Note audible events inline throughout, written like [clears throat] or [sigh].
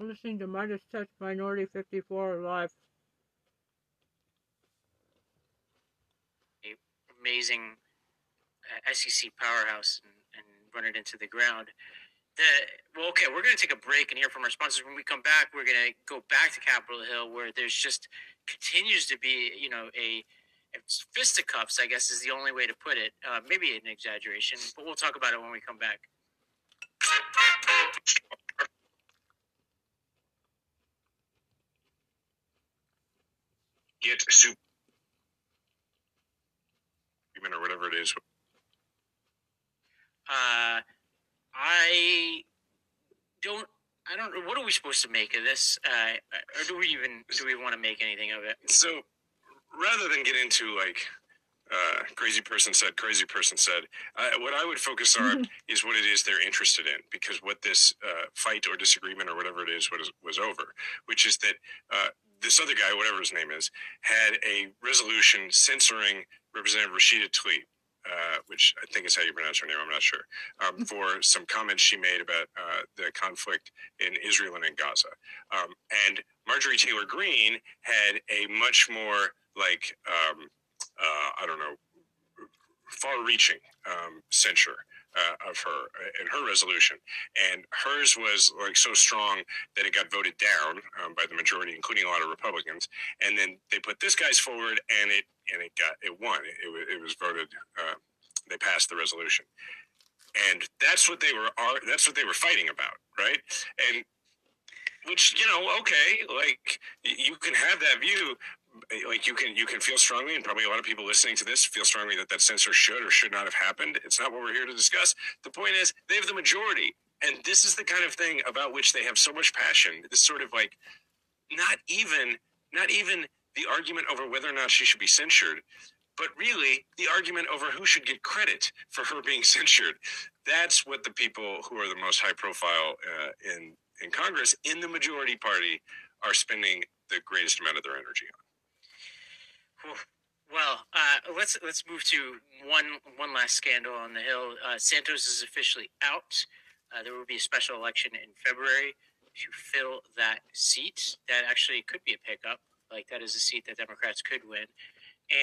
Listening to Midas Touch Minority 54 live. Amazing uh, SEC powerhouse and, and run it into the ground. The, well, okay, we're going to take a break and hear from our sponsors. When we come back, we're going to go back to Capitol Hill, where there's just continues to be, you know, a fisticuffs. I guess is the only way to put it. Uh, maybe an exaggeration, but we'll talk about it when we come back. Get soup or whatever it is. Uh, I don't. I don't. What are we supposed to make of this? Uh, or do we even do we want to make anything of it? So, rather than get into like uh, crazy person said, crazy person said. Uh, what I would focus on [laughs] is what it is they're interested in, because what this uh, fight or disagreement or whatever it is was, was over, which is that uh, this other guy, whatever his name is, had a resolution censoring Representative Rashida Tlaib. Uh, which I think is how you pronounce her name. I'm not sure. Um, for some comments she made about uh, the conflict in Israel and in Gaza. Um, and Marjorie Taylor Greene had a much more like um, uh, I don't know, far-reaching um, censure uh, of her in her resolution, and hers was like so strong that it got voted down um, by the majority, including a lot of Republicans. And then they put this guy's forward, and it and it got it won. It, it, it was voted. Uh, they passed the resolution, and that's what they were. That's what they were fighting about, right? And which you know, okay, like you can have that view, like you can you can feel strongly, and probably a lot of people listening to this feel strongly that that censor should or should not have happened. It's not what we're here to discuss. The point is, they have the majority, and this is the kind of thing about which they have so much passion. This sort of like, not even not even the argument over whether or not she should be censured, but really the argument over who should get credit for her being [laughs] censured. That's what the people who are the most high profile uh, in in Congress in the majority party are spending the greatest amount of their energy on. Well, uh, let's let's move to one one last scandal on the Hill. Uh, Santos is officially out. Uh, there will be a special election in February to fill that seat. That actually could be a pickup. Like that is a seat that Democrats could win.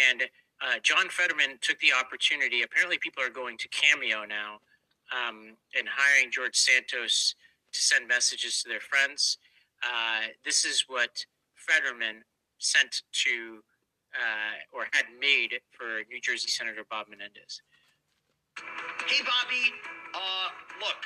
And uh, John Fetterman took the opportunity. Apparently, people are going to Cameo now um, and hiring George Santos to send messages to their friends. Uh, this is what Fetterman sent to uh, or had made for New Jersey Senator Bob Menendez. Hey, Bobby. Uh, look,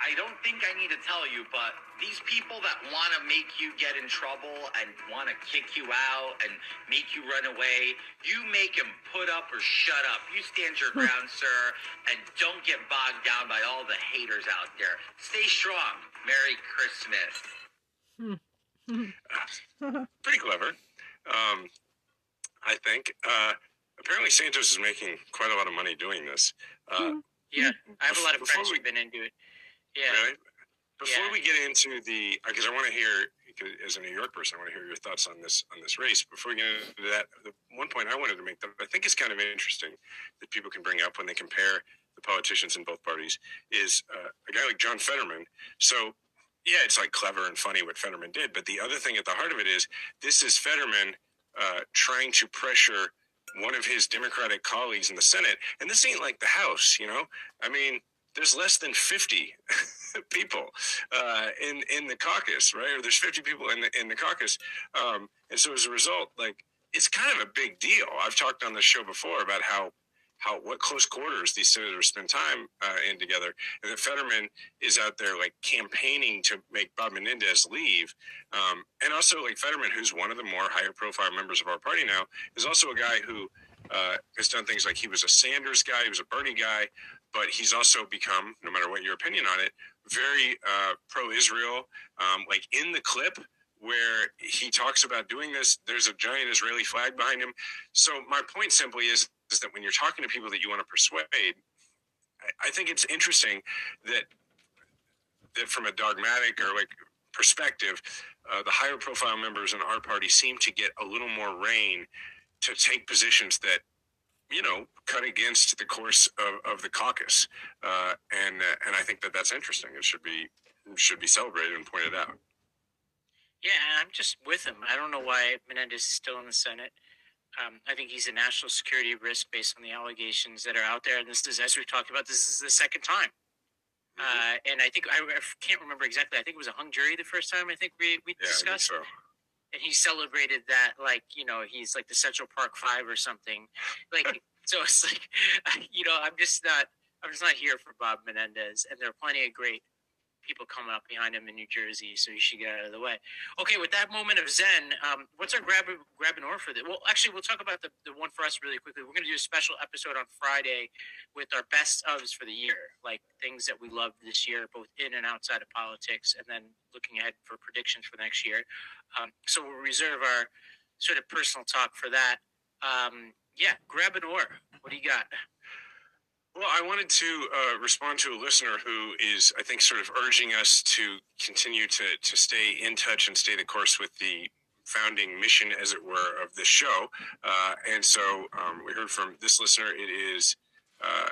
I don't think I need to tell you, but these people that want to make you get in trouble and want to kick you out and make you run away, you make them put up or shut up. You stand your [laughs] ground, sir, and don't get bogged down by all the haters out there. Stay strong. Merry Christmas. [laughs] Pretty clever. Um, I think. Uh, apparently, Santos is making quite a lot of money doing this. Uh, yeah, I have a lot of friends who've been into it. Yeah. Really? Before yeah. we get into the, because I want to hear, as a New York person, I want to hear your thoughts on this on this race. Before we get into that, the one point I wanted to make that I think is kind of interesting that people can bring up when they compare the politicians in both parties is uh, a guy like John Fetterman. So yeah, it's like clever and funny what Fetterman did, but the other thing at the heart of it is this is Fetterman uh, trying to pressure one of his Democratic colleagues in the Senate. And this ain't like the House, you know? I mean, there's less than 50 [laughs] people uh, in in the caucus, right? Or there's 50 people in the in the caucus, um, and so as a result, like it's kind of a big deal. I've talked on the show before about how how what close quarters these senators spend time uh, in together, and that Fetterman is out there like campaigning to make Bob Menendez leave, um, and also like Fetterman, who's one of the more higher profile members of our party now, is also a guy who uh, has done things like he was a Sanders guy, he was a Bernie guy, but he's also become, no matter what your opinion on it, very uh, pro-Israel. Um, like in the clip where he talks about doing this, there's a giant Israeli flag behind him. So my point simply is is that when you're talking to people that you want to persuade, I, think it's interesting that that from a dogmatic or like perspective, uh, the higher profile members in our party seem to get a little more reign to take positions that you know cut against the course of, of the caucus, uh, and uh, and I think that that's interesting. It should be should be celebrated and pointed out. Yeah, I'm just with him. I don't know why Menendez is still in the Senate. Um, I think he's a national security risk based on the allegations that are out there. And this is, as we've talked about, this is the second time. Uh, and I think I, I can't remember exactly. I think it was a hung jury the first time. I think we we Yeah, discussed, so. and he celebrated that like you know he's like the Central Park Five or something. [laughs] Like so, it's like [laughs] you know I'm just not I'm just not here for Bob Menendez, and there are plenty of great people coming up behind him in New Jersey, so you should get out of the way. Okay, with that moment of zen, um, what's our grab grab an or for the? Well, actually, we'll talk about the, the one for us really quickly. We're going to do a special episode on Friday with our best ofs for the year, like things that we loved this year, both in and outside of politics, and then looking ahead for predictions for next year. Um, so we'll reserve our sort of personal talk for that. Um, yeah, grab an or. What do you got? Well, I wanted to uh, respond to a listener who is, I think, sort of urging us to continue to to stay in touch and stay the course with the founding mission, as it were, of this show. Uh, and so um, we heard from this listener. It is uh,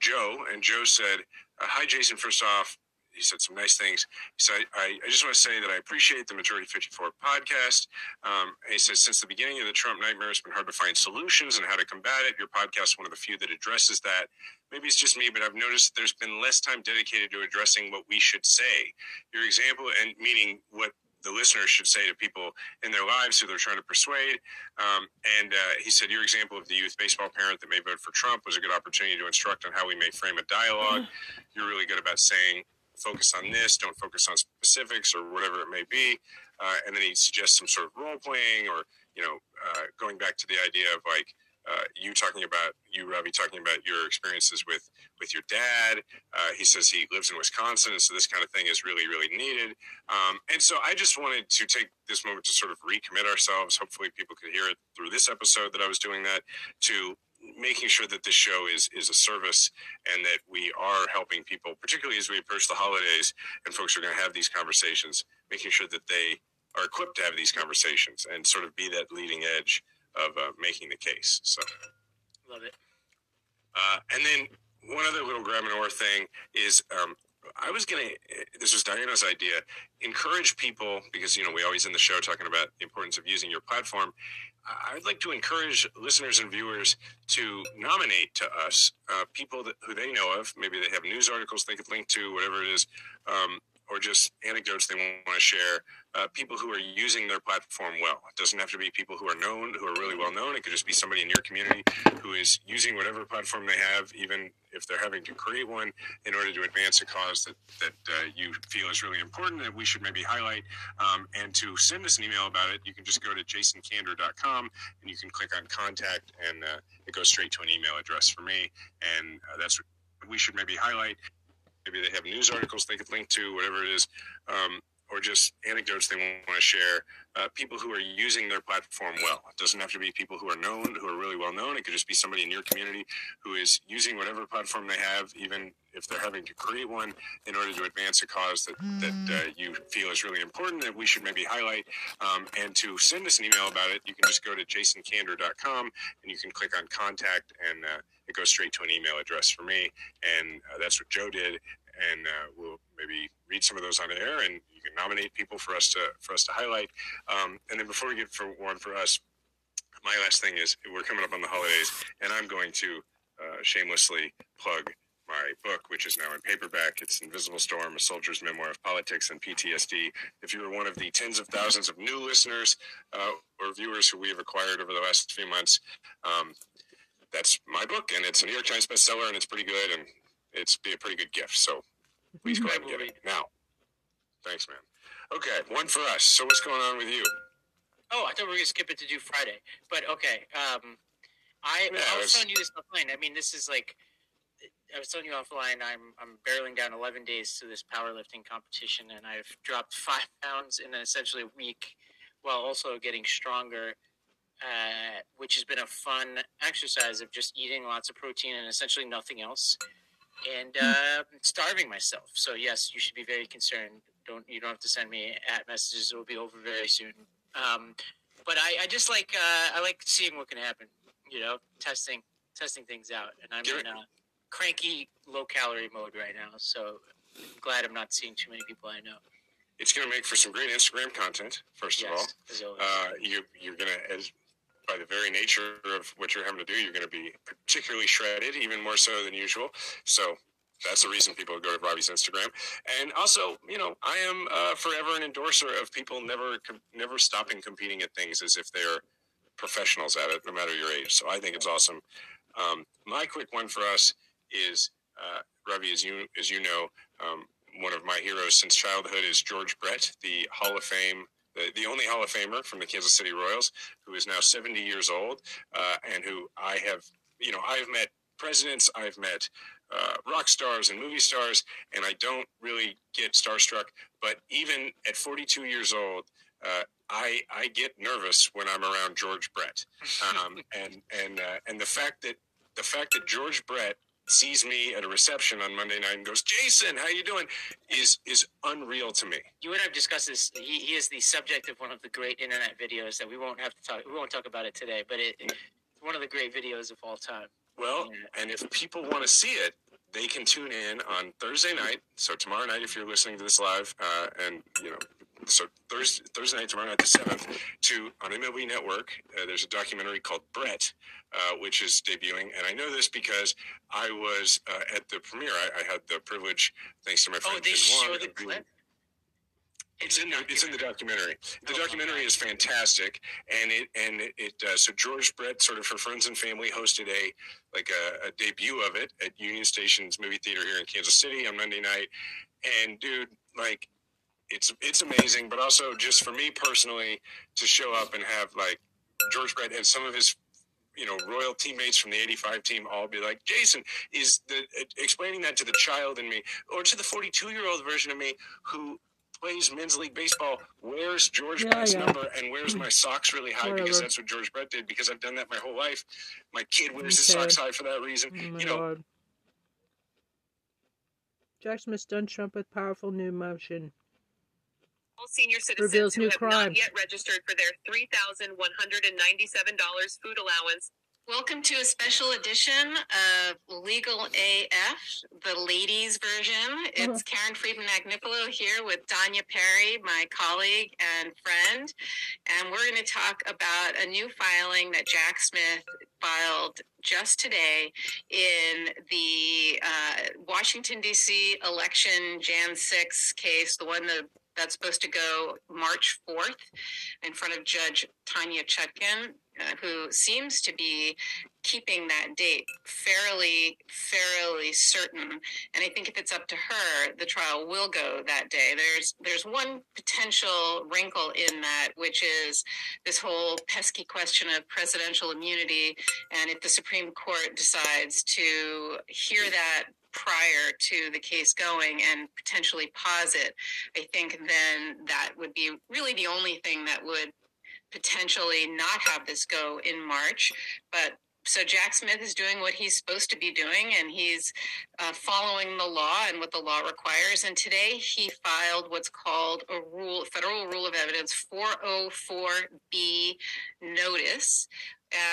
Joe, and Joe said, uh, "Hi, Jason. First off." He said some nice things. So I, I, just want to say that I appreciate the Majority 54 podcast. Um, he says, since the beginning of the Trump nightmare, it's been hard to find solutions and how to combat it. Your podcast is one of the few that addresses that maybe it's just me, but I've noticed there's been less time dedicated to addressing what we should say. Your example, and meaning what the listeners should say to people in their lives who they're trying to persuade. Um, and uh, he said, Your example of the youth baseball parent that may vote for Trump was a good opportunity to instruct on how we may frame a dialogue. You're really good about saying, focus on this, don't focus on specifics or whatever it may be. Uh, and then he suggests some sort of role playing or, you know, uh, going back to the idea of like, uh, you talking about you, Ravi, talking about your experiences with with your dad. Uh, he says he lives in Wisconsin, and so this kind of thing is really, really needed. Um, and so I just wanted to take this moment to sort of recommit ourselves. Hopefully, people could hear it through this episode that I was doing that to making sure that this show is is a service and that we are helping people, particularly as we approach the holidays and folks are going to have these conversations, making sure that they are equipped to have these conversations and sort of be that leading edge of uh, making the case. So, Love it. uh, and then one other little grab and or thing is um, I was going to, this was Diana's idea, encourage people, because, you know, we always in the show talking about the importance of using your platform. I'd like to encourage listeners and viewers to nominate to us uh, people that, who they know of. Maybe they have news articles they could link to, whatever it is, um, or just anecdotes they want to share. Uh, people who are using their platform well. It doesn't have to be people who are known, who are really well known. It could just be somebody in your community who is using whatever platform they have, even if they're having to create one in order to advance a cause that that uh, you feel is really important that we should maybe highlight. Um, and to send us an email about it, you can just go to jasonkander.com and you can click on contact, and uh, it goes straight to an email address for me. And uh, that's what we should maybe highlight. Maybe they have news articles they could link to, whatever it is. Um, or just anecdotes they want to share. Uh, people who are using their platform well. It doesn't have to be people who are known, who are really well known. It could just be somebody in your community who is using whatever platform they have, even if they're having to create one in order to advance a cause that, that uh, you feel is really important that we should maybe highlight. Um, and to send us an email about it, you can just go to jasonkander.com and you can click on contact and uh, it goes straight to an email address for me. And uh, that's what Joe did. And uh, we'll maybe read some of those on air and you can nominate people for us to for us to highlight. Um, and then before we get for one for us, my last thing is we're coming up on the holidays, and I'm going to uh, shamelessly plug my book, which is now in paperback. It's Invisible Storm: A Soldier's Memoir of Politics and PTSD. If you are one of the tens of thousands of new listeners uh, or viewers who we have acquired over the last few months, um, that's my book, and it's a New York Times bestseller, and it's pretty good, and it's be a pretty good gift. So please go ahead and get it now. Thanks, man. Okay, one for us. So what's going on with you? Oh, I thought we were gonna skip it to do Friday, but okay. Um, I, Yeah, I was telling you this offline. I mean, this is like I was telling you offline. I'm I'm barreling down 11 days to this powerlifting competition, and I've dropped five pounds in essentially a week, while also getting stronger. Uh, which has been a fun exercise of just eating lots of protein and essentially nothing else, and uh, starving myself. So yes, you should be very concerned. Don't you don't have to send me at messages. It will be over very soon. Um, but I, I just like uh, I like seeing what can happen. You know, testing testing things out, and I'm in a cranky low calorie mode right now. So I'm glad I'm not seeing too many people I know. it's going to make for some great Instagram content. First of all, uh, you you're going to as by the very nature of what you're having to do, you're going to be particularly shredded, even more so than usual. So that's the reason people go to Robbie's Instagram. And also, you know, I am uh, forever an endorser of people never com- never stopping competing at things as if they're professionals at it, no matter your age. So I think it's awesome. Um, my quick one for us is uh, Robbie, as you as you know, um, one of my heroes since childhood is George Brett, the Hall of Fame. The, the only Hall of Famer from the Kansas City Royals, who is now 70 years old, uh, and who I have, you know, I've met presidents, I've met uh, rock stars and movie stars, and I don't really get starstruck. But even at 42 years old, uh, I I get nervous when I'm around George Brett, [laughs] um, and and uh, and the fact that the fact that George Brett sees me at a reception on Monday night and goes, "Jason, how you doing?" is is unreal to me. you and I've discussed this. He, he is the subject of one of the great internet videos that we won't have to talk. We won't talk about it today, but it, it's one of the great videos of all time. Well, and if people want to see it, they can tune in on Thursday night. So tomorrow night, if you're listening to this live, uh, and you know, so Thursday, Thursday night, tomorrow night, the seventh, to on MLB Network, uh, there's a documentary called Brett, uh, which is debuting, and I know this because I was uh, at the premiere. I, I had the privilege, thanks to my friend Oh, they show the clip. it's in the it's in the documentary. The Oh, documentary is fantastic, and it and it, it uh, so George Brett sort of for friends and family hosted a like a, a debut of it at Union Station's movie theater here in Kansas City on Monday night, and dude, like it's it's amazing, but also just for me personally to show up and have like George Brett and some of his you know royal teammates from the 85 team all be like jason is the uh, explaining that to the child in me or to the 42 year old version of me who plays men's league baseball wears george Yeah, brett's yeah. number and wears my [clears throat] socks really high because that's what george brett did because i've done that my whole life my kid wears his socks high for that reason Oh you know god. Jack Smith stunned Trump with powerful new motion. All senior citizens Reveals who new have crime. not yet registered for their $3,197 food allowance Welcome to a special edition of Legal AF, the ladies version. It's Karen Friedman Agnifilo here with Danya Perry, my colleague and friend. And we're going to talk about a new filing that Jack Smith filed just today in the uh, Washington, D.C. election Jan 6 case, the one that, that's supposed to go March 4th in front of Judge Tanya Chutkin, uh, who seems to be keeping that date fairly, fairly certain. And I think if it's up to her, the trial will go that day. There's there's one potential wrinkle in that, which is this whole pesky question of presidential immunity. And if the Supreme Court decides to hear that prior to the case going and potentially pause it, I think then that would be really the only thing that would potentially not have this go in March. But so Jack Smith is doing what he's supposed to be doing, and he's uh, following the law and what the law requires. And today he filed what's called a rule, federal rule of evidence 404B notice.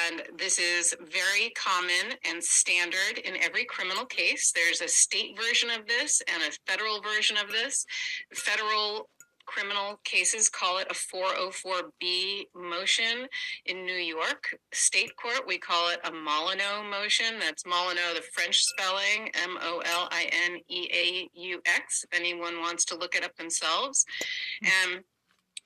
And this is very common and standard in every criminal case. There's a state version of this and a federal version of this. Federal criminal cases call it a 404B motion in New York State Court. We call it a Molineux motion. That's Molineux, the French spelling, M O L I N E A U X, if anyone wants to look it up themselves. And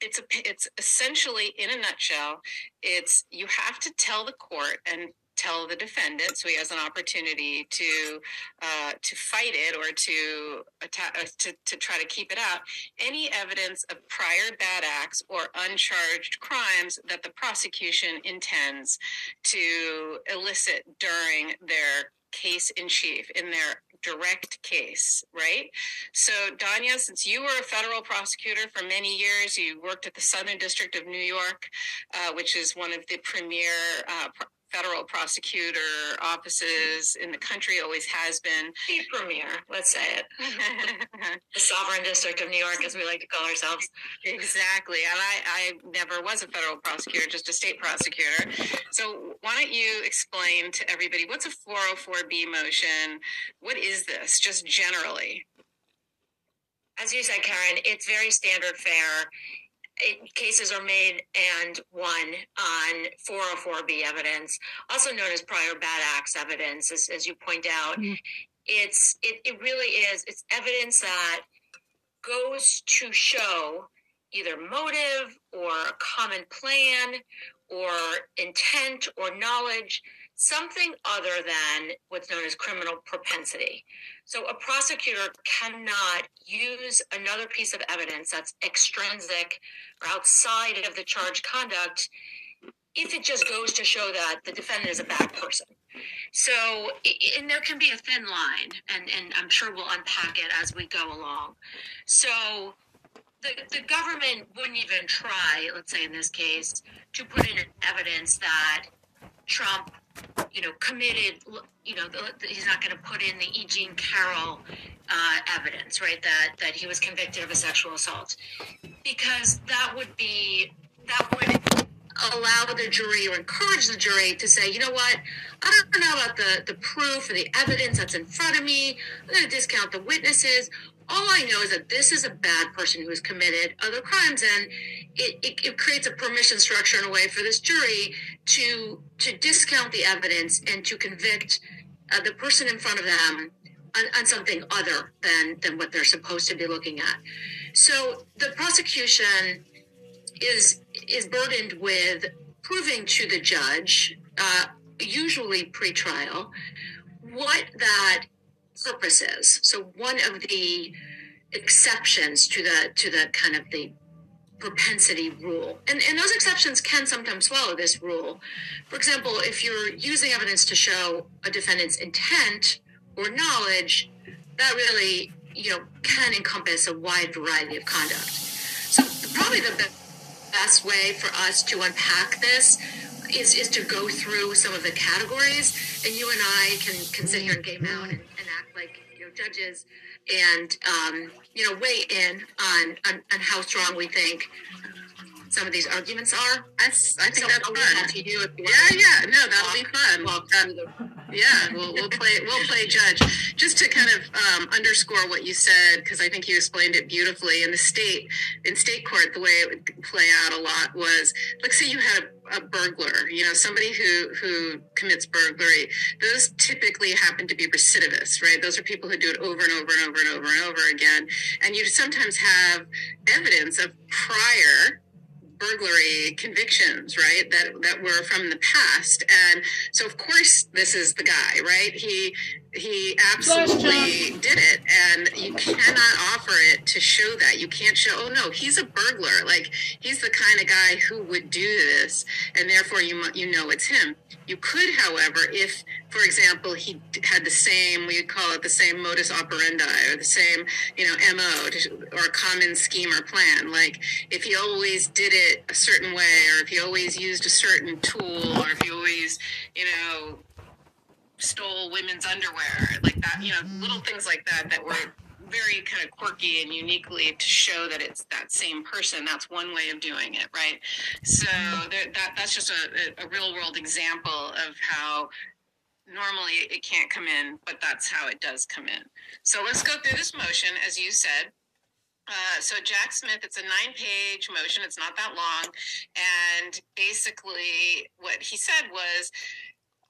it's a, it's essentially in a nutshell it's you have to tell the court and tell the defendant so he has an opportunity to uh, to fight it or to, atta- uh, to to try to keep it out any evidence of prior bad acts or uncharged crimes that the prosecution intends to elicit during their case in chief in their direct case, right? So, Danya, since you were a federal prosecutor for many years, you worked at the Southern District of New York, uh, which is one of the premier uh, federal prosecutor offices in the country, always has been. The premier, let's say it. [laughs] The sovereign district of New York, as we like to call ourselves. Exactly. And I, I never was a federal prosecutor, just a state prosecutor. So why don't you explain to everybody what's a 404B motion? What is this, just generally? as you said, Karen, it's very standard fare. It, cases are made and won on 404B evidence, also known as prior bad acts evidence, as, as you point out. Mhm. It's it, it really is. It's evidence that goes to show either motive or a common plan or intent or knowledge, something other than what's known as criminal propensity. So a prosecutor cannot use another piece of evidence that's extrinsic or outside of the charged conduct if it just goes to show that the defendant is a bad person. So, and there can be a thin line, and, and I'm sure we'll unpack it as we go along. So, the, the government wouldn't even try, let's say in this case, to put in evidence that Trump, you know, committed, you know, he's not going to put in the E. Jean Carroll uh, evidence, right? That that he was convicted of a sexual assault, because that would be that would allow the jury or encourage the jury to say, you know what, I don't know about the the proof or the evidence that's in front of me. I'm going to discount the witnesses. All I know is that this is a bad person who has committed other crimes, and it, it, it creates a permission structure in a way for this jury to to discount the evidence and to convict uh, the person in front of them on, on something other than than what they're supposed to be looking at. So the prosecution is is burdened with proving to the judge, uh, usually pretrial, what that purpose is. So one of the exceptions to the to the kind of the propensity rule. And, and those exceptions can sometimes swallow this rule. For example, if you're using evidence to show a defendant's intent or knowledge, that really, you know, can encompass a wide variety of conduct. So probably the best way for us to unpack this is, is to go through some of the categories and you and I can, can sit here and game out and, and act like, you know, judges and um, you know weigh in on, on on how strong we think some of these arguments are. That's, I think So that's fun. you you Yeah, yeah, no, that'll be fun. walk Uh, [laughs] yeah, we'll, we'll play we'll play judge. Just to kind of um, underscore what you said, because I think you explained it beautifully. In the state, in state court, the way it would play out a lot was, let's say you had a, a burglar, you know, somebody who who commits burglary. Those typically happen to be recidivists, right? Those are people who do it over and over and over and over and over again. And you sometimes have evidence of prior burglary convictions, right? That that were from the past, and so of course this is the guy, right? He he absolutely did it, and you cannot offer it to show that. You can't show, oh no, he's a burglar. Like he's the kind of guy who would do this, and therefore you you know it's him. You could, however, if, for example, he had the same, we call it the same modus operandi or the same, you know, MO to- or a common scheme or plan. Like if he always did it a certain way, or if he always used a certain tool, or if he always, you know, stole women's underwear, like that, you know, little things like that that were very kind of quirky and uniquely to show that it's that same person. That's one way of doing it, right? So there, that that's just a, a real world example of how normally it can't come in, but that's how it does come in. So let's go through this motion, as you said. Uh, so Jack Smith, it's a nine-page motion. It's not that long, and basically what he said was,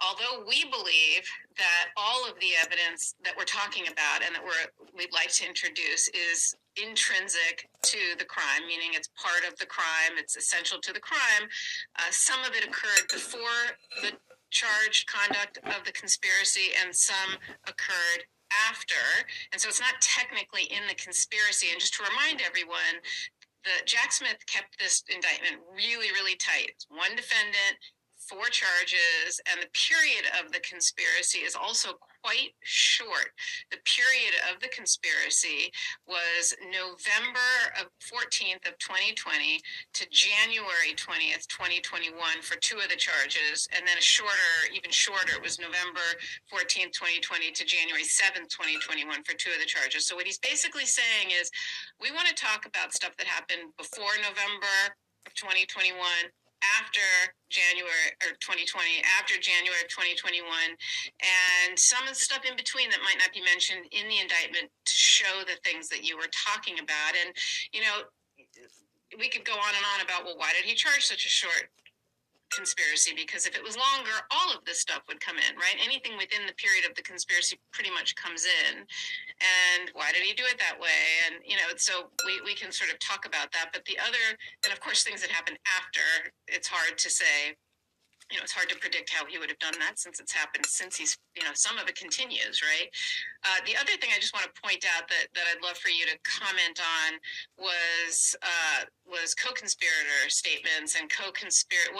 although we believe that all of the evidence that we're talking about and that we're we'd like to introduce is intrinsic to the crime, meaning it's part of the crime, it's essential to the crime. Uh, some of it occurred before the charged conduct of the conspiracy, and some occurred after. And so it's not technically in the conspiracy. And just to remind everyone, the Jack Smith kept this indictment really, really tight. It's one defendant, four charges, and the period of the conspiracy is also quite short. The period of the conspiracy was November of 14th of 2020 to January 20th, 2021 for two of the charges, and then a shorter, even shorter, it was November 14th, 2020 to January 7th, 2021 for two of the charges. So what he's basically saying is we want to talk about stuff that happened before November of 2021 after January or 2020, after January of 2021, and some of the stuff in between that might not be mentioned in the indictment to show the things that you were talking about. And, you know, we could go on and on about, well, why did he charge such a short conspiracy because if it was longer, all of this stuff would come in, right? Anything within the period of the conspiracy pretty much comes in. And why did he do it that way? And, you know, so we, we can sort of talk about that. But the other, and of course, things that happen after, it's hard to say you know, it's hard to predict how he would have done that since it's happened since he's, you know, some of it continues, right? Uh, the other thing I just want to point out that, that I'd love for you to comment on was uh, was co-conspirator statements and co-conspirator.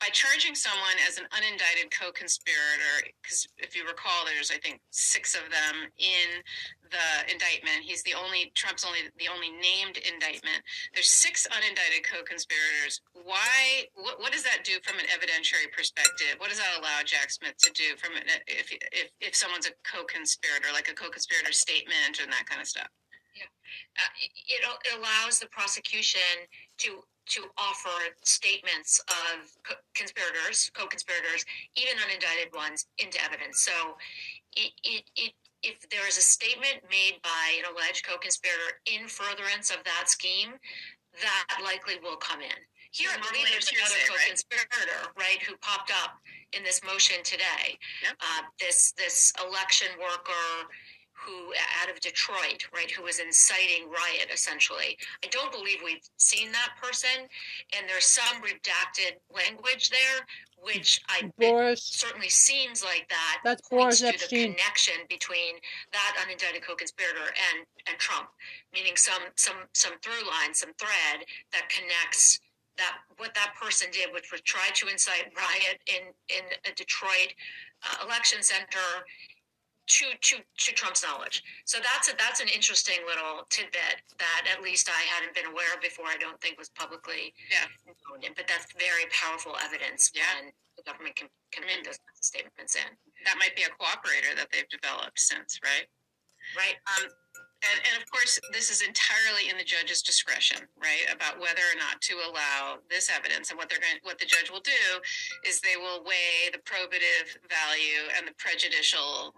By charging someone as an unindicted co-conspirator, because if you recall, there's I think six of them in the indictment. He's the only Trump's only the only named indictment. There's six unindicted co-conspirators. Why? What, what does that do from an evidentiary perspective? What does that allow Jack Smith to do from an, if if if someone's a co-conspirator, like a co-conspirator statement and that kind of stuff? Uh, it, it allows the prosecution to to offer statements of co- conspirators, co-conspirators, even unindicted ones, into evidence. So it, it, it if there is a statement made by an alleged co-conspirator in furtherance of that scheme, that likely will come in. Here, I believe there's another co-conspirator, right, who popped up in this motion today. Yep. Uh, this this election worker who out of Detroit, right, who was inciting riot essentially. I don't believe we've seen that person, and there's some redacted language there, which I Boris. certainly seems like that That's points Boris to the connection between that unindicted co-conspirator and and Trump, meaning some some some through line, some thread that connects that what that person did, which was try to incite riot in in a Detroit uh, election center. To, to, to Trump's knowledge, so that's a that's an interesting little tidbit that at least I hadn't been aware of before. I don't think was publicly Yeah. known, but that's very powerful evidence Yeah. when the government can, can make those statements in. That might be a cooperator that they've developed since, right? Right. Um, and, and of course, this is entirely in the judge's discretion, right? About whether or not to allow this evidence. And what they're going, what the judge will do, is they will weigh the probative value and the prejudicial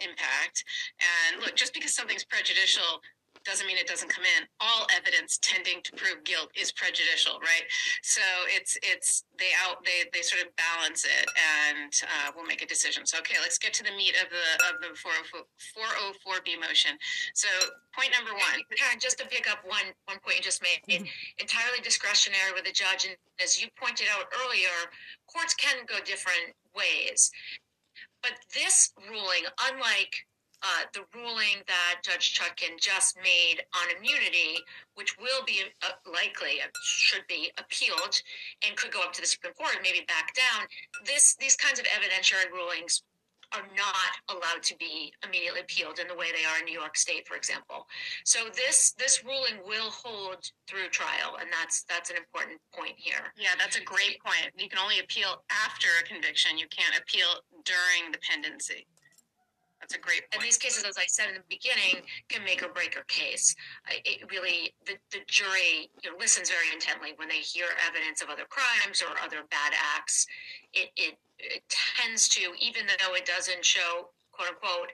impact. And look, just because something's prejudicial doesn't mean it doesn't come in. All evidence tending to prove guilt is prejudicial, right? So it's it's they out they they sort of balance it, and uh, we'll make a decision. So okay, let's get to the meat of the of the 404B motion. So point number one. Karen, just to pick up one one point you just made, entirely discretionary with the judge, and as you pointed out earlier, courts can go different ways. But this ruling, unlike uh, the ruling that Judge Chutkin just made on immunity, which will be uh, likely, uh, should be appealed, and could go up to the Supreme Court maybe back down. This these kinds of evidentiary rulings are not allowed to be immediately appealed in the way they are in New York State, for example. So this this ruling will hold through trial, and that's that's an important point here. Yeah, that's a great point. You can only appeal after a conviction. You can't appeal during the pendency. That's a great Point. And these cases, as I said in the beginning, can make or break a case. It really, the, the jury you know, listens very intently when they hear evidence of other crimes or other bad acts. It, it, it tends to, even though it doesn't show quote unquote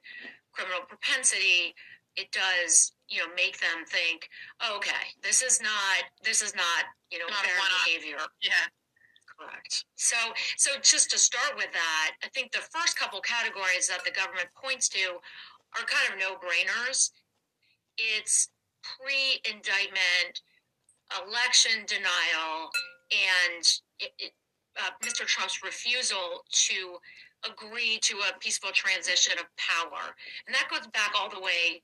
criminal propensity, it does, you know, make them think, oh, okay, this is not, this is not, you know, Not behavior. Yeah. Correct. So, so just to start with that, I think the first couple categories that the government points to are kind of no-brainers. It's pre-indictment, election denial, and it, it, uh, Mr. Trump's refusal to agree to a peaceful transition of power, and that goes back all the way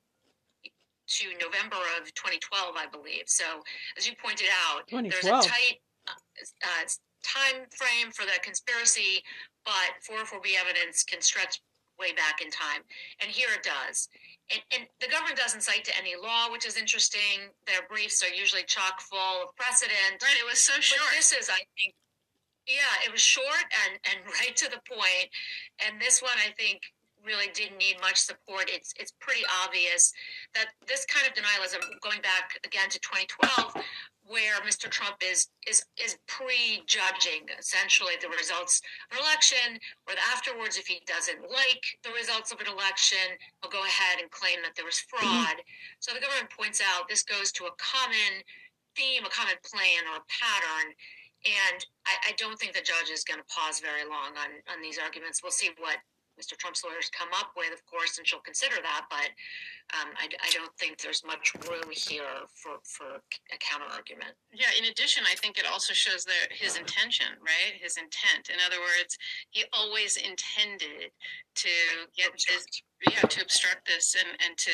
to November of 2012, I believe. So, as you pointed out, there's a tight uh, uh, time frame for the conspiracy, but 404B evidence can stretch way back in time. And here it does. And, and the government doesn't cite to any law, which is interesting. Their briefs are usually chock full of precedent. Right. It was so But short. this is, I think, yeah, it was short and, and [laughs] right to the point. And this one, I think, really didn't need much support. It's it's pretty obvious that this kind of denialism, going back again to 2012, where Mr. Trump is is is prejudging essentially the results of an election, or afterwards, if he doesn't like the results of an election, he'll go ahead and claim that there was mm-hmm. fraud. So the government points out this goes to a common theme, a common plan, or a pattern. And I, I don't think the judge is going to pause very long on, on these arguments. We'll see what Mr. Trump's lawyers come up with, of course, and she'll consider that. But um, I, I don't think there's much room here for, for a counter argument. Yeah, in addition, I think it also shows that his intention, right? His intent. In other words, he always intended to get this, yeah, to obstruct this and, and to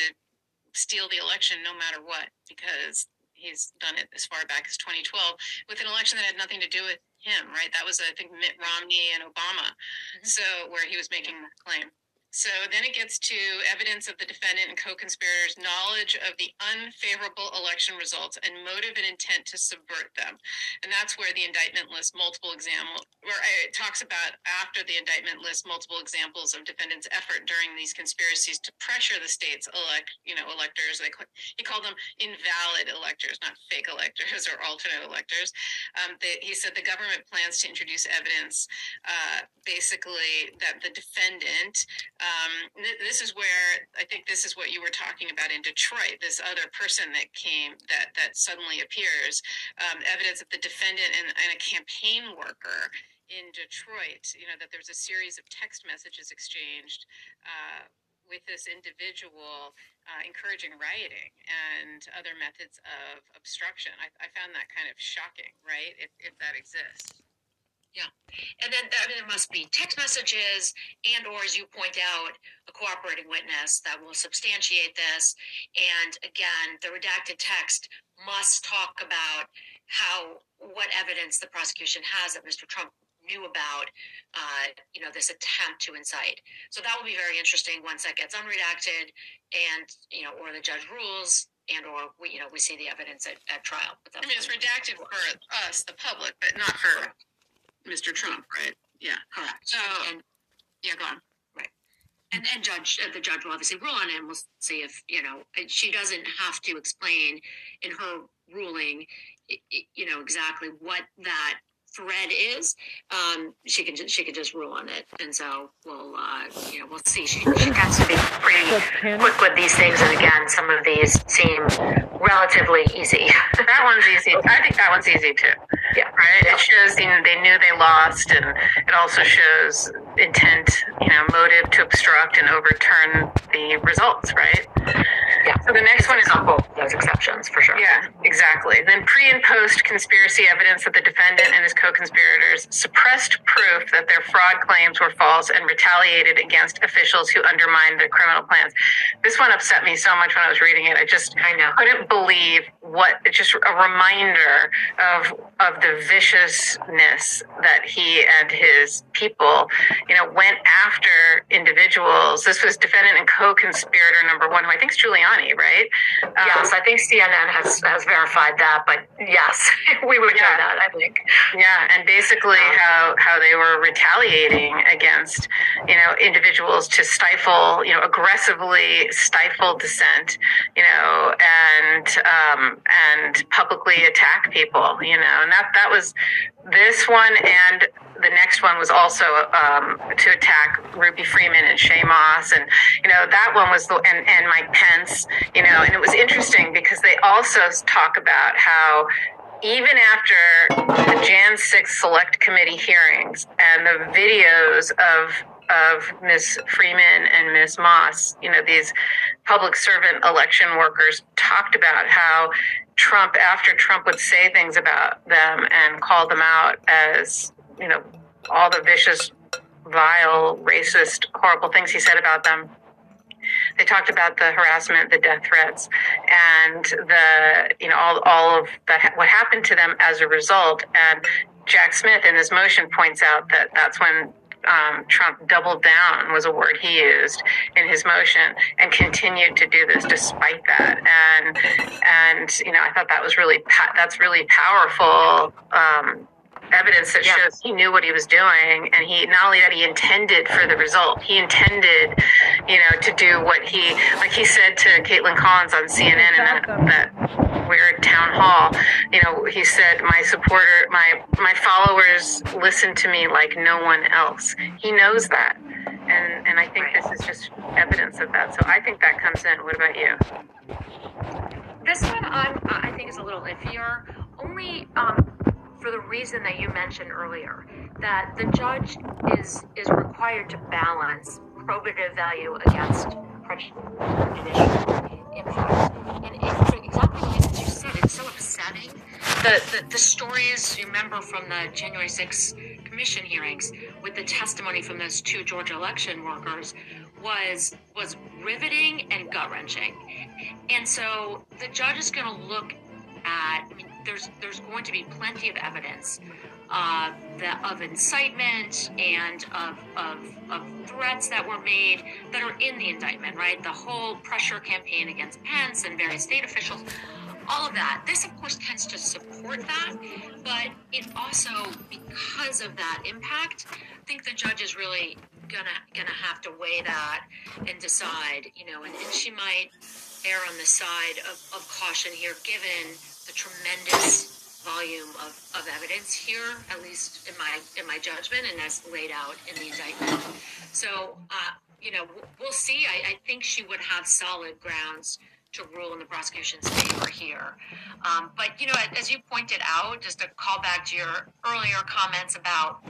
steal the election no matter what, because he's done it as far back as 2012 with an election that had nothing to do with him, right? That was, I think, Mitt Romney and Obama. Mm-hmm. So, where he was making the claim. So then it gets to evidence of the defendant and co-conspirators' knowledge of the unfavorable election results and motive and intent to subvert them. And that's where the indictment lists multiple examples, where it talks about after the indictment lists multiple examples of defendants' effort during these conspiracies to pressure the state's elect, you know, electors. They, he called them invalid electors, not fake electors or alternate electors. Um, they, he said the government plans to introduce evidence, uh, basically that the defendant um, th- this is where I think this is what you were talking about in Detroit. This other person that came that that suddenly appears, um, evidence of the defendant and, and a campaign worker in Detroit. You know that there's a series of text messages exchanged. Uh, with this individual uh, encouraging rioting and other methods of obstruction. I, I found that kind of shocking, right? If, if that exists. Yeah. And then I mean, there must be text messages and or as you point out, a cooperating witness that will substantiate this. And again, the redacted text must talk about how what evidence the prosecution has that Mr. Trump knew about uh, you know this attempt to incite. So that will be very interesting once that gets unredacted and you know or the judge rules and or we you know we see the evidence at, at trial. I mean, it's redacted for us, the public, but not for Mr. Trump, right? Yeah. Correct. So, and yeah, go on. right. And and judge uh, the judge will obviously rule on it. and We'll see if you know she doesn't have to explain in her ruling, i- i- you know exactly what that thread is. Um, she can just, she can just rule on it, and so we'll uh, you know we'll see. She, she tends to be pretty quick with these things, and again, some of these seem relatively easy. [laughs] That one's easy. I think that one's easy too. Right. It shows you know, they knew they lost, and it also shows intent, you know, motive to obstruct and overturn the results. Right. Yeah. So the next one is couple of those exceptions for sure. Yeah, exactly. Then pre and post conspiracy evidence that the defendant and his co-conspirators suppressed proof that their fraud claims were false and retaliated against officials who undermined their criminal plans. This one upset me so much when I was reading it. I just I know. couldn't believe what just a reminder of of the viciousness that he and his people, you know, went after individuals. This was defendant and co-conspirator number one, who I think is Giuliani, right? Um, Yes, I think CNN has has verified that, but yes, [laughs] we would Yeah. know that. I think. Yeah, and basically how how they were retaliating against you know individuals to stifle you know aggressively stifle dissent, you know, and um, and publicly attack people, you know, and that that was this one and the next one was also um, to attack Ruby Freeman and Shay Moss, and you know that one was the and, and Mike Pence, you know, and it was interesting because they also talk about how even after the Jan 6 Select Committee hearings and the videos of of Ms. Freeman and Ms. Moss, you know, these public servant election workers talked about how Trump, after Trump would say things about them and call them out as, you know, all the vicious, vile, racist, horrible things he said about them, they talked about the harassment, the death threats, and the you know all all of that what happened to them as a result. And Jack Smith in his motion points out that that's when um, Trump doubled down was a word he used in his motion and continued to do this despite that. And and you know I thought that was really that's really powerful. Um, evidence that Yeah. shows he knew what he was doing and he not only that he intended for the result he intended you know to do what he like he said to kaitlan collins on cnn in that, that weird town hall you know, he said, my supporter, my my followers listen to me like no one else. He knows that, and and I think this is just evidence of that. So I think that comes in. What about you? This one I'm, I think is a little iffier, only um, for the reason that you mentioned earlier, that the judge is is required to balance probative value against prejudicial impact. And, exactly reasons you said, it's so upsetting. The, the, the stories you remember from the January 6th commission hearings with the testimony from those two Georgia election workers was was riveting and gut wrenching. And so the judge is going to look at. I mean, there's there's going to be plenty of evidence uh, that of incitement and of, of of threats that were made that are in the indictment. Right, the whole pressure campaign against Pence and various state officials. All of that. This, of course, tends to support that, but it also, because of that impact, I think the judge is really gonna gonna have to weigh that and decide. You know, and, and she might err on the side of, of caution here, given the tremendous volume of, of evidence here, at least in my in my judgment, and as laid out in the indictment. So, uh, you know, we'll see. I, I think she would have solid grounds to rule in the prosecution's favor here. Um, but you know, as you pointed out, just to call back to your earlier comments about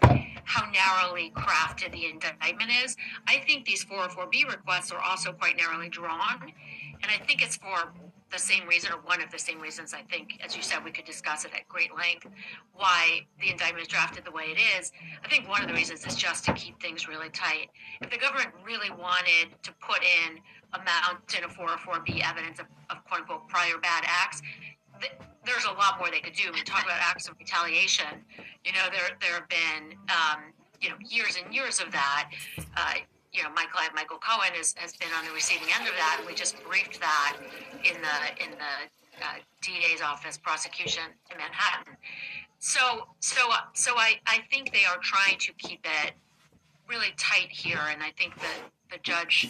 how narrowly crafted the indictment is, I think these 404B requests are also quite narrowly drawn. And I think it's for the same reason, or one of the same reasons, I think, as you said, we could discuss it at great length, why the indictment is drafted the way it is. I think one of the reasons is just to keep things really tight. If the government really wanted to put in a mountain of 404B evidence of, of quote unquote prior bad acts, th- there's a lot more they could do. I mean, talk about acts of retaliation. You know, there there have been um, you know years and years of that. Uh, you know, my client Michael Cohen has, has been on the receiving end of that, we just briefed that in the in the uh, DA's office prosecution in Manhattan. So so so I I think they are trying to keep it really tight here, and I think that the judge,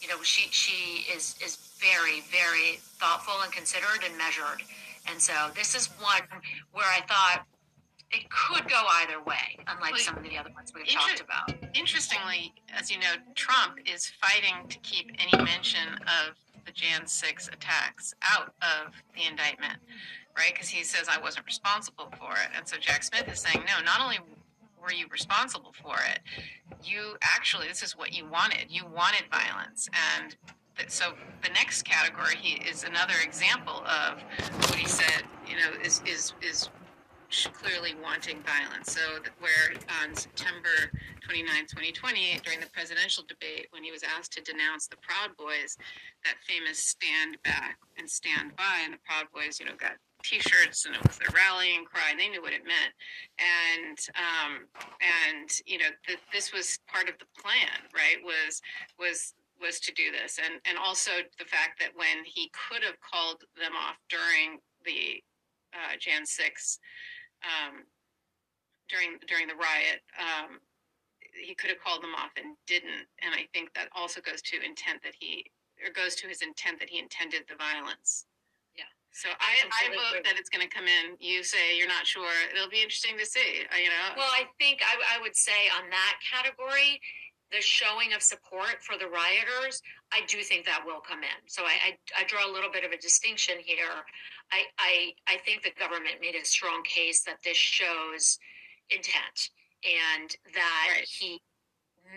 you know, she she is is very very thoughtful and considered and measured, and so this is one where I thought it could go either way, unlike Well, some of the other ones we've inter- talked about. Interestingly, as you know, Trump is fighting to keep any mention of the Jan 6 attacks out of the indictment, right? Because he says, I wasn't responsible for it. And so Jack Smith is saying, no, not only were you responsible for it, you actually, this is what you wanted. You wanted violence. And th- so the next category he is another example of what he said, you know, is, is, is clearly wanting violence. So, where on September 29, 2020, during the presidential debate, when he was asked to denounce the Proud Boys, that famous stand back and stand by, and the Proud Boys, you know, got T-shirts and it was their rallying cry, and they knew what it meant. And um, and you know, th- this was part of the plan, right? Was was was to do this, and and also the fact that when he could have called them off during the uh, Jan 6 um, during during the riot. Um, he could have called them off and didn't, and I think that also goes to intent that he or goes to his intent that he intended the violence. Yeah. So I, I vote that it's going to come in. You say you're not sure. It'll be interesting to see. You know. Well, I think I, I would say on that category, the showing of support for the rioters, I do think that will come in. So I, I, I draw a little bit of a distinction here. I, I, I think the government made a strong case that this shows intent and that Right. he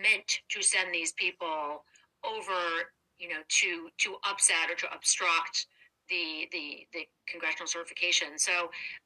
meant to send these people over, you know, to to upset or to obstruct the the the congressional certification. So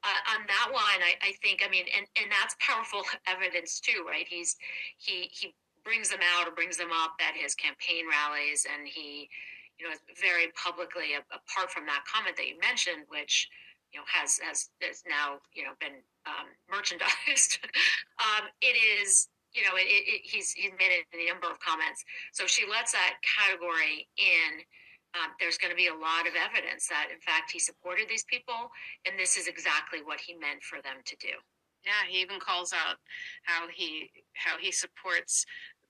uh, on that one, I, I think I mean, and and that's powerful [laughs] evidence too, right? He's he he brings them out or brings them up at his campaign rallies, and he you know very publicly apart from that comment that you mentioned, which you know has has, has now you know been um, merchandised. [laughs] um, it is you know it, it, he's he's made a number of comments. So she lets that category in. Um, there's going to be a lot of evidence that, in fact, he supported these people, and this is exactly what he meant for them to do. Yeah, he even calls out how he how he supports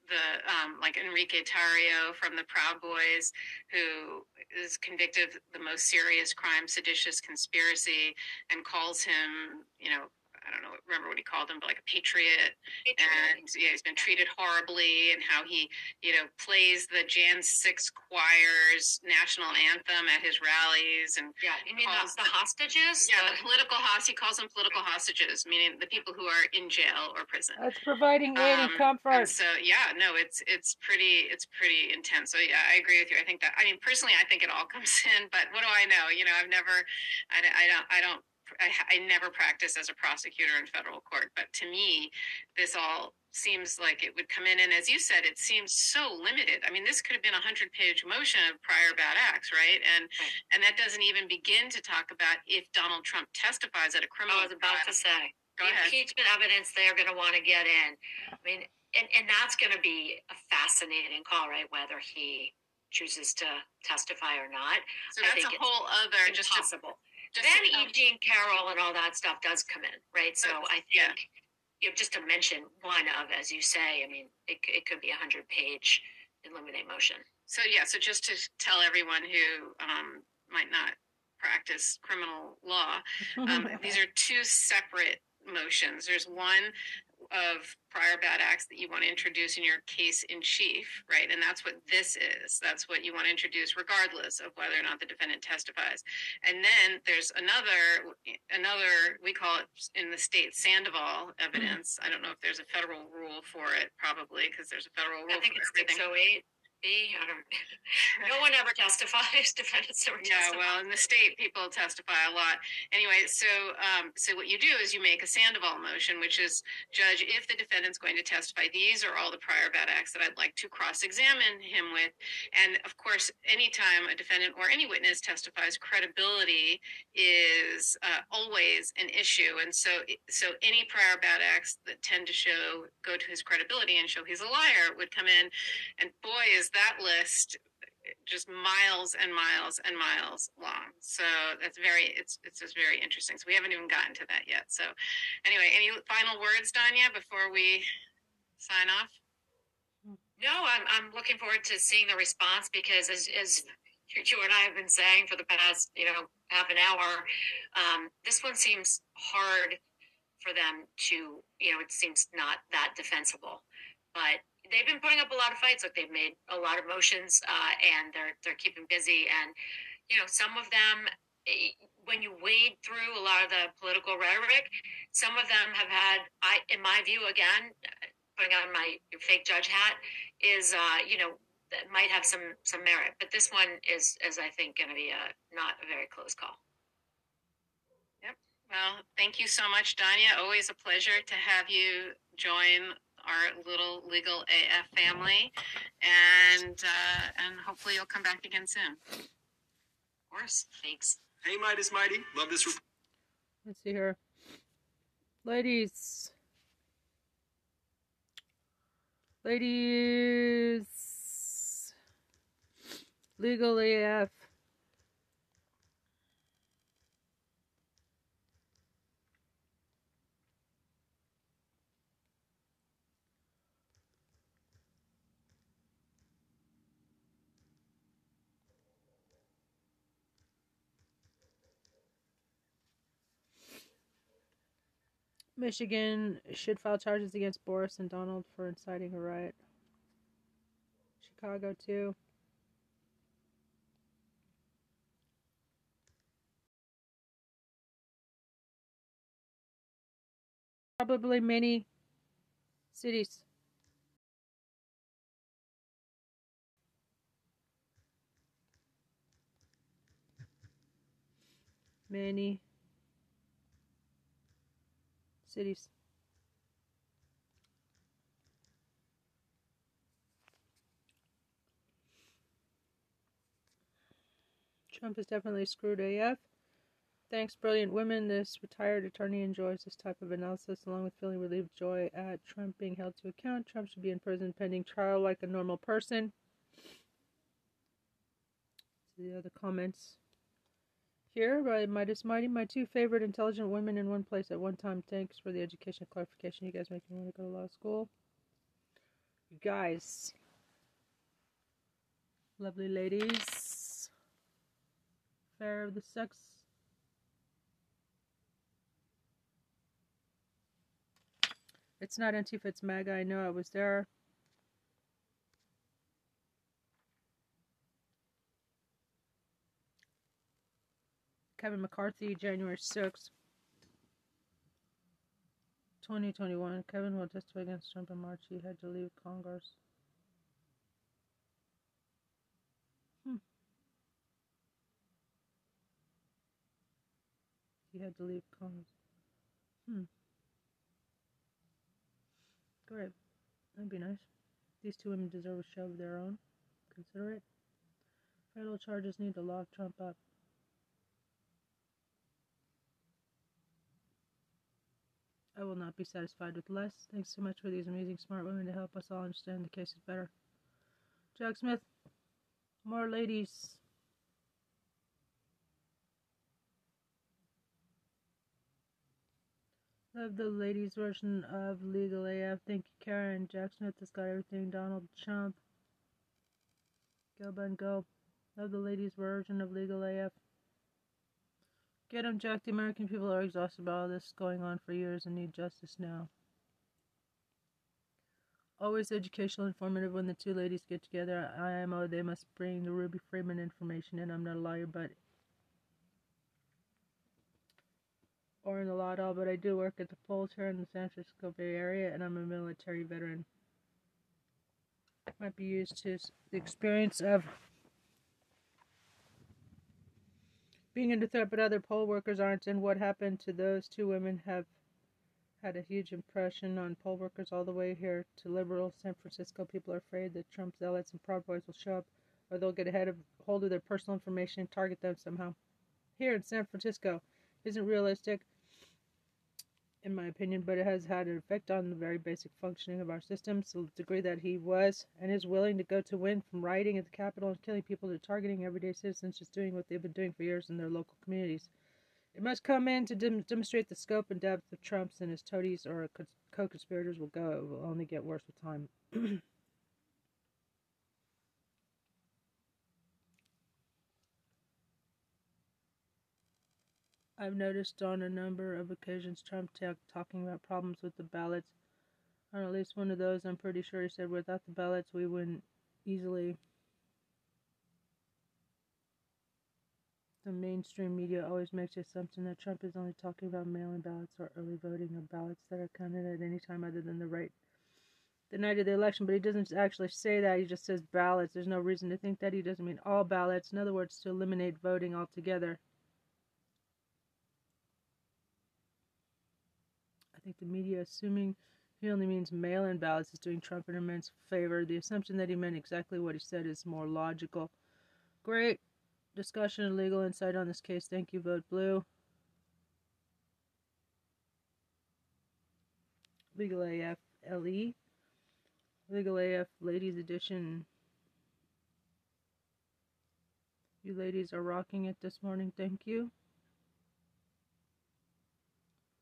the um, like Enrique Tarrio from the Proud Boys, who is convicted of the most serious crime, seditious conspiracy, and calls him, you know, I don't know, remember what he called him, but like a patriot. And yeah, he's been treated horribly, and how he, you know, plays the Jan Six Choir's national anthem at his rallies, and Yeah, you mean calls the, the hostages? yeah, The- the political host. He calls them political hostages, meaning the people who are in jail or prison. That's providing aid and Um, comfort. And so yeah, no, it's it's pretty it's pretty intense. So yeah, I agree with you. I think that I mean personally, I think it all comes [laughs] in. But what do I know? You know, I've never, I, I don't, I don't. I, I never practiced as a prosecutor in federal court, but to me, this all seems like it would come in. And as you said, it seems so limited. I mean, this could have been a hundred-page motion of prior bad acts, right? And Right. and that doesn't even begin to talk about if Donald Trump testifies at a criminal I was about trial. to say. Go the ahead. impeachment evidence they're going to want to get in. I mean, and, and that's going to be a fascinating call, right? Whether he chooses to testify or not. So I that's a think it's whole other just to, Impossible. Just then to- E. Jean Carroll and all that stuff does come in, right? So I think, Yeah. you know, just to mention one of, as you say, I mean, it, it could be a hundred page eliminate motion. So yeah, so just to tell everyone who um, might not practice criminal law, [laughs] um, these are two separate motions. There's one of prior bad acts that you want to introduce in your case in chief, right? And that's what this is. That's what you want to introduce, regardless of whether or not the defendant testifies. And then there's another, another we call it in the state Sandoval evidence. Mm-hmm. I don't know if there's a federal rule for it, probably because there's a federal rule I think for it's everything. 608 B. I don't. no one ever testifies. [laughs] Defendants never Yeah, well, in the state, people testify a lot. Anyway, so um, so what you do is you make a Sandoval motion, which is judge if the defendant's going to testify. These are all the prior bad acts that I'd like to cross-examine him with, and of course, anytime a defendant or any witness testifies, credibility is uh, always an issue, and so so any prior bad acts that tend to show go to his credibility and show he's a liar would come in, and boy, is that list just miles and miles and miles long. So that's very it's it's just very interesting. So we haven't even gotten to that yet. So anyway, any final words, Danya, before we sign off? No, I'm I'm looking forward to seeing the response because as as you and I have been saying for the past you know half an hour, um, this one seems hard for them to you know it seems not that defensible, but they've been putting up a lot of fights. Like they've made a lot of motions uh, and they're they're keeping busy and you know some of them. eh, When you wade through a lot of the political rhetoric, some of them have had, I, in my view, again, putting on my fake judge hat, is uh, you know that might have some some merit. But this one is is I think going to be a not a very close call. Yep. Well, thank you so much, Danya. Always a pleasure to have you join our little legal AF family, and uh, and hopefully you'll come back again soon. Of course, thanks. Hey, Meidas Mighty. Love this. Re- Let's see here. Ladies. Ladies. Legal AF. Michigan should file charges against Boris and Donald for inciting a riot. Chicago, too. Probably many cities. Many cities. Trump is definitely screwed AF. Thanks, brilliant women. This retired attorney enjoys this type of analysis, along with feeling relieved joy at Trump being held to account. Trump should be in prison pending trial like a normal person. The other comments here by Meidas Mighty. My two favorite intelligent women in one place at one time. Thanks for the education clarification. You guys make me want to go to law school. You guys. Lovely ladies. Fair of the sex. It's not Antifa, it's MAGA. I know I was there. Kevin McCarthy, January 6th, 2021. Kevin will testify against Trump in March. He had to leave Congress. Hmm. He had to leave Congress. Hmm. Great. That'd be nice. These two women deserve a show of their own. Consider it. Federal charges need to lock Trump up. I will not be satisfied with less. Thanks so much for these amazing smart women to help us all understand the cases better. Jack Smith, more ladies. Love the ladies' version of Legal AF. Thank you, Karen. Jack Smith has got everything. Donald Trump. Go, Bun, go. Love the ladies' version of Legal AF. Get him, Jack. The American people are exhausted by all this going on for years and need justice now. Always educational, informative when the two ladies get together. IMO, they must bring the Ruby Freeman information in. I'm not a lawyer, but or in the law at all, but I do work at the polls here in the San Francisco Bay Area, and I'm a military veteran. Might be used to the experience of being under threat, but other poll workers aren't. And what happened to those two women have had a huge impression on poll workers all the way here to liberal San Francisco. People are afraid that Trump zealots and Proud Boys will show up, or they'll get ahead of hold of their personal information and target them somehow. Here in San Francisco, isn't realistic in my opinion, but it has had an effect on the very basic functioning of our system to the degree that he was and is willing to go to win from rioting at the Capitol and killing people to targeting everyday citizens just doing what they've been doing for years in their local communities. It must come in to dem- demonstrate the scope and depth of Trump's and his toadies or co conspirators will go. It will only get worse with time. [clears throat] I've noticed on a number of occasions Trump talking about problems with the ballots. On at least one of those, I'm pretty sure he said without the ballots we wouldn't easily. The mainstream media always makes the assumption that Trump is only talking about mail-in ballots or early voting or ballots that are counted at any time other than the right the night of the election, but he doesn't actually say that. He just says ballots. There's no reason to think that he doesn't mean all ballots. In other words, to eliminate voting altogether. Think the media, assuming he only means mail in ballots, is doing Trump an immense favor. The assumption that he meant exactly what he said is more logical. Great discussion and legal insight on this case. Thank you, Vote Blue. Legal AF LE. Legal AF Ladies Edition. You ladies are rocking it this morning. Thank you.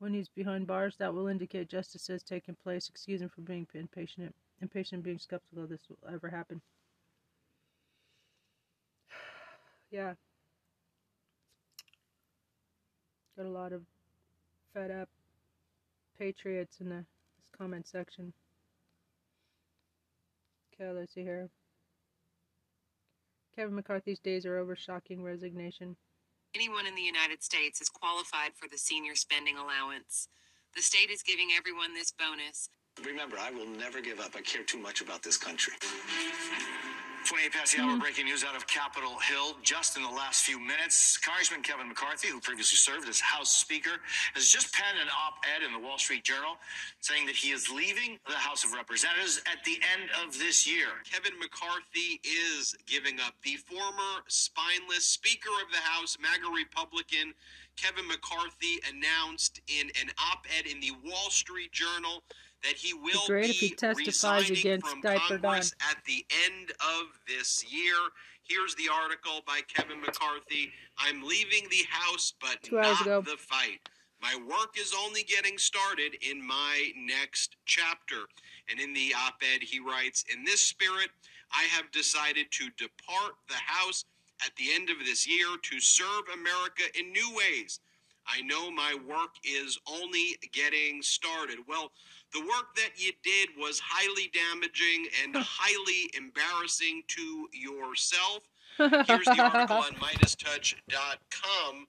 When he's behind bars, that will indicate justice has taken place. Excuse him for being impatient, impatient being skeptical this will ever happen. [sighs] yeah. Got a lot of fed up patriots in the this comment section. Okay, let's see here. Kevin McCarthy's days are over. Shocking resignation anyone in the United States is qualified for the senior spending allowance. The state is giving everyone this bonus. Remember, I will never give up. I care too much about this country. 28 past the hour, breaking news out of Capitol Hill. Just in the last few minutes, Congressman Kevin McCarthy, who previously served as House Speaker, has just penned an op ed in the Wall Street Journal saying that he is leaving the House of Representatives at the end of this year. Kevin McCarthy is giving up. The former spineless Speaker of the House, MAGA Republican, Kevin McCarthy announced in an op ed in the Wall Street Journal that he will great be if he testifies against from Diaper Congress at the end of this year. Here's the article by Kevin McCarthy. I'm leaving the House, but Two not the fight. My work is only getting started in my next chapter. And in the op ed, he writes In this spirit, I have decided to depart the House at the end of this year to serve America in new ways. I know my work is only getting started. Well, the work that you did was highly damaging and [laughs] highly embarrassing to yourself. [laughs] Here's the article on MeidasTouch.com.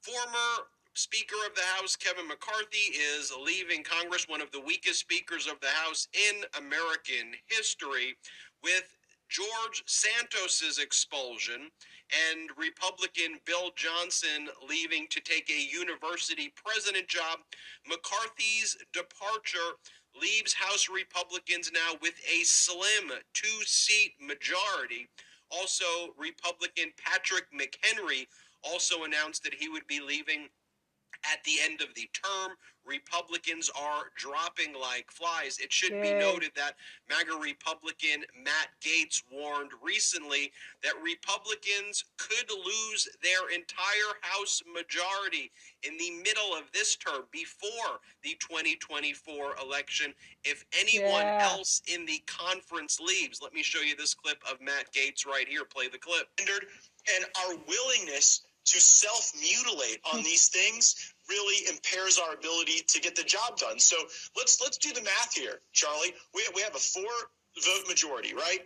Former Speaker of the House Kevin McCarthy is leaving Congress, one of the weakest speakers of the House in American history, with George Santos's expulsion and Republican Bill Johnson leaving to take a university president job. McCarthy's departure leaves House Republicans now with a slim two seat majority. Also, Republican Patrick McHenry also announced that he would be leaving at the end of the term. Republicans are dropping like flies. It should be noted that MAGA Republican Matt Gaetz warned recently that Republicans could lose their entire House majority in the middle of this term before the 2024 election if anyone Yeah. else in the conference leaves. Let me show you this clip of Matt Gaetz right here. Play the clip. and our willingness to self mutilate on these things really impairs our ability to get the job done. So let's let's do the math here, Charlie. We we have a four vote majority, right?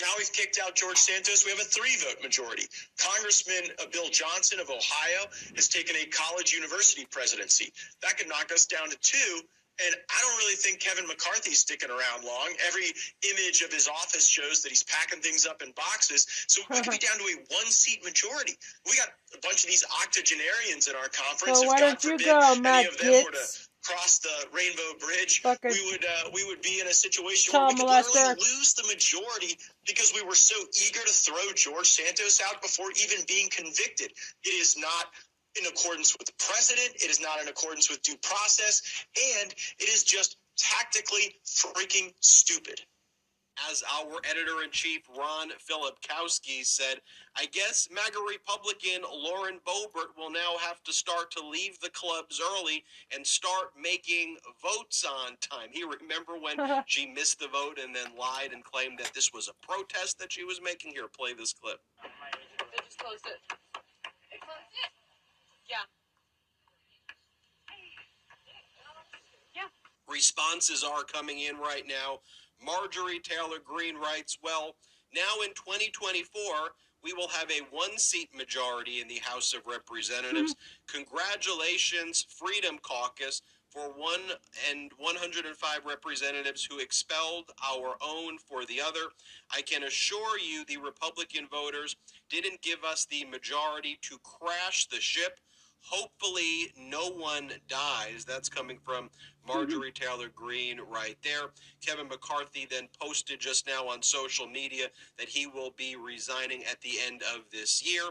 Now we've kicked out George Santos. We have a three vote majority. Congressman uh, Bill Johnson of Ohio has taken a college university presidency. That could knock us down to two. And I don't really think Kevin McCarthy's sticking around long. Every image of his office shows that he's packing things up in boxes. So we could be [laughs] down to a one seat majority. We got a bunch of these octogenarians in our conference. So If why God don't you go, any Matt of them were to cross the Rainbow Bridge, Fucker. we would uh, we would be in a situation Child where we could literally lose the majority because we were so eager to throw George Santos out before even being convicted. It is not in accordance with the president. It is not in accordance with due process, and it is just tactically freaking stupid. As our editor in chief, Ron Filipkowski, said, I guess MAGA Republican Lauren Boebert will now have to start to leave the clubs early and start making votes on time. He remember when [laughs] she missed the vote and then lied and claimed that this was a protest that she was making? Here, play this clip. They just closed it. They closed it. Yeah. Yeah. responses are coming in right now. Marjorie Taylor Greene writes, Well, now in 2024, we will have a one seat majority in the House of Representatives. Hmm. Congratulations, Freedom Caucus, for one and 105 representatives who expelled our own for the other. I can assure you the Republican voters didn't give us the majority to crash the ship. Hopefully, no one dies. That's coming from mm-hmm. Marjorie Taylor Greene right there. Kevin McCarthy then posted just now on social media that he will be resigning at the end of this year.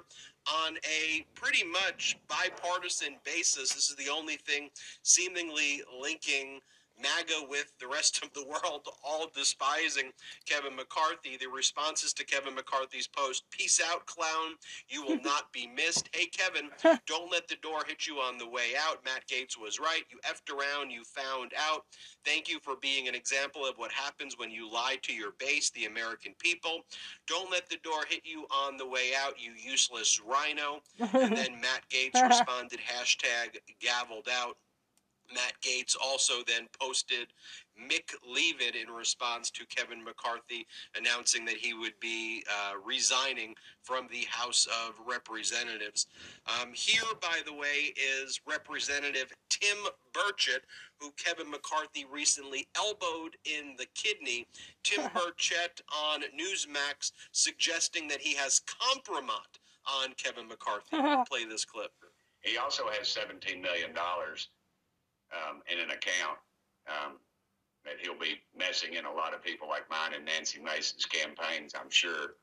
On a pretty much bipartisan basis, this is the only thing seemingly linking MAGA with the rest of the world, all despising Kevin McCarthy. The responses to Kevin McCarthy's post Peace out, clown. You will [laughs] not be missed. Hey, Kevin, [laughs] don't let the door hit you on the way out. Matt Gaetz was right. You effed around, you found out. Thank you for being an example of what happens when you lie to your base, the American people. Don't let the door hit you on the way out, you useless rhino. And [laughs] then Matt Gaetz responded, hashtag gavelled out. Matt Gaetz also then posted Mick Leavitt in response to Kevin McCarthy announcing that he would be uh, resigning from the House of Representatives. Um, here, by the way, is Representative Tim Burchett, who Kevin McCarthy recently elbowed in the kidney. Tim [laughs] Burchett on Newsmax suggesting that he has compromised on Kevin McCarthy. [laughs] Play this clip. He also has $17 million um, in an account um, that he'll be messing in a lot of people like mine and Nancy Mace's campaigns, I'm sure.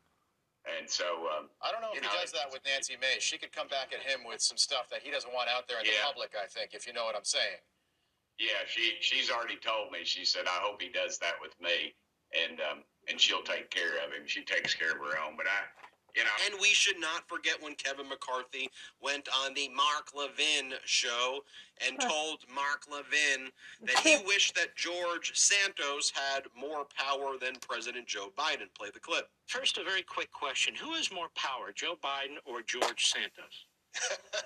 And so, um, I don't know if he does that with Nancy May. She could come back at him with some stuff that he doesn't want out there in Yeah. the public. I think, if you know what I'm saying. Yeah, she she's already told me. She said, "I hope he does that with me," and um, and she'll take care of him. She takes care of her own. But I, You know, and we should not forget when Kevin McCarthy went on the Mark Levin show and told Mark Levin that he [laughs] wished that George Santos had more power than President Joe Biden. Play the clip. First, a very quick question: Who has more power, Joe Biden or George Santos? [laughs]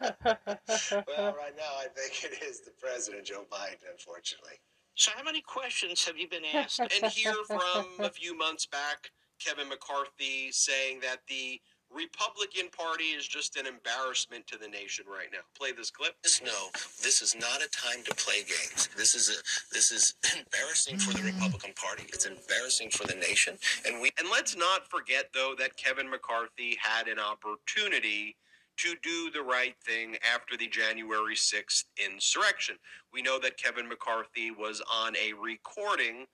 [laughs] well, right now I think it is the president, Joe Biden, unfortunately. So, how many questions have you been asked? and hear from a few months back Kevin McCarthy saying that the Republican Party is just an embarrassment to the nation right now. Play this clip. No, this is not a time to play games. This is a this is [clears throat] embarrassing for the Republican Party. It's embarrassing for the nation, and we And let's not forget though that Kevin McCarthy had an opportunity to do the right thing after the January 6th insurrection. We know that Kevin McCarthy was on a recording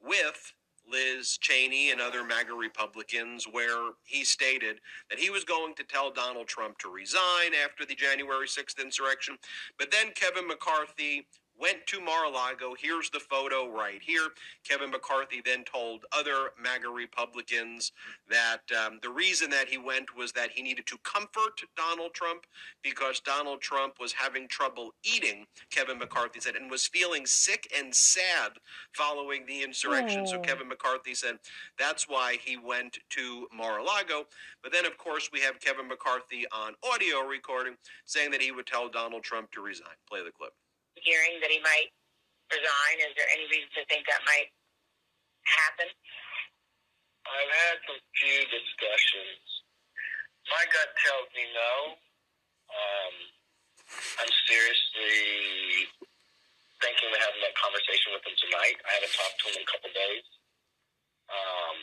with Liz Cheney and other MAGA Republicans, where he stated that he was going to tell Donald Trump to resign after the January 6th insurrection. But then Kevin McCarthy went to Mar-a-Lago. Here's the photo right here. Kevin McCarthy then told other MAGA Republicans that um, the reason that he went was that he needed to comfort Donald Trump because Donald Trump was having trouble eating, Kevin McCarthy said, and was feeling sick and sad following the insurrection. So. Kevin McCarthy said that's why he went to Mar-a-Lago. But then, of course, we have Kevin McCarthy on audio recording saying that he would tell Donald Trump to resign. Play the clip. Hearing that he might resign? Is there any reason to think that might happen? I've had some few discussions. My gut tells me no. Um, I'm seriously thinking of having that conversation with him tonight. I haven't talked to him in a couple days. Um,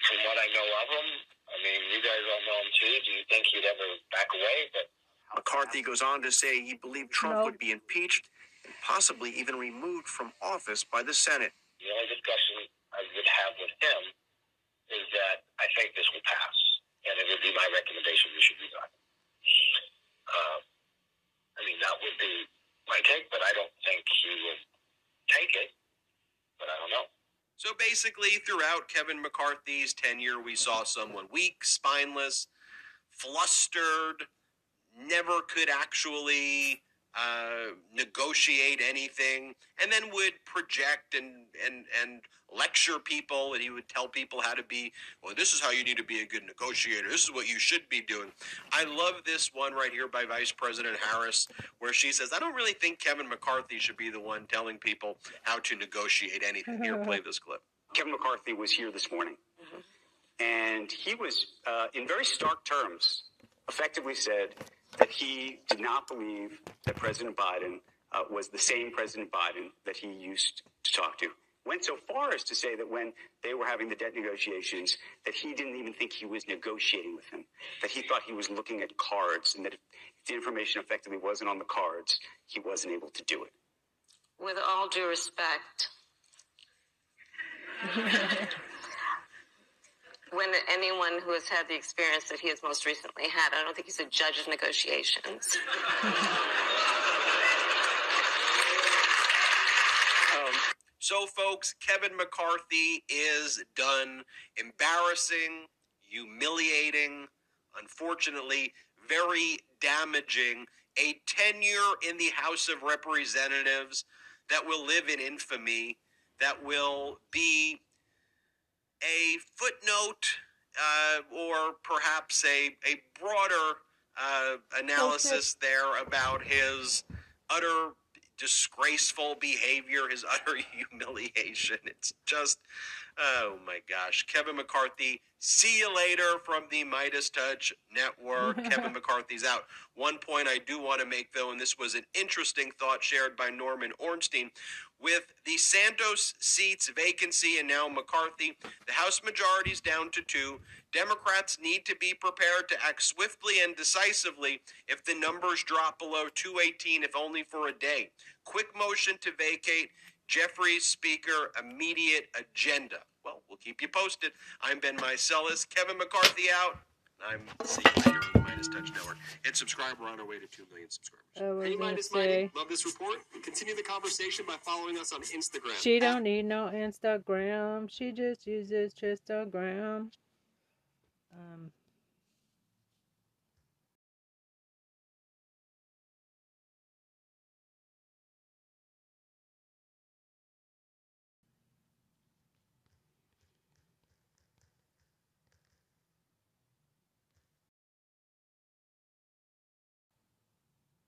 from what I know of him, I mean, you guys all know him too. Do you think he'd ever back away? But McCarthy goes on to say he believed Trump would be impeached and possibly even removed from office by the Senate. the only discussion I would have with him is that I think this will pass, and it would be my recommendation we should be resign. Uh, I mean, that would be my take, but I don't think he would take it. But I don't know. So basically, throughout Kevin McCarthy's tenure, we saw someone weak, spineless, flustered, never could actually uh, negotiate anything, and then would project and, and, and lecture people, and he would tell people how to be, well, this is how you need to be a good negotiator. This is what you should be doing. I love this one right here by Vice President Harris, where she says, I don't really think Kevin McCarthy should be the one telling people how to negotiate anything. Here, play this clip. Kevin McCarthy was here this morning, and he was, uh, in very stark terms, effectively said that he did not believe that President Biden uh, was the same President Biden that he used to talk to. Went so far as to say that when they were having the debt negotiations, that he didn't even think he was negotiating with him. That he thought he was looking at cards, and that if the information effectively wasn't on the cards, he wasn't able to do it. With all due respect, when anyone who has had the experience that he has most recently had, I don't think he's a judge of negotiations. [laughs] Um, so, folks, Kevin McCarthy is done. Embarrassing, humiliating, unfortunately, very damaging. A tenure in the House of Representatives that will live in infamy, that will be a footnote uh, or perhaps a, a broader uh, analysis there about his utter disgraceful behavior, his [laughs] utter humiliation. It's just, oh my gosh. Kevin McCarthy, see you later from the MeidasTouch Network. [laughs] Kevin McCarthy's out. One point I do want to make, though, and this was an interesting thought shared by Norman Ornstein. With the Santos seats vacancy and now McCarthy, the House majority is down to two. Democrats need to be prepared to act swiftly and decisively if the numbers drop below 218, if only for a day. Quick motion to vacate. Jeffries speaker, immediate agenda. Well, we'll keep you posted. I'm Ben Meiselas. Kevin McCarthy out. I'm you MeidasTouch Network. Hit subscribe. We're on our way to 2 million subscribers. Was Hey, Meidas Mighty, love this report. Continue the conversation by following us on Instagram. she don't need no Instagram. She just uses Instagram. Um,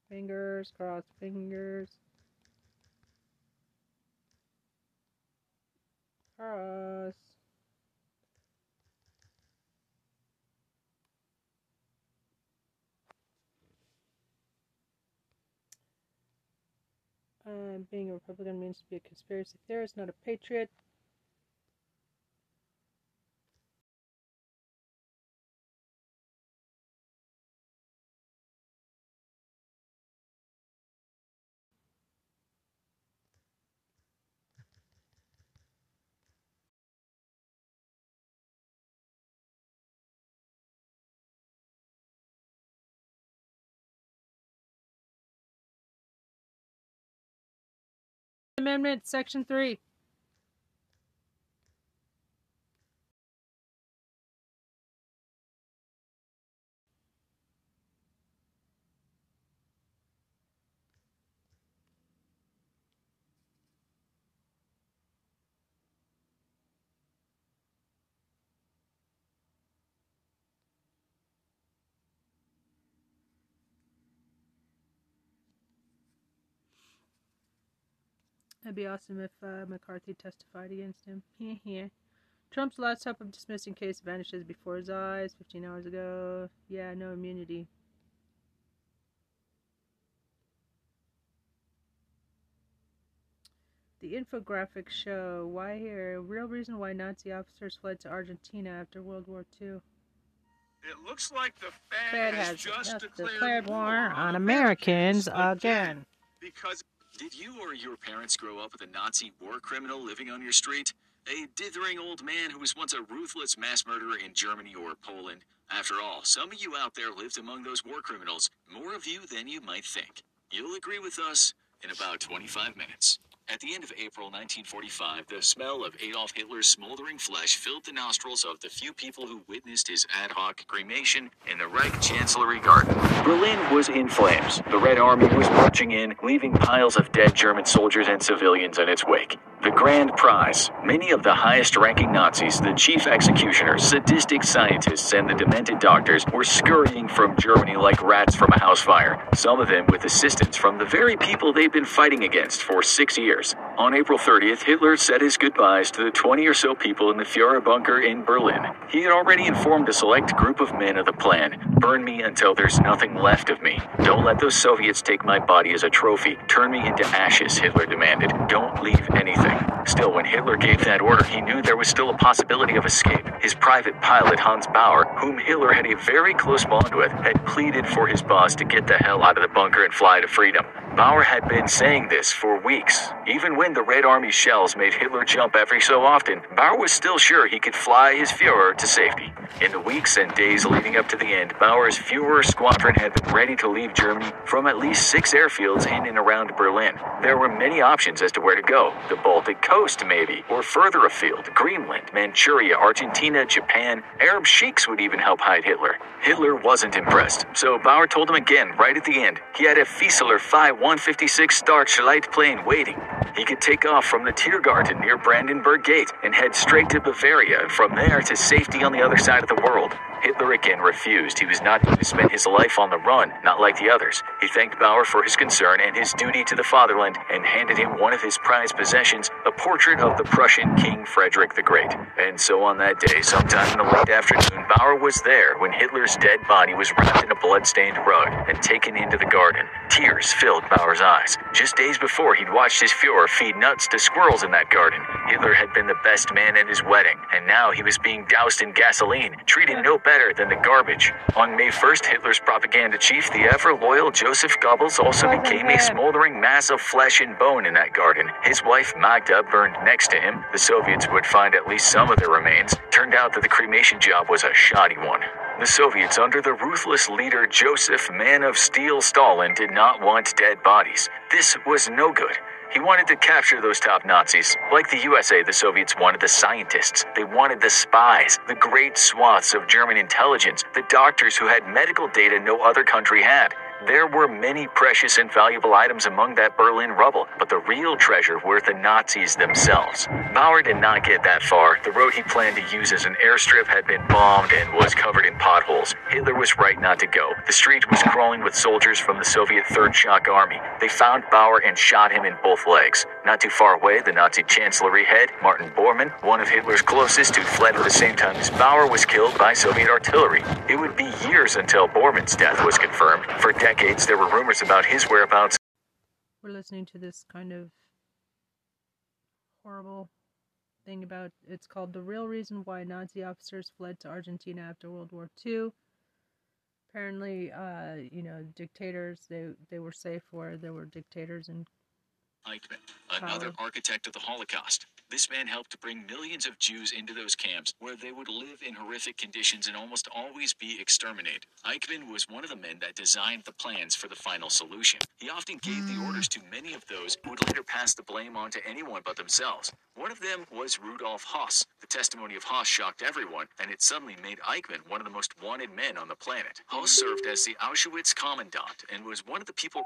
fingers, cross fingers. Cross. Uh, being a Republican means to be a conspiracy theorist, not a patriot. Amendment, Section 3. That'd be awesome if uh, McCarthy testified against him. [laughs] yeah. Trump's last hope of dismissing case vanishes before his eyes 15 hours ago. Yeah, no immunity. The infographics show why here real reason why Nazi officers fled to Argentina after World War II. It looks like the Fed, Fed has, has just just declared, declared war on Americans again. because Did you or your parents grow up with a Nazi war criminal living on your street? A dithering old man who was once a ruthless mass murderer in Germany or Poland? After all, some of you out there lived among those war criminals, more of you than you might think. You'll agree with us in about 25 minutes. At the end of April 1945, the smell of Adolf Hitler's smoldering flesh filled the nostrils of the few people who witnessed his ad hoc cremation in the Reich Chancellery Garden. Berlin was in flames. The Red Army was marching in, leaving piles of dead German soldiers and civilians in its wake. The grand prize. Many of the highest ranking Nazis, the chief executioners, sadistic scientists, and the demented doctors were scurrying from Germany like rats from a house fire, some of them with assistance from the very people they'd been fighting against for six years. On April 30th, Hitler said his goodbyes to the 20 or so people in the Führer bunker in Berlin. He had already informed a select group of men of the plan burn me until there's nothing left of me. Don't let those Soviets take my body as a trophy. Turn me into ashes, Hitler demanded. Don't leave anything. Still, when Hitler gave that order, he knew there was still a possibility of escape. His private pilot, Hans Bauer, whom Hitler had a very close bond with, had pleaded for his boss to get the hell out of the bunker and fly to freedom. Bauer had been saying this for weeks. Even when the Red Army shells made Hitler jump every so often, Bauer was still sure he could fly his Fuhrer to safety. In the weeks and days leading up to the end, Bauer's Fuhrer squadron had been ready to leave Germany from at least six airfields in and around Berlin. There were many options as to where to go the Baltic coast, maybe, or further afield Greenland, Manchuria, Argentina, Japan. Arab sheiks would even help hide Hitler. Hitler wasn't impressed, so Bauer told him again, right at the end, he had a Fieseler Fi 156 Storch light plane waiting. He could take off from the Tiergarten near Brandenburg Gate and head straight to Bavaria and from there to safety on the other side of the world. Hitler again refused. He was not going to spend his life on the run, not like the others. He thanked Bauer for his concern and his duty to the fatherland and handed him one of his prized possessions, a portrait of the Prussian King Frederick the Great. And so on that day, sometime in the late afternoon, Bauer was there when Hitler's dead body was wrapped in a blood-stained rug and taken into the garden. Tears filled Bauer's eyes. Just days before, he'd watched his Fuhrer feed nuts to squirrels in that garden. Hitler had been the best man at his wedding, and now he was being doused in gasoline, treated no better than the garbage. On May 1st, Hitler's propaganda chief, the ever loyal Joseph Goebbels, also became a smoldering mass of flesh and bone in that garden. His wife Magda burned next to him. The Soviets would find at least some of their remains. Turned out that the cremation job was a shoddy one. The Soviets, under the ruthless leader Joseph Man of Steel Stalin, did not want dead bodies. This was no good. He wanted to capture those top Nazis. Like the USA, the Soviets wanted the scientists. They wanted the spies, the great swaths of German intelligence, the doctors who had medical data no other country had. There were many precious and valuable items among that Berlin rubble, but the real treasure were the Nazis themselves. Bauer did not get that far. The road he planned to use as an airstrip had been bombed and was covered in potholes. Hitler was right not to go. The street was crawling with soldiers from the Soviet Third Shock Army. They found Bauer and shot him in both legs. Not too far away, the Nazi chancellery head, Martin Bormann, one of Hitler's closest, who fled at the same time as Bauer, was killed by Soviet artillery. It would be years until Bormann's death was confirmed. For decades, there were rumors about his whereabouts. We're listening to this kind of horrible thing about it's called The Real Reason Why Nazi Officers Fled to Argentina After World War II. Apparently, uh, you know, dictators they they were safe where there were dictators and Eichmann, another architect of the Holocaust. This man helped bring millions of Jews into those camps where they would live in horrific conditions and almost always be exterminated. Eichmann was one of the men that designed the plans for the final solution. He often gave the orders to many of those who would later pass the blame on to anyone but themselves. One of them was Rudolf Höss. The testimony of Höss shocked everyone, and it suddenly made Eichmann one of the most wanted men on the planet. Höss served as the Auschwitz commandant and was one of the people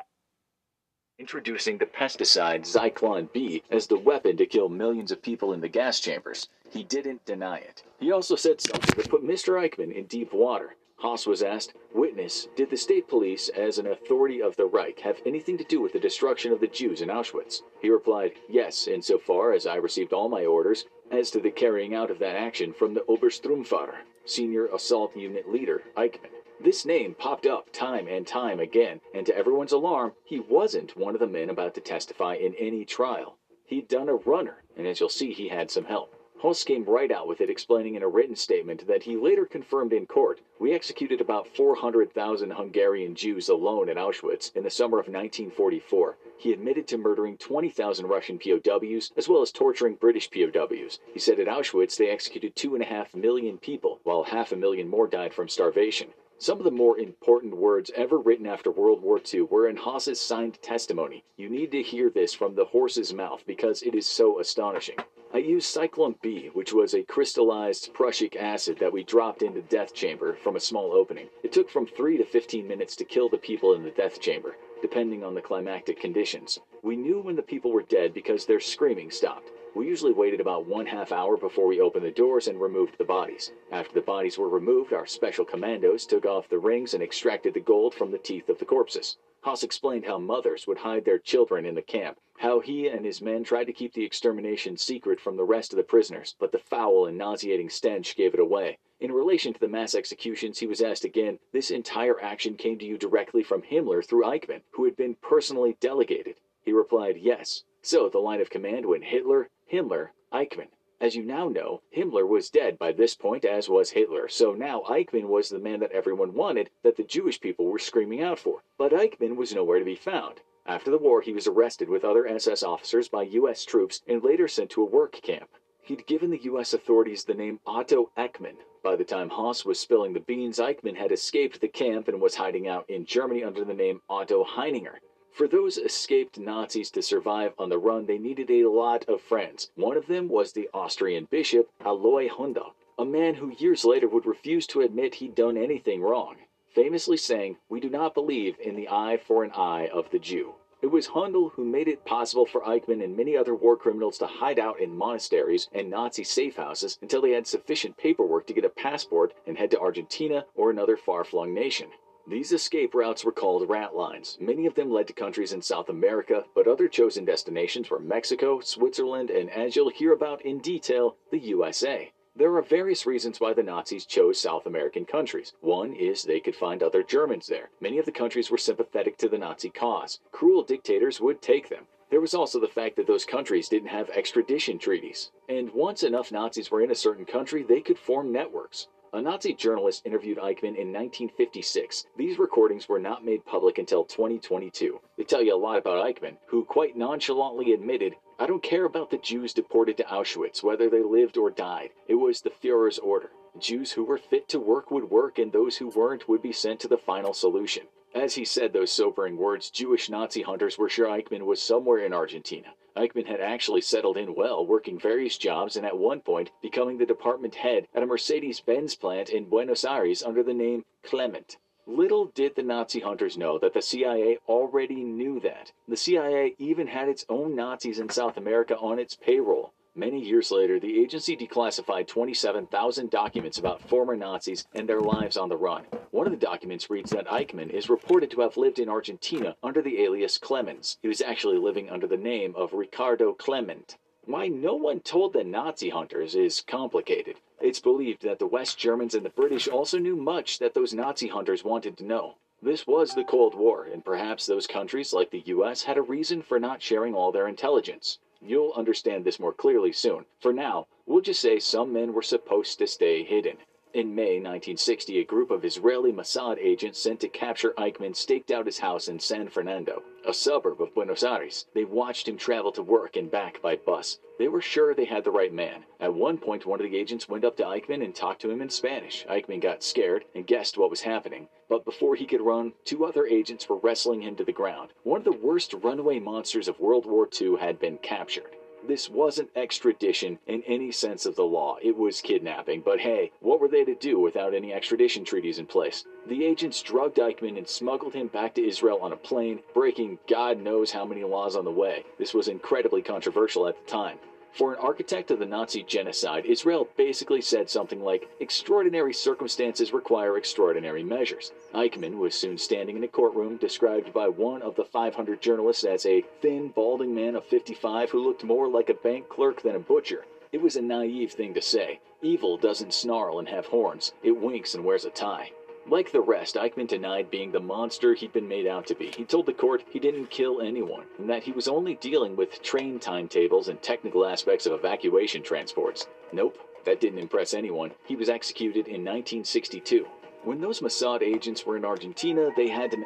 introducing the pesticide Zyklon B as the weapon to kill millions of people in the gas chambers. He didn't deny it. He also said something that put Mr. Eichmann in deep water. Höss was asked, Witness, did the state police, as an authority of the Reich, have anything to do with the destruction of the Jews in Auschwitz? He replied, Yes, insofar as I received all my orders as to the carrying out of that action from the Obersturmführer, senior assault unit leader, Eichmann. This name popped up time and time again, and to everyone's alarm, he wasn't one of the men about to testify in any trial. He'd done a runner, and as you'll see, he had some help. Höss came right out with it, explaining in a written statement that he later confirmed in court. We executed about 400,000 Hungarian Jews alone in Auschwitz in the summer of 1944. He admitted to murdering 20,000 Russian POWs, as well as torturing British POWs. He said at Auschwitz they executed 2.5 million people, while half a million more died from starvation. Some of the more important words ever written after World War II were in Höss's signed testimony. You need to hear this from the horse's mouth because it is so astonishing. I used Zyklon B, which was a crystallized prussic acid that we dropped into death chamber from a small opening. It took from 3 to 15 minutes to kill the people in the death chamber, depending on the climactic conditions. We knew when the people were dead because their screaming stopped. We usually waited about one half hour before we opened the doors and removed the bodies. After the bodies were removed, our special commandos took off the rings and extracted the gold from the teeth of the corpses. Höss explained how mothers would hide their children in the camp, how he and his men tried to keep the extermination secret from the rest of the prisoners, but the foul and nauseating stench gave it away. In relation to the mass executions, he was asked again, this entire action came to you directly from Himmler through Eichmann, who had been personally delegated. He replied, yes. So the line of command went Hitler, Himmler, Eichmann. As you now know, Himmler was dead by this point, as was Hitler, so now Eichmann was the man that everyone wanted, that the Jewish people were screaming out for. But Eichmann was nowhere to be found. After the war, he was arrested with other SS officers by U.S. troops and later sent to a work camp. He'd given the U.S. authorities the name Otto Eichmann. By the time Höss was spilling the beans, Eichmann had escaped the camp and was hiding out in Germany under the name Otto Heininger. For those escaped Nazis to survive on the run, they needed a lot of friends. One of them was the Austrian bishop, Aloy Hundal, a man who years later would refuse to admit he'd done anything wrong, famously saying, We do not believe in the eye for an eye of the Jew. It was Hundal who made it possible for Eichmann and many other war criminals to hide out in monasteries and Nazi safe houses until they had sufficient paperwork to get a passport and head to Argentina or another far flung nation. These escape routes were called rat lines. Many of them led to countries in South America, but other chosen destinations were Mexico, Switzerland, and as you'll hear about in detail, the USA. There are various reasons why the Nazis chose South American countries. One is they could find other Germans there. Many of the countries were sympathetic to the Nazi cause. Cruel dictators would take them. There was also the fact that those countries didn't have extradition treaties. And once enough Nazis were in a certain country, they could form networks. A Nazi journalist interviewed Eichmann in 1956. These recordings were not made public until 2022. They tell you a lot about Eichmann, who quite nonchalantly admitted, I don't care about the Jews deported to Auschwitz, whether they lived or died. It was the Fuhrer's order. Jews who were fit to work would work, and those who weren't would be sent to the final solution. As he said those sobering words, Jewish Nazi hunters were sure Eichmann was somewhere in Argentina. Eichmann had actually settled in well, working various jobs and at one point becoming the department head at a Mercedes Benz plant in Buenos Aires under the name Clement. Little did the Nazi hunters know that the CIA already knew that. The CIA even had its own Nazis in South America on its payroll. Many years later, the agency declassified 27,000 documents about former Nazis and their lives on the run. One of the documents reads that Eichmann is reported to have lived in Argentina under the alias Clemens. He was actually living under the name of Ricardo Clement. Why no one told the Nazi hunters is complicated. It's believed that the West Germans and the British also knew much that those Nazi hunters wanted to know. This was the Cold War, and perhaps those countries, like the US, had a reason for not sharing all their intelligence. You'll understand this more clearly soon. For now, we'll just say some men were supposed to stay hidden. In May 1960, a group of Israeli Mossad agents sent to capture Eichmann staked out his house in San Fernando, a suburb of Buenos Aires. They watched him travel to work and back by bus. They were sure they had the right man. At one point, one of the agents went up to Eichmann and talked to him in Spanish. Eichmann got scared and guessed what was happening. But before he could run, two other agents were wrestling him to the ground. One of the worst runaway monsters of World War II had been captured. This wasn't extradition in any sense of the law. It was kidnapping. But hey, what were they to do without any extradition treaties in place? The agents drugged Eichmann and smuggled him back to Israel on a plane, breaking God knows how many laws on the way. This was incredibly controversial at the time. For an architect of the Nazi genocide, Israel basically said something like, extraordinary circumstances require extraordinary measures. Eichmann was soon standing in a courtroom described by one of the 500 journalists as a thin, balding man of 55 who looked more like a bank clerk than a butcher. It was a naive thing to say. Evil doesn't snarl and have horns. It winks and wears a tie. Like the rest, Eichmann denied being the monster he'd been made out to be. He told the court he didn't kill anyone, and that he was only dealing with train timetables and technical aspects of evacuation transports. Nope, that didn't impress anyone. He was executed in 1962. When those Mossad agents were in Argentina, they had to.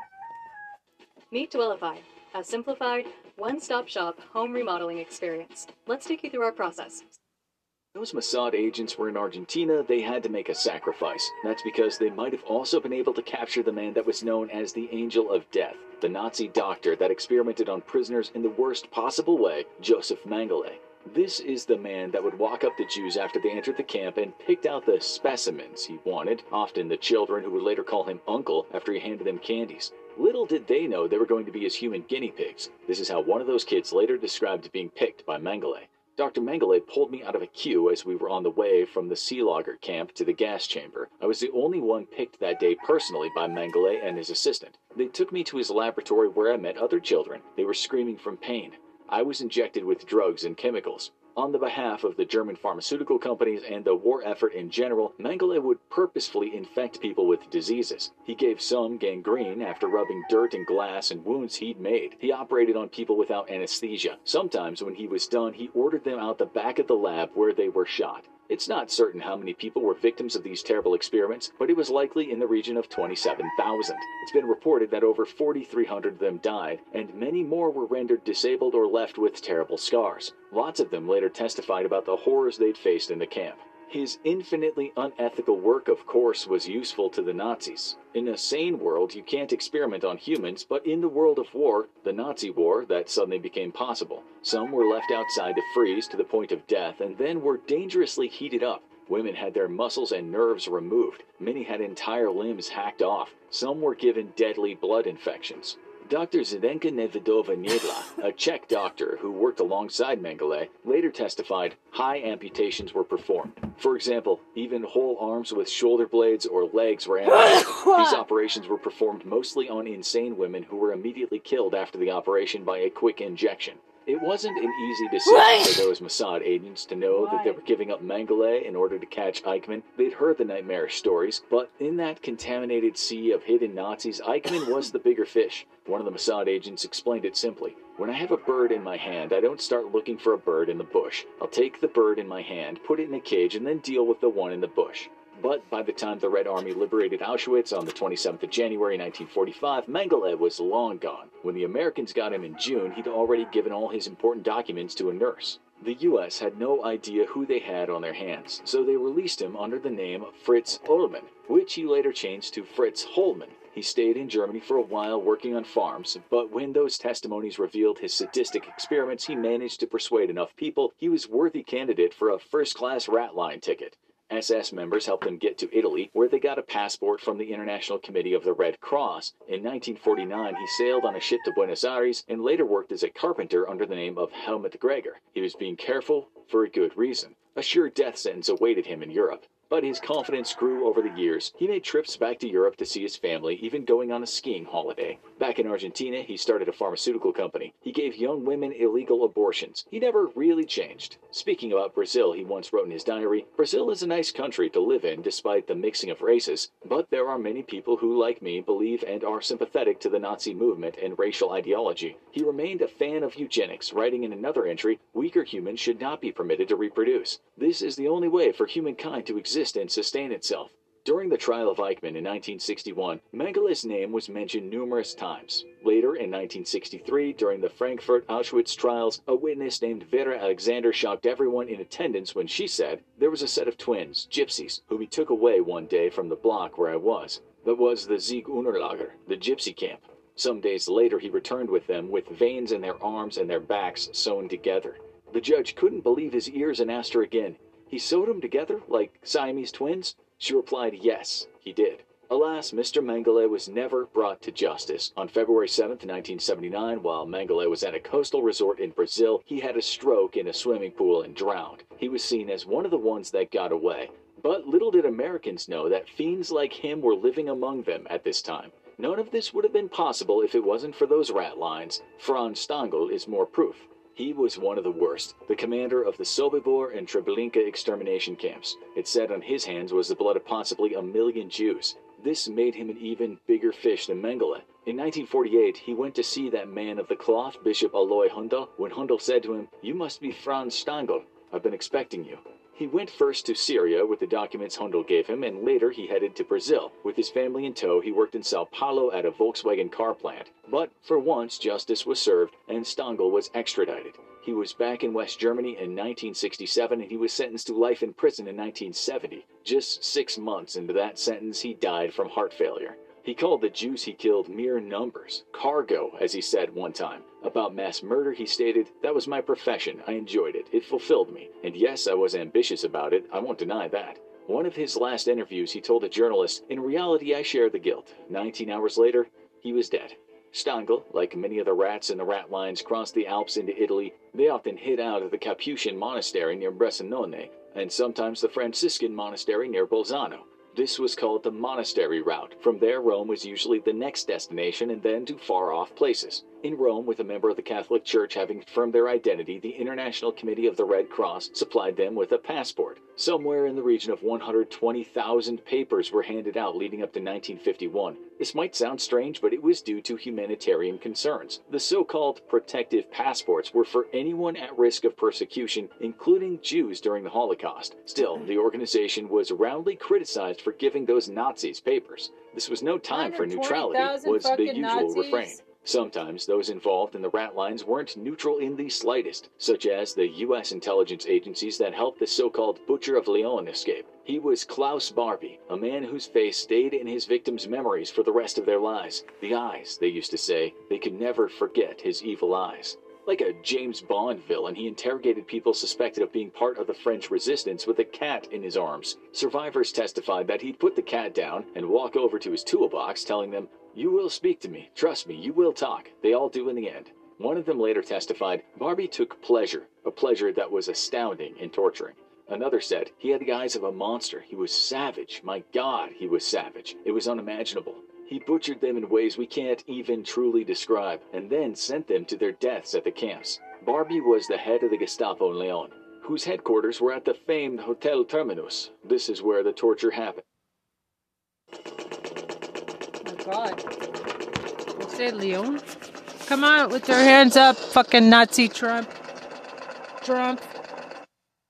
Meet Dwellify, a simplified, one stop shop home remodeling experience. Let's take you through our process. Those Mossad agents were in Argentina, they had to make a sacrifice. That's because they might have also been able to capture the man that was known as the Angel of Death, the Nazi doctor that experimented on prisoners in the worst possible way, Joseph Mengele. This is the man that would walk up to Jews after they entered the camp and picked out the specimens he wanted, often the children who would later call him uncle after he handed them candies. Little did they know they were going to be his human guinea pigs. This is how one of those kids later described being picked by Mengele. Dr. Mengele pulled me out of a queue as we were on the way from the sea logger camp to the gas chamber. I was the only one picked that day personally by Mengele and his assistant. They took me to his laboratory where I met other children. They were screaming from pain. I was injected with drugs and chemicals. On the behalf of the German pharmaceutical companies and the war effort in general, Mengele would purposefully infect people with diseases. He gave some gangrene after rubbing dirt and glass and wounds he'd made. He operated on people without anesthesia. Sometimes, when he was done, he ordered them out the back of the lab where they were shot. It's not certain how many people were victims of these terrible experiments, but it was likely in the region of 27,000. It's been reported that over 4,300 of them died, and many more were rendered disabled or left with terrible scars. Lots of them later testified about the horrors they'd faced in the camp. His infinitely unethical work, of course, was useful to the Nazis. In a sane world, you can't experiment on humans, but in the world of war, the Nazi war, that suddenly became possible. Some were left outside to freeze to the point of death and then were dangerously heated up. Women had their muscles and nerves removed. Many had entire limbs hacked off. Some were given deadly blood infections. Dr. Zdenka Nevidova Niedla, a Czech doctor who worked alongside Mengele, later testified high amputations were performed. For example, even whole arms with shoulder blades or legs were amputated. [laughs] These operations were performed mostly on insane women who were immediately killed after the operation by a quick injection. It wasn't an easy decision for those Mossad agents to know that they were giving up Mengele in order to catch Eichmann. They'd heard the nightmarish stories, but in that contaminated sea of hidden Nazis, Eichmann [laughs] was the bigger fish. One of the Mossad agents explained it simply. When I have a bird in my hand, I don't start looking for a bird in the bush. I'll take the bird in my hand, put it in a cage, and then deal with the one in the bush. But by the time the Red Army liberated Auschwitz on the 27th of January 1945, Mengele was long gone. When the Americans got him in June, he'd already given all his important documents to a nurse. The U.S. had no idea who they had on their hands, so they released him under the name Fritz Ullman, which he later changed to Fritz Holman. He stayed in Germany for a while working on farms, but when those testimonies revealed his sadistic experiments, he managed to persuade enough people he was worthy candidate for a first-class rat line ticket. SS members helped him get to Italy, where they got a passport from the International Committee of the Red Cross. In 1949, he sailed on a ship to Buenos Aires and later worked as a carpenter under the name of Helmut Gregor. He was being careful for a good reason. A sure death sentence awaited him in Europe. But his confidence grew over the years. He made trips back to Europe to see his family, even going on a skiing holiday. Back in Argentina, he started a pharmaceutical company. He gave young women illegal abortions. He never really changed. Speaking about Brazil, he once wrote in his diary Brazil is a nice country to live in despite the mixing of races, but there are many people who, like me, believe and are sympathetic to the Nazi movement and racial ideology. He remained a fan of eugenics, writing in another entry weaker humans should not be permitted to reproduce. This is the only way for humankind to exist and sustain itself. During the trial of Eichmann in 1961, Mengele's name was mentioned numerous times. Later, in 1963, during the Frankfurt Auschwitz trials, a witness named Vera Alexander shocked everyone in attendance when she said there was a set of twins, gypsies, whom he took away one day from the block where I was. That was the Zigeunerlager, the gypsy camp. Some days later, he returned with them with veins in their arms and their backs sewn together. The judge couldn't believe his ears and asked her again, he sewed them together like Siamese twins? She replied, yes, he did. Alas, Mr. Mengele was never brought to justice. On February 7, 1979, while Mengele was at a coastal resort in Brazil, he had a stroke in a swimming pool and drowned. He was seen as one of the ones that got away. But little did Americans know that fiends like him were living among them at this time. None of this would have been possible if it wasn't for those rat lines. Franz Stangl is more proof. He was one of the worst, the commander of the Sobibor and Treblinka extermination camps. It said on his hands was the blood of possibly a million Jews. This made him an even bigger fish than Mengele. In 1948, he went to see that man of the cloth, Bishop Aloy Hundel, when Hundel said to him, You must be Franz Stangl. I've been expecting you. He went first to Syria with the documents Hundel gave him, and later he headed to Brazil. With his family in tow, he worked in Sao Paulo at a Volkswagen car plant. But for once, justice was served, and Stangl was extradited. He was back in West Germany in 1967, and he was sentenced to life in prison in 1970. Just six months into that sentence, he died from heart failure. He called the Jews he killed mere numbers, cargo, as he said one time. About mass murder, he stated, That was my profession. I enjoyed it. It fulfilled me. And yes, I was ambitious about it. I won't deny that. One of his last interviews, he told a journalist, In reality, I share the guilt. 19 hours later, he was dead. Stangl, like many of the rats in the rat lines, crossed the Alps into Italy. They often hid out at the Capuchin monastery near Bressanone, and sometimes the Franciscan monastery near Bolzano. This was called the monastery route. From there, Rome was usually the next destination and then to far off places. In Rome, with a member of the Catholic Church having confirmed their identity, the International Committee of the Red Cross supplied them with a passport. Somewhere in the region of 120,000 papers were handed out leading up to 1951. This might sound strange, but it was due to humanitarian concerns. The so called protective passports were for anyone at risk of persecution, including Jews during the Holocaust. Still, the organization was roundly criticized for giving those Nazis papers. This was no time for neutrality, was the usual Nazis? refrain. Sometimes those involved in the rat lines weren't neutral in the slightest, such as the U.S. intelligence agencies that helped the so called Butcher of Lyon escape. He was Klaus Barbie, a man whose face stayed in his victims' memories for the rest of their lives. The eyes, they used to say, they could never forget his evil eyes. Like a James Bond villain, he interrogated people suspected of being part of the French resistance with a cat in his arms. Survivors testified that he'd put the cat down and walk over to his toolbox, telling them, You will speak to me. Trust me, you will talk. They all do in the end. One of them later testified, Barbie took pleasure, a pleasure that was astounding in torturing. Another said, he had the eyes of a monster. He was savage. My God, he was savage. It was unimaginable. He butchered them in ways we can't even truly describe, and then sent them to their deaths at the camps. Barbie was the head of the Gestapo in Lyon, whose headquarters were at the famed Hotel Terminus. This is where the torture happened. God. You say Lyon? Come on, with your hands up, fucking Nazi Trump. Trump.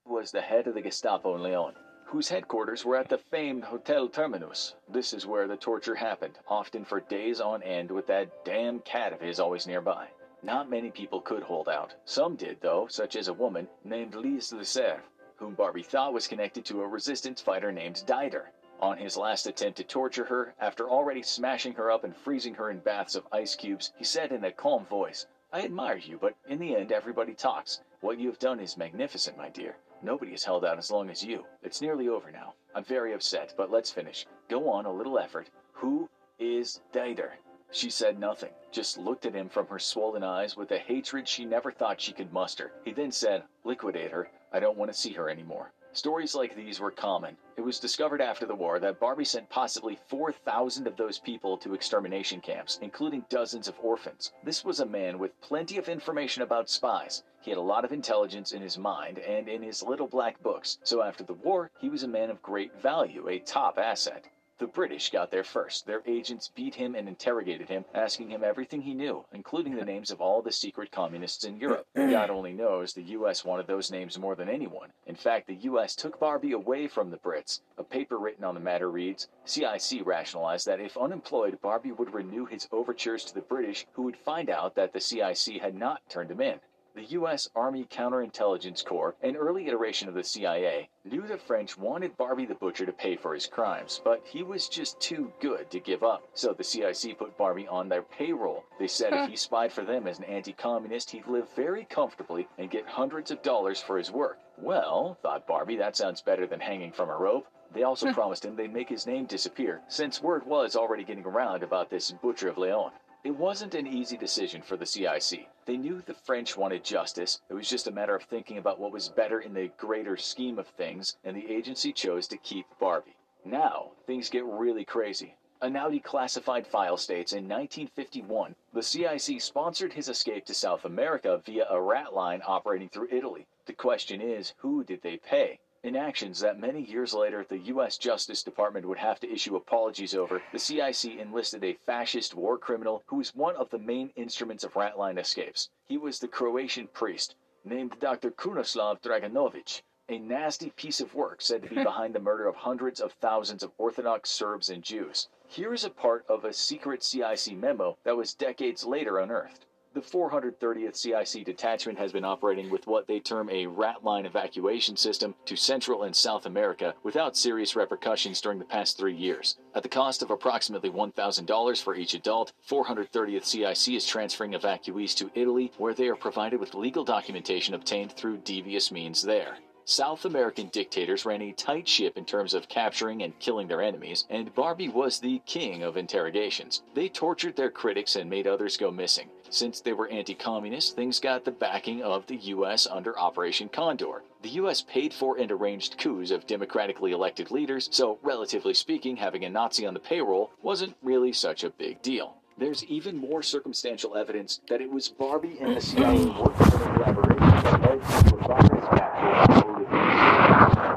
was the head of the Gestapo in Lyon, whose headquarters were at the famed Hotel Terminus. This is where the torture happened, often for days on end with that damn cat of his always nearby. Not many people could hold out. Some did, though, such as a woman named Lise Lesser, whom Barbie thought was connected to a resistance fighter named Didier. On his last attempt to torture her, after already smashing her up and freezing her in baths of ice cubes, he said in a calm voice, I admire you, but in the end, everybody talks. What you have done is magnificent, my dear. Nobody has held out as long as you. It's nearly over now. I'm very upset, but let's finish. Go on, a little effort. Who is Didier? She said nothing, just looked at him from her swollen eyes with a hatred she never thought she could muster. He then said, Liquidate her. I don't want to see her anymore. Stories like these were common. It was discovered after the war that Barbie sent possibly 4,000 of those people to extermination camps, including dozens of orphans. This was a man with plenty of information about spies. He had a lot of intelligence in his mind and in his little black books, so after the war, he was a man of great value, a top asset. The British got there first. Their agents beat him and interrogated him, asking him everything he knew, including the names of all the secret communists in Europe. [clears throat] God only knows the US wanted those names more than anyone. In fact, the US took Barbie away from the Brits. A paper written on the matter reads CIC rationalized that if unemployed, Barbie would renew his overtures to the British, who would find out that the CIC had not turned him in. The U.S. Army Counterintelligence Corps, an early iteration of the CIA, knew the French wanted Barbie the Butcher to pay for his crimes, but he was just too good to give up. So the CIC put Barbie on their payroll. They said if he [laughs] spied for them as an anti communist, he'd live very comfortably and get hundreds of dollars for his work. Well, thought Barbie, that sounds better than hanging from a rope. They also [laughs] promised him they'd make his name disappear, since word was already getting around about this Butcher of Lyon. It wasn't an easy decision for the CIC. They knew the French wanted justice. It was just a matter of thinking about what was better in the greater scheme of things, and the agency chose to keep Barbie. Now, things get really crazy. A now declassified file states in 1951, the CIC sponsored his escape to South America via a rat line operating through Italy. The question is, who did they pay? In actions that many years later the U.S. Justice Department would have to issue apologies over, the CIC enlisted a fascist war criminal who was one of the main instruments of Ratline escapes. He was the Croatian priest named Dr. Krunoslav Draganovic, a nasty piece of work said to be [laughs] behind the murder of hundreds of thousands of Orthodox Serbs and Jews. Here is a part of a secret CIC memo that was decades later unearthed. The 430th CIC detachment has been operating with what they term a rat line evacuation system to Central and South America without serious repercussions during the past three years. At the cost of approximately $1,000 for each adult, 430th CIC is transferring evacuees to Italy, where they are provided with legal documentation obtained through devious means there. South American dictators ran a tight ship in terms of capturing and killing their enemies, and Barbie was the king of interrogations. They tortured their critics and made others go missing. Since they were anti communist, things got the backing of the U.S. under Operation Condor. The U.S. paid for and arranged coups of democratically elected leaders, so relatively speaking, having a Nazi on the payroll wasn't really such a big deal. There's even more circumstantial evidence that it was Barbie and the CIA working in collaboration that led to Barbie's capture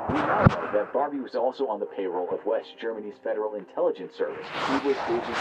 we now know that Barbie was also on the payroll of West Germany's Federal Intelligence Service. He was agent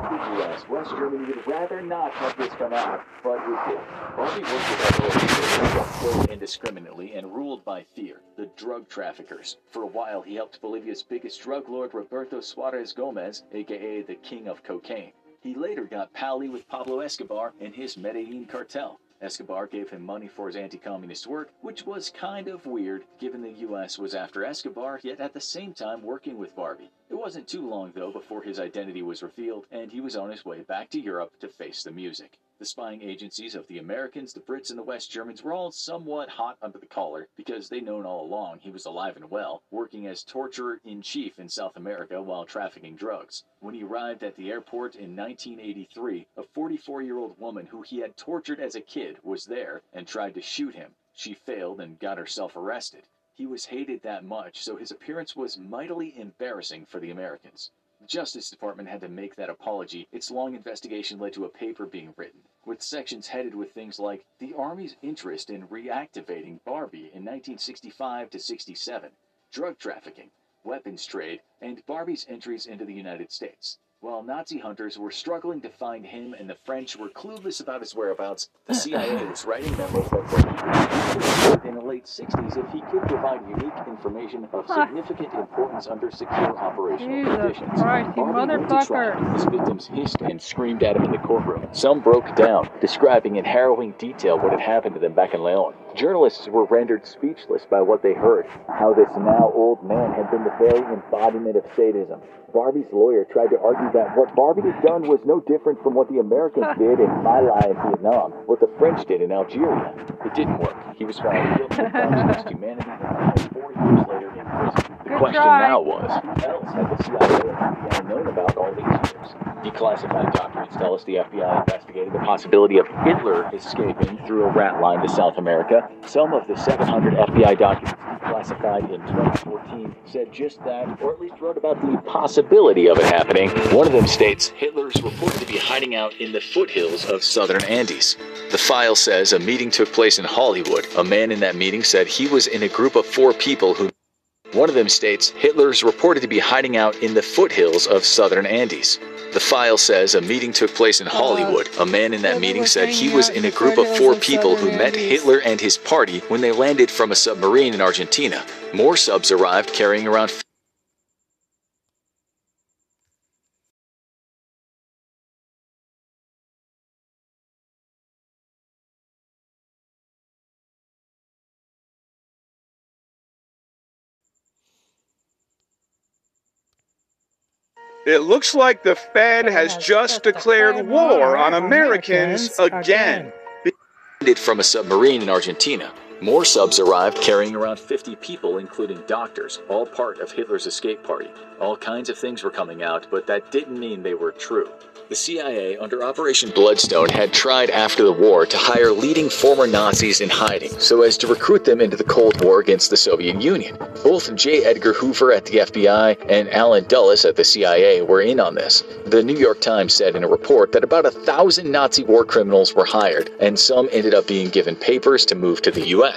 like the U.S., West Germany would rather not have this come out, but it did. Barbie worked with killed indiscriminately and ruled by fear, the drug traffickers. For a while, he helped Bolivia's biggest drug lord, Roberto Suarez Gomez, aka the King of Cocaine. He later got pally with Pablo Escobar and his Medellin cartel. Escobar gave him money for his anti communist work, which was kind of weird given the US was after Escobar, yet at the same time working with Barbie. It wasn't too long, though, before his identity was revealed, and he was on his way back to Europe to face the music. The spying agencies of the Americans, the Brits, and the West Germans were all somewhat hot under the collar because they'd known all along he was alive and well, working as torturer in chief in South America while trafficking drugs. When he arrived at the airport in 1983, a 44 year old woman who he had tortured as a kid was there and tried to shoot him. She failed and got herself arrested. He was hated that much, so his appearance was mightily embarrassing for the Americans. The Justice Department had to make that apology. Its long investigation led to a paper being written, with sections headed with things like the Army's interest in reactivating Barbie in 1965 to 67, drug trafficking, weapons trade, and Barbie's entries into the United States. While Nazi hunters were struggling to find him and the French were clueless about his whereabouts, the [laughs] CIA was writing memos that said in the late 60s if he could provide unique information of significant importance under secure operational Jesus conditions. Christ, you Barbie went motherfucker. His victims hissed and screamed at him in the courtroom. Some broke down, describing in harrowing detail what had happened to them back in Lyon. Journalists were rendered speechless by what they heard, how this now old man had been the very embodiment of sadism. Barbie's lawyer tried to argue that what Barbie had done was no different from what the Americans [laughs] did in My Lai in Vietnam, what the French did in Algeria. It didn't work. He was found guilty of [laughs] crimes against humanity and died four years later in prison. The Good question try. now was, what else had the CIA and FBI known about all these years? Declassified documents tell us the FBI investigated the possibility of Hitler escaping through a rat line to South America. Some of the 700 FBI documents declassified in 2014 said just that, or at least wrote about the possibility of it happening. One of them states Hitler is reported to be hiding out in the foothills of southern Andes. The file says a meeting took place in Hollywood. A man in that meeting said he was in a group of four people who one of them states Hitler is reported to be hiding out in the foothills of southern Andes. The file says a meeting took place in Hollywood. A man in that meeting said he was in a group of four people who met Hitler and his party when they landed from a submarine in Argentina. More subs arrived carrying around It looks like the Fed has just declared war on Americans again. landed from a submarine in Argentina. More subs arrived carrying around 50 people, including doctors, all part of Hitler's escape party. All kinds of things were coming out, but that didn't mean they were true. The CIA, under Operation Bloodstone, had tried after the war to hire leading former Nazis in hiding so as to recruit them into the Cold War against the Soviet Union. Both J. Edgar Hoover at the FBI and Allen Dulles at the CIA were in on this. The New York Times said in a report that about a thousand Nazi war criminals were hired, and some ended up being given papers to move to the U.S.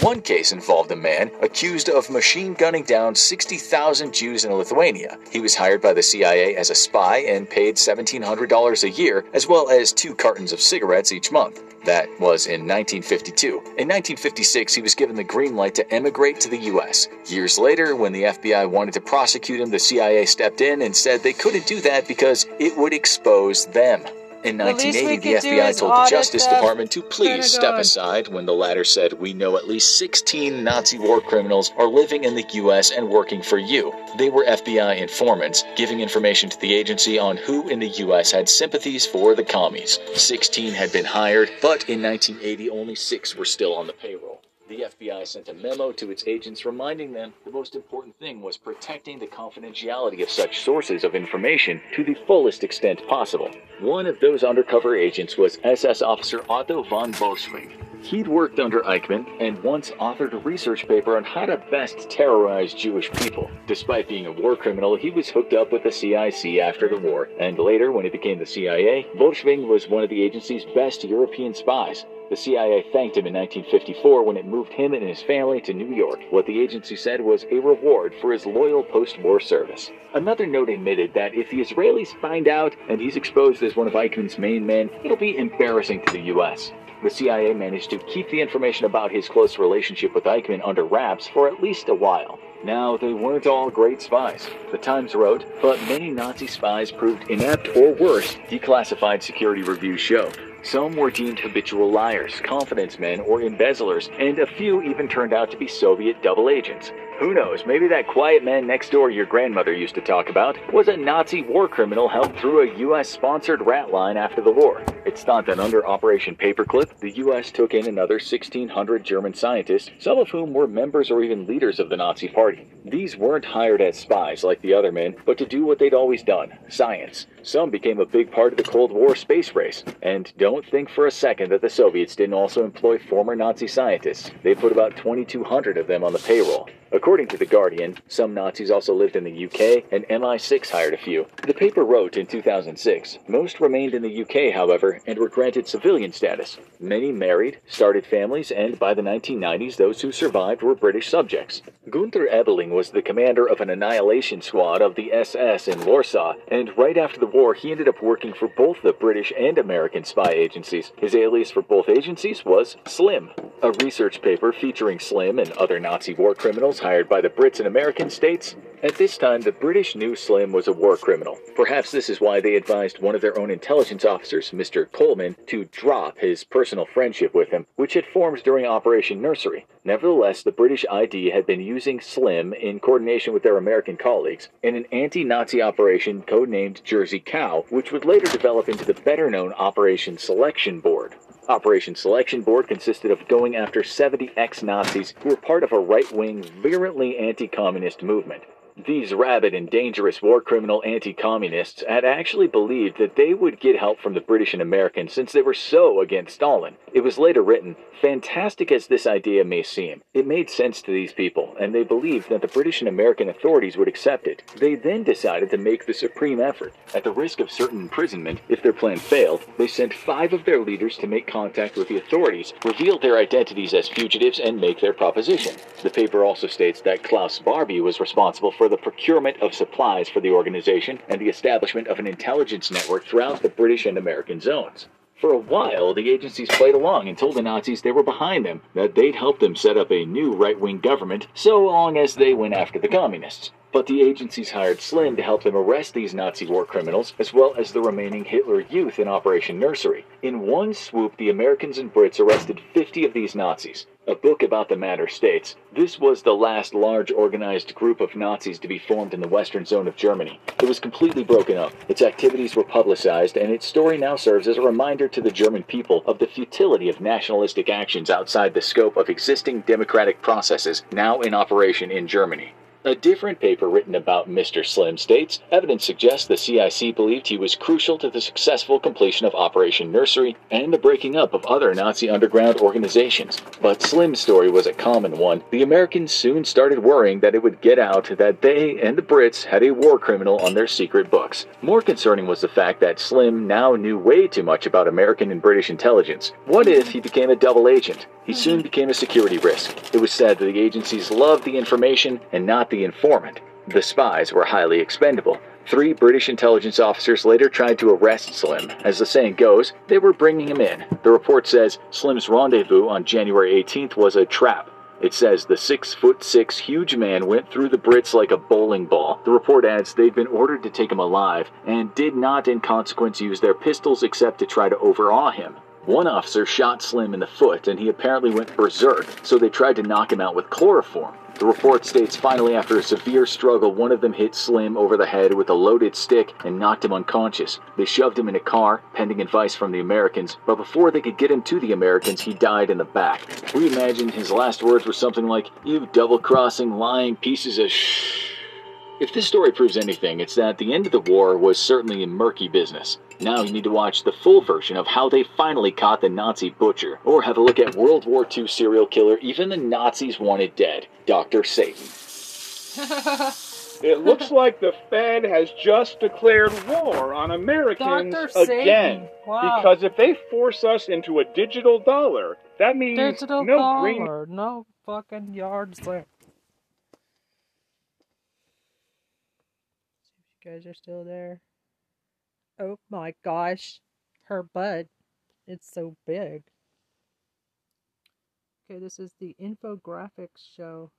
One case involved a man accused of machine gunning down 60,000 Jews in Lithuania. He was hired by the CIA as a spy and paid $1,700 a year, as well as two cartons of cigarettes each month. That was in 1952. In 1956, he was given the green light to emigrate to the U.S. Years later, when the FBI wanted to prosecute him, the CIA stepped in and said they couldn't do that because it would expose them. In The least we 1980, the FBI told the Justice Department to please step aside when the latter said, We know at least 16 Nazi war criminals are living in the U.S. and working for you. They were FBI informants, giving information to the agency on who in the U.S. had sympathies for the commies. 16 had been hired, but in 1980, only six were still on the payroll. The FBI sent a memo to its agents reminding them the most important thing was protecting the confidentiality of such sources of information to the fullest extent possible. One of those undercover agents was SS Officer Otto von Bolschwing. He'd worked under Eichmann and once authored a research paper on how to best terrorize Jewish people. Despite being a war criminal, he was hooked up with the CIC after the war, and later, when he became the CIA, Bolschwing was one of the agency's best European spies. The CIA thanked him in 1954 when it moved him and his family to New York. What the agency said was a reward for his loyal post war service. Another note admitted that if the Israelis find out and he's exposed as one of Eichmann's main men, it'll be embarrassing to the U.S. The CIA managed to keep the information about his close relationship with Eichmann under wraps for at least a while. Now, they weren't all great spies. The Times wrote, but many Nazi spies proved inept or worse, declassified security reviews show. Some were deemed habitual liars, confidence men, or embezzlers, and a few even turned out to be Soviet double agents. Who knows, maybe that quiet man next door your grandmother used to talk about was a Nazi war criminal helped through a U.S. sponsored rat line after the war. It's thought that under Operation Paperclip, the U.S. took in another 1,600 German scientists, some of whom were members or even leaders of the Nazi Party. These weren't hired as spies like the other men, but to do what they'd always done science. Some became a big part of the Cold War space race. And don't think for a second that the Soviets didn't also employ former Nazi scientists. They put about 2,200 of them on the payroll. According to The Guardian, some Nazis also lived in the UK, and MI6 hired a few. The paper wrote in 2006 most remained in the UK, however, and were granted civilian status. Many married, started families, and by the 1990s, those who survived were British subjects. Gunther Ebeling was the commander of an annihilation squad of the SS in Warsaw, and right after the war, he ended up working for both the British and American spy agencies. His alias for both agencies was Slim. A research paper featuring Slim and other Nazi war criminals hired by the Brits and Americans states At this time, the British knew Slim was a war criminal. Perhaps this is why they advised one of their own intelligence officers, Mr. Coleman, to drop his personal friendship with him, which had formed during Operation Nursery. Nevertheless, the British ID had been using Slim in coordination with their American colleagues in an anti Nazi operation codenamed Jersey Cow, which would later develop into the better known Operation Selection Board. Operation Selection Board consisted of going after 70 ex Nazis who were part of a right wing, virulently anti communist movement. These rabid and dangerous war criminal anti communists had actually believed that they would get help from the British and Americans since they were so against Stalin. It was later written fantastic as this idea may seem, it made sense to these people, and they believed that the British and American authorities would accept it. They then decided to make the supreme effort. At the risk of certain imprisonment, if their plan failed, they sent five of their leaders to make contact with the authorities, reveal their identities as fugitives, and make their proposition. The paper also states that Klaus Barbie was responsible for the procurement of supplies for the organization and the establishment of an intelligence network throughout the British and American zones. For a while, the agencies played along and told the Nazis they were behind them, that they'd help them set up a new right wing government so long as they went after the communists. But the agencies hired Slim to help them arrest these Nazi war criminals, as well as the remaining Hitler youth in Operation Nursery. In one swoop, the Americans and Brits arrested 50 of these Nazis. A book about the matter states this was the last large organized group of Nazis to be formed in the western zone of Germany. It was completely broken up, its activities were publicized, and its story now serves as a reminder to the German people of the futility of nationalistic actions outside the scope of existing democratic processes now in operation in Germany. A different paper written about Mr. Slim states evidence suggests the CIC believed he was crucial to the successful completion of Operation Nursery and the breaking up of other Nazi underground organizations. But Slim's story was a common one. The Americans soon started worrying that it would get out that they and the Brits had a war criminal on their secret books. More concerning was the fact that Slim now knew way too much about American and British intelligence. What if he became a double agent? He soon became a security risk. It was said that the agencies loved the information and not the informant. The spies were highly expendable. Three British intelligence officers later tried to arrest Slim. As the saying goes, they were bringing him in. The report says Slim's rendezvous on January 18th was a trap. It says the six foot six huge man went through the Brits like a bowling ball. The report adds they'd been ordered to take him alive and did not, in consequence, use their pistols except to try to overawe him. One officer shot Slim in the foot, and he apparently went berserk, so they tried to knock him out with chloroform. The report states finally, after a severe struggle, one of them hit Slim over the head with a loaded stick and knocked him unconscious. They shoved him in a car, pending advice from the Americans, but before they could get him to the Americans, he died in the back. We imagine his last words were something like, You double crossing, lying pieces of shh. If this story proves anything, it's that the end of the war was certainly a murky business. Now you need to watch the full version of how they finally caught the Nazi butcher, or have a look at World War II serial killer even the Nazis wanted dead, Dr. Satan. It looks like the Fed has just declared war on Americans Dr. Satan. again. Wow. Because if they force us into a digital dollar, that means Digital no dollar, green no fucking yards sale. Guys are still there. Oh my gosh, her butt. It's so big. Okay, this is the infographics show.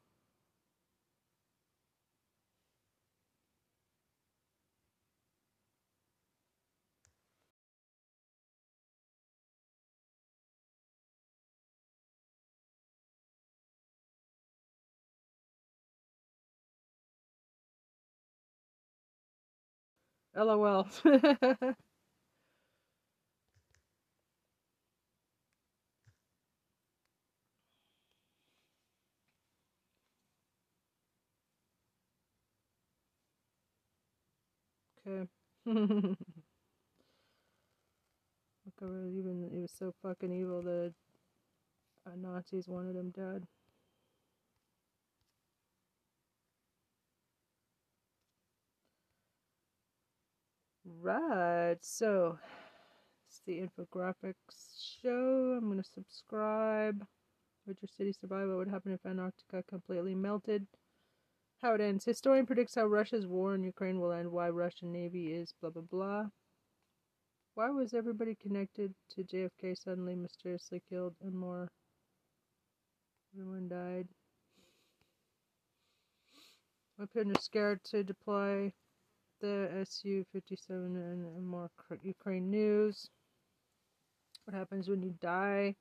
LOL. [laughs] okay. [laughs] Look even he was so fucking evil that Nazis wanted him dead. Right, so it's the infographics show. I'm gonna subscribe. Would your city survive? What would happen if Antarctica completely melted? how it ends. Historian predicts how Russia's war in Ukraine will end. Why Russian Navy is blah blah blah. Why was everybody connected to JFK suddenly mysteriously killed and more? Everyone died. My Putin is scared to deploy the Su-57 and more Ukraine news. What happens when you die?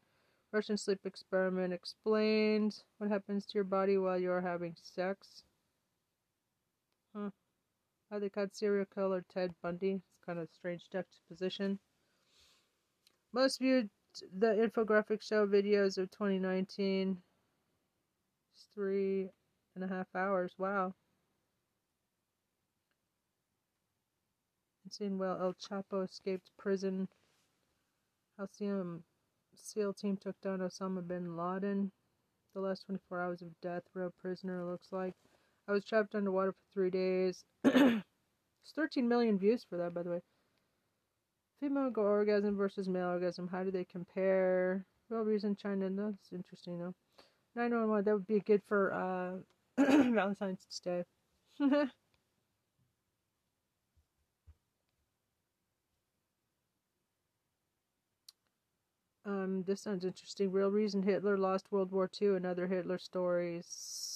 Russian sleep experiment explained. What happens to your body while you are having sex? Huh. How they caught serial killer Ted Bundy. It's kind of strange juxtaposition. Most viewed the infographic show videos of 2019. It's three and a half hours. Wow. Insane well El Chapo escaped prison. Halcyon SEAL team took down Osama bin Laden. The last 24 hours of death row prisoner looks like. I was trapped underwater for three days. [clears throat] There's 13 million views for that, by the way. Female orgasm versus male orgasm. How do they compare? Well, reason China. That's interesting, though. 911. That would be good for uh, [clears throat] Valentine's Day. [laughs] Um, this sounds interesting. Real reason Hitler lost World War II and other Hitler stories.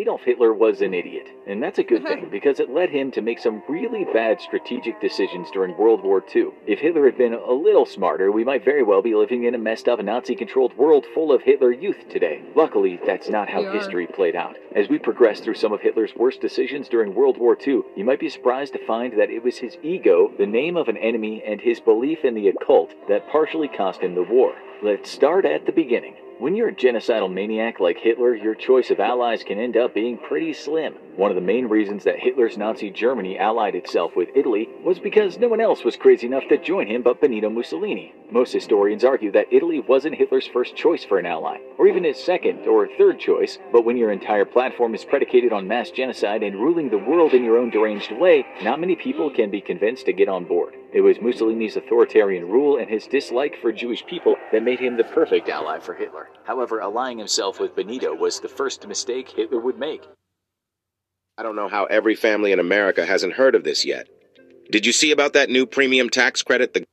Adolf Hitler was an idiot, and that's a good [laughs] thing because it led him to make some really bad strategic decisions during World War II. If Hitler had been a little smarter, we might very well be living in a messed up Nazi controlled world full of Hitler youth today. Luckily, that's not how history played out. As we progress through some of Hitler's worst decisions during World War II, you might be surprised to find that it was his ego, the name of an enemy, and his belief in the occult that partially cost him the war. Let's start at the beginning. When you're a genocidal maniac like Hitler, your choice of allies can end up being pretty slim. One of the main reasons that Hitler's Nazi Germany allied itself with Italy was because no one else was crazy enough to join him but Benito Mussolini. Most historians argue that Italy wasn't Hitler's first choice for an ally, or even his second or third choice, but when your entire platform is predicated on mass genocide and ruling the world in your own deranged way, not many people can be convinced to get on board. It was Mussolini's authoritarian rule and his dislike for Jewish people that made him the perfect ally for Hitler. However, allying himself with Benito was the first mistake Hitler would make. I don't know how every family in America hasn't heard of this yet. Did you see about that new premium tax credit? The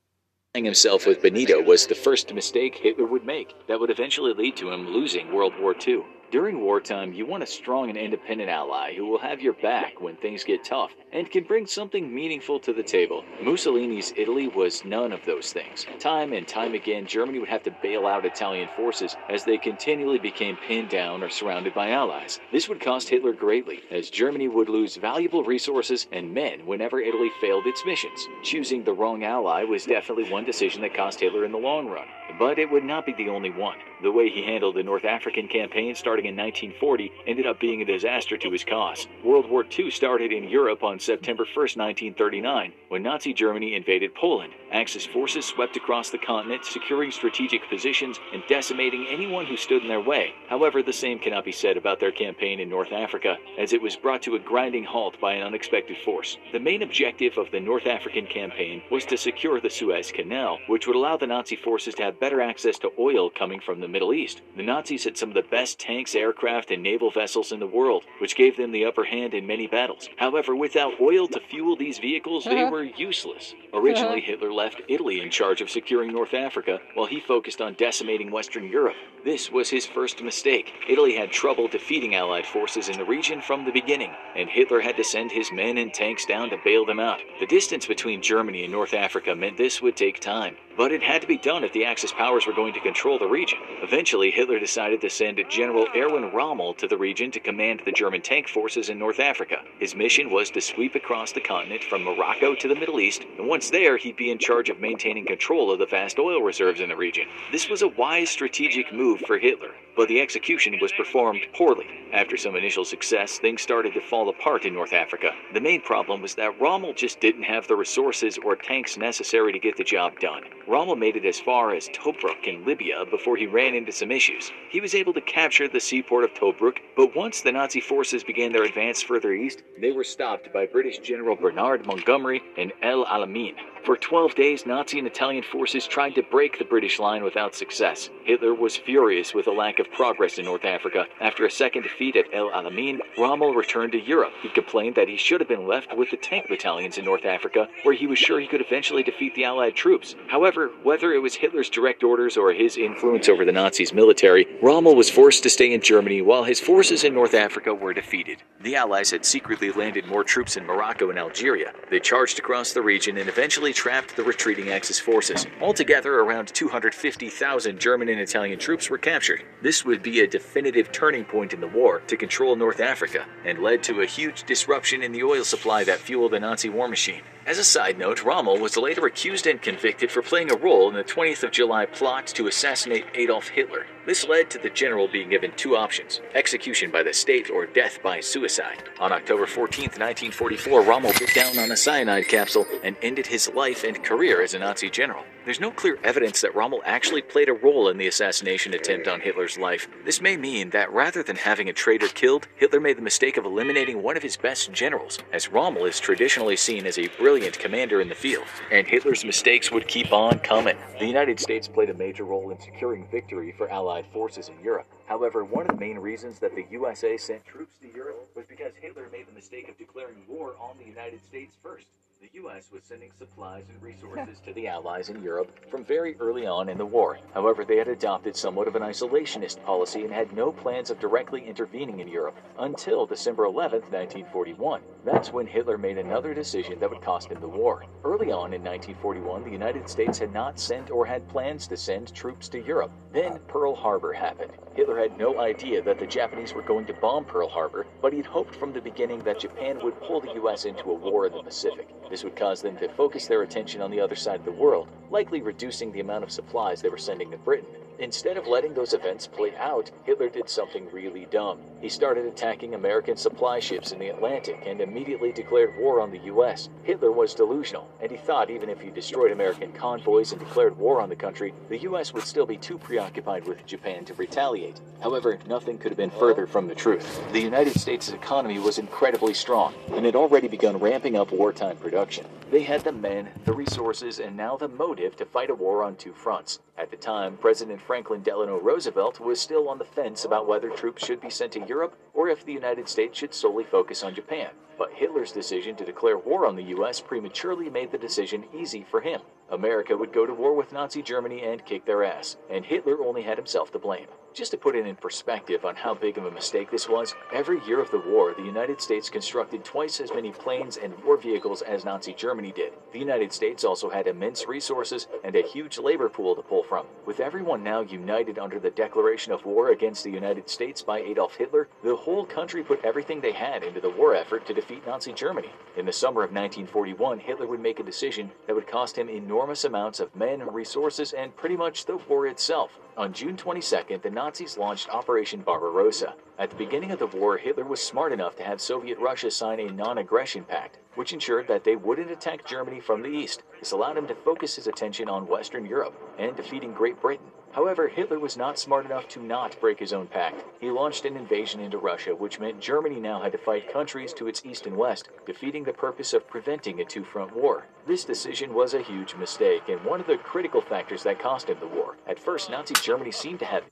Allying himself with Benito was the first mistake Hitler would make that would eventually lead to him losing World War II. During wartime, you want a strong and independent ally who will have your back when things get tough and can bring something meaningful to the table. Mussolini's Italy was none of those things. Time and time again, Germany would have to bail out Italian forces as they continually became pinned down or surrounded by allies. This would cost Hitler greatly, as Germany would lose valuable resources and men whenever Italy failed its missions. Choosing the wrong ally was definitely one decision that cost Hitler in the long run. But it would not be the only one. The way he handled the North African campaign starting in 1940 ended up being a disaster to his cause. World War II started in Europe on September 1, 1939, when Nazi Germany invaded Poland. Axis forces swept across the continent, securing strategic positions and decimating anyone who stood in their way. However, the same cannot be said about their campaign in North Africa, as it was brought to a grinding halt by an unexpected force. The main objective of the North African campaign was to secure the Suez Canal, which would allow the Nazi forces to have better access to oil coming from the Middle East. The Nazis had some of the best tanks, aircraft, and naval vessels in the world, which gave them the upper hand in many battles. However, without oil to fuel these vehicles, they uh-huh. were useless. Originally, Hitler left Italy in charge of securing North Africa, while he focused on decimating Western Europe. This was his first mistake. Italy had trouble defeating Allied forces in the region from the beginning, and Hitler had to send his men and tanks down to bail them out. The distance between Germany and North Africa meant this would take time, but it had to be done if the Axis powers were going to control the region. Eventually, Hitler decided to send General Erwin Rommel to the region to command the German tank forces in North Africa. His mission was to sweep across the continent from Morocco to the Middle East, and once there, he'd be in charge of maintaining control of the vast oil reserves in the region. This was a wise strategic move for Hitler, but the execution was performed poorly. After some initial success, things started to fall apart in North Africa. The main problem was that Rommel just didn't have the resources or tanks necessary to get the job done. Rommel made it as far as Tobruk in Libya before he ran into some issues. He was able to capture the seaport of Tobruk, but once the Nazi forces began their advance further east, they were stopped by British General Bernard Montgomery and El Alamein. For 12 days, Nazi and Italian forces tried to break the British line without success. Hitler was furious with the lack of progress in North Africa. After a second defeat at El Alamein, Rommel returned to Europe. He complained that he should have been left with the tank battalions in North Africa, where he was sure he could eventually defeat the Allied troops. However, whether it was Hitler's direct orders or his influence over the Nazis' military, Rommel was forced to stay in Germany while his forces in North Africa were defeated. The Allies had secretly landed more troops in Morocco and Algeria. They charged across the region and eventually trapped the retreating Axis forces. Altogether, around 250,000 German and Italian troops were captured. This would be a definitive turning point in the war to control North Africa and led to a huge disruption in the oil supply that fueled the Nazi war machine. As a side note, Rommel was later accused and convicted for playing a role in the 20th of July plot to assassinate Adolf Hitler. This led to the general being given two options execution by the state or death by suicide. On October 14, 1944, Rommel bit down on a cyanide capsule and ended his life and career as a Nazi general. There's no clear evidence that Rommel actually played a role in the assassination attempt on Hitler's life. This may mean that rather than having a traitor killed, Hitler made the mistake of eliminating one of his best generals, as Rommel is traditionally seen as a brilliant commander in the field, and Hitler's mistakes would keep on coming. The United States played a major role in securing victory for Allied forces in Europe. However, one of the main reasons that the USA sent troops to Europe was because Hitler made the mistake of declaring war on the United States first. The U.S. was sending supplies and resources to the Allies in Europe from very early on in the war. However, they had adopted somewhat of an isolationist policy and had no plans of directly intervening in Europe until December 11, 1941. That's when Hitler made another decision that would cost him the war. Early on in 1941, the United States had not sent or had plans to send troops to Europe. Then Pearl Harbor happened. Hitler had no idea that the Japanese were going to bomb Pearl Harbor, but he'd hoped from the beginning that Japan would pull the U.S. into a war in the Pacific. This would cause them to focus their attention on the other side of the world, likely reducing the amount of supplies they were sending to Britain. Instead of letting those events play out, Hitler did something really dumb. He started attacking American supply ships in the Atlantic and immediately declared war on the U.S. Hitler was delusional, and he thought even if he destroyed American convoys and declared war on the country, the U.S. would still be too preoccupied with Japan to retaliate. However, nothing could have been further from the truth. The United States' economy was incredibly strong and had already begun ramping up wartime production. They had the men, the resources, and now the motive to fight a war on two fronts. At the time, President Franklin Delano Roosevelt was still on the fence about whether troops should be sent to Europe or if the United States should solely focus on Japan. But Hitler's decision to declare war on the U.S. prematurely made the decision easy for him. America would go to war with Nazi Germany and kick their ass, and Hitler only had himself to blame. Just to put it in perspective on how big of a mistake this was, every year of the war, the United States constructed twice as many planes and war vehicles as Nazi Germany did. The United States also had immense resources and a huge labor pool to pull from. With everyone now united under the declaration of war against the United States by Adolf Hitler, the whole country put everything they had into the war effort to defeat Nazi Germany. In the summer of 1941, Hitler would make a decision that would cost him enormous amounts of men, resources, and pretty much the war itself. On June 22nd, the Nazis launched Operation Barbarossa. At the beginning of the war, Hitler was smart enough to have Soviet Russia sign a non aggression pact, which ensured that they wouldn't attack Germany from the east. This allowed him to focus his attention on Western Europe and defeating Great Britain. However, Hitler was not smart enough to not break his own pact. He launched an invasion into Russia, which meant Germany now had to fight countries to its east and west, defeating the purpose of preventing a two front war. This decision was a huge mistake and one of the critical factors that cost him the war. At first, Nazi Germany seemed to have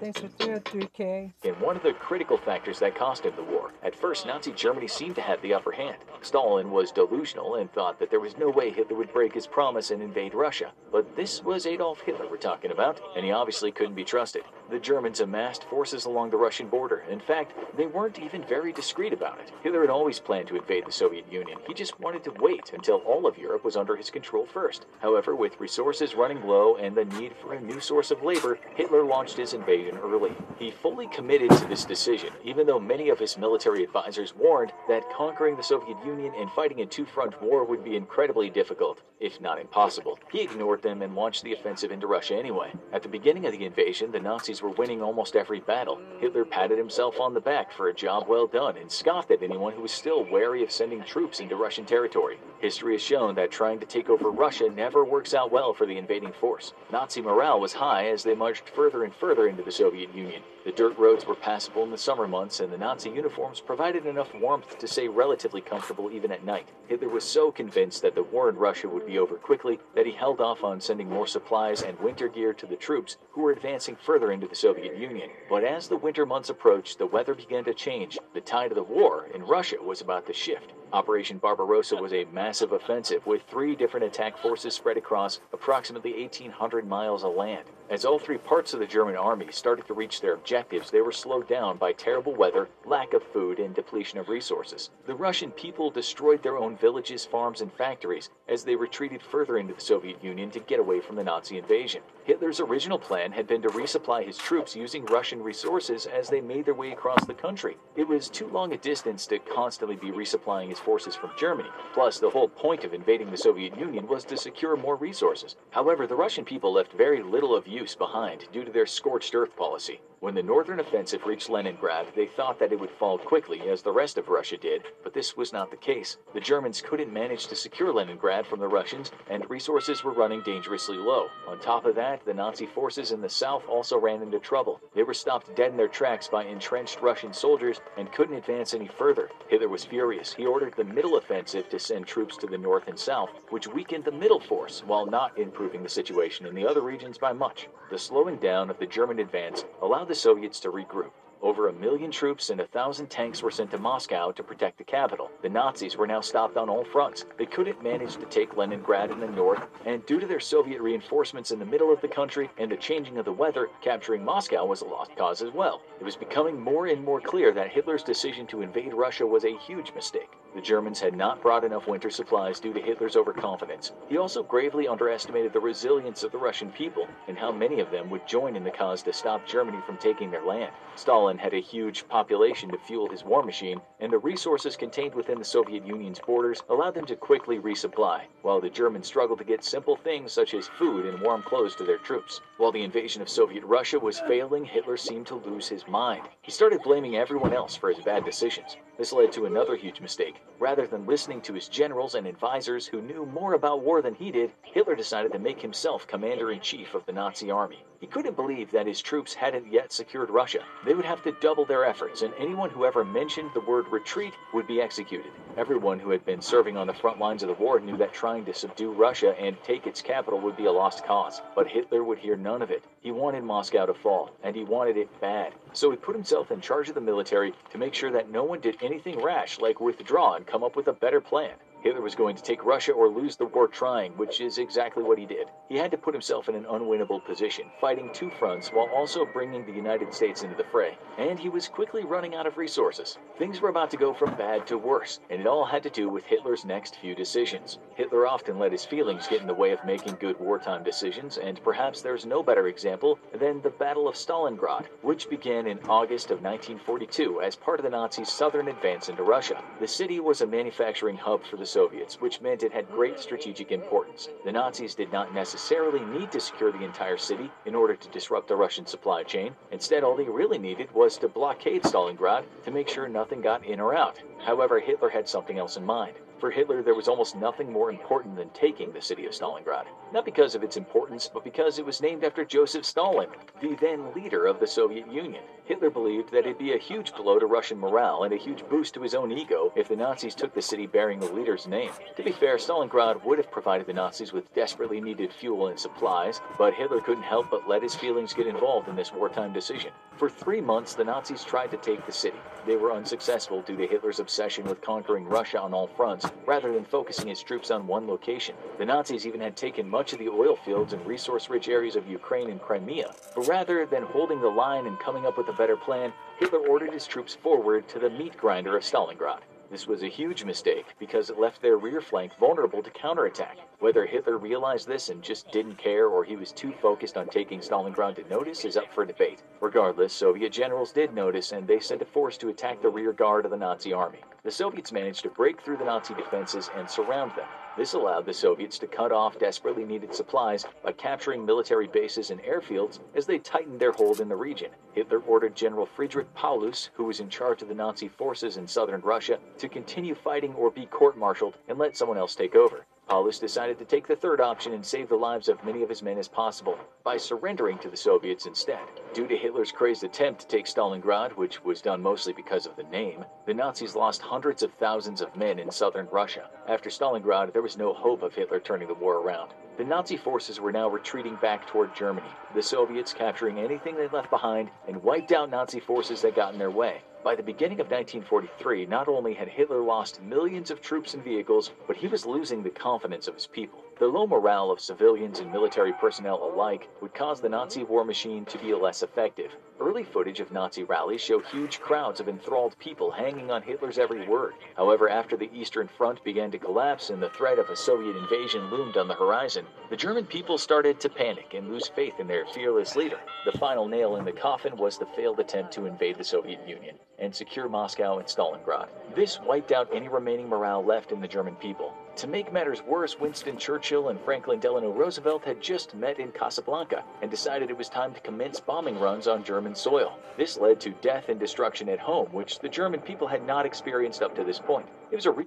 Thanks for 303K. And one of the critical factors that cost him the war. At first, Nazi Germany seemed to have the upper hand. Stalin was delusional and thought that there was no way Hitler would break his promise and invade Russia. But this was Adolf Hitler we're talking about, and he obviously couldn't be trusted. The Germans amassed forces along the Russian border. In fact, they weren't even very discreet about it. Hitler had always planned to invade the Soviet Union. He just wanted to wait until all of Europe was under his control first. However, with resources running low and the need for a new source of labor, Hitler launched his invasion early. He fully committed to this decision, even though many of his military advisors warned that conquering the Soviet Union and fighting a two front war would be incredibly difficult, if not impossible. He ignored them and launched the offensive into Russia anyway. At the beginning of the invasion, the Nazis were winning almost every battle. Hitler patted himself on the back for a job well done and scoffed at anyone who was still wary of sending troops into Russian territory. History has shown that trying to take over Russia never works out well for the invading force. Nazi morale was high as they marched further and further into the Soviet Union. The dirt roads were passable in the summer months, and the Nazi uniforms provided enough warmth to stay relatively comfortable even at night. Hitler was so convinced that the war in Russia would be over quickly that he held off on sending more supplies and winter gear to the troops who were advancing further into the Soviet Union. But as the winter months approached, the weather began to change. The tide of the war in Russia was about to shift. Operation Barbarossa was a massive offensive with three different attack forces spread across approximately 1,800 miles of land. As all three parts of the German army started to reach their objectives, they were slowed down by terrible weather, lack of food, and depletion of resources. The Russian people destroyed their own villages, farms, and factories as they retreated further into the Soviet Union to get away from the Nazi invasion. Hitler's original plan had been to resupply his troops using Russian resources as they made their way across the country. It was too long a distance to constantly be resupplying his forces from Germany. Plus, the whole point of invading the Soviet Union was to secure more resources. However, the Russian people left very little of use behind due to their scorched earth policy. When the northern offensive reached Leningrad, they thought that it would fall quickly, as the rest of Russia did, but this was not the case. The Germans couldn't manage to secure Leningrad from the Russians, and resources were running dangerously low. On top of that, the Nazi forces in the south also ran into trouble. They were stopped dead in their tracks by entrenched Russian soldiers and couldn't advance any further. Hitler was furious. He ordered the middle offensive to send troops to the north and south, which weakened the middle force while not improving the situation in the other regions by much. The slowing down of the German advance allowed the Soviets to regroup. Over a million troops and a thousand tanks were sent to Moscow to protect the capital. The Nazis were now stopped on all fronts. They couldn't manage to take Leningrad in the north, and due to their Soviet reinforcements in the middle of the country and the changing of the weather, capturing Moscow was a lost cause as well. It was becoming more and more clear that Hitler's decision to invade Russia was a huge mistake. The Germans had not brought enough winter supplies due to Hitler's overconfidence. He also gravely underestimated the resilience of the Russian people and how many of them would join in the cause to stop Germany from taking their land. Stalin had a huge population to fuel his war machine, and the resources contained within the Soviet Union's borders allowed them to quickly resupply, while the Germans struggled to get simple things such as food and warm clothes to their troops. While the invasion of Soviet Russia was failing, Hitler seemed to lose his mind. He started blaming everyone else for his bad decisions. This led to another huge mistake. Rather than listening to his generals and advisors who knew more about war than he did, Hitler decided to make himself commander in chief of the Nazi army. He couldn't believe that his troops hadn't yet secured Russia. They would have to double their efforts, and anyone who ever mentioned the word retreat would be executed. Everyone who had been serving on the front lines of the war knew that trying to subdue Russia and take its capital would be a lost cause. But Hitler would hear none of it. He wanted Moscow to fall, and he wanted it bad. So he put himself in charge of the military to make sure that no one did anything rash like withdraw and come up with a better plan. Hitler was going to take Russia or lose the war trying, which is exactly what he did. He had to put himself in an unwinnable position, fighting two fronts while also bringing the United States into the fray. And he was quickly running out of resources. Things were about to go from bad to worse, and it all had to do with Hitler's next few decisions. Hitler often let his feelings get in the way of making good wartime decisions, and perhaps there's no better example than the Battle of Stalingrad, which began in August of 1942 as part of the Nazis' southern advance into Russia. The city was a manufacturing hub for the Soviets, which meant it had great strategic importance. The Nazis did not necessarily need to secure the entire city in order to disrupt the Russian supply chain. Instead, all they really needed was to blockade Stalingrad to make sure nothing got in or out. However, Hitler had something else in mind. For Hitler, there was almost nothing more important than taking the city of Stalingrad. Not because of its importance, but because it was named after Joseph Stalin, the then leader of the Soviet Union. Hitler believed that it'd be a huge blow to Russian morale and a huge boost to his own ego if the Nazis took the city bearing the leader's name. To be fair, Stalingrad would have provided the Nazis with desperately needed fuel and supplies, but Hitler couldn't help but let his feelings get involved in this wartime decision. For three months, the Nazis tried to take the city. They were unsuccessful due to Hitler's obsession with conquering Russia on all fronts, rather than focusing his troops on one location. The Nazis even had taken much of the oil fields and resource-rich areas of Ukraine and Crimea. But rather than holding the line and coming up with a better plan, Hitler ordered his troops forward to the meat grinder of Stalingrad. This was a huge mistake because it left their rear flank vulnerable to counterattack. Whether Hitler realized this and just didn't care or he was too focused on taking Stalingrad to notice is up for debate. Regardless, Soviet generals did notice and they sent a force to attack the rear guard of the Nazi army. The Soviets managed to break through the Nazi defenses and surround them. This allowed the Soviets to cut off desperately needed supplies by capturing military bases and airfields as they tightened their hold in the region. Hitler ordered General Friedrich Paulus, who was in charge of the Nazi forces in southern Russia, to continue fighting or be court-martialed and let someone else take over. Paulus decided to take the third option and save the lives of many of his men as possible by surrendering to the Soviets instead. Due to Hitler's crazed attempt to take Stalingrad, which was done mostly because of the name, the Nazis lost hundreds of thousands of men in southern Russia. After Stalingrad, there was no hope of Hitler turning the war around. The Nazi forces were now retreating back toward Germany, the Soviets capturing anything they left behind and wiped out Nazi forces that got in their way. By the beginning of 1943, not only had Hitler lost millions of troops and vehicles, but he was losing the confidence of his people. The low morale of civilians and military personnel alike would cause the Nazi war machine to be less effective. Early footage of Nazi rallies show huge crowds of enthralled people hanging on Hitler's every word. However, after the Eastern Front began to collapse and the threat of a Soviet invasion loomed on the horizon, the German people started to panic and lose faith in their fearless leader. The final nail in the coffin was the failed attempt to invade the Soviet Union and secure Moscow and Stalingrad. This wiped out any remaining morale left in the German people. To make matters worse, Winston Churchill and Franklin Delano Roosevelt had just met in Casablanca and decided it was time to commence bombing runs on German soil. This led to death and destruction at home, which the German people had not experienced up to this point. It was a re-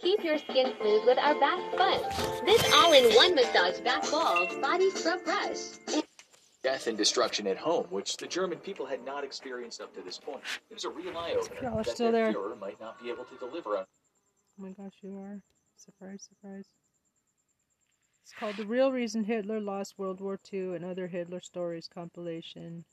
Keep your skin smooth with our bath sponge. This all-in-one massage bath balls body scrub brush. death and destruction at home, which the German people had not experienced up to this point. It was a real eye-opener that still their there. Führer might not be able to deliver on Oh my gosh, you are. Surprise, surprise. It's called The Real Reason Hitler Lost World War II and Other Hitler Stories compilation.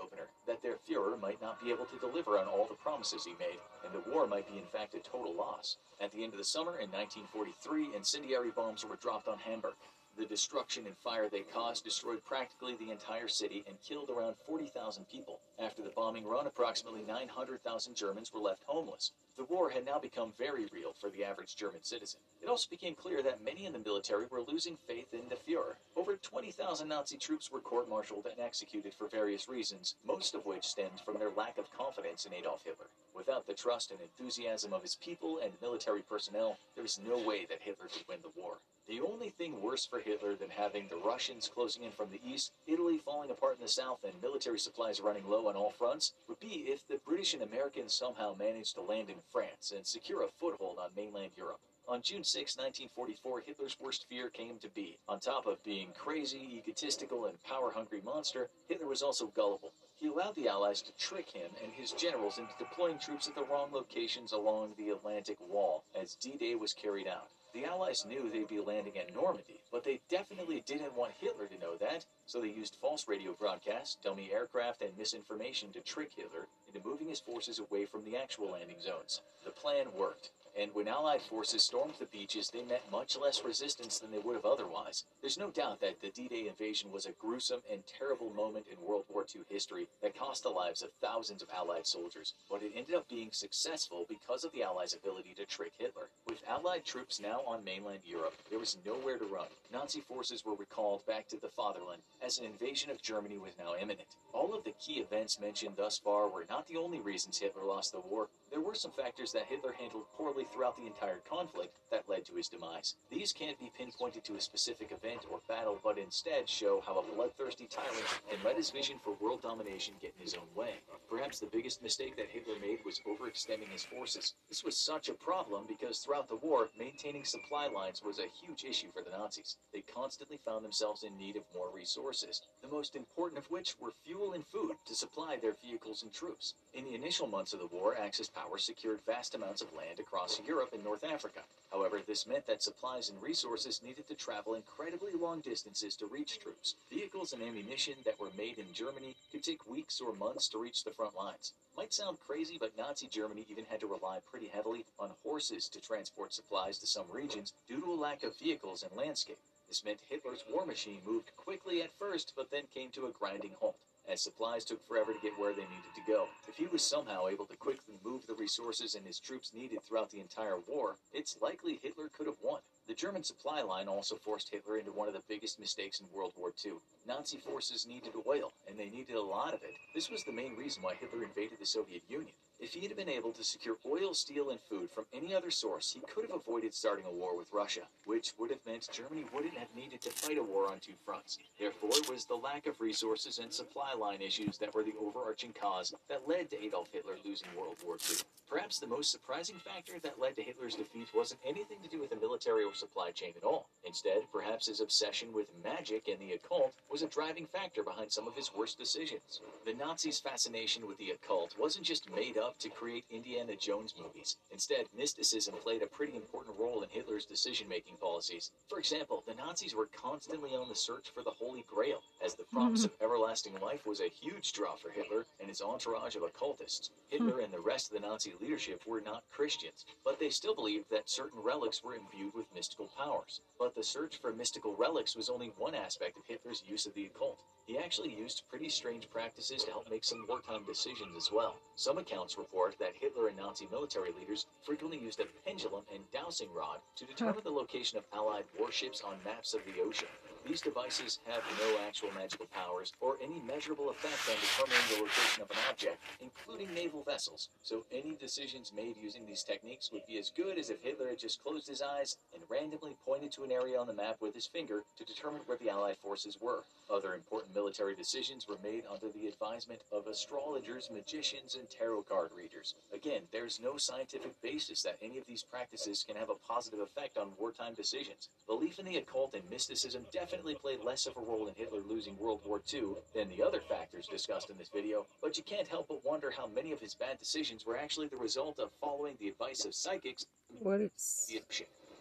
opener that their Fuhrer might not be able to deliver on all the promises he made, and the war might be in fact a total loss. At the end of the summer in 1943, incendiary bombs were dropped on Hamburg. The destruction and fire they caused destroyed practically the entire city and killed around 40,000 people. After the bombing run, approximately 900,000 Germans were left homeless. The war had now become very real for the average German citizen. It also became clear that many in the military were losing faith in the Fuhrer. Over 20,000 Nazi troops were court-martialed and executed for various reasons, most of which stemmed from their lack of confidence in Adolf Hitler. Without the trust and enthusiasm of his people and military personnel, there was no way that Hitler could win the war. The only thing worse for Hitler than having the Russians closing in from the east, Italy falling apart in the south, and military supplies running low on all fronts would be if the British and Americans somehow managed to land in France and secure a foothold on mainland Europe. On June 6, 1944, Hitler's worst fear came to be. On top of being crazy, egotistical, and power-hungry monster, Hitler was also gullible. He allowed the Allies to trick him and his generals into deploying troops at the wrong locations along the Atlantic Wall as D-Day was carried out. The Allies knew they'd be landing at Normandy, but they definitely didn't want Hitler to know that, so they used false radio broadcasts, dummy aircraft, and misinformation to trick Hitler into moving his forces away from the actual landing zones. The plan worked. And when Allied forces stormed the beaches, they met much less resistance than they would have otherwise. There's no doubt that the D-Day invasion was a gruesome and terrible moment in World War II history that cost the lives of thousands of Allied soldiers, but it ended up being successful because of the Allies' ability to trick Hitler. With Allied troops now on mainland Europe, there was nowhere to run. Nazi forces were recalled back to the fatherland as an invasion of Germany was now imminent. All of the key events mentioned thus far were not the only reasons Hitler lost the war. There were some factors that Hitler handled poorly throughout the entire conflict that led to his demise. These can't be pinpointed to a specific event or battle, but instead show how a bloodthirsty tyrant can let his vision for world domination get in his own way. Perhaps the biggest mistake that Hitler made was overextending his forces. This was such a problem because throughout the war, maintaining supply lines was a huge issue for the Nazis. They constantly found themselves in need of more resources, the most important of which were fuel and food to supply their vehicles and troops. In the initial months of the war, Axis power secured vast amounts of land across Europe and North Africa. However, this meant that supplies and resources needed to travel incredibly long distances to reach troops. Vehicles and ammunition that were made in Germany could take weeks or months to reach the front lines. Might sound crazy, but Nazi Germany even had to rely pretty heavily on horses to transport supplies to some regions due to a lack of vehicles and landscape. This meant Hitler's war machine moved quickly at first, but then came to a grinding halt as supplies took forever to get where they needed to go. If he was somehow able to quickly move the resources and his troops needed throughout the entire war, it's likely Hitler could have won. The German supply line also forced Hitler into one of the biggest mistakes in World War II. Nazi forces needed oil, and they needed a lot of it. This was the main reason why Hitler invaded the Soviet Union. If he had been able to secure oil, steel, and food from any other source, he could have avoided starting a war with Russia, which would have meant Germany wouldn't have needed to fight a war on two fronts. Therefore, it was the lack of resources and supply line issues that were the overarching cause that led to Adolf Hitler losing World War II. Perhaps the most surprising factor that led to Hitler's defeat wasn't anything to do with the military or supply chain at all. Instead, perhaps his obsession with magic and the occult was a driving factor behind some of his worst decisions. The Nazis' fascination with the occult wasn't just made up to create Indiana Jones movies. Instead, mysticism played a pretty important role in Hitler's decision making policies. For example, the Nazis were constantly on the search for the Holy Grail, as the promise of everlasting life was a huge draw for Hitler and his entourage of occultists. Hitler and the rest of the Nazi leadership were not Christians, but they still believed that certain relics were imbued with mystical powers. But the search for mystical relics was only one aspect of Hitler's use of the occult. He actually used pretty strange practices to help make some wartime decisions as well. Some accounts report that Hitler and Nazi military leaders frequently used a pendulum and dowsing rod to determine the location of Allied warships on maps of the ocean. These devices have no actual magical powers or any measurable effect on determining the location of an object, including naval vessels. So any decisions made using these techniques would be as good as if Hitler had just closed his eyes and randomly pointed to an area on the map with his finger to determine where the Allied forces were. Other important military decisions were made under the advisement of astrologers, magicians, and tarot card readers. Again, there's no scientific basis that any of these practices can have a positive effect on wartime decisions. Belief in the occult and mysticism definitely played less of a role in Hitler losing World War II than the other factors discussed in this video, but you can't help but wonder how many of his bad decisions were actually the result of following the advice of psychics. What is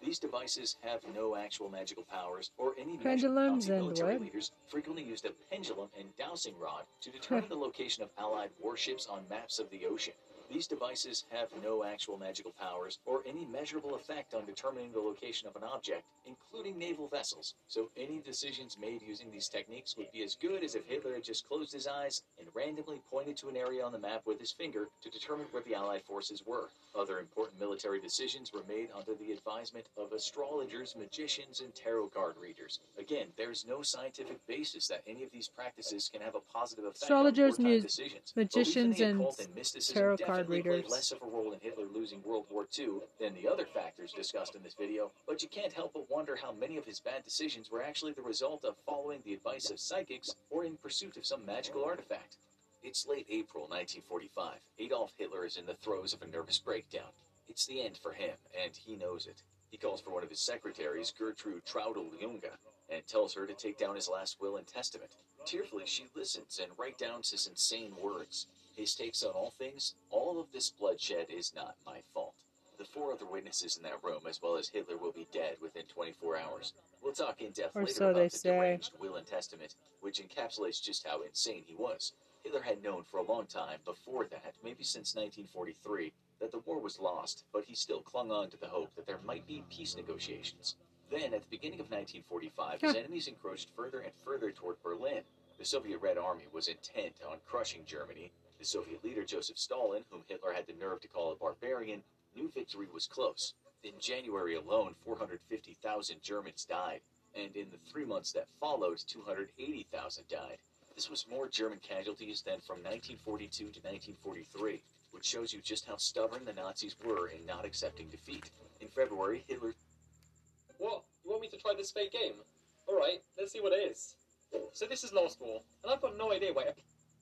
These devices have no actual magical powers or any Pendulums Nazi and military what? leaders frequently used a pendulum and dowsing rod to determine the location of Allied warships on maps of the ocean. These devices have no actual magical powers or any measurable effect on determining the location of an object, including naval vessels. So any decisions made using these techniques would be as good as if Hitler had just closed his eyes and randomly pointed to an area on the map with his finger to determine where the Allied forces were. Other important military decisions were made under the advisement of astrologers, magicians, and tarot card readers. Again, there's no scientific basis that any of these practices can have a positive effect Astrologers, on wartime decisions. magicians, in the and and mysticism tarot card played readers. less of a role in Hitler losing World War II than the other factors discussed in this video, but you can't help but wonder how many of his bad decisions were actually the result of following the advice of psychics or in pursuit of some magical artifact. It's late April 1945. Adolf Hitler is in the throes of a nervous breakdown. It's the end for him, and he knows it. He calls for one of his secretaries, Gertrude Traudl Junge, and tells her to take down his last will and testament. Tearfully, she listens and writes down his insane words. His takes on all things, all of this bloodshed is not my fault. The four other witnesses in that room, as well as Hitler, will be dead within 24 hours. We'll talk in depth Or later so about they the say. deranged will and testament, which encapsulates just how insane he was. Hitler had known for a long time before that, maybe since 1943, that the war was lost, but he still clung on to the hope that there might be peace negotiations. Then, at the beginning of 1945, his enemies encroached further and further toward Berlin. The Soviet Red Army was intent on crushing Germany. The Soviet leader Joseph Stalin, whom Hitler had the nerve to call a barbarian, knew victory was close. In January alone, 450,000 Germans died, and in the three months that followed, 280,000 died. This was more German casualties than from 1942 to 1943, which shows you just how stubborn the Nazis were in not accepting defeat. In February, Hitler What? You want me to try this fake game? Alright, let's see what it is. So this is Lost War, and I've got no idea why.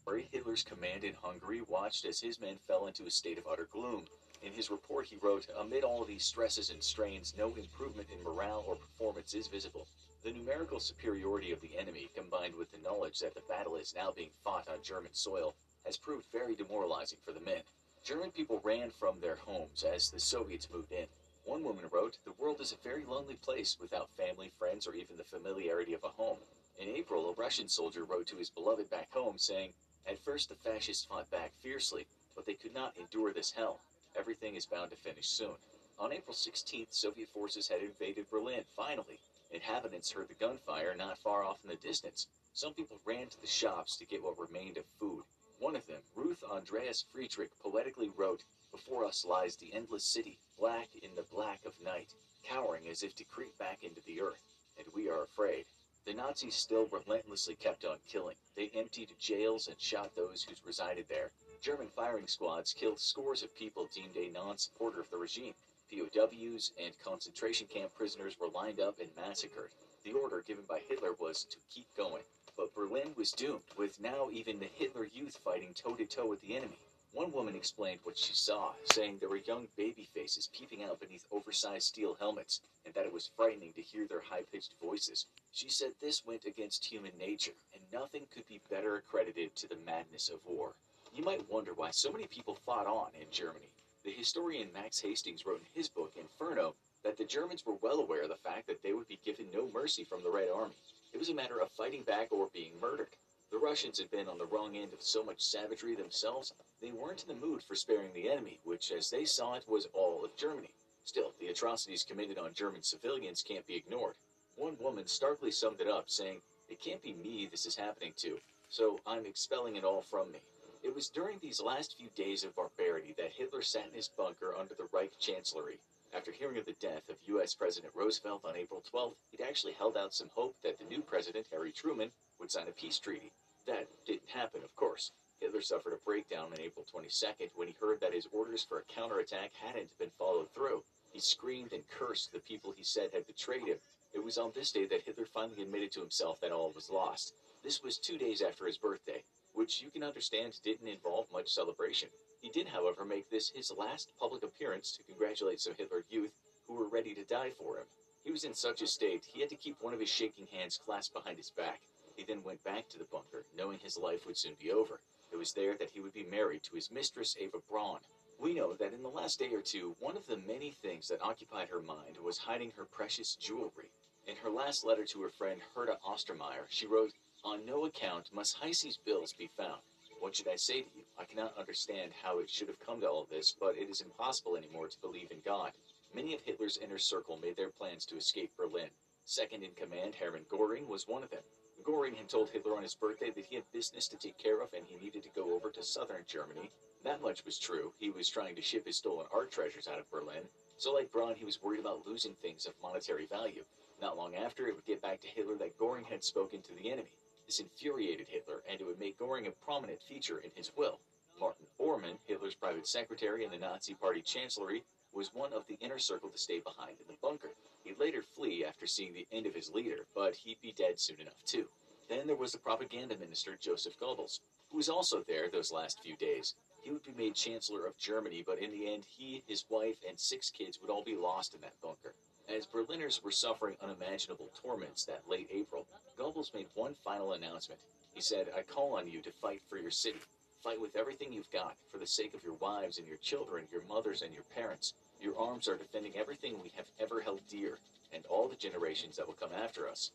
February, Hitler's command in Hungary watched as his men fell into a state of utter gloom. In his report, he wrote, Amid all these stresses and strains, no improvement in morale or performance is visible. The numerical superiority of the enemy, combined with the knowledge that the battle is now being fought on German soil, has proved very demoralizing for the men. German people ran from their homes as the Soviets moved in. One woman wrote, The world is a very lonely place without family, friends, or even the familiarity of a home. In April, a Russian soldier wrote to his beloved back home saying, At first the fascists fought back fiercely, but they could not endure this hell. Everything is bound to finish soon. On April 16th, Soviet forces had invaded Berlin, finally. Inhabitants heard the gunfire not far off in the distance. Some people ran to the shops to get what remained of food. One of them, Ruth Andreas Friedrich, poetically wrote, Before us lies the endless city, black in the black of night, cowering as if to creep back into the earth, and we are afraid. The Nazis still relentlessly kept on killing. They emptied jails and shot those who resided there. German firing squads killed scores of people deemed a non-supporter of the regime. POWs and concentration camp prisoners were lined up and massacred. The order given by Hitler was to keep going. But Berlin was doomed, with now even the Hitler Youth fighting toe-to-toe with the enemy. One woman explained what she saw, saying there were young baby faces peeping out beneath oversized steel helmets, and that it was frightening to hear their high-pitched voices. She said this went against human nature, and nothing could be better accredited to the madness of war. You might wonder why so many people fought on in Germany. The historian Max Hastings wrote in his book Inferno that the Germans were well aware of the fact that they would be given no mercy from the Red Army. It was a matter of fighting back or being murdered. The Russians had been on the wrong end of so much savagery themselves, they weren't in the mood for sparing the enemy, which, as they saw it, was all of Germany. Still, the atrocities committed on German civilians can't be ignored. One woman starkly summed it up, saying, It can't be me this is happening to, so I'm expelling it all from me. It was during these last few days of barbarity that Hitler sat in his bunker under the Reich Chancellery. After hearing of the death of U.S. President Roosevelt on April 12th, he'd actually held out some hope that the new president, Harry Truman, would sign a peace treaty. That didn't happen, of course. Hitler suffered a breakdown on April 22nd when he heard that his orders for a counterattack hadn't been followed through. He screamed and cursed the people he said had betrayed him. It was on this day that Hitler finally admitted to himself that all was lost. This was two days after his birthday, which you can understand didn't involve much celebration. He did, however, make this his last public appearance to congratulate some Hitler youth who were ready to die for him. He was in such a state, he had to keep one of his shaking hands clasped behind his back. He then went back to the bunker, knowing his life would soon be over. It was there that he would be married to his mistress, Eva Braun. We know that in the last day or two, one of the many things that occupied her mind was hiding her precious jewelry. In her last letter to her friend Herta Ostermeyer, she wrote, On no account must Heisey's bills be found. What should I say to you? I cannot understand how it should have come to all this, but it is impossible anymore to believe in God. Many of Hitler's inner circle made their plans to escape Berlin. Second in command, Hermann Goring, was one of them. Goring had told Hitler on his birthday that he had business to take care of and he needed to go over to southern Germany. That much was true. He was trying to ship his stolen art treasures out of Berlin. So, like Braun, he was worried about losing things of monetary value. Not long after, it would get back to Hitler that Goring had spoken to the enemy. This infuriated Hitler, and it would make Goring a prominent feature in his will. Martin Bormann, Hitler's private secretary in the Nazi Party chancellery, was one of the inner circle to stay behind in the bunker. He'd later flee after seeing the end of his leader, but he'd be dead soon enough too. Then there was the propaganda minister Joseph Goebbels, who was also there those last few days. He would be made Chancellor of Germany, but in the end, he, his wife, and six kids would all be lost in that bunker. As Berliners were suffering unimaginable torments that late April, Goebbels made one final announcement. He said, I call on you to fight for your city. Fight with everything you've got, for the sake of your wives and your children, your mothers and your parents. Your arms are defending everything we have ever held dear, and all the generations that will come after us.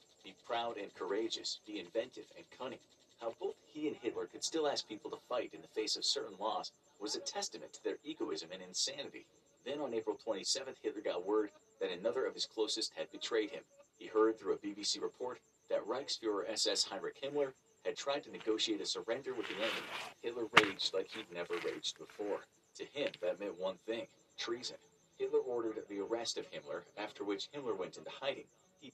Proud and courageous, be inventive and cunning. How both he and Hitler could still ask people to fight in the face of certain laws was a testament to their egoism and insanity. Then on April 27th, Hitler got word that another of his closest had betrayed him. He heard through a BBC report that Reichsfuhrer SS Heinrich Himmler had tried to negotiate a surrender with the enemy. Hitler raged like he'd never raged before. To him, that meant one thing treason. Hitler ordered the arrest of Himmler, after which Himmler went into hiding.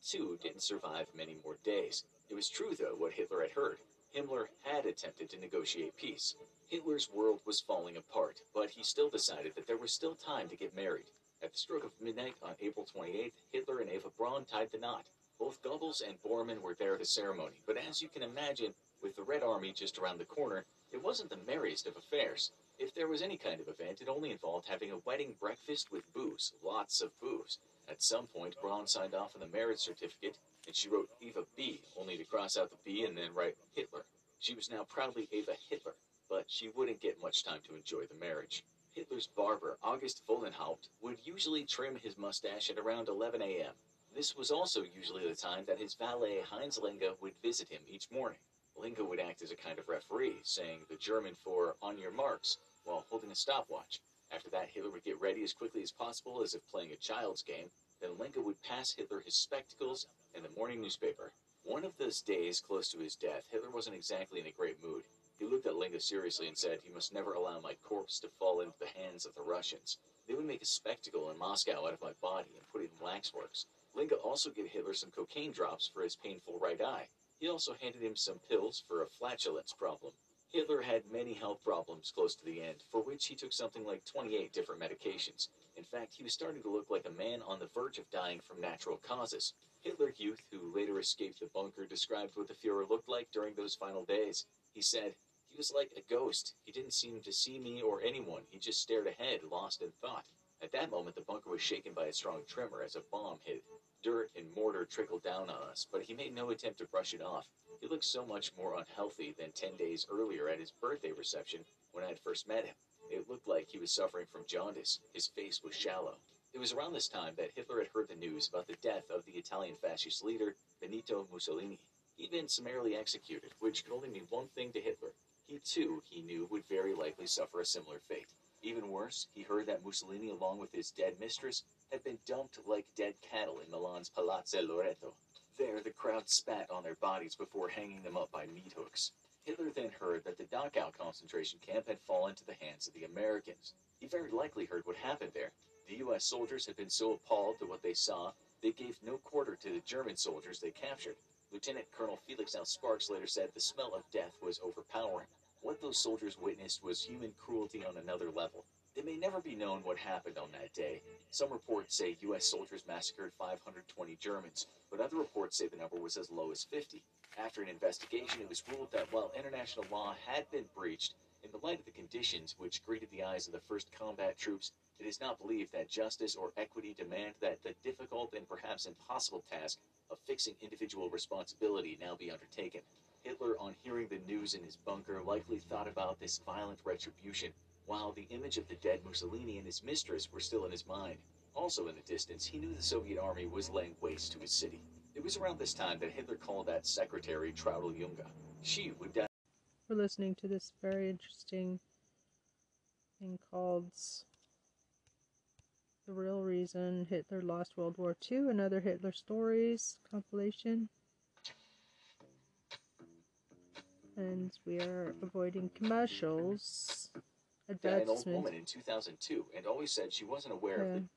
Too didn't survive many more days. It was true, though, what Hitler had heard. Himmler had attempted to negotiate peace. Hitler's world was falling apart, but he still decided that there was still time to get married. At the stroke of midnight on April 28th, Hitler and Eva Braun tied the knot. Both Goebbels and Bormann were there at the ceremony, but as you can imagine, with the Red Army just around the corner, it wasn't the merriest of affairs. If there was any kind of event, it only involved having a wedding breakfast with booze, lots of booze. At some point, Braun signed off on the marriage certificate, and she wrote Eva B, only to cross out the B and then write Hitler. She was now proudly Eva Hitler, but she wouldn't get much time to enjoy the marriage. Hitler's barber, August Wollenhaupt, would usually trim his mustache at around 11 a.m. This was also usually the time that his valet Heinz Linge would visit him each morning. Linge would act as a kind of referee, saying the German for on your marks while holding a stopwatch. After that, Hitler would ready as quickly as possible as if playing a child's game. Then Linge would pass Hitler his spectacles and the morning newspaper. One of those days close to his death, Hitler wasn't exactly in a great mood. He looked at Linge seriously and said, He must never allow my corpse to fall into the hands of the Russians. They would make a spectacle in Moscow out of my body and put it in waxworks. Linge also gave Hitler some cocaine drops for his painful right eye. He also handed him some pills for a flatulence problem. Hitler had many health problems close to the end, for which he took something like 28 different medications. In fact, he was starting to look like a man on the verge of dying from natural causes. Hitler Youth, who later escaped the bunker, described what the Fuhrer looked like during those final days. He said, He was like a ghost. He didn't seem to see me or anyone. He just stared ahead, lost in thought. At that moment, the bunker was shaken by a strong tremor as a bomb hit. Dirt and mortar trickled down on us, but he made no attempt to brush it off. He looked so much more unhealthy than ten days earlier at his birthday reception when I had first met him. It looked like he was suffering from jaundice. His face was shallow. It was around this time that Hitler had heard the news about the death of the Italian fascist leader, Benito Mussolini. He'd been summarily executed, which could only mean one thing to Hitler. He too, he knew, would very likely suffer a similar fate. Even worse, he heard that Mussolini, along with his dead mistress, had been dumped like dead cattle in Milan's Palazzo Loreto. There, the crowd spat on their bodies before hanging them up by meat hooks. Hitler then heard that the Dachau concentration camp had fallen to the hands of the Americans. He very likely heard what happened there. The U.S. soldiers had been so appalled at what they saw, they gave no quarter to the German soldiers they captured. Lieutenant Colonel Felix L. Sparks later said the smell of death was overpowering. What those soldiers witnessed was human cruelty on another level. It may never be known what happened on that day. Some reports say U.S. soldiers massacred 520 Germans, but other reports say the number was as low as 50. After an investigation, it was ruled that while international law had been breached, in the light of the conditions which greeted the eyes of the first combat troops, it is not believed that justice or equity demand that the difficult and perhaps impossible task of fixing individual responsibility now be undertaken. Hitler, on hearing the news in his bunker, likely thought about this violent retribution while the image of the dead Mussolini and his mistress were still in his mind. Also in the distance, he knew the Soviet army was laying waste to his city. Was around this time that Hitler called that secretary Traudl Junge. She would die. We're listening to this very interesting thing called The Real Reason Hitler Lost World War II, another Hitler Stories compilation. And we are avoiding commercials an old woman in 2002 and always said she wasn't aware yeah. of the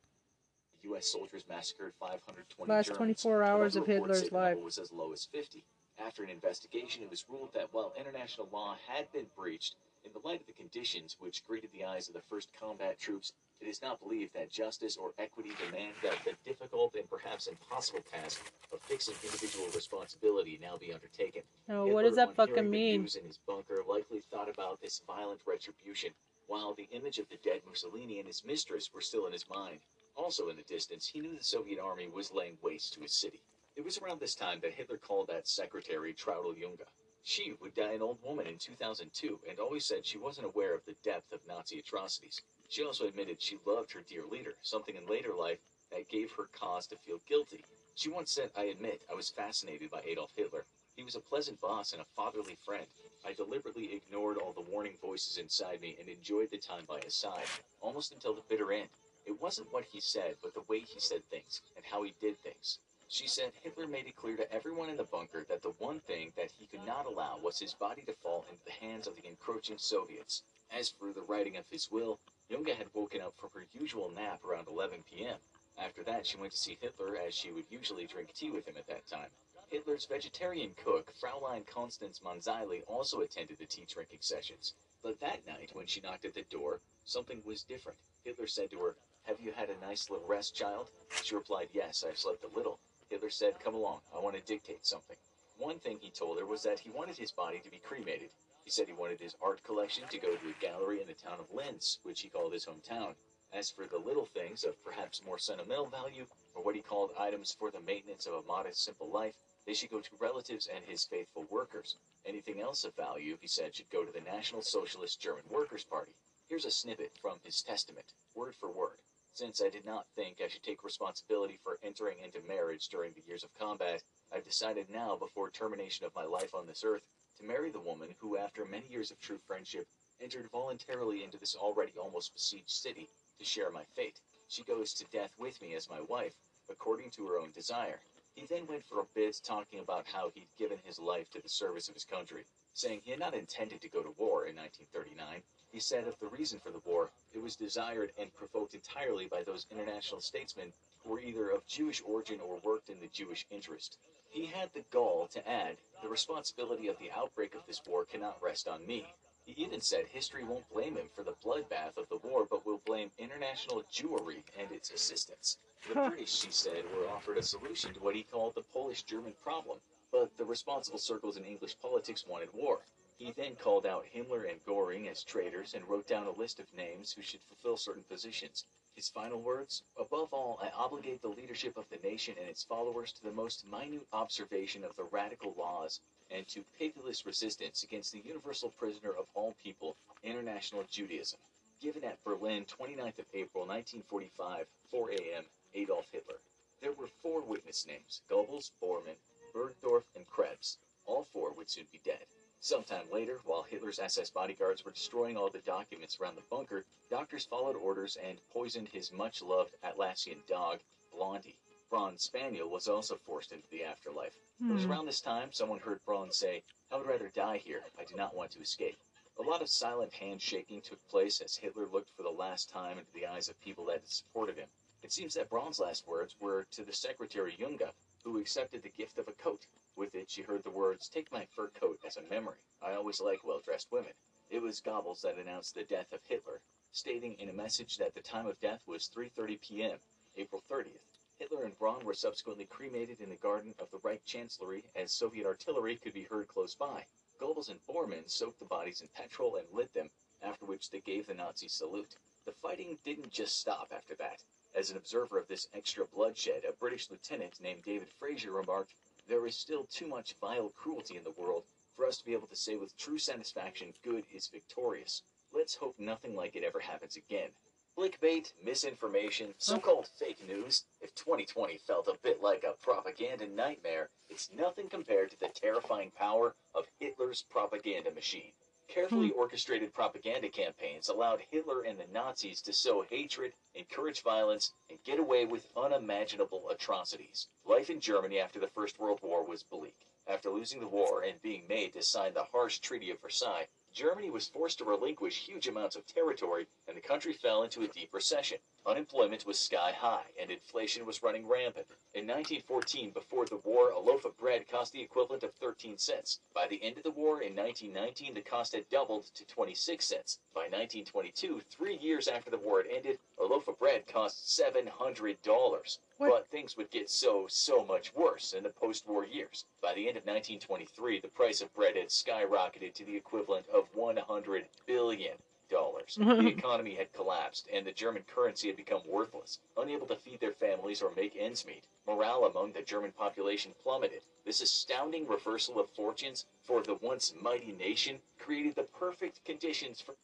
U.S. soldiers massacred 520 Last Germans. 24 hours of Hitler's life was as low as 50. After an investigation, it was ruled that while international law had been breached, in the light of the conditions which greeted the eyes of the first combat troops, it is not believed that justice or equity demand that the difficult and perhaps impossible task of fixing individual responsibility now be undertaken. No, what does that fucking mean? in his bunker likely thought about this violent retribution while the image of the dead Mussolini and his mistress were still in his mind. Also in the distance, he knew the Soviet army was laying waste to his city. It was around this time that Hitler called that secretary Traudl Junge. She would die an old woman in 2002 and always said she wasn't aware of the depth of Nazi atrocities. She also admitted she loved her dear leader, something in later life that gave her cause to feel guilty. She once said, I admit I was fascinated by Adolf Hitler. He was a pleasant boss and a fatherly friend. I deliberately ignored all the warning voices inside me and enjoyed the time by his side, almost until the bitter end. It wasn't what he said, but the way he said things and how he did things. She said Hitler made it clear to everyone in the bunker that the one thing that he could not allow was his body to fall into the hands of the encroaching Soviets. As for the writing of his will, Junge had woken up from her usual nap around 11 p.m. After that, she went to see Hitler as she would usually drink tea with him at that time. Hitler's vegetarian cook, Fraulein Constance Manziarly, also attended the tea drinking sessions. But that night, when she knocked at the door, something was different. Hitler said to her, Have you had a nice little rest, child? She replied, Yes, I've slept a little. Hitler said, Come along, I want to dictate something. One thing he told her was that he wanted his body to be cremated. He said he wanted his art collection to go to a gallery in the town of Linz, which he called his hometown. As for the little things of perhaps more sentimental value, or what he called items for the maintenance of a modest, simple life, they should go to relatives and his faithful workers. Anything else of value, he said, should go to the National Socialist German Workers' Party. Here's a snippet from his testament, word for word. Since I did not think I should take responsibility for entering into marriage during the years of combat, I've decided now, before termination of my life on this earth, to marry the woman who, after many years of true friendship, entered voluntarily into this already almost besieged city to share my fate. She goes to death with me as my wife, according to her own desire. He then went for a bit talking about how he'd given his life to the service of his country, saying he had not intended to go to war in 1939. He said of the reason for the war, It was desired and provoked entirely by those international statesmen who were either of Jewish origin or worked in the Jewish interest. He had the gall to add, the responsibility of the outbreak of this war cannot rest on me. He even said history won't blame him for the bloodbath of the war, but will blame international Jewry and its assistance. The British, he said, were offered a solution to what he called the Polish-German problem, but the responsible circles in English politics wanted war. He then called out Himmler and Goring as traitors and wrote down a list of names who should fulfill certain positions. His final words Above all, I obligate the leadership of the nation and its followers to the most minute observation of the radical laws and to pitiless resistance against the universal prisoner of all people, international Judaism. Given at Berlin, 29th of April, 1945, 4 a.m., Adolf Hitler. There were four witness names Goebbels, Bormann, Burgdorf, and Krebs. All four would soon be dead. Sometime later, while Hitler's SS bodyguards were destroying all the documents around the bunker, doctors followed orders and poisoned his much loved Alsatian dog, Blondi. Braun's spaniel was also forced into the afterlife. It was Hmm. around this time someone heard Braun say, I would rather die here. I do not want to escape. A lot of silent handshaking took place as Hitler looked for the last time into the eyes of people that had supported him. It seems that Braun's last words were to the secretary Junge, who accepted the gift of a coat. With it, she heard the words, Take my fur coat as a memory. I always like well dressed women. It was Goebbels that announced the death of Hitler, stating in a message that the time of death was 3.30 p.m., April 30th. Hitler and Braun were subsequently cremated in the garden of the Reich Chancellery as Soviet artillery could be heard close by. Goebbels and Bormann soaked the bodies in petrol and lit them, after which they gave the Nazi salute. The fighting didn't just stop after that. As an observer of this extra bloodshed, a British lieutenant named David Fraser remarked, There is still too much vile cruelty in the world for us to be able to say with true satisfaction good is victorious. Let's hope nothing like it ever happens again. Clickbait, misinformation, so-called fake news. If 2020 felt a bit like a propaganda nightmare, it's nothing compared to the terrifying power of Hitler's propaganda machine. Carefully hmm. orchestrated propaganda campaigns allowed Hitler and the Nazis to sow hatred, encourage violence, and get away with unimaginable atrocities. Life in Germany after the First World War was bleak. After losing the war and being made to sign the harsh Treaty of Versailles, Germany was forced to relinquish huge amounts of territory, and the country fell into a deep recession. Unemployment was sky high, and inflation was running rampant. In 1914, before the war, a loaf of bread cost the equivalent of 13 cents. By the end of the war, in 1919, the cost had doubled to 26 cents. By 1922, three years after the war had ended, a loaf of bread cost $700. But things would get so, so much worse in the post-war years. By the end of 1923, the price of bread had skyrocketed to the equivalent of 100 billion dollars. the [laughs] economy had collapsed, and the German currency had become worthless, unable to feed their families or make ends meet. Morale among the German population plummeted. This astounding reversal of fortunes for the once mighty nation created the perfect conditions for.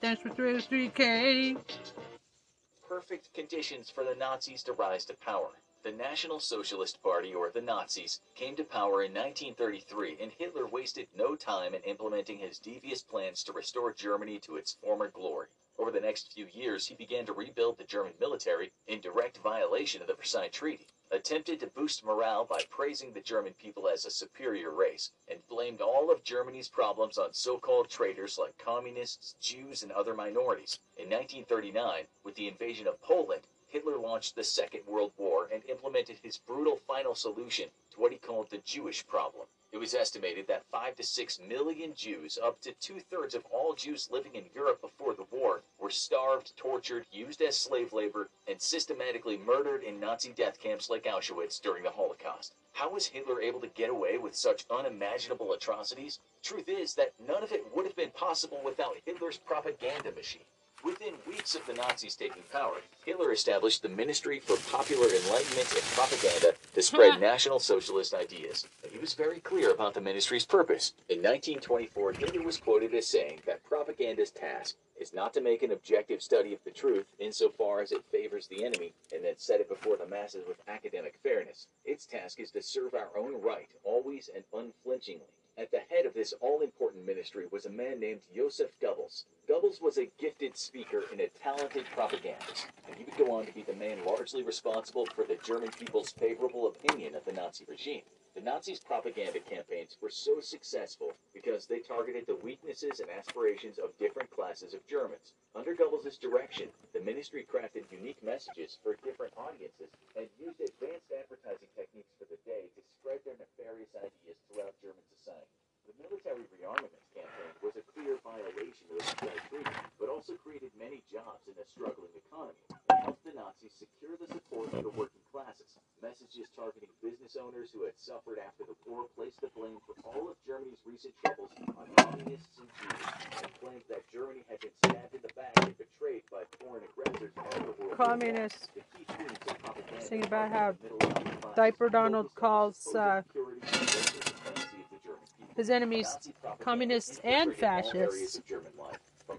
Thanks for 303k. perfect conditions for the Nazis to rise to power. The National Socialist Party, or the Nazis, came to power in 1933, and Hitler wasted no time in implementing his devious plans to restore Germany to its former glory. Over the next few years, he began to rebuild the German military in direct violation of the Versailles Treaty, attempted to boost morale by praising the German people as a superior race, and blamed all of Germany's problems on so-called traitors like communists, Jews, and other minorities. In 1939, with the invasion of Poland, Hitler launched the Second World War and implemented his brutal final solution to what he called the Jewish problem. It was estimated that 5 to 6 million Jews, up to two thirds of all Jews living in Europe before the war, were starved, tortured, used as slave labor, and systematically murdered in Nazi death camps like Auschwitz during the Holocaust. How was Hitler able to get away with such unimaginable atrocities? Truth is that none of it would have been possible without Hitler's propaganda machine. Within weeks of the Nazis taking power, Hitler established the Ministry for Popular Enlightenment and Propaganda to spread [laughs] National Socialist ideas. And he was very clear about the ministry's purpose. In 1924, Hitler was quoted as saying that propaganda's task is not to make an objective study of the truth insofar as it favors the enemy and then set it before the masses with academic fairness. Its task is to serve our own right, always and unflinchingly. At the head of this all-important ministry was a man named Joseph Goebbels. Goebbels was a gifted speaker and a talented propagandist, and he would go on to be the man largely responsible for the German people's favorable opinion of the Nazi regime. The Nazis' propaganda campaigns were so successful because they targeted the weaknesses and aspirations of different classes of Germans. Under Goebbels' direction, the ministry crafted unique messages for different audiences and used advanced advertising techniques for the day to spread their nefarious ideas throughout German society. The military rearmament campaign was a clear violation of the Versailles Treaty, but also created many jobs in a struggling economy and helped the Nazis secure the support of the working classes. Messages targeting business owners who had suffered after the war placed the blame for all of Germany's recent troubles on communists and Jews, and claimed that Germany had been stabbed in the back and betrayed by foreign aggressors after World War I. Communists. The key themes of propaganda Sing about how Diaper Donald calls uh, security and racial supremacy of the German people. his enemies communists and infiltrated all areas fascists. of German life, from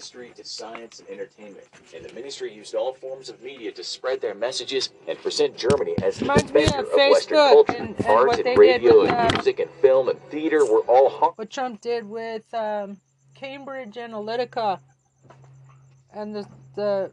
and industry to science and entertainment. And the ministry used all forms of media to spread their messages and present Germany as the me of Western culture. and- and Art what and they did radio with, and uh, music and film and theater were all What Trump did with um, Cambridge Analytica and the the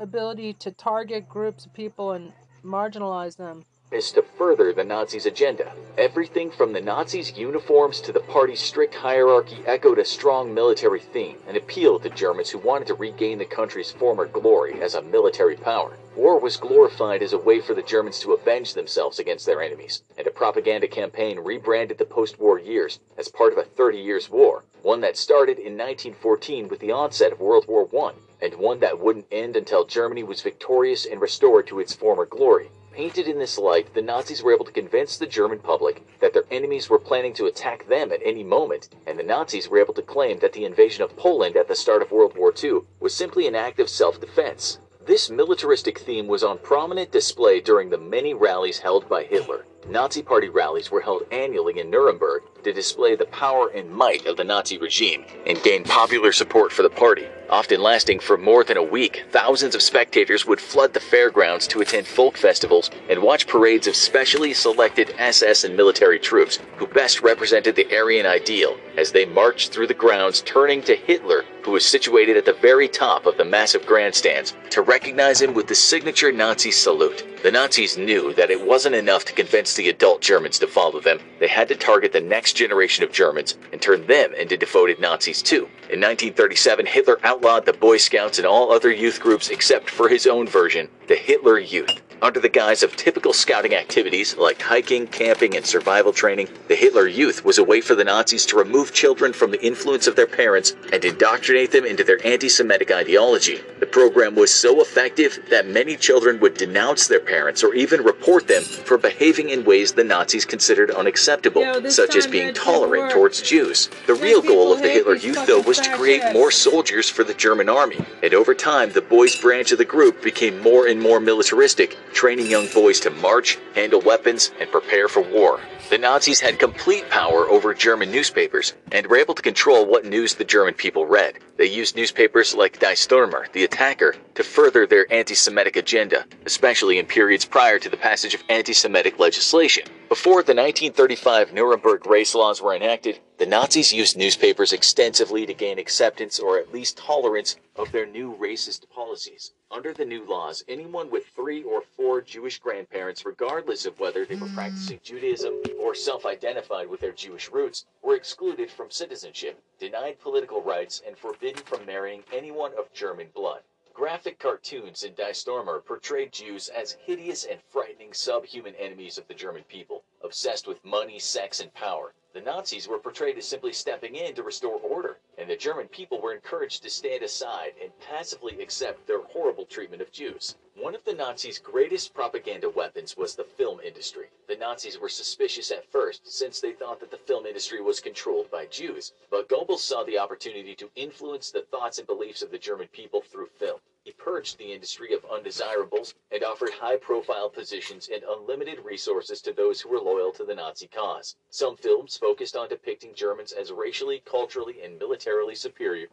ability to target groups of people and marginalize them. Is to further the Nazis' agenda. Everything from the Nazis' uniforms to the party's strict hierarchy echoed a strong military theme and appealed to Germans who wanted to regain the country's former glory as a military power. War was glorified as a way for the Germans to avenge themselves against their enemies, and a propaganda campaign rebranded the post-war years as part of a 30 years war, one that started in 1914 with the onset of World War I, and one that wouldn't end until Germany was victorious and restored to its former glory. Painted in this light, the Nazis were able to convince the German public that their enemies were planning to attack them at any moment, and the Nazis were able to claim that the invasion of Poland at the start of World War II was simply an act of self-defense. This militaristic theme was on prominent display during the many rallies held by Hitler. Nazi Party rallies were held annually in Nuremberg to display the power and might of the Nazi regime and gain popular support for the party. Often lasting for more than a week, thousands of spectators would flood the fairgrounds to attend folk festivals and watch parades of specially selected SS and military troops who best represented the Aryan ideal as they marched through the grounds turning to Hitler, who was situated at the very top of the massive grandstands, to recognize him with the signature Nazi salute. The Nazis knew that it wasn't enough to convince the adult Germans to follow them. They had to target the next generation of Germans and turn them into devoted Nazis too. In 1937, Hitler outlawed the Boy Scouts and all other youth groups except for his own version, the Hitler Youth. Under the guise of typical scouting activities like hiking, camping, and survival training, the Hitler Youth was a way for the Nazis to remove children from the influence of their parents and indoctrinate them into their anti Semitic ideology. The program was so effective that many children would denounce their parents or even report them for behaving in ways the Nazis considered unacceptable, Yo, such as being tolerant towards Jews. The real goal of the Hitler Youth, though, was to create more soldiers for the German army. And over time, the boys' branch of the group became more and more militaristic, training young boys to march, handle weapons, and prepare for war. The Nazis had complete power over German newspapers and were able to control what news the German people read. They used newspapers like Die Stürmer, the attacker, to further their anti Semitic agenda, especially in periods prior to the passage of anti Semitic legislation. Before the 1935 Nuremberg race laws were enacted, the Nazis used newspapers extensively to gain acceptance or at least tolerance of their new racist policies. Under the new laws, anyone with three or four Jewish grandparents, regardless of whether they were practicing Judaism or self identified with their Jewish roots, were excluded from citizenship, denied political rights, and forbidden from marrying anyone of German blood. Graphic cartoons in Die Stürmer portrayed Jews as hideous and frightening subhuman enemies of the German people, obsessed with money, sex, and power. The Nazis were portrayed as simply stepping in to restore order, and the German people were encouraged to stand aside and passively accept their horrible treatment of Jews. One of the Nazis' greatest propaganda weapons was the film industry. The Nazis were suspicious at first, since they thought that the film industry was controlled by Jews, but Goebbels saw the opportunity to influence the thoughts and beliefs of the German people through film. He purged the industry of undesirables and offered high profile positions and unlimited resources to those who were loyal to the Nazi cause. Some films focused on depicting Germans as racially, culturally, and militarily superior.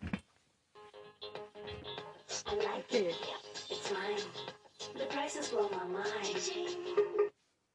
It's mine. The my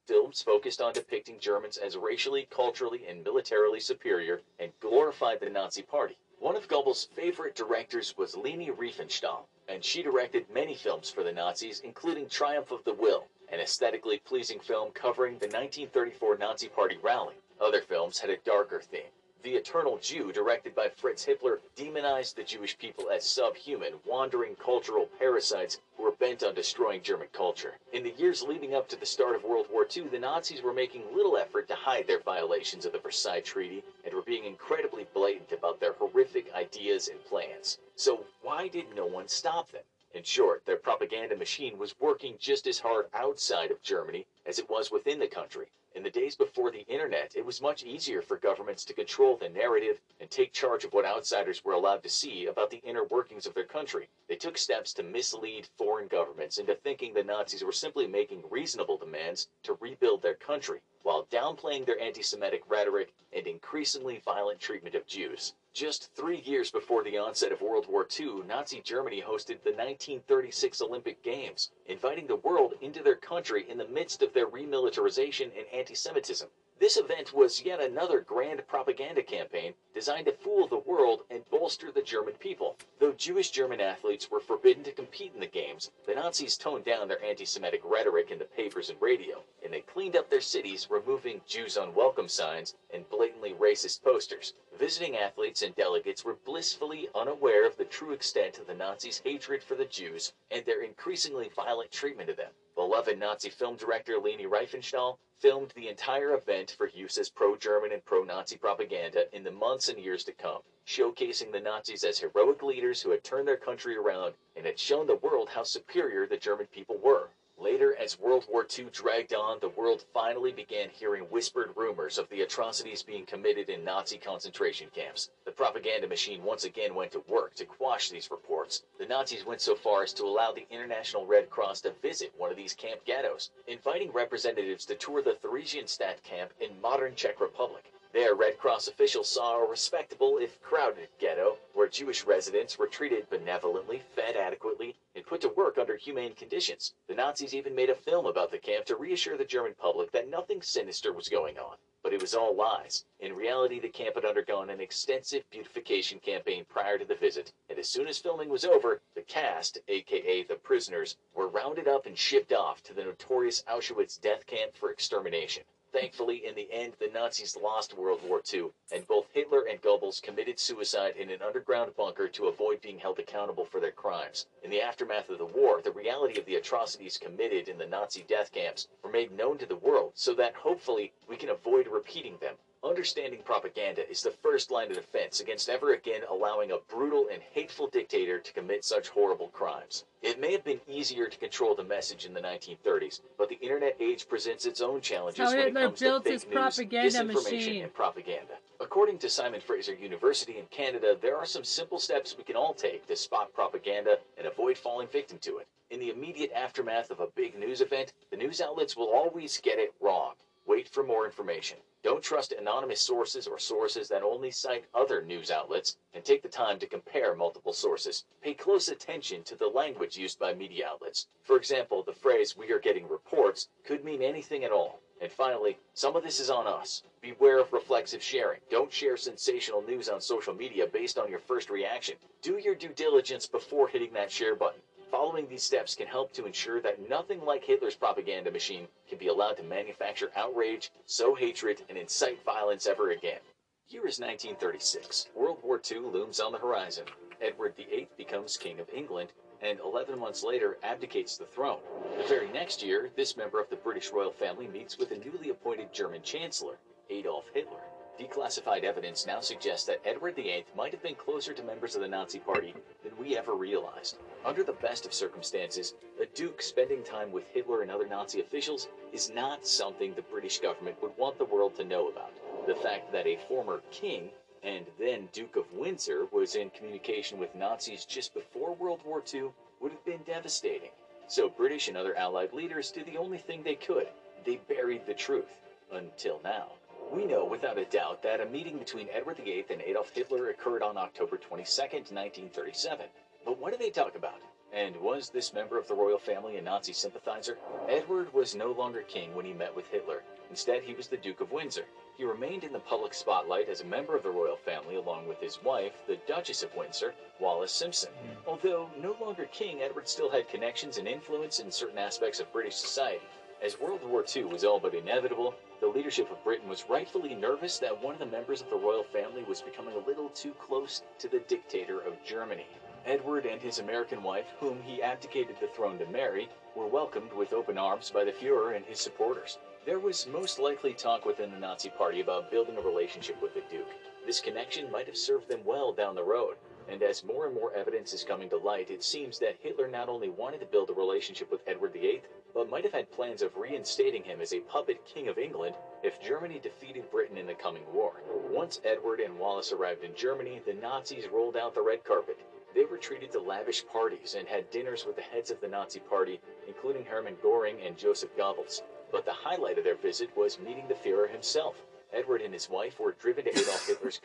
films focused on depicting Germans as racially, culturally, and militarily superior and glorified the Nazi Party. One of Goebbels' favorite directors was Leni Riefenstahl, and she directed many films for the Nazis, including Triumph of the Will, an aesthetically pleasing film covering the 1934 Nazi Party rally. Other films had a darker theme. The Eternal Jew, directed by Fritz Hippler, demonized the Jewish people as subhuman, wandering cultural parasites who were bent on destroying German culture. In the years leading up to the start of World War II, the Nazis were making little effort to hide their violations of the Versailles Treaty and were being incredibly blatant about their horrific ideas and plans. So why did no one stop them? In short, their propaganda machine was working just as hard outside of Germany as it was within the country. In the days before the internet, it was much easier for governments to control the narrative and take charge of what outsiders were allowed to see about the inner workings of their country. They took steps to mislead foreign governments into thinking the Nazis were simply making reasonable demands to rebuild their country, while downplaying their anti Semitic rhetoric and increasingly violent treatment of Jews. Just three years before the onset of World War II, Nazi Germany hosted the 1936 Olympic Games, inviting the world into their country in the midst of their remilitarization and anti Semitism. This event was yet another grand propaganda campaign designed to fool the world and bolster the German people. Though Jewish German athletes were forbidden to compete in the Games, the Nazis toned down their anti Semitic rhetoric in the papers and radio, and they cleaned up their cities, removing Jews unwelcome signs and blatantly racist posters. Visiting athletes and delegates were blissfully unaware of the true extent of the Nazis' hatred for the Jews and their increasingly violent treatment of them. Beloved Nazi film director Leni Riefenstahl filmed the entire event for use as pro-German and pro-Nazi propaganda in the months and years to come, showcasing the Nazis as heroic leaders who had turned their country around and had shown the world how superior the German people were. Later, as World War II dragged on, the world finally began hearing whispered rumors of the atrocities being committed in Nazi concentration camps. The propaganda machine once again went to work to quash these reports. The Nazis went so far as to allow the International Red Cross to visit one of these camp ghettos, inviting representatives to tour the Theresienstadt camp in modern Czech Republic. There, Red Cross officials saw a respectable, if crowded, ghetto where Jewish residents were treated benevolently, fed adequately, and put to work under humane conditions. The Nazis even made a film about the camp to reassure the German public that nothing sinister was going on. But it was all lies. In reality, the camp had undergone an extensive beautification campaign prior to the visit, and as soon as filming was over, the cast, aka the prisoners, were rounded up and shipped off to the notorious Auschwitz death camp for extermination. Thankfully, in the end, the Nazis lost World War II, and both Hitler and Goebbels committed suicide in an underground bunker to avoid being held accountable for their crimes. In the aftermath of the war, the reality of the atrocities committed in the Nazi death camps were made known to the world so that hopefully we can avoid repeating them. Understanding propaganda is the first line of defense against ever again allowing a brutal and hateful dictator to commit such horrible crimes. It may have been easier to control the message in the 1930s, but the internet age presents its own challenges when it comes to fake news, propaganda disinformation, machine. and propaganda. According to Simon Fraser University in Canada, there are some simple steps we can all take to spot propaganda and avoid falling victim to it. In the immediate aftermath of a big news event, the news outlets will always get it wrong. Wait for more information. Don't trust anonymous sources or sources that only cite other news outlets, and take the time to compare multiple sources. Pay close attention to the language used by media outlets. For example, the phrase, we are getting reports, could mean anything at all. And finally, some of this is on us. Beware of reflexive sharing. Don't share sensational news on social media based on your first reaction. Do your due diligence before hitting that share button. Following these steps can help to ensure that nothing like Hitler's propaganda machine can be allowed to manufacture outrage, sow hatred, and incite violence ever again. Year is 1936. World War II looms on the horizon. Edward VIII becomes King of England, and 11 months later abdicates the throne. The very next year, this member of the British royal family meets with a newly appointed German Chancellor, Adolf Hitler. Declassified evidence now suggests that Edward VIII might have been closer to members of the Nazi Party than we ever realized. Under the best of circumstances, a duke spending time with Hitler and other Nazi officials is not something the British government would want the world to know about. The fact that a former king and then Duke of Windsor was in communication with Nazis just before World War II would have been devastating. So British and other Allied leaders did the only thing they could. They buried the truth. Until now. We know without a doubt that a meeting between Edward VIII and Adolf Hitler occurred on October 22, 1937. But what did they talk about? And was this member of the royal family a Nazi sympathizer? Edward was no longer king when he met with Hitler. Instead, he was the Duke of Windsor. He remained in the public spotlight as a member of the royal family along with his wife, the Duchess of Windsor, Wallis Simpson. Hmm. Although no longer king, Edward still had connections and influence in certain aspects of British society. As World War II was all but inevitable, the leadership of Britain was rightfully nervous that one of the members of the royal family was becoming a little too close to the dictator of Germany. Edward and his American wife, whom he abdicated the throne to marry, were welcomed with open arms by the Fuhrer and his supporters. There was most likely talk within the Nazi Party about building a relationship with the Duke. This connection might have served them well down the road, and as more and more evidence is coming to light, it seems that Hitler not only wanted to build a relationship with Edward VIII, but might have had plans of reinstating him as a puppet king of England if Germany defeated Britain in the coming war. Once Edward and Wallis arrived in Germany, the Nazis rolled out the red carpet. They were treated to lavish parties and had dinners with the heads of the Nazi Party, including Hermann Goring and Joseph Goebbels. But the highlight of their visit was meeting the Fuhrer himself. Edward and his wife were driven to Adolf Hitler's.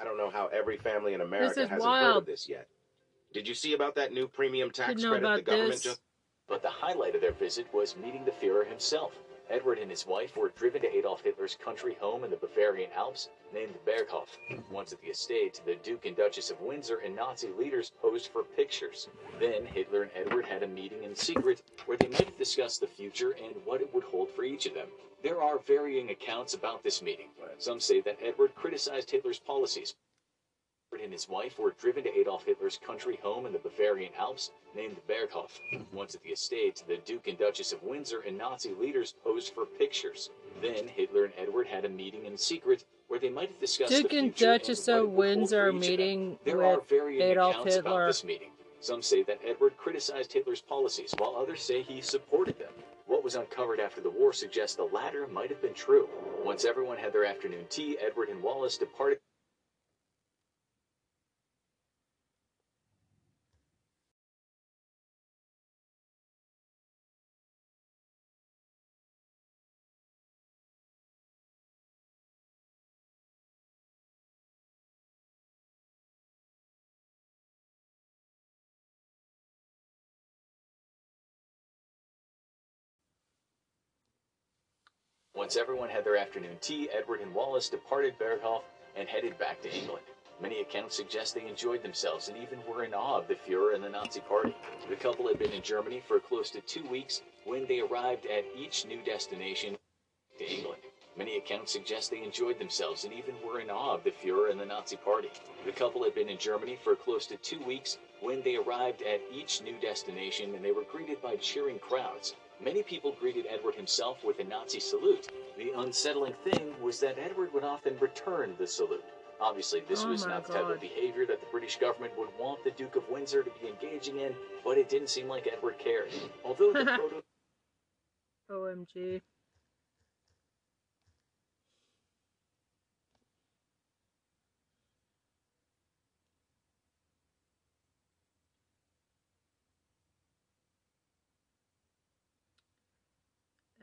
I don't know how every family in America hasn't heard of this yet. Did you see about that new premium tax credit the government this. just But the highlight of their visit was meeting the Fuhrer himself. Edward and his wife were driven to Adolf Hitler's country home in the Bavarian Alps named Berghof. Once at the estate, the Duke and Duchess of Windsor and Nazi leaders posed for pictures. Then Hitler and Edward had a meeting in secret where they might discuss the future and what it would hold for each of them. There are varying accounts about this meeting. Some say that Edward criticized Hitler's policies, Edward and his wife were driven to Adolf Hitler's country home in the Bavarian Alps named Berghof. Once at the estate, the Duke and Duchess of Windsor and Nazi leaders posed for pictures. Then Hitler and Edward had a meeting in secret where they might have discussed Duke the Duke and Duchess of it would hold Windsor for each of them. meeting There are varying Adolf accounts about this meeting. Some say that Edward criticized Hitler's policies, while others say he supported them. What was uncovered after the war suggests the latter might have been true. Once everyone had their afternoon tea, Edward and Wallis departed. Once everyone had their afternoon tea, Edward and Wallis departed Berghof and headed back to England. Many accounts suggest they enjoyed themselves and even were in awe of the Fuhrer and the Nazi Party. The couple had been in Germany for close to two weeks when they arrived at each new destination to England. Many accounts suggest they enjoyed themselves and even were in awe of the Fuhrer and the Nazi Party. The couple had been in Germany for close to two weeks when they arrived at each new destination and they were greeted by cheering crowds. Many people greeted Edward himself with a Nazi salute. The unsettling thing was that Edward would often return the salute. Obviously, this Oh was not the type of behavior that the British government would want the Duke of Windsor to be engaging in, but it didn't seem like Edward cared. Although the [laughs] photo OMG.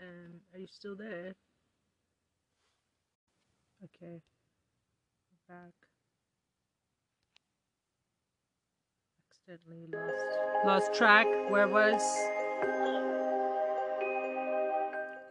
Um, are you still there? Okay. Back. Accidentally lost lost track. Where was?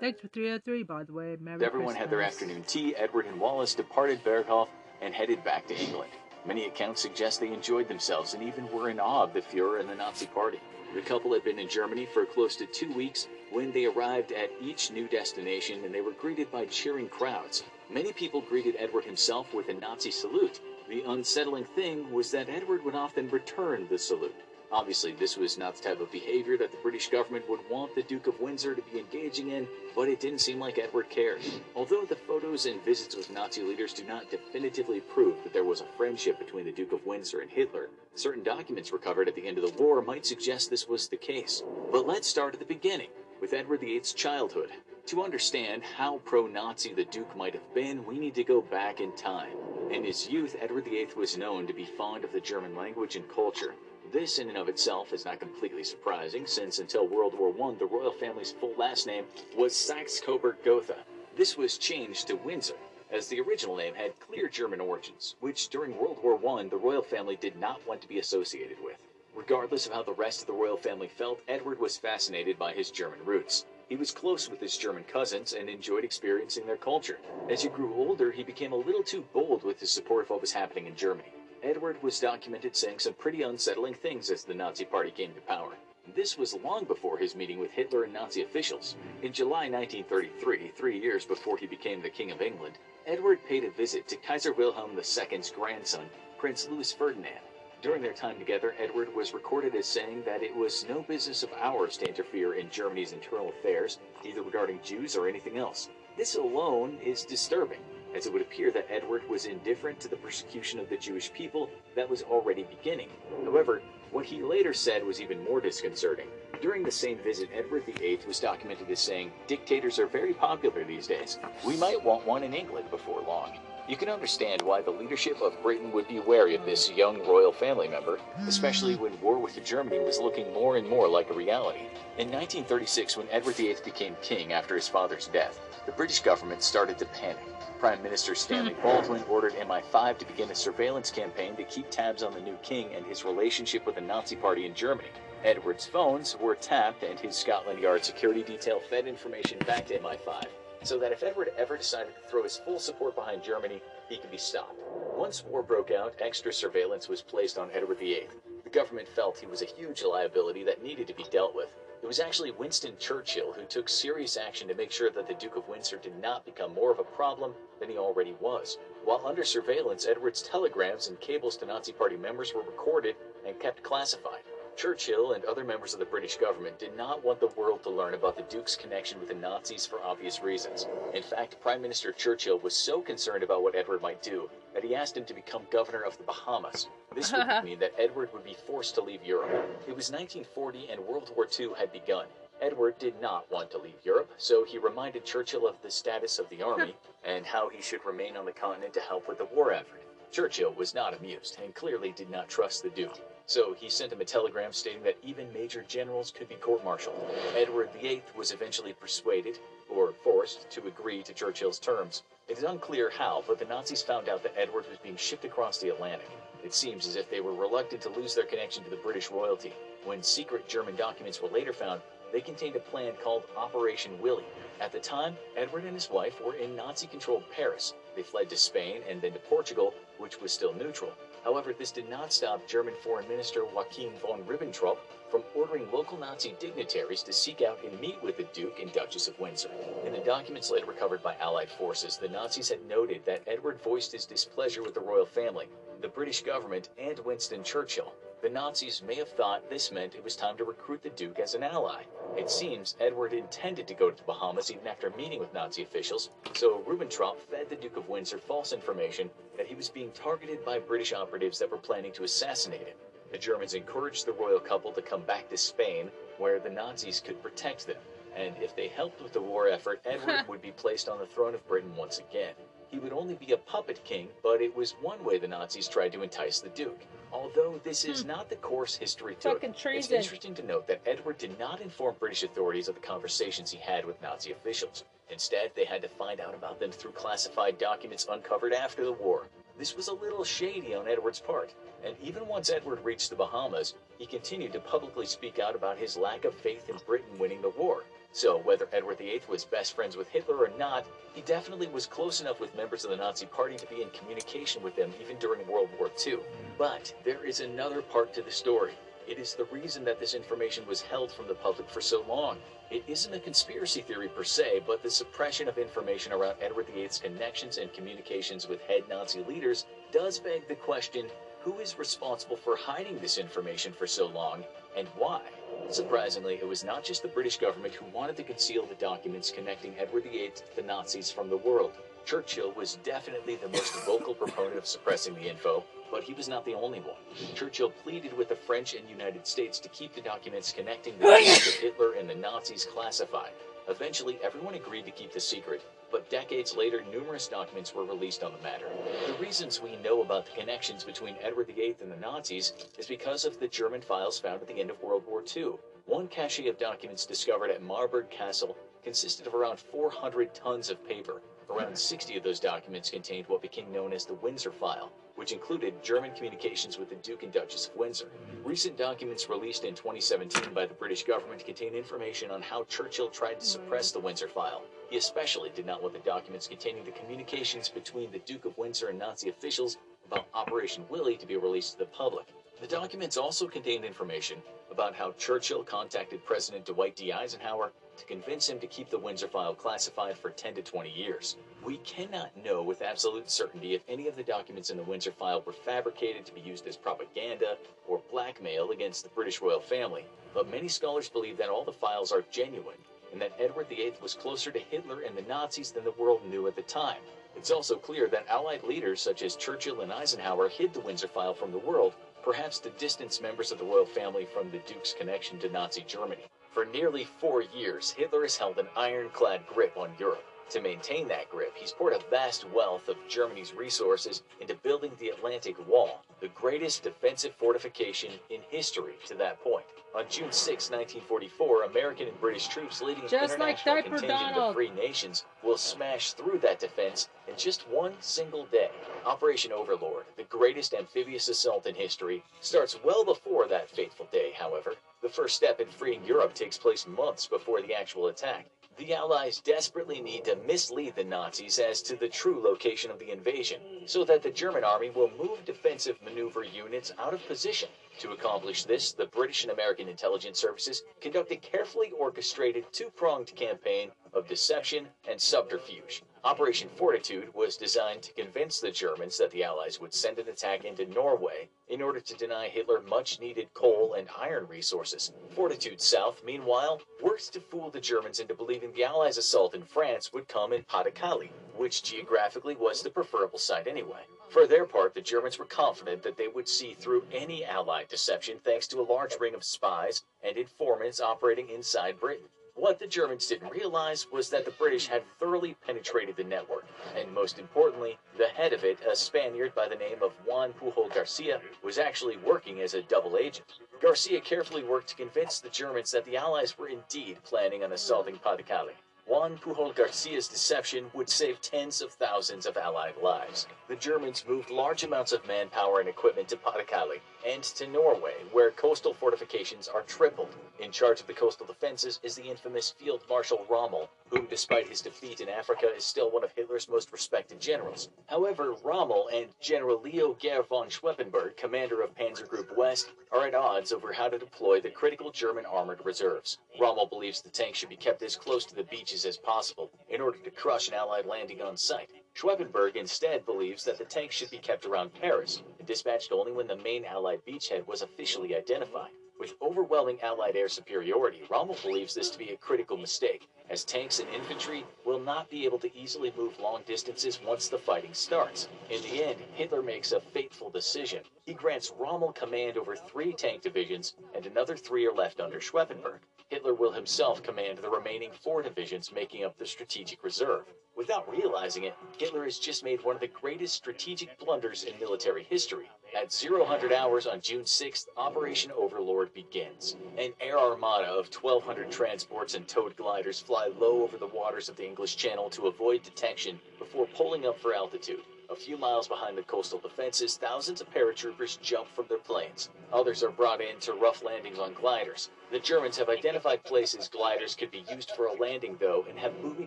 Thanks for 303, by the way. Merry Everyone had their afternoon tea. Edward and Wallis departed Berghof and headed back to England. Many accounts suggest they enjoyed themselves and even were in awe of the Fuhrer and the Nazi Party. The couple had been in Germany for close to two weeks when they arrived at each new destination and they were greeted by cheering crowds. Many people greeted Edward himself with a Nazi salute. The unsettling thing was that Edward would often return the salute. Obviously, this was not the type of behavior that the British government would want the Duke of Windsor to be engaging in, but it didn't seem like Edward cared. Although the photos and visits with Nazi leaders do not definitively prove that there was a friendship between the Duke of Windsor and Hitler, certain documents recovered at the end of the war might suggest this was the case. But let's start at the beginning, with Edward VIII's childhood. To understand how pro Nazi the Duke might have been, we need to go back in time. In his youth, Edward VIII was known to be fond of the German language and culture. This, in and of itself, is not completely surprising, since until World War I, the royal family's full last name was Saxe Coburg Gotha. This was changed to Windsor, as the original name had clear German origins, which during World War I the royal family did not want to be associated with. Regardless of how the rest of the royal family felt, Edward was fascinated by his German roots. He was close with his German cousins and enjoyed experiencing their culture. As he grew older, he became a little too bold with his support of what was happening in Germany. Edward was documented saying some pretty unsettling things as the Nazi Party came to power. This was long before his meeting with Hitler and Nazi officials. In July 1933, three years before he became the King of England, Edward paid a visit to Kaiser Wilhelm II's grandson, Prince Louis Ferdinand. During their time together, Edward was recorded as saying that it was no business of ours to interfere in Germany's internal affairs, either regarding Jews or anything else. This alone is disturbing, as it would appear that Edward was indifferent to the persecution of the Jewish people that was already beginning. However, what he later said was even more disconcerting. During the same visit, Edward VIII was documented as saying, Dictators are very popular these days. We might want one in England before long. You can understand why the leadership of Britain would be wary of this young royal family member, especially when war with Germany was looking more and more like a reality. In 1936, when Edward VIII became king after his father's death, the British government started to panic. Prime Minister Stanley hmm. Baldwin ordered MI5 to begin a surveillance campaign to keep tabs on the new king and his relationship with the Nazi Party in Germany. Edward's phones were tapped, and his Scotland Yard security detail fed information back to MI5 so that if Edward ever decided to throw his full support behind Germany, he could be stopped. Once war broke out, extra surveillance was placed on Edward VIII. The government felt he was a huge liability that needed to be dealt with. It was actually Winston Churchill who took serious action to make sure that the Duke of Windsor did not become more of a problem than he already was. While under surveillance, Edward's telegrams and cables to Nazi Party members were recorded and kept classified. Churchill and other members of the British government did not want the world to learn about the Duke's connection with the Nazis for obvious reasons. In fact, Prime Minister Churchill was so concerned about what Edward might do that he asked him to become governor of the Bahamas. This would [laughs] mean that Edward would be forced to leave Europe. It was 1940 and World War II had begun. Edward did not want to leave Europe, so he reminded Churchill of the status of the [laughs] army and how he should remain on the continent to help with the war effort. Churchill was not amused and clearly did not trust the Duke. So he sent him a telegram stating that even major generals could be court-martialed. Edward VIII was eventually persuaded, or forced, to agree to Churchill's terms. It is unclear how, but the Nazis found out that Edward was being shipped across the Atlantic. It seems as if they were reluctant to lose their connection to the British royalty. When secret German documents were later found, they contained a plan called Operation Willi. At the time, Edward and his wife were in Nazi-controlled Paris. They fled to Spain and then to Portugal, which was still neutral. However, this did not stop German Foreign Minister Joachim von Ribbentrop from ordering local Nazi dignitaries to seek out and meet with the Duke and Duchess of Windsor. In the documents later recovered by Allied forces, the Nazis had noted that Edward voiced his displeasure with the royal family, the British government, and Winston Churchill. The Nazis may have thought this meant it was time to recruit the Duke as an ally. It seems Edward intended to go to the Bahamas even after meeting with Nazi officials, so Ribbentrop fed the Duke of Windsor false information that he was being targeted by British operatives that were planning to assassinate him. The Germans encouraged the royal couple to come back to Spain, where the Nazis could protect them. And if they helped with the war effort, Edward [laughs] would be placed on the throne of Britain once again. He would only be a puppet king, but it was one way the Nazis tried to entice the Duke. Although this is hmm. not the course history took, it's interesting to note that Edward did not inform British authorities of the conversations he had with Nazi officials. Instead, they had to find out about them through classified documents uncovered after the war. This was a little shady on Edward's part, and even once Edward reached the Bahamas, he continued to publicly speak out about his lack of faith in Britain winning the war. So, whether Edward VIII was best friends with Hitler or not, he definitely was close enough with members of the Nazi Party to be in communication with them even during World War II. But there is another part to the story. It is the reason that this information was held from the public for so long. It isn't a conspiracy theory per se, but the suppression of information around Edward VIII's connections and communications with head Nazi leaders does beg the question who is responsible for hiding this information for so long and why? Surprisingly, it was not just the British government who wanted to conceal the documents connecting Edward VIII to the Nazis from the world. Churchill was definitely the most vocal proponent of suppressing the info, but he was not the only one. Churchill pleaded with the French and United States to keep the documents connecting the [laughs] deaths of Hitler and the Nazis classified. Eventually, everyone agreed to keep the secret, but decades later, numerous documents were released on the matter. The reasons we know about the connections between Edward VIII and the Nazis is because of the German files found at the end of World War II. One cache of documents discovered at Marburg Castle consisted of around 400 tons of paper. Around 60 of those documents contained what became known as the Windsor File, which included German communications with the Duke and Duchess of Windsor. Recent documents released in 2017 by the British government contain information on how Churchill tried to suppress the Windsor file. He especially did not want the documents containing the communications between the Duke of Windsor and Nazi officials about Operation Willi to be released to the public. The documents also contained information about how Churchill contacted President Dwight D. Eisenhower to convince him to keep the Windsor file classified for 10 to 20 years. We cannot know with absolute certainty if any of the documents in the Windsor file were fabricated to be used as propaganda or blackmail against the British royal family, but many scholars believe that all the files are genuine and that Edward VIII was closer to Hitler and the Nazis than the world knew at the time. It's also clear that Allied leaders such as Churchill and Eisenhower hid the Windsor file from the world, perhaps to distance members of the royal family from the Duke's connection to Nazi Germany. For nearly four years, Hitler has held an ironclad grip on Europe. To maintain that grip, he's poured a vast wealth of Germany's resources into building the Atlantic Wall, the greatest defensive fortification in history to that point. On June 6, 1944, American and British troops leading an like international Diaper contingent Donald. of free nations will smash through that defense in just one single day. Operation Overlord, the greatest amphibious assault in history, starts well before that fateful day, however. The first step in freeing Europe takes place months before the actual attack. The Allies desperately need to mislead the Nazis as to the true location of the invasion, so that the German army will move defensive maneuver units out of position. To accomplish this, the British and American intelligence services conduct a carefully orchestrated two-pronged campaign of deception and subterfuge. Operation Fortitude was designed to convince the Germans that the Allies would send an attack into Norway in order to deny Hitler much needed coal and iron resources. Fortitude South, meanwhile, worked to fool the Germans into believing the Allies' assault in France would come in Pas-de-Calais, which geographically was the preferable site anyway. For their part, the Germans were confident that they would see through any Allied deception thanks to a large ring of spies and informants operating inside Britain. What the Germans didn't realize was that the British had thoroughly penetrated the network, and most importantly, the head of it, a Spaniard by the name of Juan Pujol Garcia, was actually working as a double agent. Garcia carefully worked to convince the Germans that the Allies were indeed planning on assaulting Pas-de-Calais. Juan Pujol Garcia's deception would save tens of thousands of Allied lives. The Germans moved large amounts of manpower and equipment to Pas-de-Calais and to Norway, where coastal fortifications are tripled. In charge of the coastal defenses is the infamous Field Marshal Rommel, whom, despite his defeat in Africa, is still one of Hitler's most respected generals. However, Rommel and General Leo Geyr von Schweppenburg, commander of Panzer Group West, are at odds over how to deploy the critical German armored reserves. Rommel believes the tanks should be kept as close to the beaches as possible in order to crush an Allied landing on site. Schweppenburg instead believes that the tanks should be kept around Paris and dispatched only when the main Allied beachhead was officially identified. With overwhelming Allied air superiority, Rommel believes this to be a critical mistake, as tanks and infantry will not be able to easily move long distances once the fighting starts. In the end, Hitler makes a fateful decision. He grants Rommel command over three tank divisions, and another three are left under Schweppenburg. Hitler will himself command the remaining four divisions making up the strategic reserve. Without realizing it, Hitler has just made one of the greatest strategic blunders in military history. At 0100 hours on June 6th, Operation Overlord begins. An air armada of 1,200 transports and towed gliders fly low over the waters of the English Channel to avoid detection before pulling up for altitude. A few miles behind the coastal defenses, thousands of paratroopers jump from their planes. Others are brought in to rough landings on gliders. The Germans have identified places gliders could be used for a landing, though, and have booby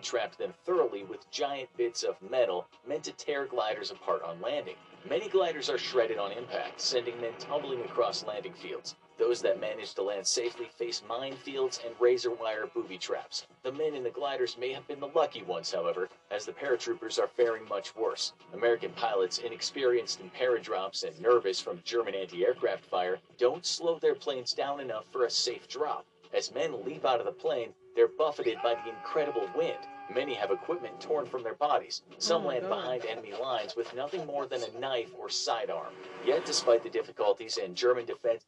trapped them thoroughly with giant bits of metal meant to tear gliders apart on landing. Many gliders are shredded on impact, sending men tumbling across landing fields. Those that manage to land safely face minefields and razor wire booby traps. The men in the gliders may have been the lucky ones, however, as the paratroopers are faring much worse. American pilots, inexperienced in paradrops and nervous from German anti aircraft fire, don't slow their planes down enough for a safe drop. As men leap out of the plane, they're buffeted by the incredible wind. Many have equipment torn from their bodies. Some Oh land God. behind enemy lines with nothing more than a knife or sidearm. Yet, despite the difficulties and German defense,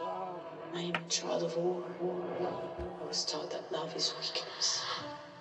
I am a child of war. I was taught that love is weakness.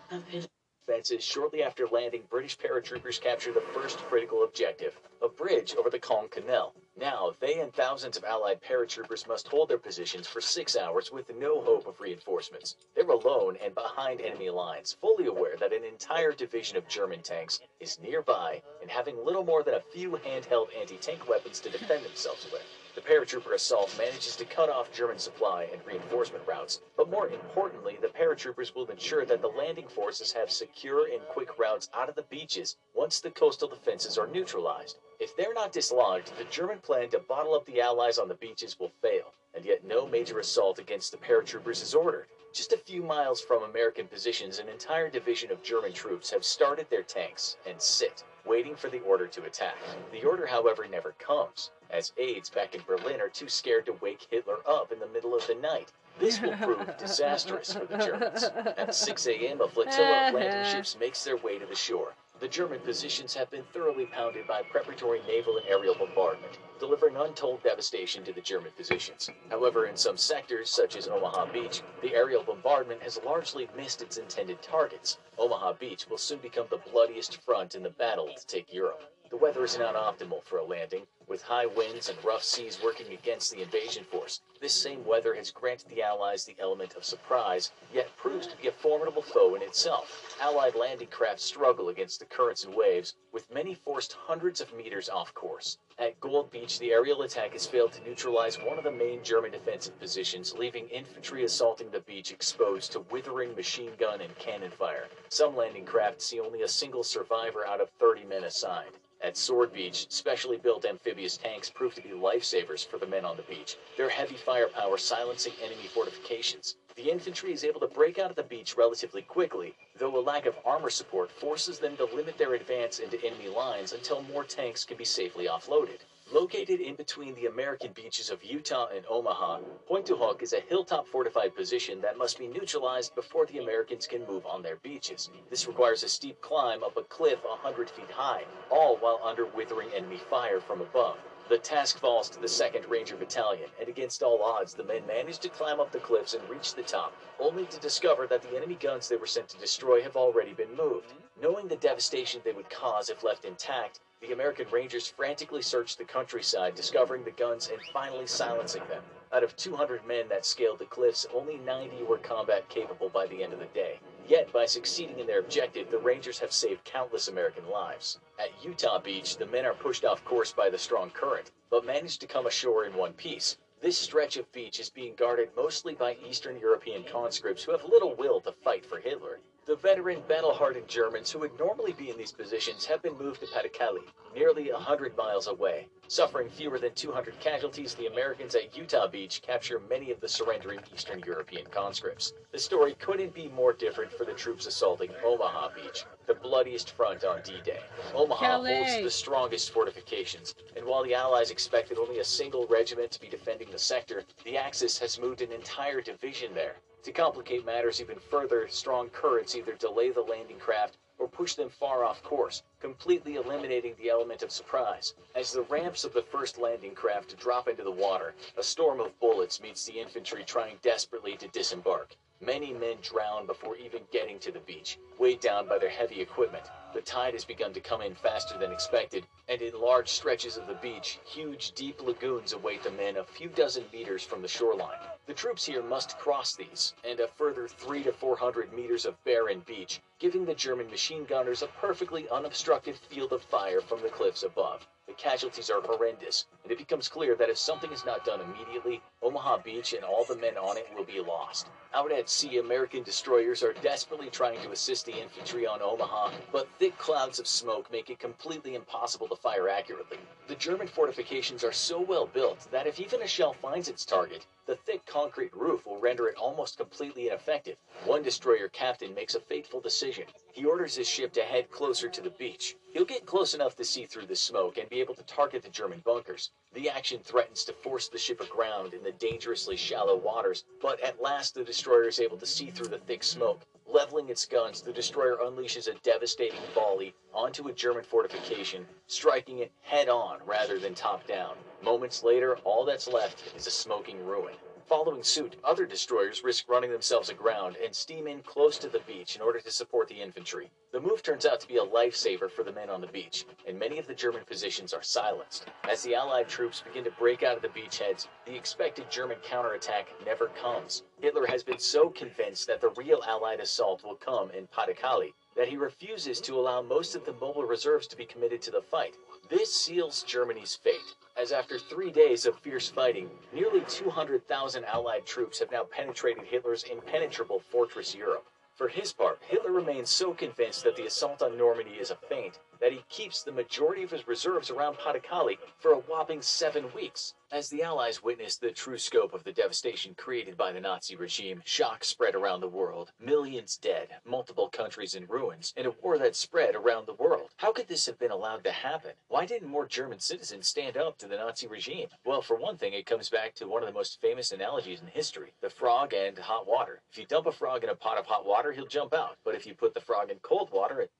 I've been defenses, shortly after landing, British paratroopers capture the first critical objective, a bridge over the Caen Canal. Now, they and thousands of Allied paratroopers must hold their positions for six hours with no hope of reinforcements. They're alone and behind enemy lines, fully aware that an entire division of German tanks is nearby and having little more than a few handheld anti-tank weapons to defend themselves with. The paratrooper assault manages to cut off German supply and reinforcement routes, but more importantly, the paratroopers will ensure that the landing forces have secure and quick routes out of the beaches once the coastal defenses are neutralized. If they're not dislodged, the German plan to bottle up the Allies on the beaches will fail, and yet no major assault against the paratroopers is ordered. Just a few miles from American positions, an entire division of German troops have started their tanks and sit, waiting for the order to attack. The order, however, never comes, as aides back in Berlin are too scared to wake Hitler up in the middle of the night. This will prove [laughs] disastrous for the Germans. At 6 a.m., a flotilla of landing [laughs] ships makes their way to the shore. The German positions have been thoroughly pounded by preparatory naval and aerial bombardment, delivering untold devastation to the German positions. However, in some sectors, such as Omaha Beach, the aerial bombardment has largely missed its intended targets. Omaha Beach will soon become the bloodiest front in the battle to take Europe. The weather is not optimal for a landing, with high winds and rough seas working against the invasion force. This same weather has granted the Allies the element of surprise, yet proves to be a formidable foe in itself. Allied landing craft struggle against the currents and waves, with many forced hundreds of meters off course. At Gold Beach, the aerial attack has failed to neutralize one of the main German defensive positions, leaving infantry assaulting the beach exposed to withering machine gun and cannon fire. Some landing craft see only a single survivor out of 30 men assigned. At Sword Beach, specially built amphibious tanks proved to be lifesavers for the men on the beach, their heavy firepower silencing enemy fortifications. The infantry is able to break out of the beach relatively quickly, though a lack of armor support forces them to limit their advance into enemy lines until more tanks can be safely offloaded. Located in between the American beaches of Utah and Omaha, Pointe du Hoc is a hilltop fortified position that must be neutralized before the Americans can move on their beaches. This requires a steep climb up a cliff 100 feet high, all while under withering enemy fire from above. The task falls to the 2nd Ranger Battalion, and against all odds, the men manage to climb up the cliffs and reach the top, only to discover that the enemy guns they were sent to destroy have already been moved. Knowing the devastation they would cause if left intact, the American Rangers frantically searched the countryside, discovering the guns and finally silencing them. Out of 200 men that scaled the cliffs, only 90 were combat capable by the end of the day. Yet, by succeeding in their objective, the Rangers have saved countless American lives. At Utah Beach, the men are pushed off course by the strong current, but manage to come ashore in one piece. This stretch of beach is being guarded mostly by Eastern European conscripts who have little will to fight for Hitler. The veteran, battle-hardened Germans who would normally be in these positions have been moved to Pas-de-Calais, nearly a hundred miles away. Suffering fewer than 200 casualties, the Americans at Utah Beach capture many of the surrendering Eastern European conscripts. The story couldn't be more different for the troops assaulting Omaha Beach, the bloodiest front on D-Day. Omaha Calais. holds the strongest fortifications, and while the Allies expected only a single regiment to be defending the sector, the Axis has moved an entire division there. To complicate matters even further, strong currents either delay the landing craft or push them far off course, completely eliminating the element of surprise. As the ramps of the first landing craft drop into the water, a storm of bullets meets the infantry trying desperately to disembark. Many men drown before even getting to the beach, weighed down by their heavy equipment. The tide has begun to come in faster than expected, and in large stretches of the beach, huge deep lagoons await the men a few dozen meters from the shoreline. The troops here must cross these, and a further three to four hundred meters of barren beach, giving the German machine gunners a perfectly unobstructed field of fire from the cliffs above. The casualties are horrendous, and it becomes clear that if something is not done immediately, Omaha Beach and all the men on it will be lost. Out at sea, American destroyers are desperately trying to assist the infantry on Omaha, but thick clouds of smoke make it completely impossible to fire accurately. The German fortifications are so well built that if even a shell finds its target, the thick concrete roof will render it almost completely ineffective. One destroyer captain makes a fateful decision. He orders his ship to head closer to the beach. He'll get close enough to see through the smoke and be able to target the German bunkers. The action threatens to force the ship aground in the dangerously shallow waters, but at last the destroyer is able to see through the thick smoke. Leveling its guns, the destroyer unleashes a devastating volley onto a German fortification, striking it head on rather than top down. Moments later, all that's left is a smoking ruin. Following suit, other destroyers risk running themselves aground and steam in close to the beach in order to support the infantry. The move turns out to be a lifesaver for the men on the beach, and many of the German positions are silenced. As the Allied troops begin to break out of the beachheads, the expected German counterattack never comes. Hitler has been so convinced that the real Allied assault will come in Pas-de-Calais that he refuses to allow most of the mobile reserves to be committed to the fight. This seals Germany's fate, as after three days of fierce fighting, nearly 200,000 Allied troops have now penetrated Hitler's impenetrable fortress Europe. For his part, Hitler remains so convinced that the assault on Normandy is a feint that he keeps the majority of his reserves around Pas-de-Calais for a whopping seven weeks. As the Allies witnessed the true scope of the devastation created by the Nazi regime, shock spread around the world. Millions dead, multiple countries in ruins, and a war that spread around the world. How could this have been allowed to happen? Why didn't more German citizens stand up to the Nazi regime? Well, for one thing, it comes back to one of the most famous analogies in history the frog and hot water. If you dump a frog in a pot of hot water, he'll jump out. But if you put the frog in cold water, it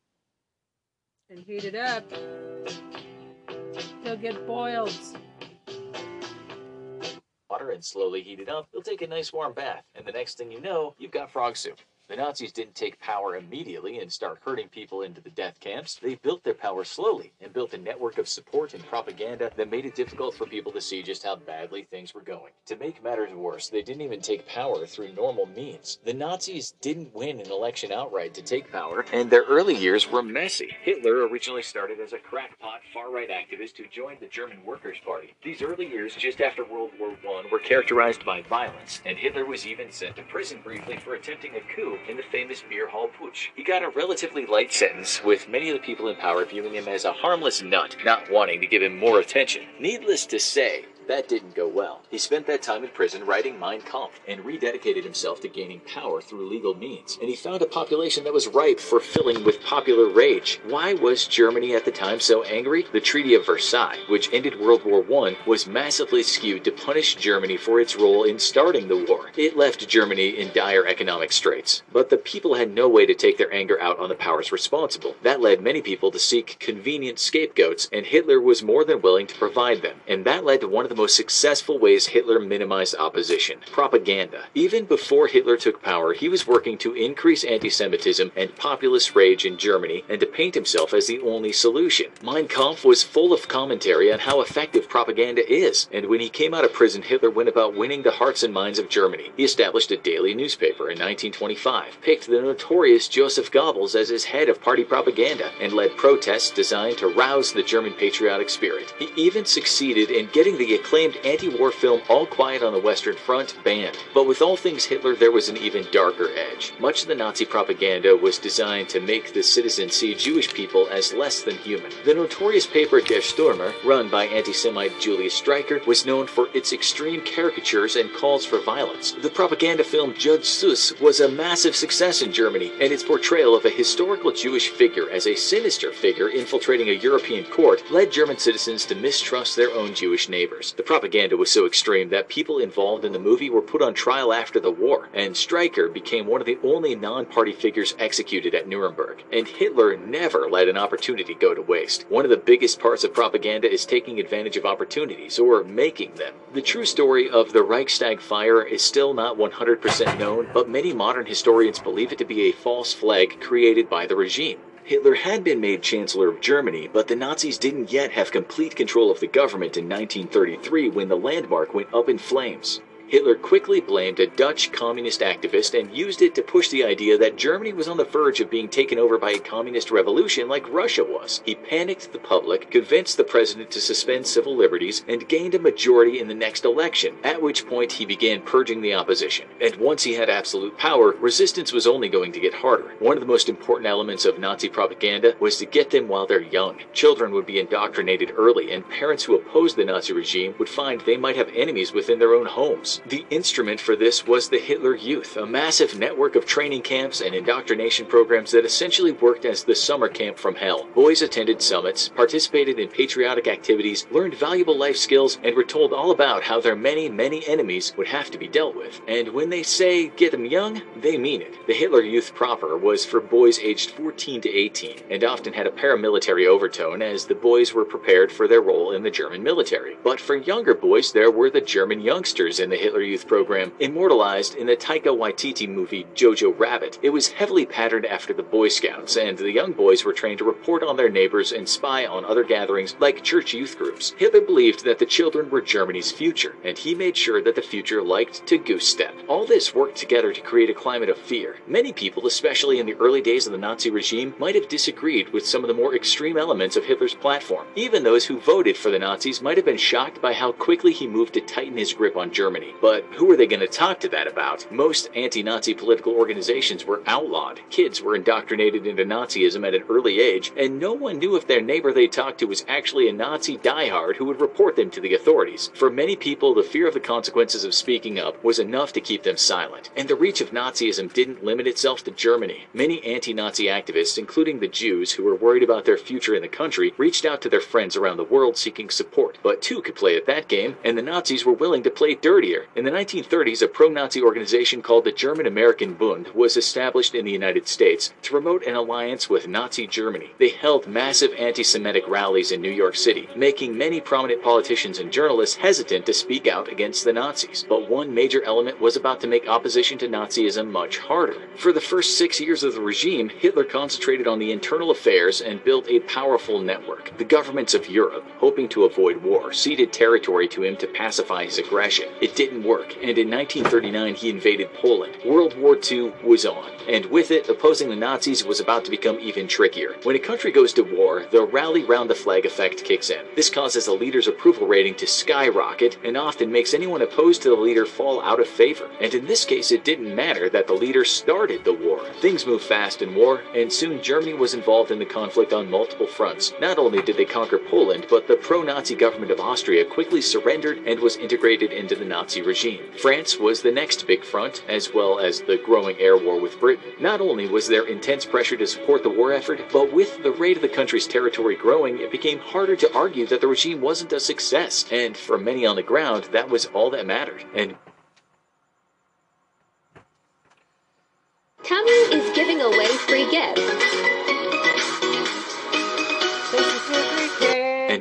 and heat it up. he'll get boiled. Water and slowly heat it up. They'll take a nice warm bath, and the next thing you know, you've got frog soup. The Nazis didn't take power immediately and start herding people into the death camps. They built their power slowly and built a network of support and propaganda that made it difficult for people to see just how badly things were going. To make matters worse, they didn't even take power through normal means. The Nazis didn't win an election outright to take power, and their early years were messy. Hitler originally started as a crackpot far-right activist who joined the German Workers' Party. These early years, just after World War I, were characterized by violence, and Hitler was even sent to prison briefly for attempting a coup in the famous beer hall putsch. He got a relatively light sentence, with many of the people in power viewing him as a harmless nut, not wanting to give him more attention. Needless to say, that didn't go well. He spent that time in prison writing Mein Kampf and rededicated himself to gaining power through legal means. And he found a population that was ripe for filling with popular rage. Why was Germany at the time so angry? The Treaty of Versailles, which ended World War I, was massively skewed to punish Germany for its role in starting the war. It left Germany in dire economic straits. But the people had no way to take their anger out on the powers responsible. That led many people to seek convenient scapegoats, and Hitler was more than willing to provide them. And that led to one of the most successful ways Hitler minimized opposition propaganda. Even before Hitler took power, he was working to increase anti Semitism and populist rage in Germany and to paint himself as the only solution. Mein Kampf was full of commentary on how effective propaganda is, and when he came out of prison, Hitler went about winning the hearts and minds of Germany. He established a daily newspaper in 1925, picked the notorious Joseph Goebbels as his head of party propaganda, and led protests designed to rouse the German patriotic spirit. He even succeeded in getting the acclaimed anti-war film All Quiet on the Western Front banned. But with all things Hitler, there was an even darker edge. Much of the Nazi propaganda was designed to make the citizens see Jewish people as less than human. The notorious paper Der Stürmer, run by anti-Semite Julius Streicher, was known for its extreme caricatures and calls for violence. The propaganda film Jud Süss was a massive success in Germany, and its portrayal of a historical Jewish figure as a sinister figure infiltrating a European court led German citizens to mistrust their own Jewish neighbors. The propaganda was so extreme that people involved in the movie were put on trial after the war, and Streicher became one of the only non-party figures executed at Nuremberg. And Hitler never let an opportunity go to waste. One of the biggest parts of propaganda is taking advantage of opportunities, or making them. The true story of the Reichstag fire is still not 100% known, but many modern historians believe it to be a false flag created by the regime. Hitler had been made Chancellor of Germany, but the Nazis didn't yet have complete control of the government in 1933 when the landmark went up in flames. Hitler quickly blamed a Dutch communist activist and used it to push the idea that Germany was on the verge of being taken over by a communist revolution like Russia was. He panicked the public, convinced the president to suspend civil liberties, and gained a majority in the next election, at which point he began purging the opposition. And once he had absolute power, resistance was only going to get harder. One of the most important elements of Nazi propaganda was to get them while they're young. Children would be indoctrinated early, and parents who opposed the Nazi regime would find they might have enemies within their own homes. The instrument for this was the Hitler Youth, a massive network of training camps and indoctrination programs that essentially worked as the summer camp from hell. Boys attended summits, participated in patriotic activities, learned valuable life skills, and were told all about how their many, many enemies would have to be dealt with. And when they say get them young, they mean it. The Hitler Youth proper was for boys aged 14 to 18, and often had a paramilitary overtone as the boys were prepared for their role in the German military. But for younger boys, there were the German youngsters in the Hitler Youth program, immortalized in the Taika Waititi movie Jojo Rabbit. It was heavily patterned after the Boy Scouts, and the young boys were trained to report on their neighbors and spy on other gatherings like church youth groups. Hitler believed that the children were Germany's future, and he made sure that the future liked to goose step. All this worked together to create a climate of fear. Many people, especially in the early days of the Nazi regime, might have disagreed with some of the more extreme elements of Hitler's platform. Even those who voted for the Nazis might have been shocked by how quickly he moved to tighten his grip on Germany. But who were they going to talk to that about? Most anti-Nazi political organizations were outlawed. Kids were indoctrinated into Nazism at an early age, and no one knew if their neighbor they talked to was actually a Nazi diehard who would report them to the authorities. For many people, the fear of the consequences of speaking up was enough to keep them silent. And the reach of Nazism didn't limit itself to Germany. Many anti-Nazi activists, including the Jews who were worried about their future in the country, reached out to their friends around the world seeking support. But two could play at that game, and the Nazis were willing to play dirtier. In the 1930s, a pro-Nazi organization called the German-American Bund was established in the United States to promote an alliance with Nazi Germany. They held massive anti-Semitic rallies in New York City, making many prominent politicians and journalists hesitant to speak out against the Nazis. But one major element was about to make opposition to Nazism much harder. For the first six years of the regime, Hitler concentrated on the internal affairs and built a powerful network. The governments of Europe, hoping to avoid war, ceded territory to him to pacify his aggression. It didn't work, and in 1939 he invaded Poland. World War II was on, and with it, opposing the Nazis was about to become even trickier. When a country goes to war, the rally round the flag effect kicks in. This causes a leader's approval rating to skyrocket and often makes anyone opposed to the leader fall out of favor. And in this case, it didn't matter that the leader started the war. Things move fast in war, and soon Germany was involved in the conflict on multiple fronts. Not only did they conquer Poland, but the pro-Nazi government of Austria quickly surrendered and was integrated into the Nazi regime. France was the next big front, as well as the growing air war with Britain. Not only was there intense pressure to support the war effort, but with the rate of the country's territory growing, it became harder to argue that the regime wasn't a success. And for many on the ground, that was all that mattered. And Temu is giving away free gifts.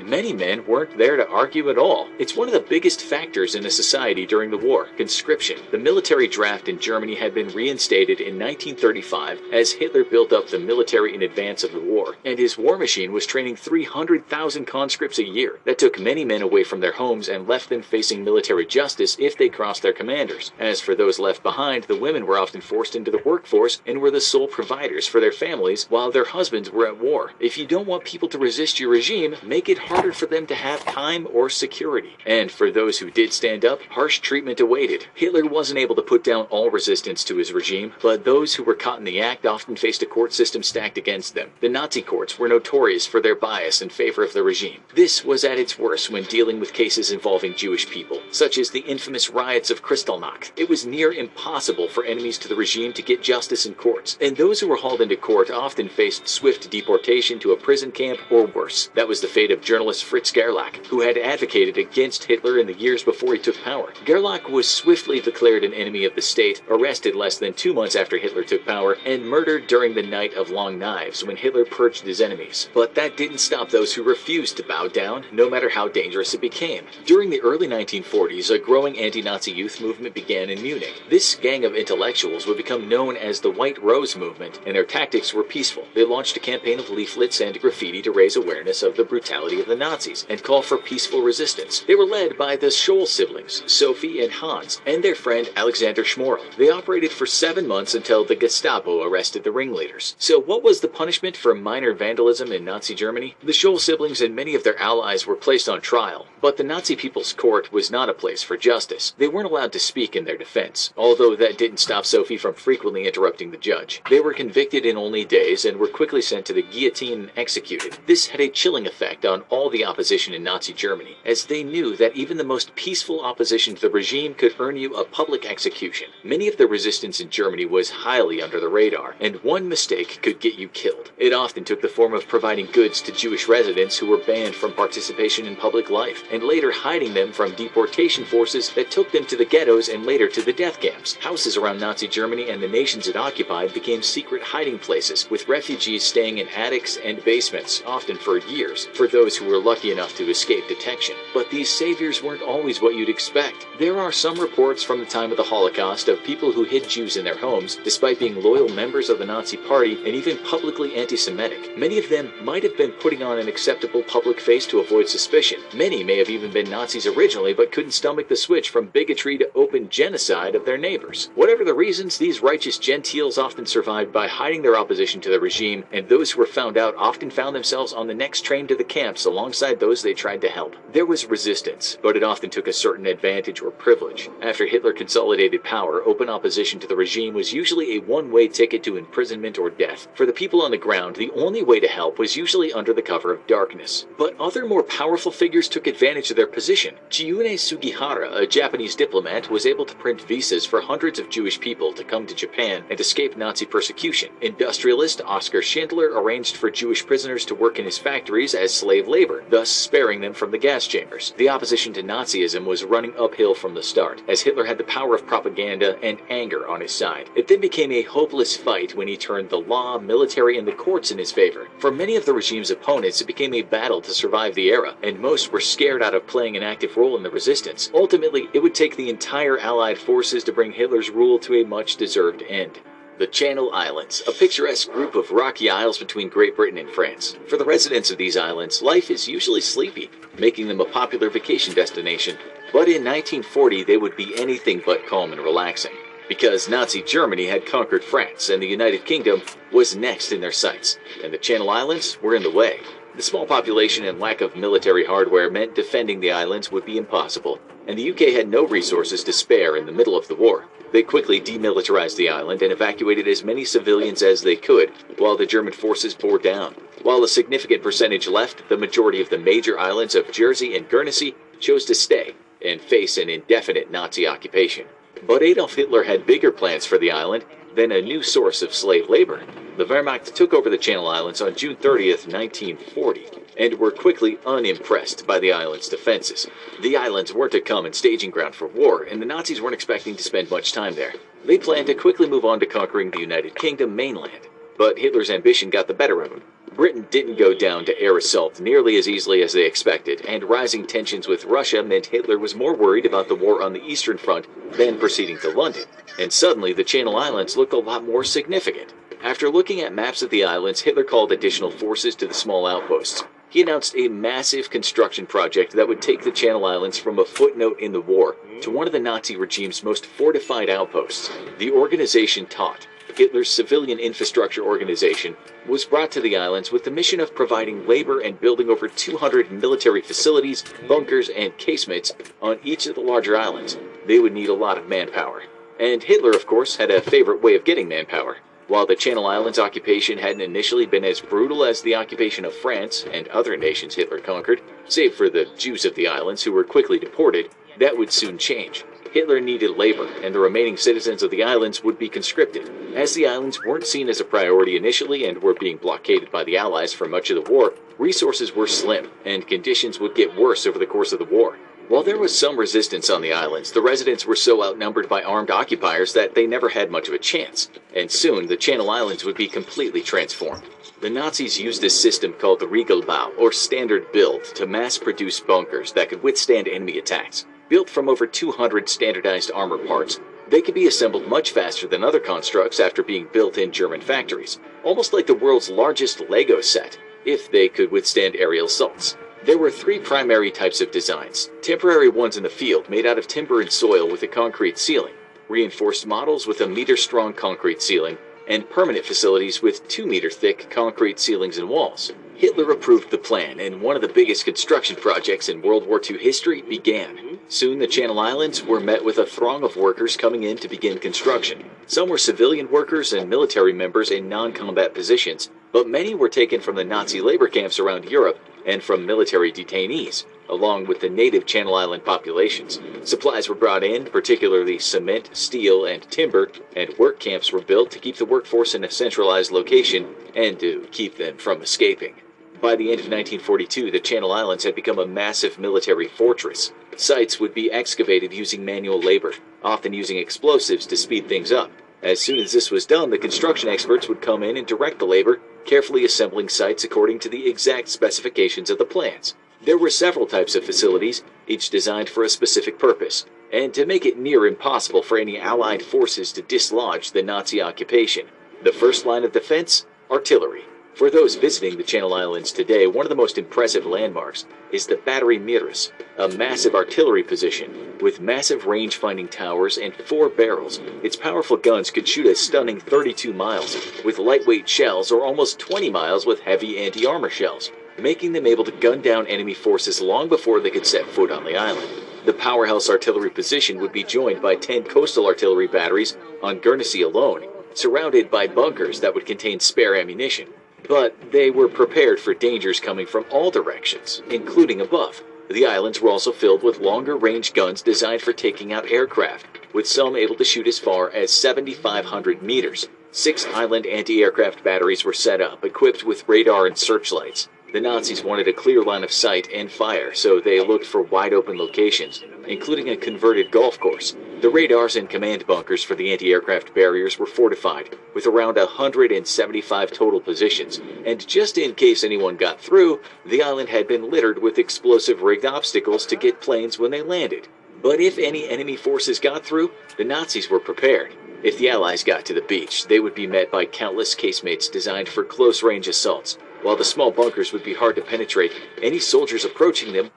Many men weren't there to argue at all. It's one of the biggest factors in a society during the war conscription. The military draft in Germany had been reinstated in 1935 as Hitler built up the military in advance of the war, and his war machine was training 300,000 conscripts a year. That took many men away from their homes and left them facing military justice if they crossed their commanders. As for those left behind, the women were often forced into the workforce and were the sole providers for their families while their husbands were at war. If you don't want people to resist your regime, make it harder for them to have time or security. And for those who did stand up, harsh treatment awaited. Hitler wasn't able to put down all resistance to his regime, but those who were caught in the act often faced a court system stacked against them. The Nazi courts were notorious for their bias in favor of the regime. This was at its worst when dealing with cases involving Jewish people, such as the infamous riots of Kristallnacht. It was near impossible for enemies to the regime to get justice in courts, and those who were hauled into court often faced swift deportation to a prison camp or worse. That was the fate of journalist Fritz Gerlich, who had advocated against Hitler in the years before he took power. Gerlach was swiftly declared an enemy of the state, arrested less than two months after Hitler took power, and murdered during the Night of Long Knives when Hitler purged his enemies. But that didn't stop those who refused to bow down, no matter how dangerous it became. During the early 1940s, a growing anti-Nazi youth movement began in Munich. This gang of intellectuals would become known as the White Rose Movement, and their tactics were peaceful. They launched a campaign of leaflets and graffiti to raise awareness of the brutality of the Nazis and call for peaceful resistance. They were led by the Scholl siblings, Sophie and Hans, and their friend Alexander Schmorell. They operated for seven months until the Gestapo arrested the ringleaders. So what was the punishment for minor vandalism in Nazi Germany? The Scholl siblings and many of their allies were placed on trial, but the Nazi People's Court was not a place for justice. They weren't allowed to speak in their defense, although that didn't stop Sophie from frequently interrupting the judge. They were convicted in only days and were quickly sent to the guillotine and executed. This had a chilling effect on all the opposition in Nazi Germany, as they knew that even the most peaceful opposition to the regime could earn you a public execution. Many of the resistance in Germany was highly under the radar, and one mistake could get you killed. It often took the form of providing goods to Jewish residents who were banned from participation in public life, and later hiding them from deportation forces that took them to the ghettos and later to the death camps. Houses around Nazi Germany and the nations it occupied became secret hiding places, with refugees staying in attics and basements, often for years. For those who were lucky enough to escape detection. But these saviors weren't always what you'd expect. There are some reports from the time of the Holocaust of people who hid Jews in their homes despite being loyal members of the Nazi Party and even publicly anti Semitic. Many of them might have been putting on an acceptable public face to avoid suspicion. Many may have even been Nazis originally but couldn't stomach the switch from bigotry to open genocide of their neighbors. Whatever the reasons, these righteous Gentiles often survived by hiding their opposition to the regime, and those who were found out often found themselves on the next train to the camps alongside those they tried to help. There was resistance, but it often took a certain advantage or privilege. After Hitler consolidated power, open opposition to the regime was usually a one way ticket to imprisonment or death. For the people on the ground, the only way to help was usually under the cover of darkness. But other more powerful figures took advantage of their position. Chiune Sugihara, a Japanese diplomat, was able to print visas for hundreds of Jewish people to come to Japan and escape Nazi persecution. Industrialist Oskar Schindler arranged for Jewish prisoners to work in his factories as slave labor, thus sparing them from the gas chambers. The opposition to Nazism was running uphill from the start, as Hitler had the power of propaganda and anger on his side. It then became a hopeless fight when he turned the law, military, and the courts in his favor. For many of the regime's opponents, it became a battle to survive the era, and most were scared out of playing an active role in the resistance. Ultimately, it would take the entire Allied forces to bring Hitler's rule to a much deserved end. The Channel Islands, a picturesque group of rocky isles between Great Britain and France. For the residents of these islands, life is usually sleepy, making them a popular vacation destination. But in 1940, they would be anything but calm and relaxing, because Nazi Germany had conquered France and the United Kingdom was next in their sights, and the Channel Islands were in the way. The small population and lack of military hardware meant defending the islands would be impossible, and the UK had no resources to spare in the middle of the war. They quickly demilitarized the island and evacuated as many civilians as they could, while the German forces bore down. While a significant percentage left, the majority of the major islands of Jersey and Guernsey chose to stay and face an indefinite Nazi occupation. But Adolf Hitler had bigger plans for the island than a new source of slave labor. The Wehrmacht took over the Channel Islands on June 30th, 1940, and were quickly unimpressed by the island's defenses. The islands weren't a common staging ground for war, and the Nazis weren't expecting to spend much time there. They planned to quickly move on to conquering the United Kingdom mainland. But Hitler's ambition got the better of him. Britain didn't go down to air assault nearly as easily as they expected, and rising tensions with Russia meant Hitler was more worried about the war on the Eastern Front than proceeding to London. And suddenly, the Channel Islands looked a lot more significant. After looking at maps of the islands, Hitler called additional forces to the small outposts. He announced a massive construction project that would take the Channel Islands from a footnote in the war to one of the Nazi regime's most fortified outposts. The organization Todt Hitler's civilian infrastructure organization, was brought to the islands with the mission of providing labor and building over 200 military facilities, bunkers, and casemates on each of the larger islands. They would need a lot of manpower. And Hitler, of course, had a favorite way of getting manpower. While the Channel Islands occupation hadn't initially been as brutal as the occupation of France and other nations Hitler conquered, save for the Jews of the islands who were quickly deported, that would soon change. Hitler needed labor, and the remaining citizens of the islands would be conscripted. As the islands weren't seen as a priority initially and were being blockaded by the Allies for much of the war, resources were slim, and conditions would get worse over the course of the war. While there was some resistance on the islands, the residents were so outnumbered by armed occupiers that they never had much of a chance, and soon the Channel Islands would be completely transformed. The Nazis used a system called the Regelbau, or standard build, to mass produce bunkers that could withstand enemy attacks. Built from over 200 standardized armor parts, they could be assembled much faster than other constructs after being built in German factories, almost like the world's largest Lego set, if they could withstand aerial assaults. There were three primary types of designs temporary ones in the field made out of timber and soil with a concrete ceiling, reinforced models with a meter strong concrete ceiling, and permanent facilities with 2 meter thick concrete ceilings and walls. Hitler approved the plan, and one of the biggest construction projects in World War II history began. Soon, the Channel Islands were met with a throng of workers coming in to begin construction. Some were civilian workers and military members in non combat positions, but many were taken from the Nazi labor camps around Europe and from military detainees, along with the native Channel Island populations. Supplies were brought in, particularly cement, steel, and timber, and work camps were built to keep the workforce in a centralized location and to keep them from escaping. By the end of 1942, the Channel Islands had become a massive military fortress. Sites would be excavated using manual labor, often using explosives to speed things up. As soon as this was done, the construction experts would come in and direct the labor, carefully assembling sites according to the exact specifications of the plans. There were several types of facilities, each designed for a specific purpose, and to make it near impossible for any Allied forces to dislodge the Nazi occupation. The first line of defense? Artillery. For those visiting the Channel Islands today, one of the most impressive landmarks is the Battery Mirus, a massive artillery position with massive range-finding towers and four barrels. Its powerful guns could shoot a stunning 32 miles with lightweight shells or almost 20 miles with heavy anti-armor shells, making them able to gun down enemy forces long before they could set foot on the island. The powerhouse artillery position would be joined by 10 coastal artillery batteries on Guernsey alone, surrounded by bunkers that would contain spare ammunition. But they were prepared for dangers coming from all directions, including above. The islands were also filled with longer range guns designed for taking out aircraft, with some able to shoot as far as 7,500 meters. Six island anti aircraft batteries were set up, equipped with radar and searchlights. The Nazis wanted a clear line of sight and fire, so they looked for wide open locations, including a converted golf course. The radars and command bunkers for the anti aircraft barriers were fortified, with around 175 total positions, and just in case anyone got through, the island had been littered with explosive rigged obstacles to get planes when they landed. But if any enemy forces got through, the Nazis were prepared. If the Allies got to the beach, they would be met by countless casemates designed for close range assaults, while the small bunkers would be hard to penetrate, any soldiers approaching them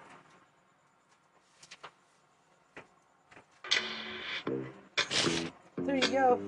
There you go.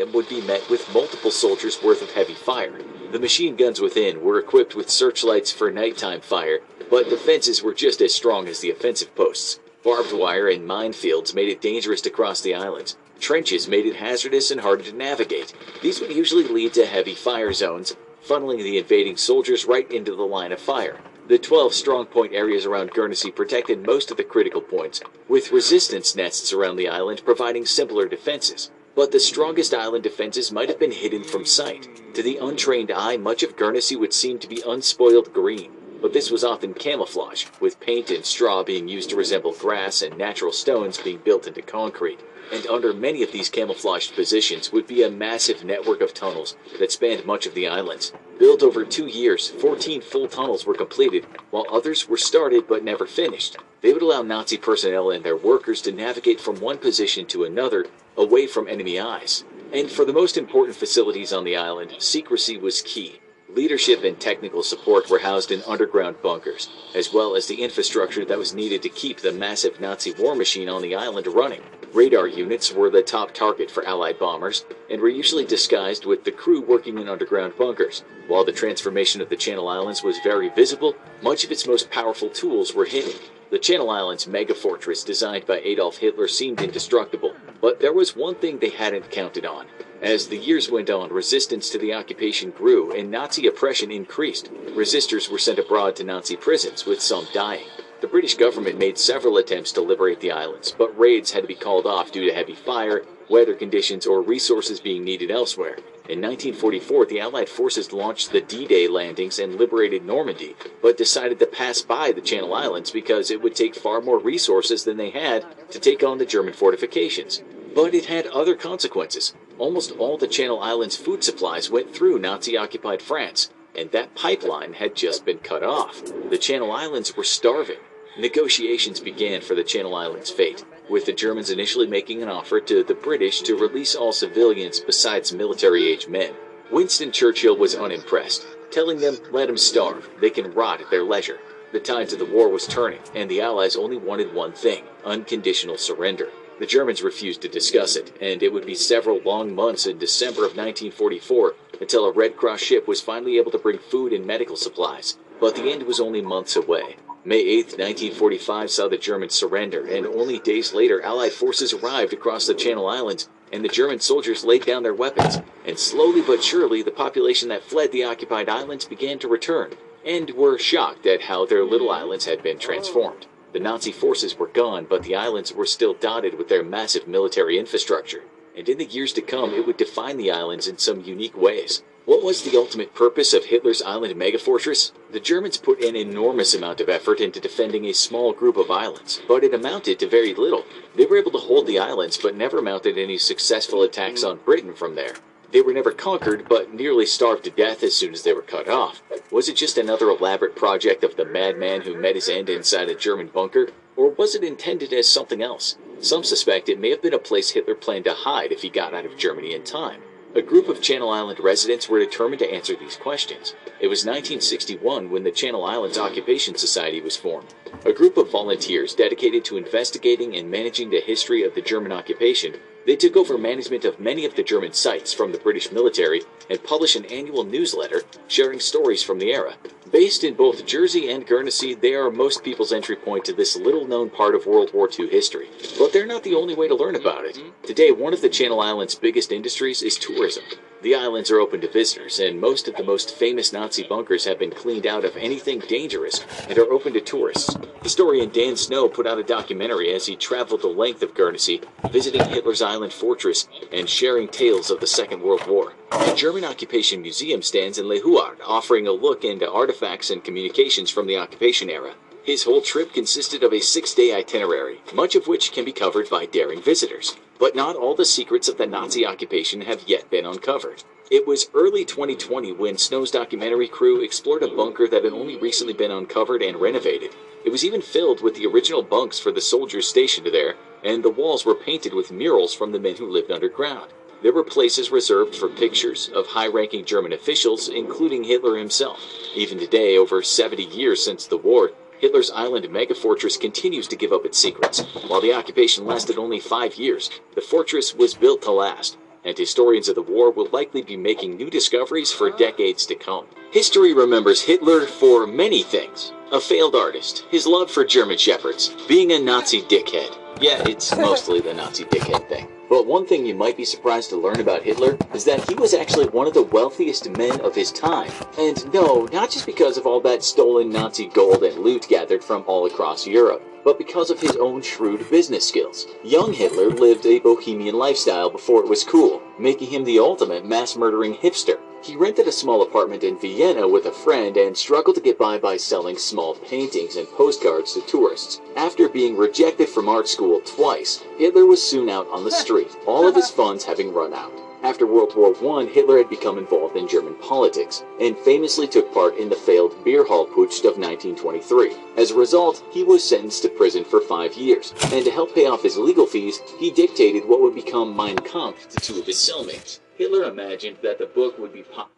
them would be met with multiple soldiers worth of heavy fire. The machine guns within were equipped with searchlights for nighttime fire, but defenses were just as strong as the offensive posts. Barbed wire and minefields made it dangerous to cross the islands. Trenches made it hazardous and harder to navigate. These would usually lead to heavy fire zones, funneling the invading soldiers right into the line of fire. The 12 strong point areas around Guernsey protected most of the critical points, with resistance nests around the island providing simpler defenses. But the strongest island defenses might have been hidden from sight. To the untrained eye, much of Guernsey would seem to be unspoiled green, but this was often camouflage, with paint and straw being used to resemble grass and natural stones being built into concrete. And under many of these camouflaged positions would be a massive network of tunnels that spanned much of the islands. Built over two years, 14 full tunnels were completed, while others were started but never finished. They would allow Nazi personnel and their workers to navigate from one position to another away from enemy eyes. And for the most important facilities on the island, secrecy was key. Leadership and technical support were housed in underground bunkers, as well as the infrastructure that was needed to keep the massive Nazi war machine on the island running. Radar units were the top target for Allied bombers, and were usually disguised with the crew working in underground bunkers. While the transformation of the Channel Islands was very visible, much of its most powerful tools were hidden. The Channel Islands mega fortress designed by Adolf Hitler seemed indestructible, but there was one thing they hadn't counted on. As the years went on, resistance to the occupation grew and Nazi oppression increased. Resistors were sent abroad to Nazi prisons, with some dying. The British government made several attempts to liberate the islands, but raids had to be called off due to heavy fire, weather conditions, or resources being needed elsewhere. In 1944, the Allied forces launched the D-Day landings and liberated Normandy, but decided to pass by the Channel Islands because it would take far more resources than they had to take on the German fortifications. But it had other consequences. Almost all the Channel Islands' food supplies went through Nazi-occupied France, and that pipeline had just been cut off. The Channel Islands were starving. Negotiations began for the Channel Islands' fate, with the Germans initially making an offer to the British to release all civilians besides military-age men. Winston Churchill was unimpressed, telling them, let them starve, they can rot at their leisure. The tides of the war was turning, and the Allies only wanted one thing, unconditional surrender. The Germans refused to discuss it, and it would be several long months in December of 1944 until a Red Cross ship was finally able to bring food and medical supplies. But the end was only months away. May 8, 1945 saw the Germans surrender, and only days later Allied forces arrived across the Channel Islands, and the German soldiers laid down their weapons. And slowly but surely, the population that fled the occupied islands began to return, and were shocked at how their little islands had been transformed. The Nazi forces were gone, but the islands were still dotted with their massive military infrastructure. And in the years to come, it would define the islands in some unique ways. What was the ultimate purpose of Hitler's island megafortress? The Germans put an enormous amount of effort into defending a small group of islands, but it amounted to very little. They were able to hold the islands, but never mounted any successful attacks on Britain from there. They were never conquered, but nearly starved to death as soon as they were cut off. Was it just another elaborate project of the madman who met his end inside a German bunker? Or was it intended as something else? Some suspect it may have been a place Hitler planned to hide if he got out of Germany in time. A group of Channel Island residents were determined to answer these questions. It was 1961 when the Channel Islands Occupation Society was formed, a group of volunteers dedicated to investigating and managing the history of the German occupation. They took over management of many of the German sites from the British military and published an annual newsletter sharing stories from the era. Based in both Jersey and Guernsey, they are most people's entry point to this little known part of World War II history. But they're not the only way to learn about it. Mm-hmm. Today, one of the Channel Islands' biggest industries is tourism. The islands are open to visitors, and most of the most famous Nazi bunkers have been cleaned out of anything dangerous and are open to tourists. Historian Dan Snow put out a documentary as he traveled the length of Guernsey, visiting Hitler's island fortress and sharing tales of the Second World War. The German Occupation Museum stands in Les Houards, offering a look into artifacts and communications from the occupation era. His whole trip consisted of a six day itinerary, much of which can be covered by daring visitors. But not all the secrets of the Nazi occupation have yet been uncovered. It was early 2020 when Snow's documentary crew explored a bunker that had only recently been uncovered and renovated. It was even filled with the original bunks for the soldiers stationed there, and the walls were painted with murals from the men who lived underground. There were places reserved for pictures of high ranking German officials, including Hitler himself. Even today, over 70 years since the war, Hitler's island megafortress continues to give up its secrets. While the occupation lasted only five years, the fortress was built to last, and historians of the war will likely be making new discoveries for decades to come. History remembers Hitler for many things. A failed artist, his love for German shepherds, being a Nazi dickhead. Yeah, it's mostly the Nazi dickhead thing. But one thing you might be surprised to learn about Hitler is that he was actually one of the wealthiest men of his time. And no, not just because of all that stolen Nazi gold and loot gathered from all across Europe, but because of his own shrewd business skills. Young Hitler lived a bohemian lifestyle before it was cool, making him the ultimate mass murdering hipster. He rented a small apartment in Vienna with a friend and struggled to get by by selling small paintings and postcards to tourists. After being rejected from art school twice, Hitler was soon out on the street, all of his [laughs] funds having run out. After World War I, Hitler had become involved in German politics, and famously took part in the failed beer hall putsch of 1923. As a result, he was sentenced to prison for five years, and to help pay off his legal fees, he dictated what would become Mein Kampf to two of his cellmates. Hitler imagined that the book would be pop-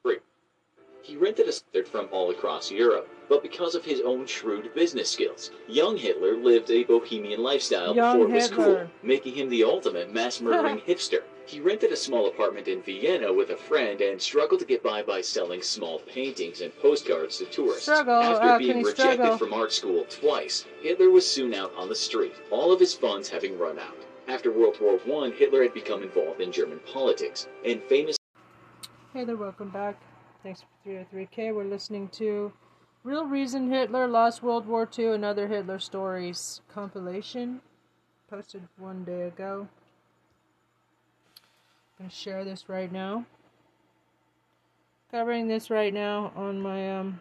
free. He rented a standard from all across Europe, but because of his own shrewd business skills, young Hitler lived a bohemian lifestyle Young before it was cool, making him the ultimate mass murdering [laughs] hipster. He rented a small apartment in Vienna with a friend and struggled to get by by selling small paintings and postcards to tourists. Struggle, After how being rejected struggle? from art school twice, Hitler was soon out on the street, all of his funds having run out. After World War I, Hitler had become involved in German politics, and famous Hey there, welcome back. Thanks for 303K. We're listening to Real Reason Hitler Lost World War II and Other Hitler Stories compilation. Posted one day ago. I'm going to share this right now. Covering this right now on my um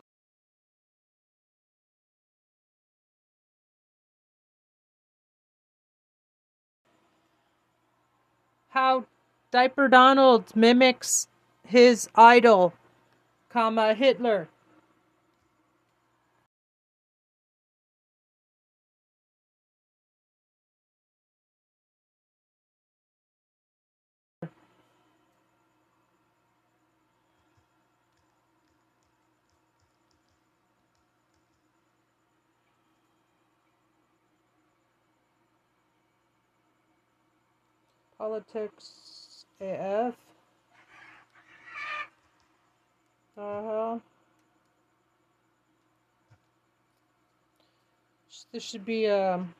how Diaper Donald mimics his idol, comma Hitler. Politics AF. Uh huh. This should be um.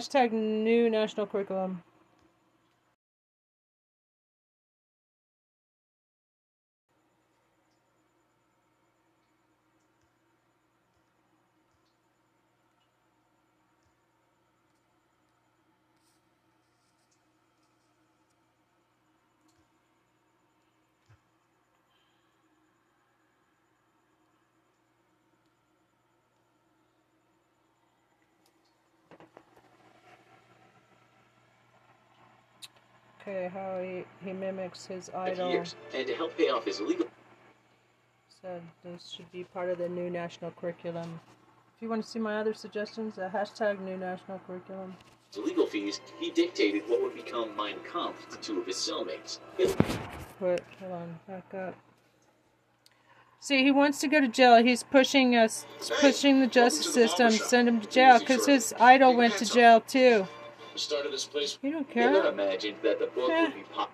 Hashtag new national curriculum. Okay, how he, he mimics his idol. years. And to help pay off his legal Said this should be part of the new national curriculum. If you want to see my other suggestions, uh, hashtag new national curriculum. legal fees, he dictated what would become Mein Kampf to two of his cellmates. Wait, hold on, back up. See, he wants to go to jail. He's pushing us, pushing the justice system, send him to jail because his idol went to jail too. Started this place. You don't care. imagined that the book Eh. would be popular.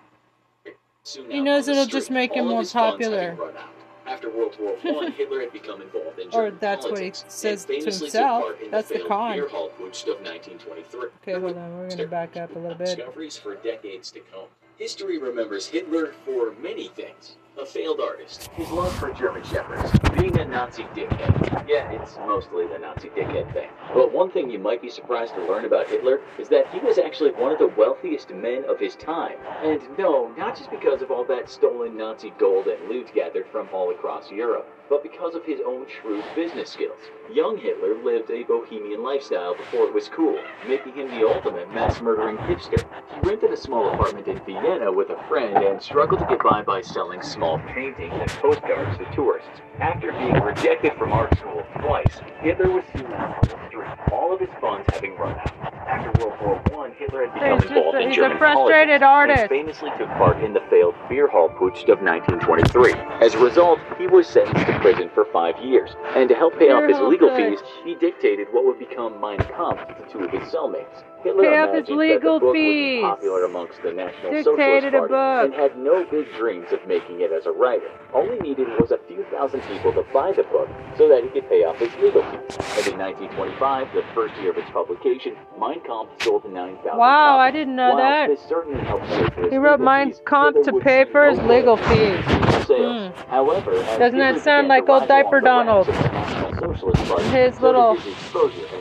Soon He knows it'll just make him more popular. having run out. After World War [laughs] I, Hitler had become involved in Or German that's what he says to himself. That's the failed con. beer hall putsch of 1923. Okay, hold on. We're gonna back up a little bit. Discoveries for decades to come. History remembers Hitler for many things. A failed artist, his love for German shepherds, being a Nazi dickhead. Yeah, it's mostly the Nazi dickhead thing. But one thing you might be surprised to learn about Hitler is that he was actually one of the wealthiest men of his time. And no, not just because of all that stolen Nazi gold and loot gathered from all across Europe, but because of his own shrewd business skills. Young Hitler lived a bohemian lifestyle before it was cool, making him the ultimate mass murdering hipster. He rented a small apartment in Vienna with a friend and struggled to get by by selling small paintings and postcards to tourists. After being rejected from art school twice, Hitler was soon out on the street, all of his funds having run out. After World War I, Hitler had become involved a- in he's a German frustrated politics artist. and famously took part in the failed beer hall putsch of 1923. As a result, he was sentenced to prison for five years. And to help pay off his legal putsch. fees, he dictated what would become Mein Kampf to two of his cellmates. Pay off his legal fees. would be popular amongst the National Dictated a book. and had no big dreams of making it as a writer. All he needed was a few thousand people to buy the book so that he could pay off his legal fees. And in 1925, the first year of its publication, Mein Kampf sold 9,000 Wow, I didn't know While that. This certainly helped He wrote Mein Kampf to pay for his legal fees. sales. Hmm. However, Doesn't that sound like old Diaper Donald? ranks of the National Socialist Party, His little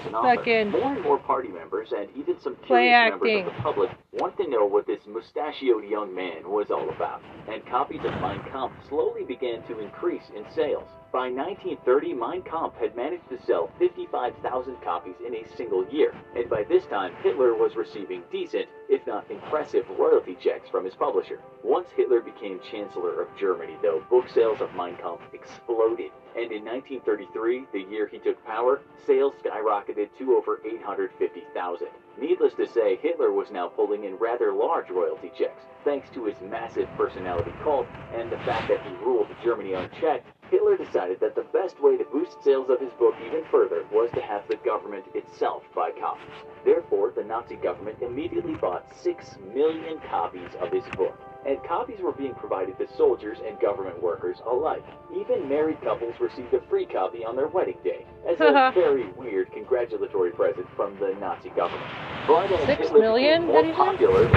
his exposure as an author. fucking More and more party members and even some play curious members of the public want to know what this mustachioed young man was all about. And copies of Mein Kampf slowly began to increase in sales. By 1930, Mein Kampf had managed to sell 55,000 copies in a single year, and by this time, Hitler was receiving decent, if not impressive, royalty checks from his publisher. Once Hitler became Chancellor of Germany, though, book sales of Mein Kampf exploded, and in 1933, the year he took power, sales skyrocketed to over 850,000. Needless to say, Hitler was now pulling in rather large royalty checks. Thanks to his massive personality cult and the fact that he ruled Germany unchecked, Hitler decided that the best way to boost sales of his book even further was to have the government itself buy copies. Therefore, the Nazi government immediately bought 6 million copies of his book. And copies were being provided to soldiers and government workers alike. Even married couples received a free copy on their wedding day, as a [laughs] very weird congratulatory present from the Nazi government. Six Hitler million, more did popular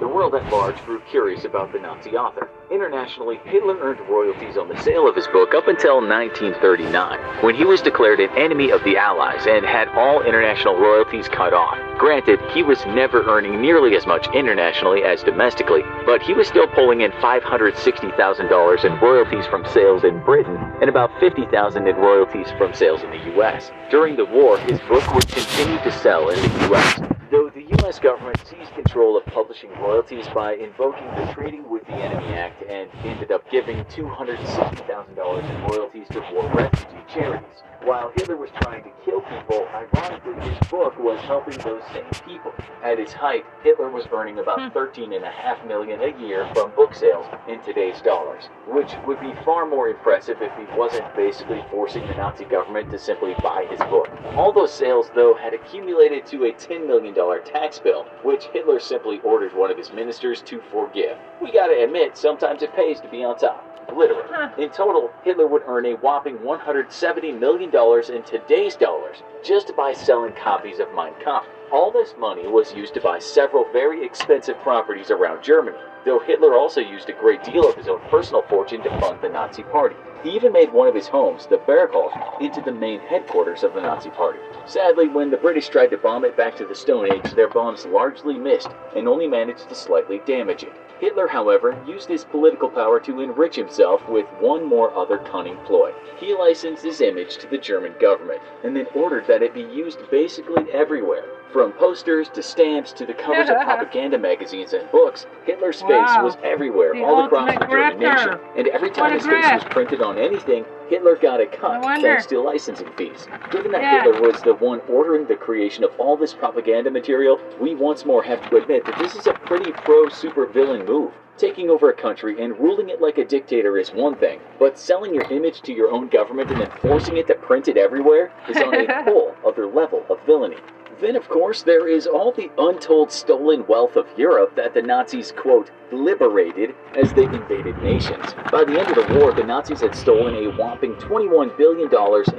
the world at large grew curious about the Nazi author. Internationally, Hitler earned royalties on the sale of his book up until 1939, when he was declared an enemy of the Allies and had all international royalties cut off. Granted, he was never earning nearly as much internationally as domestically, but he was still pulling in $560,000 in royalties from sales in Britain and about 50,000 in royalties from sales in the US. During the war, his book would continue to sell in the US, though the U.S. government seized control of publishing royalties by invoking the Trading with the Enemy Act and ended up giving $260,000 in royalties to war refugee charities. While Hitler was trying to kill people, ironically, his book was helping those same people. At its height, Hitler was earning about hmm. 13.5 million a year from book sales in today's dollars, which would be far more impressive if he wasn't basically forcing the Nazi government to simply buy his book. All those sales, though, had accumulated to a $10 million tax bill, which Hitler simply ordered one of his ministers to forgive. We gotta admit, sometimes it pays to be on top. Literally. In total, Hitler would earn a whopping $170 million in today's dollars just by selling copies of Mein Kampf. All this money was used to buy several very expensive properties around Germany, though Hitler also used a great deal of his own personal fortune to fund the Nazi Party. He even made one of his homes, the Berghof, into the main headquarters of the Nazi Party. Sadly, when the British tried to bomb it back to the Stone Age, their bombs largely missed and only managed to slightly damage it. Hitler, however, used his political power to enrich himself with one more other cunning ploy. He licensed his image to the German government and then ordered that it be used basically everywhere. From posters to stamps to the covers of [laughs] propaganda magazines and books, Hitler's face Wow. was everywhere, The all across the German nation. And every time his face was printed on anything, Hitler got a cut thanks to licensing fees. Given that Yeah. Hitler was the one ordering the creation of all this propaganda material, we once more have to admit that this is a pretty pro supervillain move. Taking over a country and ruling it like a dictator is one thing, but selling your image to your own government and then forcing it to print it everywhere is on a [laughs] whole other level of villainy. Then, of course, there is all the untold stolen wealth of Europe that the Nazis, quote, liberated as they invaded nations. By the end of the war, the Nazis had stolen a whopping $21 billion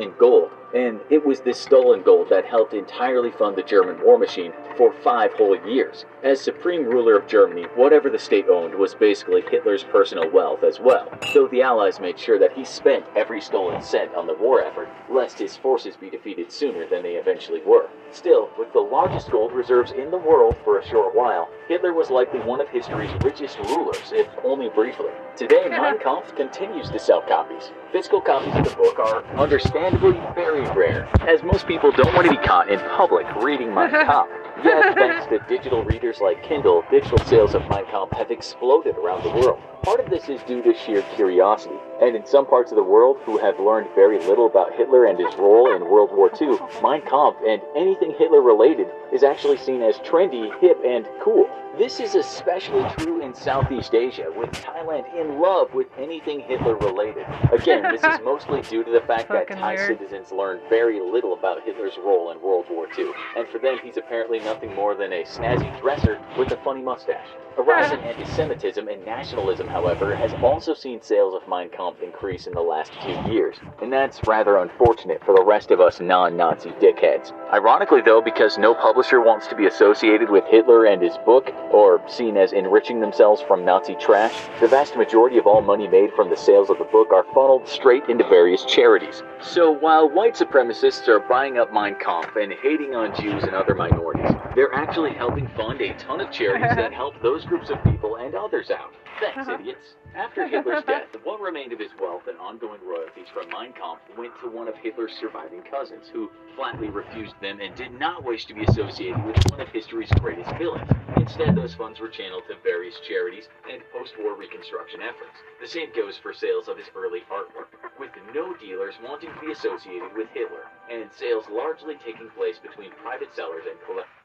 in gold, and it was this stolen gold that helped entirely fund the German war machine for five whole years. As supreme ruler of Germany, whatever the state owned was basically Hitler's personal wealth as well, though the Allies made sure that he spent every stolen cent on the war effort, lest his forces be defeated sooner than they eventually were. Still, with the largest gold reserves in the world for a short while, Hitler was likely one of history's richest rulers, if only briefly. Today, [laughs] Mein Kampf continues to sell copies. Physical copies of the book are understandably very rare, as most people don't want to be caught in public reading Mein [laughs] Kampf. Yet, [laughs] thanks to digital readers like Kindle, digital sales of Mein Kampf have exploded around the world. Part of this is due to sheer curiosity, and in some parts of the world who have learned very little about Hitler and his role in World War II, Mein Kampf and anything Hitler related is actually seen as trendy, hip, and cool. This is especially true in Southeast Asia, with Thailand in love with anything Hitler related. Again, this is [laughs] mostly due to the fact that Thai weird. citizens learn very little about Hitler's role in World War II, and for them he's apparently nothing more than a snazzy dresser with a funny mustache. A rise in [laughs] anti-Semitism and nationalism, however, has also seen sales of Mein Kampf increase in the last few years, and that's rather unfortunate for the rest of us non-Nazi dickheads. Ironically though, because no publisher wants to be associated with Hitler and his book, or seen as enriching themselves from Nazi trash, the vast majority of all money made from the sales of the book are funneled straight into various charities. So while white supremacists are buying up Mein Kampf and hating on Jews and other minorities, they're actually helping fund a ton of charities that [laughs] help those groups of people and others out. Thanks, uh-huh. idiots. After Hitler's [laughs] death, what remained of his wealth and ongoing royalties from Mein Kampf went to one of Hitler's surviving cousins, who flatly refused them and did not wish to be associated with one of history's greatest villains. Instead, those funds were channeled to various charities and post-war reconstruction efforts. The same goes for sales of his early artwork, with no dealers wanting to be associated with Hitler, and sales largely taking place between private sellers and collectors.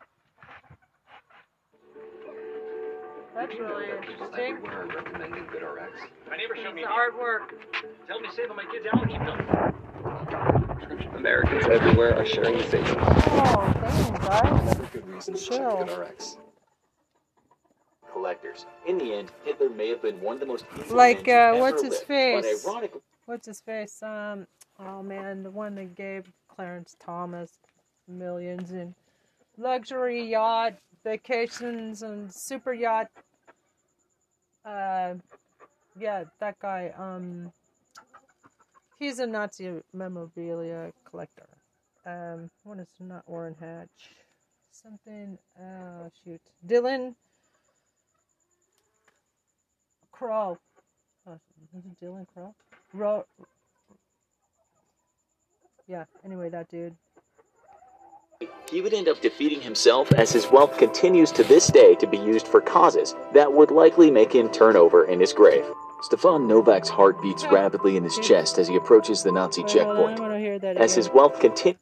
That's really interesting. recommending GoodRx. My neighbor showed me The the artwork. Tell me to save on my kids' allergy pills. Americans everywhere are sharing the same. Oh, dang, guys. Another good reason to check GoodRx. collectors. In the end, Hitler may have been one of the most Like, uh, what's his live, face? But ironically, What's his face? Um, oh man, the one that gave Clarence Thomas millions in luxury yacht vacations and super yacht. Uh, yeah, that guy. Um, he's a Nazi memorabilia collector. Um, what is not Warren Hatch? Something. Oh shoot, Dylan Crow. Oh, Dylan Crow? Ro- yeah, anyway, that dude. He would end up defeating himself as his wealth continues to this day to be used for causes that would likely make him turn over in his grave. Stefan Novak's heart beats rapidly in his chest as he approaches the Nazi Wait, hold on, checkpoint. I want to hear that As his wealth continues,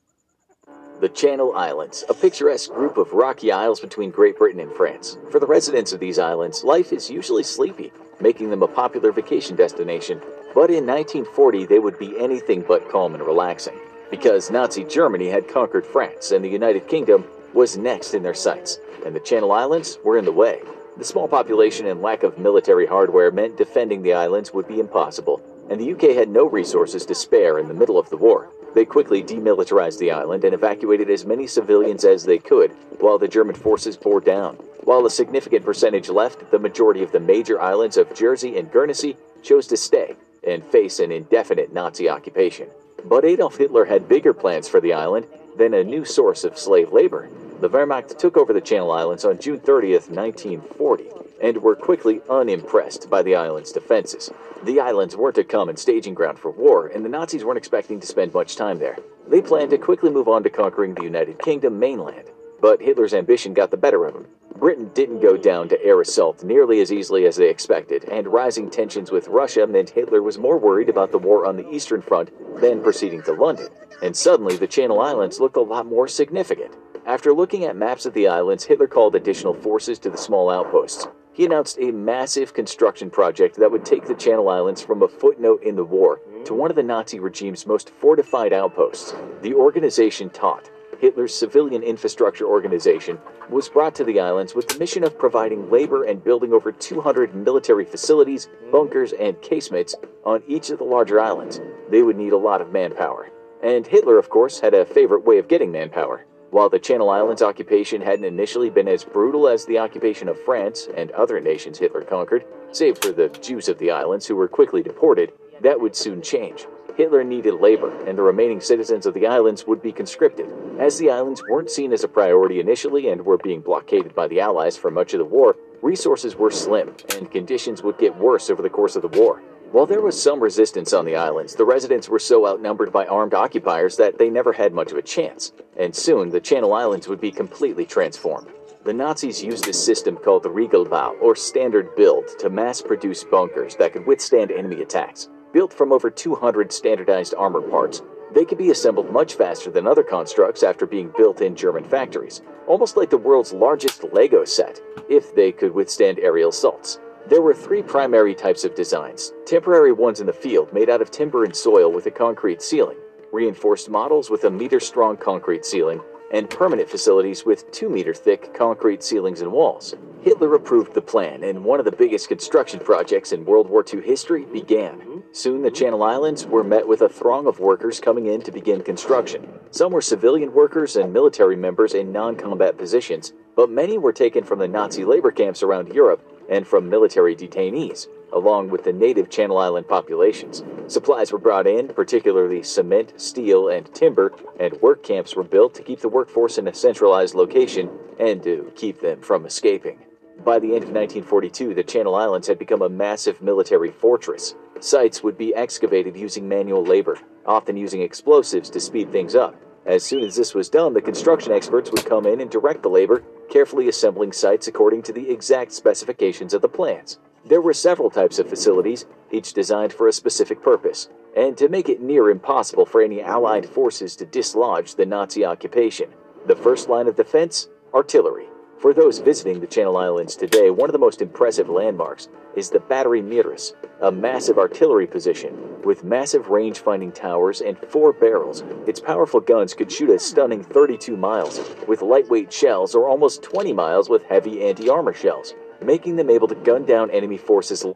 the Channel Islands, a picturesque group of rocky isles between Great Britain and France. For the residents of these islands, life is usually sleepy, making them a popular vacation destination. But in 1940, they would be anything but calm and relaxing, because Nazi Germany had conquered France and the United Kingdom was next in their sights, and the Channel Islands were in the way. The small population and lack of military hardware meant defending the islands would be impossible, and the UK had no resources to spare in the middle of the war. They quickly demilitarized the island and evacuated as many civilians as they could, while the German forces bore down. While a significant percentage left, the majority of the major islands of Jersey and Guernsey chose to stay and face an indefinite Nazi occupation. But Adolf Hitler had bigger plans for the island than a new source of slave labor. The Wehrmacht took over the Channel Islands on June 30, 1940, and were quickly unimpressed by the island's defenses. The islands weren't a common staging ground for war, and the Nazis weren't expecting to spend much time there. They planned to quickly move on to conquering the United Kingdom mainland. But Hitler's ambition got the better of him. Britain didn't go down to air assault nearly as easily as they expected, and rising tensions with Russia meant Hitler was more worried about the war on the Eastern Front than proceeding to London. And suddenly, the Channel Islands looked a lot more significant. After looking at maps of the islands, Hitler called additional forces to the small outposts. He announced a massive construction project that would take the Channel Islands from a footnote in the war to one of the Nazi regime's most fortified outposts. The organization Todt Hitler's civilian infrastructure organization, was brought to the islands with the mission of providing labor and building over 200 military facilities, bunkers, and casemates on each of the larger islands. They would need a lot of manpower. And Hitler, of course, had a favorite way of getting manpower. While the Channel Islands occupation hadn't initially been as brutal as the occupation of France and other nations Hitler conquered, save for the Jews of the islands who were quickly deported, that would soon change. Hitler needed labor, and the remaining citizens of the islands would be conscripted. As the islands weren't seen as a priority initially and were being blockaded by the Allies for much of the war, resources were slim, and conditions would get worse over the course of the war. While there was some resistance on the islands, the residents were so outnumbered by armed occupiers that they never had much of a chance, and soon the Channel Islands would be completely transformed. The Nazis used a system called the Regelbau, or standard build, to mass produce bunkers that could withstand enemy attacks. Built from over 200 standardized armor parts, they could be assembled much faster than other constructs after being built in German factories, almost like the world's largest Lego set, if they could withstand aerial assaults. There were three primary types of designs temporary ones in the field made out of timber and soil with a concrete ceiling, reinforced models with a meter strong concrete ceiling, and permanent facilities with 2 meter thick concrete ceilings and walls. Hitler approved the plan, and one of the biggest construction projects in World War II history began. Soon, the Channel Islands were met with a throng of workers coming in to begin construction. Some were civilian workers and military members in non combat positions, but many were taken from the Nazi labor camps around Europe and from military detainees along with the native Channel Island populations. Supplies were brought in, particularly cement, steel, and timber, and work camps were built to keep the workforce in a centralized location and to keep them from escaping. By the end of 1942, the Channel Islands had become a massive military fortress. Sites would be excavated using manual labor, often using explosives to speed things up. As soon as this was done, the construction experts would come in and direct the labor, carefully assembling sites according to the exact specifications of the plans. There were several types of facilities, each designed for a specific purpose, and to make it near impossible for any Allied forces to dislodge the Nazi occupation. The first line of defense artillery. For those visiting the Channel Islands today, one of the most impressive landmarks is the Battery Mirus, a massive artillery position with massive range finding towers and four barrels. Its powerful guns could shoot a stunning 32 miles with lightweight shells or almost 20 miles with heavy anti armor shells making them able to gun down enemy forces. I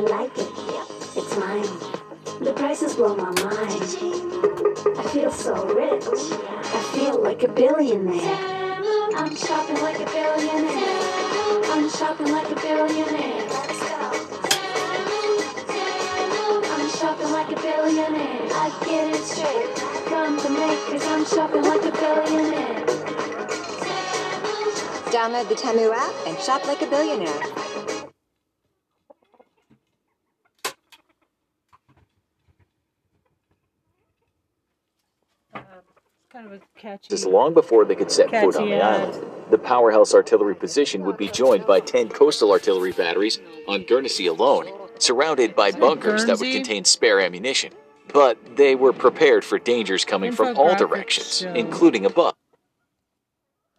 like it. It's mine. The my mind. I feel so rich. I feel like a billionaire. I'm shopping like a billionaire. I'm shopping like a billionaire. I'm shopping like a billionaire. I get it straight from the makers. I'm shopping like a billionaire. Download the Temu app and shop like a billionaire. Kind of catchy. Just long before they could set foot on the ad. Uh, island, the powerhouse artillery position would be joined by 10 coastal artillery batteries on Guernsey alone, surrounded by bunkers that would contain spare ammunition. But they were prepared for dangers coming from all directions, show. including above.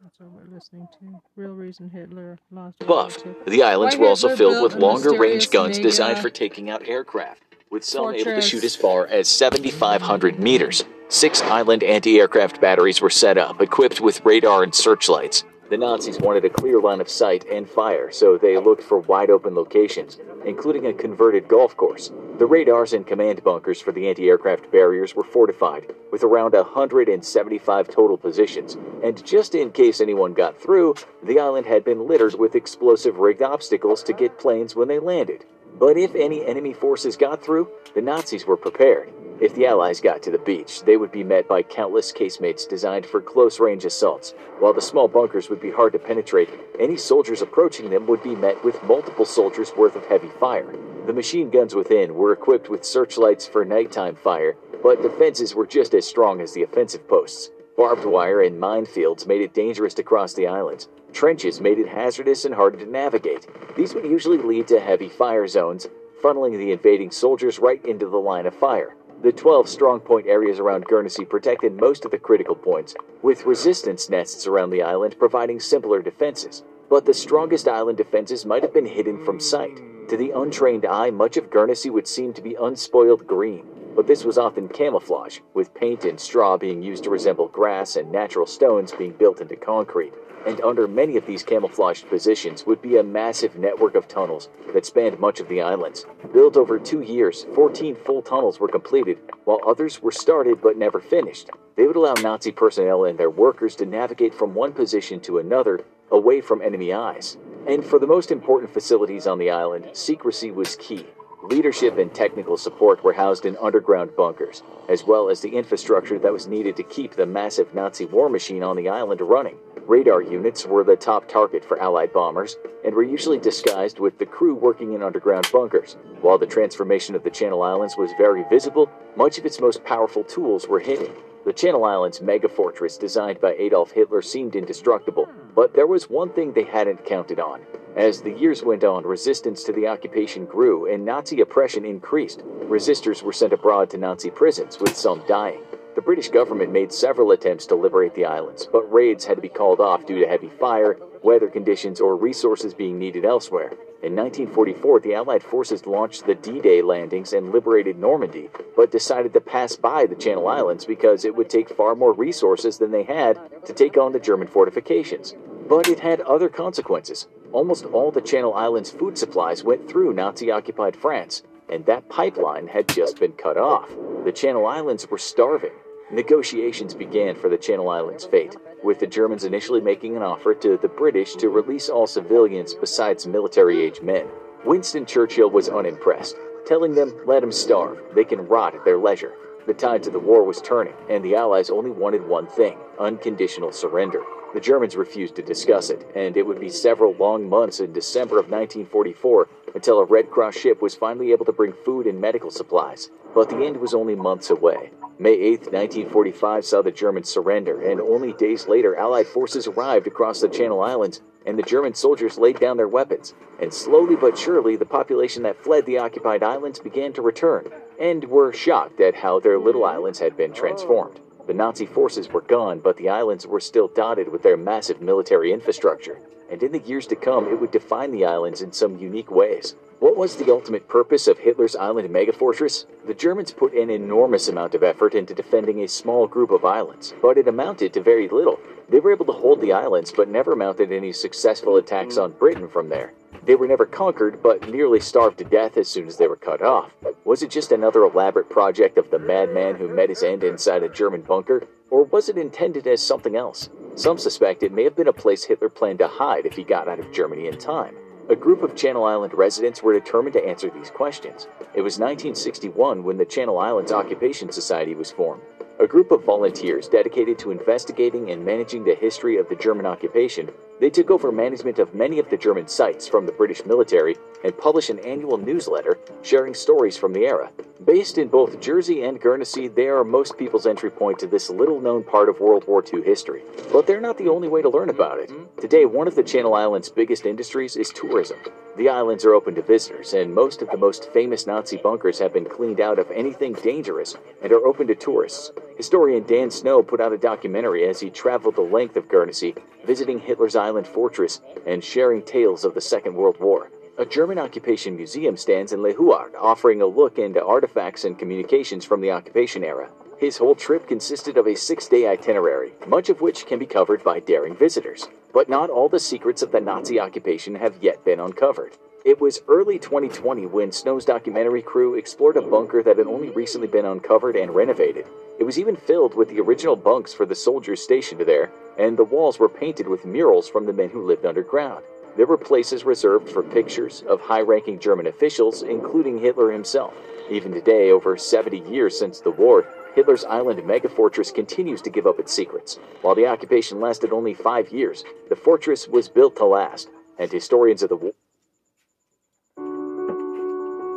That's what we're listening to. Real reason Hitler lost. Above, the islands Why were also Hitler filled with longer range guns designed for taking out aircraft, with some able to shoot as far as 7,500 meters. Six island anti aircraft batteries were set up, equipped with radar and searchlights. The Nazis wanted a clear line of sight and fire, so they looked for wide open locations, including a converted golf course. The radars and command bunkers for the anti aircraft barriers were fortified, with around 175 total positions, and just in case anyone got through, the island had been littered with explosive rigged obstacles to get planes when they landed. But if any enemy forces got through, the Nazis were prepared. If the Allies got to the beach, they would be met by countless casemates designed for close range assaults. While the small bunkers would be hard to penetrate, any soldiers approaching them would be met with multiple soldiers' worth of heavy fire. The machine guns within were equipped with searchlights for nighttime fire, but defenses were just as strong as the offensive posts. Barbed wire and minefields made it dangerous to cross the islands. Trenches made it hazardous and harder to navigate. These would usually lead to heavy fire zones, funneling the invading soldiers right into the line of fire. The 12 strongpoint areas around Guernsey protected most of the critical points, with resistance nests around the island providing simpler defenses. But the strongest island defenses might have been hidden from sight. To the untrained eye, much of Guernsey would seem to be unspoiled green, but this was often camouflage, with paint and straw being used to resemble grass and natural stones being built into concrete. And under many of these camouflaged positions would be a massive network of tunnels that spanned much of the islands. Built over two years, 14 full tunnels were completed, while others were started but never finished. They would allow Nazi personnel and their workers to navigate from one position to another away from enemy eyes. And for the most important facilities on the island, secrecy was key. Leadership and technical support were housed in underground bunkers, as well as the infrastructure that was needed to keep the massive Nazi war machine on the island running. Radar units were the top target for Allied bombers and were usually disguised with the crew working in underground bunkers. While the transformation of the Channel Islands was very visible, much of its most powerful tools were hidden. The Channel Islands megafortress designed by Adolf Hitler seemed indestructible, but there was one thing they hadn't counted on. As the years went on, resistance to the occupation grew and Nazi oppression increased. Resistors were sent abroad to Nazi prisons, with some dying. The British government made several attempts to liberate the islands, but raids had to be called off due to heavy fire, weather conditions, or resources being needed elsewhere. In 1944, the Allied forces launched the D Day landings and liberated Normandy, but decided to pass by the Channel Islands because it would take far more resources than they had to take on the German fortifications. But it had other consequences. Almost all the Channel Islands' food supplies went through Nazi occupied France, and that pipeline had just been cut off. The Channel Islands were starving. Negotiations began for the Channel Islands' fate, with the Germans initially making an offer to the British to release all civilians besides military age men. Winston Churchill was unimpressed, telling them, let them starve, they can rot at their leisure. The tide to the war was turning, and the Allies only wanted one thing unconditional surrender. The Germans refused to discuss it, and it would be several long months in December of 1944 until a Red Cross ship was finally able to bring food and medical supplies. But the end was only months away. May 8, 1945 saw the Germans surrender, and only days later, Allied forces arrived across the Channel Islands, and the German soldiers laid down their weapons. And slowly but surely, the population that fled the occupied islands began to return, and were shocked at how their little islands had been transformed. The Nazi forces were gone, but the islands were still dotted with their massive military infrastructure, and in the years to come, it would define the islands in some unique ways. What was the ultimate purpose of Hitler's island megafortress? The Germans put an enormous amount of effort into defending a small group of islands, but it amounted to very little. They were able to hold the islands, but never mounted any successful attacks on Britain from there. They were never conquered, but nearly starved to death as soon as they were cut off. Was it just another elaborate project of the madman who met his end inside a German bunker? Or was it intended as something else? Some suspect it may have been a place Hitler planned to hide if he got out of Germany in time. A group of Channel Island residents were determined to answer these questions. It was 1961 when the Channel Islands Occupation Society was formed. A group of volunteers dedicated to investigating and managing the history of the German occupation, they took over management of many of the German sites from the British military and published an annual newsletter sharing stories from the era. Based in both Jersey and Guernsey, they are most people's entry point to this little known part of World War II history. But they're not the only way to learn about it. Mm-hmm. Today, one of the Channel Islands' biggest industries is tourism. The islands are open to visitors, and most of the most famous Nazi bunkers have been cleaned out of anything dangerous and are open to tourists. Historian Dan Snow put out a documentary as he traveled the length of Guernsey, visiting Hitler's island fortress and sharing tales of the Second World War. A German occupation museum stands in Les Houards, offering a look into artifacts and communications from the occupation era. His whole trip consisted of a six day itinerary, much of which can be covered by daring visitors. But not all the secrets of the Nazi occupation have yet been uncovered. It was early 2020 when Snow's documentary crew explored a bunker that had only recently been uncovered and renovated. It was even filled with the original bunks for the soldiers stationed there, and the walls were painted with murals from the men who lived underground. There were places reserved for pictures of high ranking German officials, including Hitler himself. Even today, over 70 years since the war, Hitler's island megafortress continues to give up its secrets. While the occupation lasted only five years, the fortress was built to last, and historians of the war.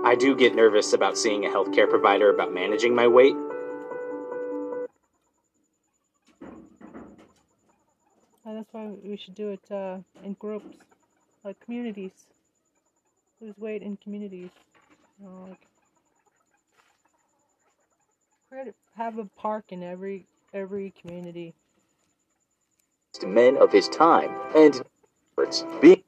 I do get nervous about seeing a healthcare provider about managing my weight. That's why we should do it uh, in groups, like communities. Lose weight in communities. You know, like create, have a park in every every community. men of his time and being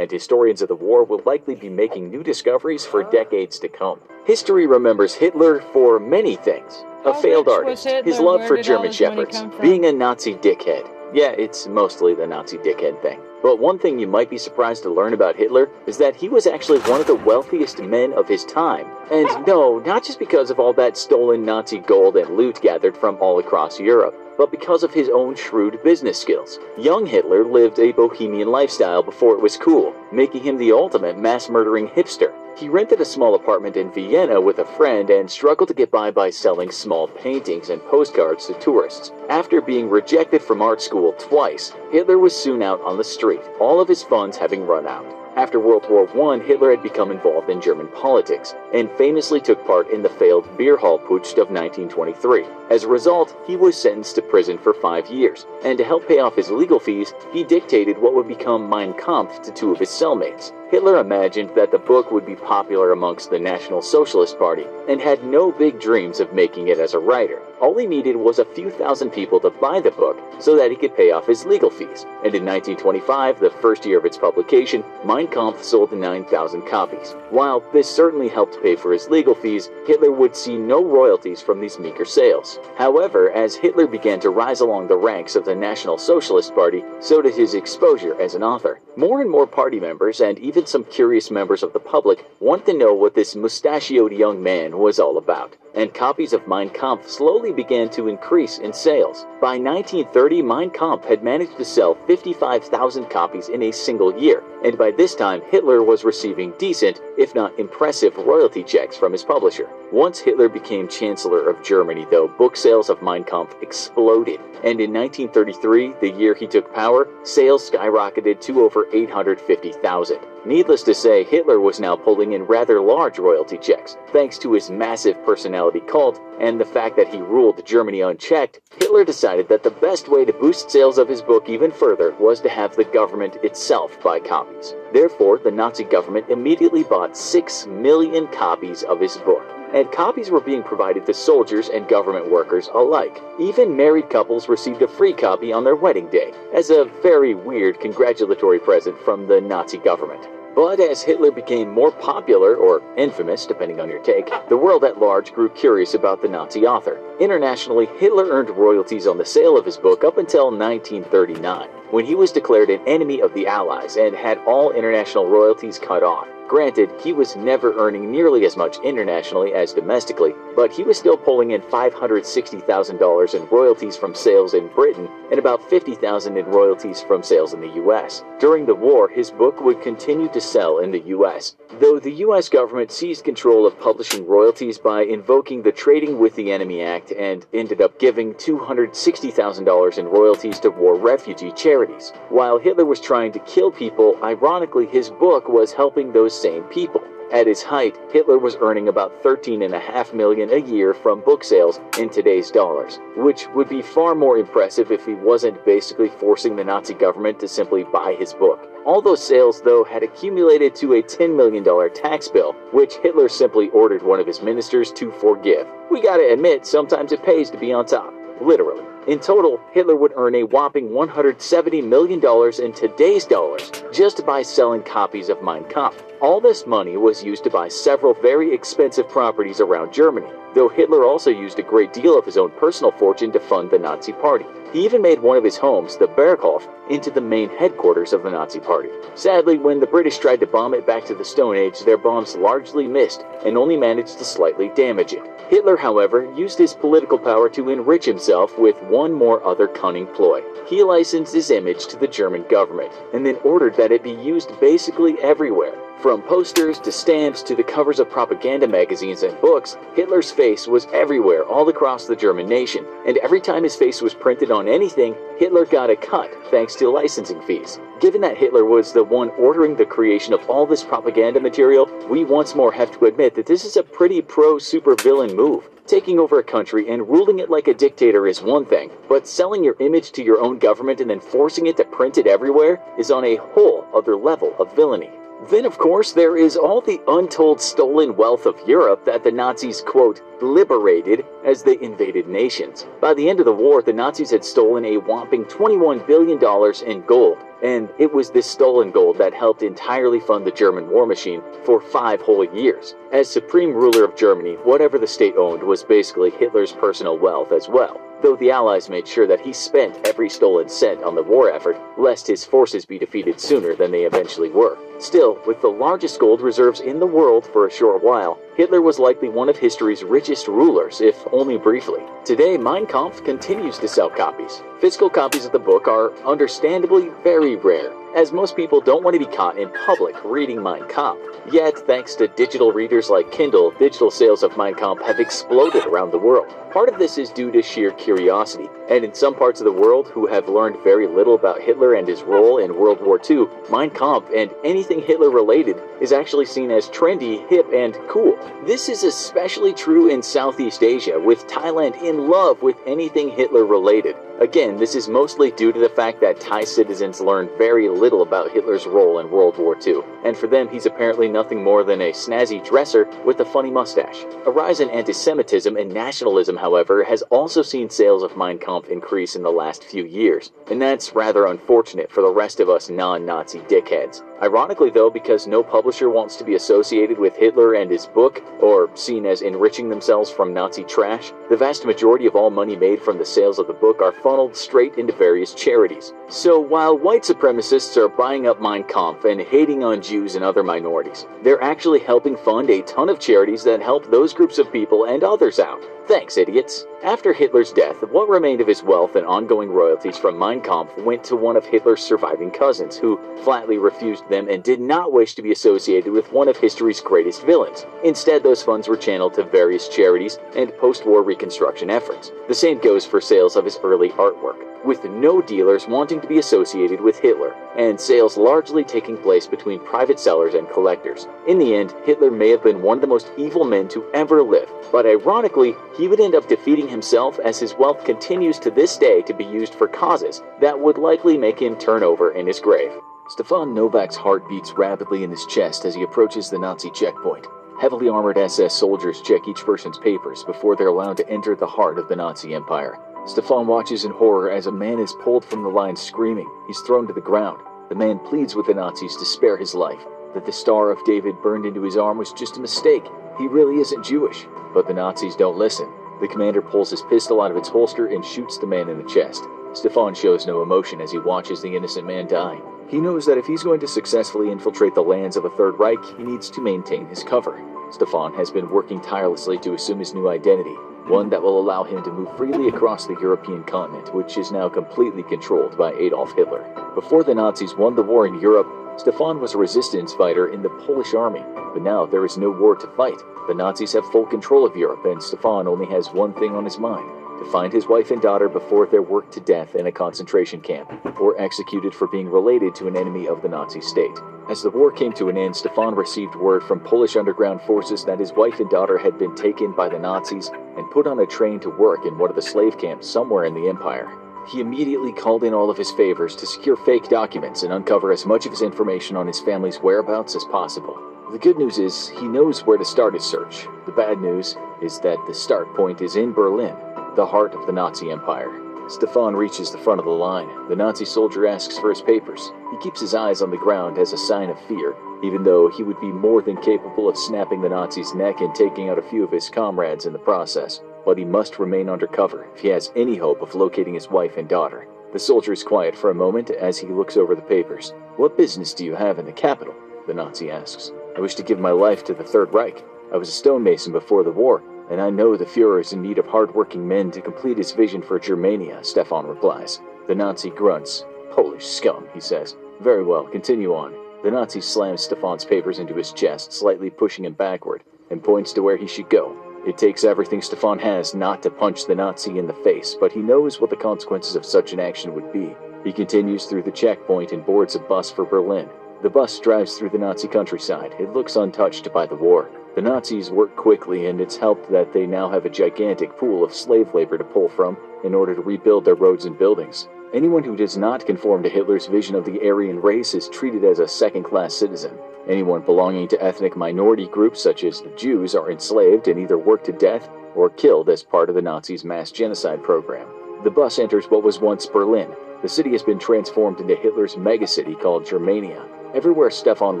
and historians of the war will likely be making new discoveries for decades to come. History remembers Hitler for many things. A How failed artist, his love Where for German shepherds, being a Nazi dickhead. Yeah, it's mostly the Nazi dickhead thing. But one thing you might be surprised to learn about Hitler is that he was actually one of the wealthiest men of his time. And no, not just because of all that stolen Nazi gold and loot gathered from all across Europe, but because of his own shrewd business skills. Young Hitler lived a bohemian lifestyle before it was cool, making him the ultimate mass murdering hipster. He rented a small apartment in Vienna with a friend and struggled to get by by selling small paintings and postcards to tourists. After being rejected from art school twice, Hitler was soon out on the street, all of his funds having run out. After World War I, Hitler had become involved in German politics and famously took part in the failed beer hall putsch of 1923. As a result, he was sentenced to prison for five years, and to help pay off his legal fees, he dictated what would become Mein Kampf to two of his cellmates. Hitler imagined that the book would be popular amongst the National Socialist Party and had no big dreams of making it as a writer. All he needed was a few thousand people to buy the book so that he could pay off his legal fees. And in 1925, the first year of its publication, Mein Kampf sold 9,000 copies. While this certainly helped pay for his legal fees, Hitler would see no royalties from these meager sales. However, as Hitler began to rise along the ranks of the National Socialist Party, so did his exposure as an author. More and more party members, and even some curious members of the public, want to know what this mustachioed young man was all about. And copies of Mein Kampf slowly began to increase in sales. By 1930, Mein Kampf had managed to sell 55,000 copies in a single year, and by this time, Hitler was receiving decent, if not impressive, royalty checks from his publisher. Once Hitler became Chancellor of Germany, though, book sales of Mein Kampf exploded, and in 1933, the year he took power, sales skyrocketed to over 850,000. Needless to say, Hitler was now pulling in rather large royalty checks. Thanks to his massive personality cult and the fact that he ruled Germany unchecked, Hitler decided that the best way to boost sales of his book even further was to have the government itself buy copies. Therefore, the Nazi government immediately bought 6 million copies of his book and copies were being provided to soldiers and government workers alike. Even married couples received a free copy on their wedding day, as a very weird congratulatory present from the Nazi government. But as Hitler became more popular, or infamous, depending on your take, the world at large grew curious about the Nazi author. Internationally, Hitler earned royalties on the sale of his book up until 1939, when he was declared an enemy of the Allies and had all international royalties cut off. Granted, he was never earning nearly as much internationally as domestically, but he was still pulling in $560,000 in royalties from sales in Britain and about $50,000 in royalties from sales in the US. During the war, his book would continue to sell in the US, though the US government seized control of publishing royalties by invoking the Trading with the Enemy Act and ended up giving $260,000 in royalties to war refugee charities. While Hitler was trying to kill people, ironically, his book was helping those same people. At his height, Hitler was earning about 13.5 million a year from book sales in today's dollars, which would be far more impressive if he wasn't basically forcing the Nazi government to simply buy his book. All those sales, though, had accumulated to a $10 million tax bill, which Hitler simply ordered one of his ministers to forgive. We gotta admit, sometimes it pays to be on top. Literally. In total, Hitler would earn a whopping $170 million in today's dollars just by selling copies of Mein Kampf. All this money was used to buy several very expensive properties around Germany, though Hitler also used a great deal of his own personal fortune to fund the Nazi Party. He even made one of his homes, the Berghof, into the main headquarters of the Nazi Party. Sadly, when the British tried to bomb it back to the Stone Age, their bombs largely missed and only managed to slightly damage it. Hitler, however, used his political power to enrich himself with one more other cunning ploy. He licensed his image to the German government and then ordered that it be used basically everywhere. From posters to stamps to the covers of propaganda magazines and books, Hitler's face was everywhere all across the German nation, and every time his face was printed on anything, Hitler got a cut thanks to licensing fees. Given that Hitler was the one ordering the creation of all this propaganda material, we once more have to admit that this is a pretty pro supervillain move. Taking over a country and ruling it like a dictator is one thing, but selling your image to your own government and then forcing it to print it everywhere is on a whole other level of villainy. Then, of course, there is all the untold stolen wealth of Europe that the Nazis, quote, liberated as they invaded nations. By the end of the war, the Nazis had stolen a whopping $21 billion in gold. And it was this stolen gold that helped entirely fund the German war machine for five whole years. As supreme ruler of Germany, whatever the state owned was basically Hitler's personal wealth as well though the Allies made sure that he spent every stolen cent on the war effort, lest his forces be defeated sooner than they eventually were. Still, with the largest gold reserves in the world for a short while, Hitler was likely one of history's richest rulers, if only briefly. Today, Mein Kampf continues to sell copies. Physical copies of the book are understandably very rare, as most people don't want to be caught in public reading Mein Kampf. Yet, thanks to digital readers like Kindle, digital sales of Mein Kampf have exploded around the world. Part of this is due to sheer curiosity, and in some parts of the world who have learned very little about Hitler and his role in World War II, Mein Kampf and anything Hitler related is actually seen as trendy, hip, and cool. This is especially true in Southeast Asia, with Thailand in love with anything Hitler related. Again, this is mostly due to the fact that Thai citizens learn very little about Hitler's role in World War II, and for them he's apparently nothing more than a snazzy dresser with a funny mustache. A rise in anti-Semitism and nationalism, however, has also seen sales of Mein Kampf increase in the last few years, and that's rather unfortunate for the rest of us non-Nazi dickheads. Ironically, though, because no publisher wants to be associated with Hitler and his book, or seen as enriching themselves from Nazi trash, the vast majority of all money made from the sales of the book are funneled straight into various charities. So while white supremacists are buying up Mein Kampf and hating on Jews and other minorities, they're actually helping fund a ton of charities that help those groups of people and others out. Thanks, idiots. After Hitler's death, what remained of his wealth and ongoing royalties from Mein Kampf went to one of Hitler's surviving cousins, who flatly refused them and did not wish to be associated with one of history's greatest villains. Instead, those funds were channeled to various charities and post-war reconstruction efforts. The same goes for sales of his early artwork with no dealers wanting to be associated with Hitler, and sales largely taking place between private sellers and collectors. In the end, Hitler may have been one of the most evil men to ever live, but ironically, he would end up defeating himself as his wealth continues to this day to be used for causes that would likely make him turn over in his grave. Stefan Novak's heart beats rapidly in his chest as he approaches the Nazi checkpoint. Heavily armored SS soldiers check each person's papers before they're allowed to enter the heart of the Nazi Empire. Stefan watches in horror as a man is pulled from the line screaming. He's thrown to the ground. The man pleads with the Nazis to spare his life, that the Star of David burned into his arm was just a mistake. He really isn't Jewish. But the Nazis don't listen. The commander pulls his pistol out of its holster and shoots the man in the chest. Stefan shows no emotion as he watches the innocent man die. He knows that if he's going to successfully infiltrate the lands of the Third Reich, he needs to maintain his cover. Stefan has been working tirelessly to assume his new identity, one that will allow him to move freely across the European continent, which is now completely controlled by Adolf Hitler. Before the Nazis won the war in Europe, Stefan was a resistance fighter in the Polish army, but now there is no war to fight. The Nazis have full control of Europe, and Stefan only has one thing on his mind to find his wife and daughter before they're worked to death in a concentration camp, or executed for being related to an enemy of the Nazi state. As the war came to an end, Stefan received word from Polish underground forces that his wife and daughter had been taken by the Nazis and put on a train to work in one of the slave camps somewhere in the empire. He immediately called in all of his favors to secure fake documents and uncover as much of his information on his family's whereabouts as possible. The good news is he knows where to start his search. The bad news is that the start point is in Berlin, the heart of the Nazi Empire. Stefan reaches the front of the line. The Nazi soldier asks for his papers. He keeps his eyes on the ground as a sign of fear, even though he would be more than capable of snapping the Nazi's neck and taking out a few of his comrades in the process. But he must remain undercover if he has any hope of locating his wife and daughter. The soldier is quiet for a moment as he looks over the papers. What business do you have in the capital? The Nazi asks. I wish to give my life to the Third Reich. I was a stonemason before the war, and I know the Fuhrer is in need of hard-working men to complete his vision for Germania, Stefan replies. The Nazi grunts. Polish scum, he says. Very well, continue on. The Nazi slams Stefan's papers into his chest, slightly pushing him backward, and points to where he should go. It takes everything Stefan has not to punch the Nazi in the face, but he knows what the consequences of such an action would be. He continues through the checkpoint and boards a bus for Berlin. The bus drives through the Nazi countryside. It looks untouched by the war. The Nazis work quickly, and it's helped that they now have a gigantic pool of slave labor to pull from in order to rebuild their roads and buildings. Anyone who does not conform to Hitler's vision of the Aryan race is treated as a second class citizen. Anyone belonging to ethnic minority groups such as the Jews are enslaved and either worked to death or killed as part of the Nazis' mass genocide program. The bus enters what was once Berlin. The city has been transformed into Hitler's megacity called Germania. Everywhere Stefan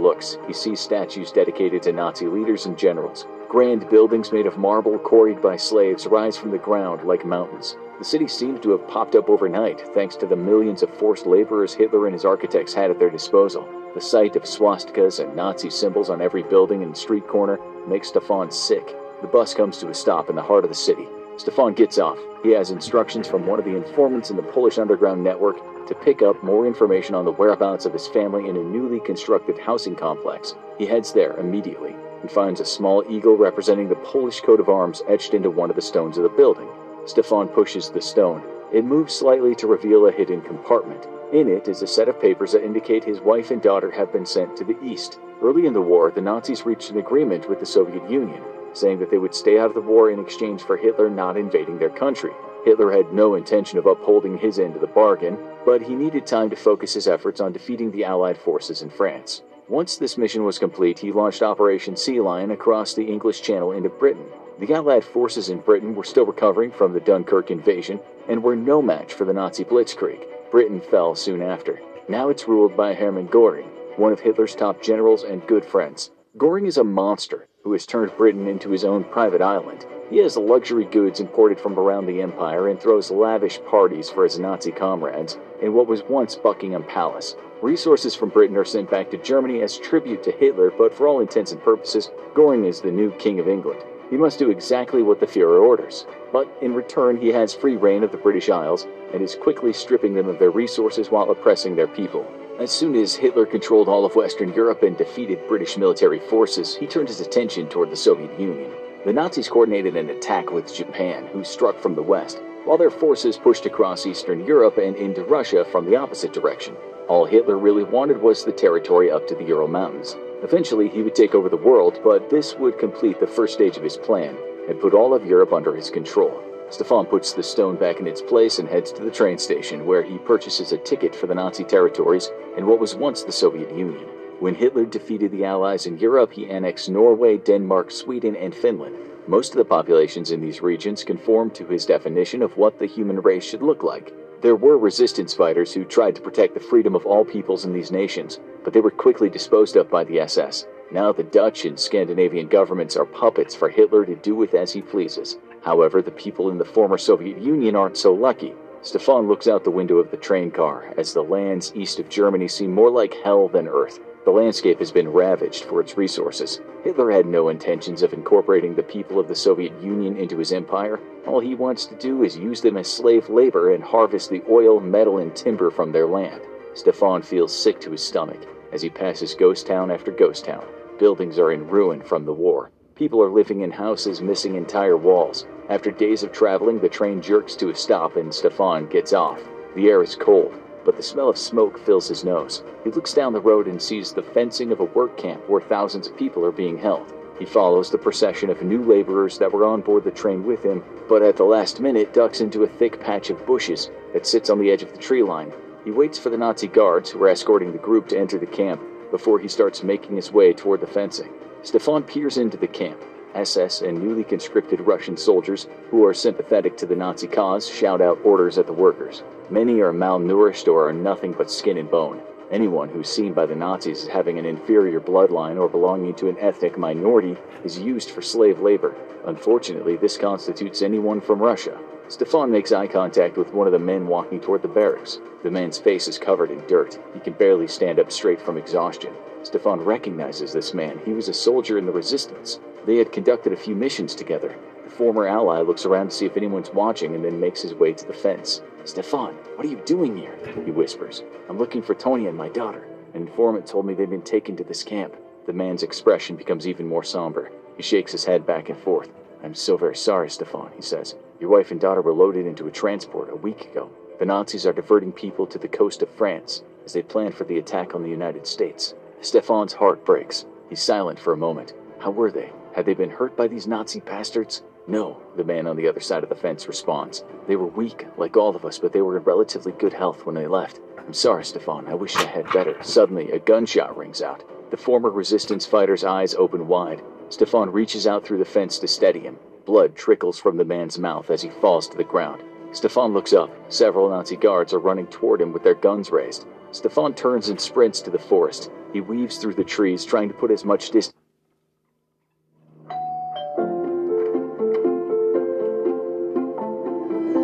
looks, he sees statues dedicated to Nazi leaders and generals. Grand buildings made of marble quarried by slaves rise from the ground like mountains. The city seems to have popped up overnight thanks to the millions of forced laborers Hitler and his architects had at their disposal. The sight of swastikas and Nazi symbols on every building and street corner makes Stefan sick. The bus comes to a stop in the heart of the city. Stefan gets off. He has instructions from one of the informants in the Polish underground network to pick up more information on the whereabouts of his family in a newly constructed housing complex. He heads there immediately and finds a small eagle representing the Polish coat of arms etched into one of the stones of the building. Stefan pushes the stone. It moves slightly to reveal a hidden compartment. In it is a set of papers that indicate his wife and daughter have been sent to the east. Early in the war, the Nazis reached an agreement with the Soviet Union, saying that they would stay out of the war in exchange for Hitler not invading their country. Hitler had no intention of upholding his end of the bargain, but he needed time to focus his efforts on defeating the Allied forces in France. Once this mission was complete, he launched Operation Sea Lion across the English Channel into Britain. The Allied forces in Britain were still recovering from the Dunkirk invasion and were no match for the Nazi blitzkrieg. Britain fell soon after. Now it's ruled by Hermann Goring, one of Hitler's top generals and good friends. Goring is a monster who has turned Britain into his own private island. He has luxury goods imported from around the empire and throws lavish parties for his Nazi comrades in what was once Buckingham Palace. Resources from Britain are sent back to Germany as tribute to Hitler, but for all intents and purposes, Goring is the new King of England. He must do exactly what the Fuhrer orders. But in return, he has free reign of the British Isles and is quickly stripping them of their resources while oppressing their people. As soon as Hitler controlled all of Western Europe and defeated British military forces, he turned his attention toward the Soviet Union. The Nazis coordinated an attack with Japan, who struck from the west, while their forces pushed across Eastern Europe and into Russia from the opposite direction. All Hitler really wanted was the territory up to the Ural Mountains. Eventually, he would take over the world, but this would complete the first stage of his plan and put all of Europe under his control. Stefan puts the stone back in its place and heads to the train station, where he purchases a ticket for the Nazi territories in what was once the Soviet Union. When Hitler defeated the Allies in Europe, he annexed Norway, Denmark, Sweden, and Finland. Most of the populations in these regions conformed to his definition of what the human race should look like. There were resistance fighters who tried to protect the freedom of all peoples in these nations, but they were quickly disposed of by the SS. Now the Dutch and Scandinavian governments are puppets for Hitler to do with as he pleases. However, the people in the former Soviet Union aren't so lucky. Stefan looks out the window of the train car as the lands east of Germany seem more like hell than earth. The landscape has been ravaged for its resources. Hitler had no intentions of incorporating the people of the Soviet Union into his empire. All he wants to do is use them as slave labor and harvest the oil, metal, and timber from their land. Stefan feels sick to his stomach as he passes ghost town after ghost town. Buildings are in ruin from the war. People are living in houses missing entire walls. After days of traveling, the train jerks to a stop and Stefan gets off. The air is cold but the smell of smoke fills his nose. He looks down the road and sees the fencing of a work camp where thousands of people are being held. He follows the procession of new laborers that were on board the train with him, but at the last minute ducks into a thick patch of bushes that sits on the edge of the tree line. He waits for the Nazi guards who are escorting the group to enter the camp before he starts making his way toward the fencing. Stefan peers into the camp. SS and newly conscripted Russian soldiers who are sympathetic to the Nazi cause shout out orders at the workers. Many are malnourished or are nothing but skin and bone. Anyone who's seen by the Nazis as having an inferior bloodline or belonging to an ethnic minority is used for slave labor. Unfortunately, this constitutes anyone from Russia. Stefan makes eye contact with one of the men walking toward the barracks. The man's face is covered in dirt. He can barely stand up straight from exhaustion. Stefan recognizes this man. He was a soldier in the resistance. They had conducted a few missions together. The former ally looks around to see if anyone's watching and then makes his way to the fence. Stefan, what are you doing here? He whispers. I'm looking for Tony and my daughter. An informant told me they've been taken to this camp. The man's expression becomes even more somber. He shakes his head back and forth. I'm so very sorry, Stefan, he says. Your wife and daughter were loaded into a transport a week ago. The Nazis are diverting people to the coast of France as they plan for the attack on the United States. Stefan's heart breaks. He's silent for a moment. How were they? Had they been hurt by these Nazi bastards? No, the man on the other side of the fence responds. They were weak, like all of us, but they were in relatively good health when they left. I'm sorry, Stefan. I wish I had better. Suddenly, a gunshot rings out. The former resistance fighter's eyes open wide. Stefan reaches out through the fence to steady him. Blood trickles from the man's mouth as he falls to the ground. Stefan looks up. Several Nazi guards are running toward him with their guns raised. Stefan turns and sprints to the forest. He weaves through the trees, trying to put as much distance.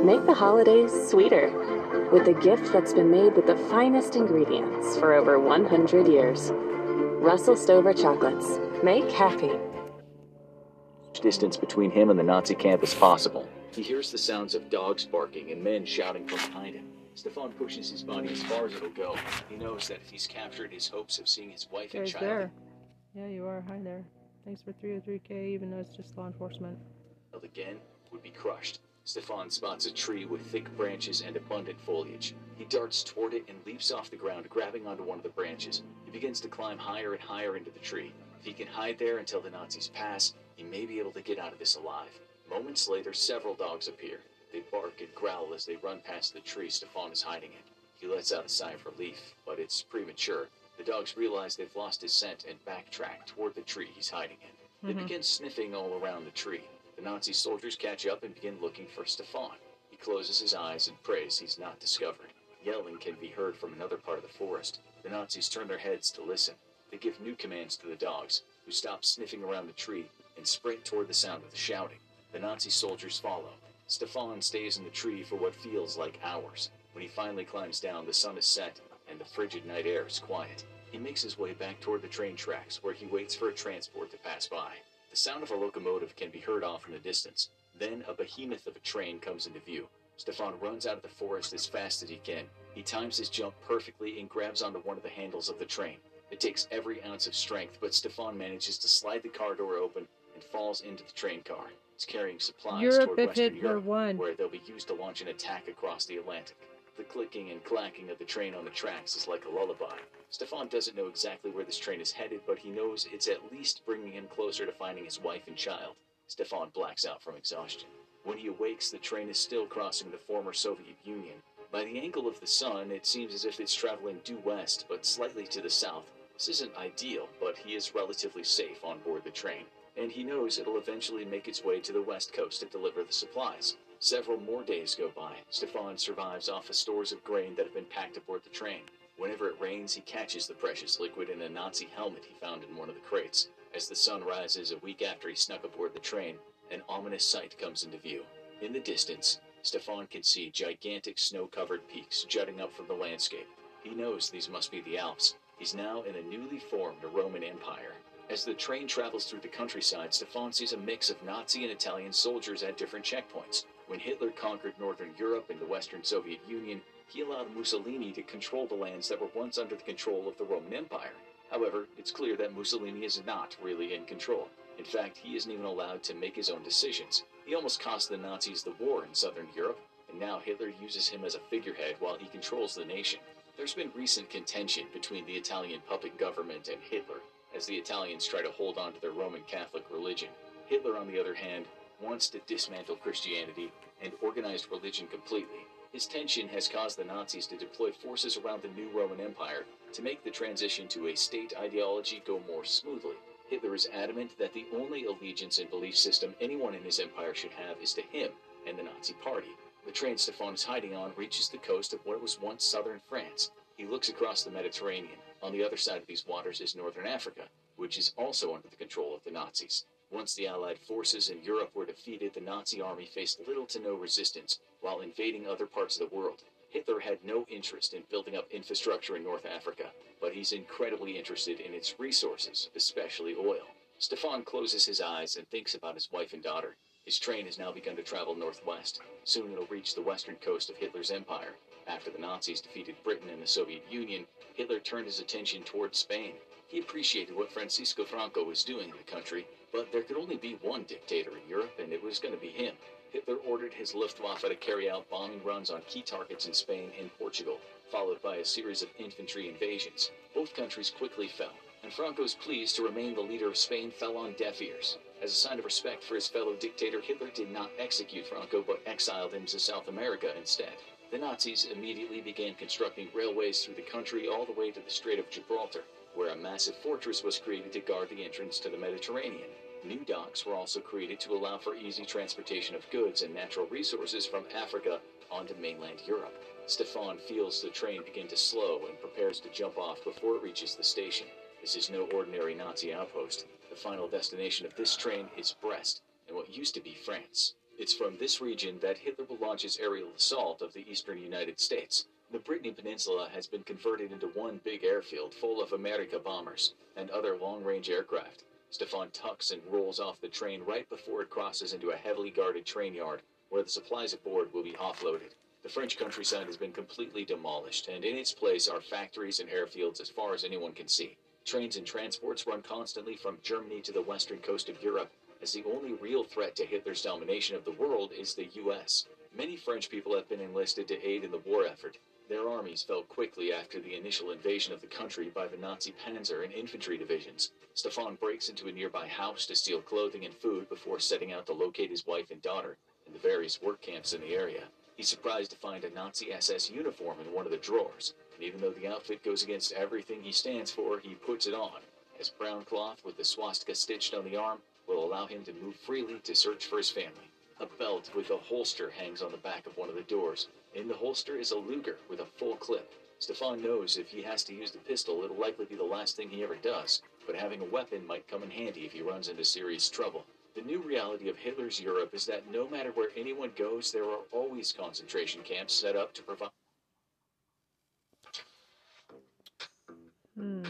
Make the holidays sweeter with a gift that's been made with the finest ingredients for over 100 years. Russell Stover Chocolates. Make happy. distance between him and the Nazi camp as possible. He hears the sounds of dogs barking and men shouting from behind him. Stefan pushes his body as far as it'll go. He knows that if he's captured, his hopes of seeing his wife and Guys, child there. Yeah, you are. Hi there. Thanks for 303k, even though it's just law enforcement. again would be crushed. Stefan spots a tree with thick branches and abundant foliage. He darts toward it and leaps off the ground, grabbing onto one of the branches. He begins to climb higher and higher into the tree. If he can hide there until the Nazis pass, he may be able to get out of this alive. Moments later, several dogs appear. They bark and growl as they run past the tree Stefan is hiding in. He lets out a sigh of relief, but it's premature. The dogs realize they've lost his scent and backtrack toward the tree he's hiding in. They Mhm. begin sniffing all around the tree. The Nazi soldiers catch up and begin looking for Stefan. He closes his eyes and prays he's not discovered. Yelling can be heard from another part of the forest. The Nazis turn their heads to listen. They give new commands to the dogs, who stop sniffing around the tree and sprint toward the sound of the shouting. The Nazi soldiers follow. Stefan stays in the tree for what feels like hours. When he finally climbs down, the sun is set and the frigid night air is quiet. He makes his way back toward the train tracks, where he waits for a transport to pass by. The sound of a locomotive can be heard off in the distance. Then a behemoth of a train comes into view. Stefan runs out of the forest as fast as he can. He times his jump perfectly and grabs onto one of the handles of the train. It takes every ounce of strength, but Stefan manages to slide the car door open and falls into the train car. It's carrying supplies Europe toward Western Europe, won. where they'll be used to launch an attack across the Atlantic. The clicking and clacking of the train on the tracks is like a lullaby. Stefan doesn't know exactly where this train is headed, but he knows it's at least bringing him closer to finding his wife and child. Stefan blacks out from exhaustion. When he awakes, the train is still crossing the former Soviet Union. By the angle of the sun, it seems as if it's traveling due west, but slightly to the south. This isn't ideal, but he is relatively safe on board the train, and he knows it'll eventually make its way to the west coast to deliver the supplies. Several more days go by. Stefan survives off of stores of grain that have been packed aboard the train. Whenever it rains, he catches the precious liquid in a Nazi helmet he found in one of the crates. As the sun rises a week after he snuck aboard the train, an ominous sight comes into view. In the distance, Stefan can see gigantic snow covered peaks jutting up from the landscape. He knows these must be the Alps. He's now in a newly formed Roman Empire. As the train travels through the countryside, Stefan sees a mix of Nazi and Italian soldiers at different checkpoints. When Hitler conquered Northern Europe and the Western Soviet Union, he allowed Mussolini to control the lands that were once under the control of the Roman Empire. However, it's clear that Mussolini is not really in control. In fact, he isn't even allowed to make his own decisions. He almost cost the Nazis the war in Southern Europe, and now Hitler uses him as a figurehead while he controls the nation. There's been recent contention between the Italian puppet government and Hitler, as the Italians try to hold on to their Roman Catholic religion. Hitler, on the other hand, wants to dismantle Christianity and organized religion completely. His tension has caused the Nazis to deploy forces around the new Roman Empire to make the transition to a state ideology go more smoothly. Hitler is adamant that the only allegiance and belief system anyone in his empire should have is to him and the Nazi Party. The train Stefan is hiding on reaches the coast of what was once southern France. He looks across the Mediterranean. On the other side of these waters is northern Africa, which is also under the control of the Nazis. Once the Allied forces in Europe were defeated, the Nazi army faced little to no resistance while invading other parts of the world. Hitler had no interest in building up infrastructure in North Africa, but he's incredibly interested in its resources, especially oil. Stefan closes his eyes and thinks about his wife and daughter. His train has now begun to travel northwest. Soon it'll reach the western coast of Hitler's empire. After the Nazis defeated Britain and the Soviet Union, Hitler turned his attention towards Spain. He appreciated what Francisco Franco was doing in the country, but there could only be one dictator in Europe, and it was going to be him. Hitler ordered his Luftwaffe to carry out bombing runs on key targets in Spain and Portugal, followed by a series of infantry invasions. Both countries quickly fell, and Franco's pleas to remain the leader of Spain fell on deaf ears. As a sign of respect for his fellow dictator, Hitler did not execute Franco but exiled him to South America instead. The Nazis immediately began constructing railways through the country all the way to the Strait of Gibraltar, where a massive fortress was created to guard the entrance to the Mediterranean. New docks were also created to allow for easy transportation of goods and natural resources from Africa onto mainland Europe. Stefan feels the train begin to slow and prepares to jump off before it reaches the station. This is no ordinary Nazi outpost. The final destination of this train is Brest, in what used to be France. It's from this region that Hitler will launch his aerial assault of the eastern United States. The Brittany Peninsula has been converted into one big airfield full of America bombers and other long-range aircraft. Stefan tucks and rolls off the train right before it crosses into a heavily guarded train yard where the supplies aboard will be offloaded. The French countryside has been completely demolished, and in its place are factories and airfields as far as anyone can see. Trains and transports run constantly from Germany to the western coast of Europe, as the only real threat to Hitler's domination of the world is the US. Many French people have been enlisted to aid in the war effort. Their armies fell quickly after the initial invasion of the country by the Nazi panzer and infantry divisions. Stefan breaks into a nearby house to steal clothing and food before setting out to locate his wife and daughter in the various work camps in the area. He's surprised to find a Nazi SS uniform in one of the drawers, and even though the outfit goes against everything he stands for, he puts it on, as brown cloth with the swastika stitched on the arm will allow him to move freely to search for his family. A belt with a holster hangs on the back of one of the doors. In the holster is a Luger with a full clip. Stefan knows if he has to use the pistol, it'll likely be the last thing he ever does, but having a weapon might come in handy if he runs into serious trouble. The new reality of Hitler's Europe is that no matter where anyone goes, there are always concentration camps set up to provide. Hmm.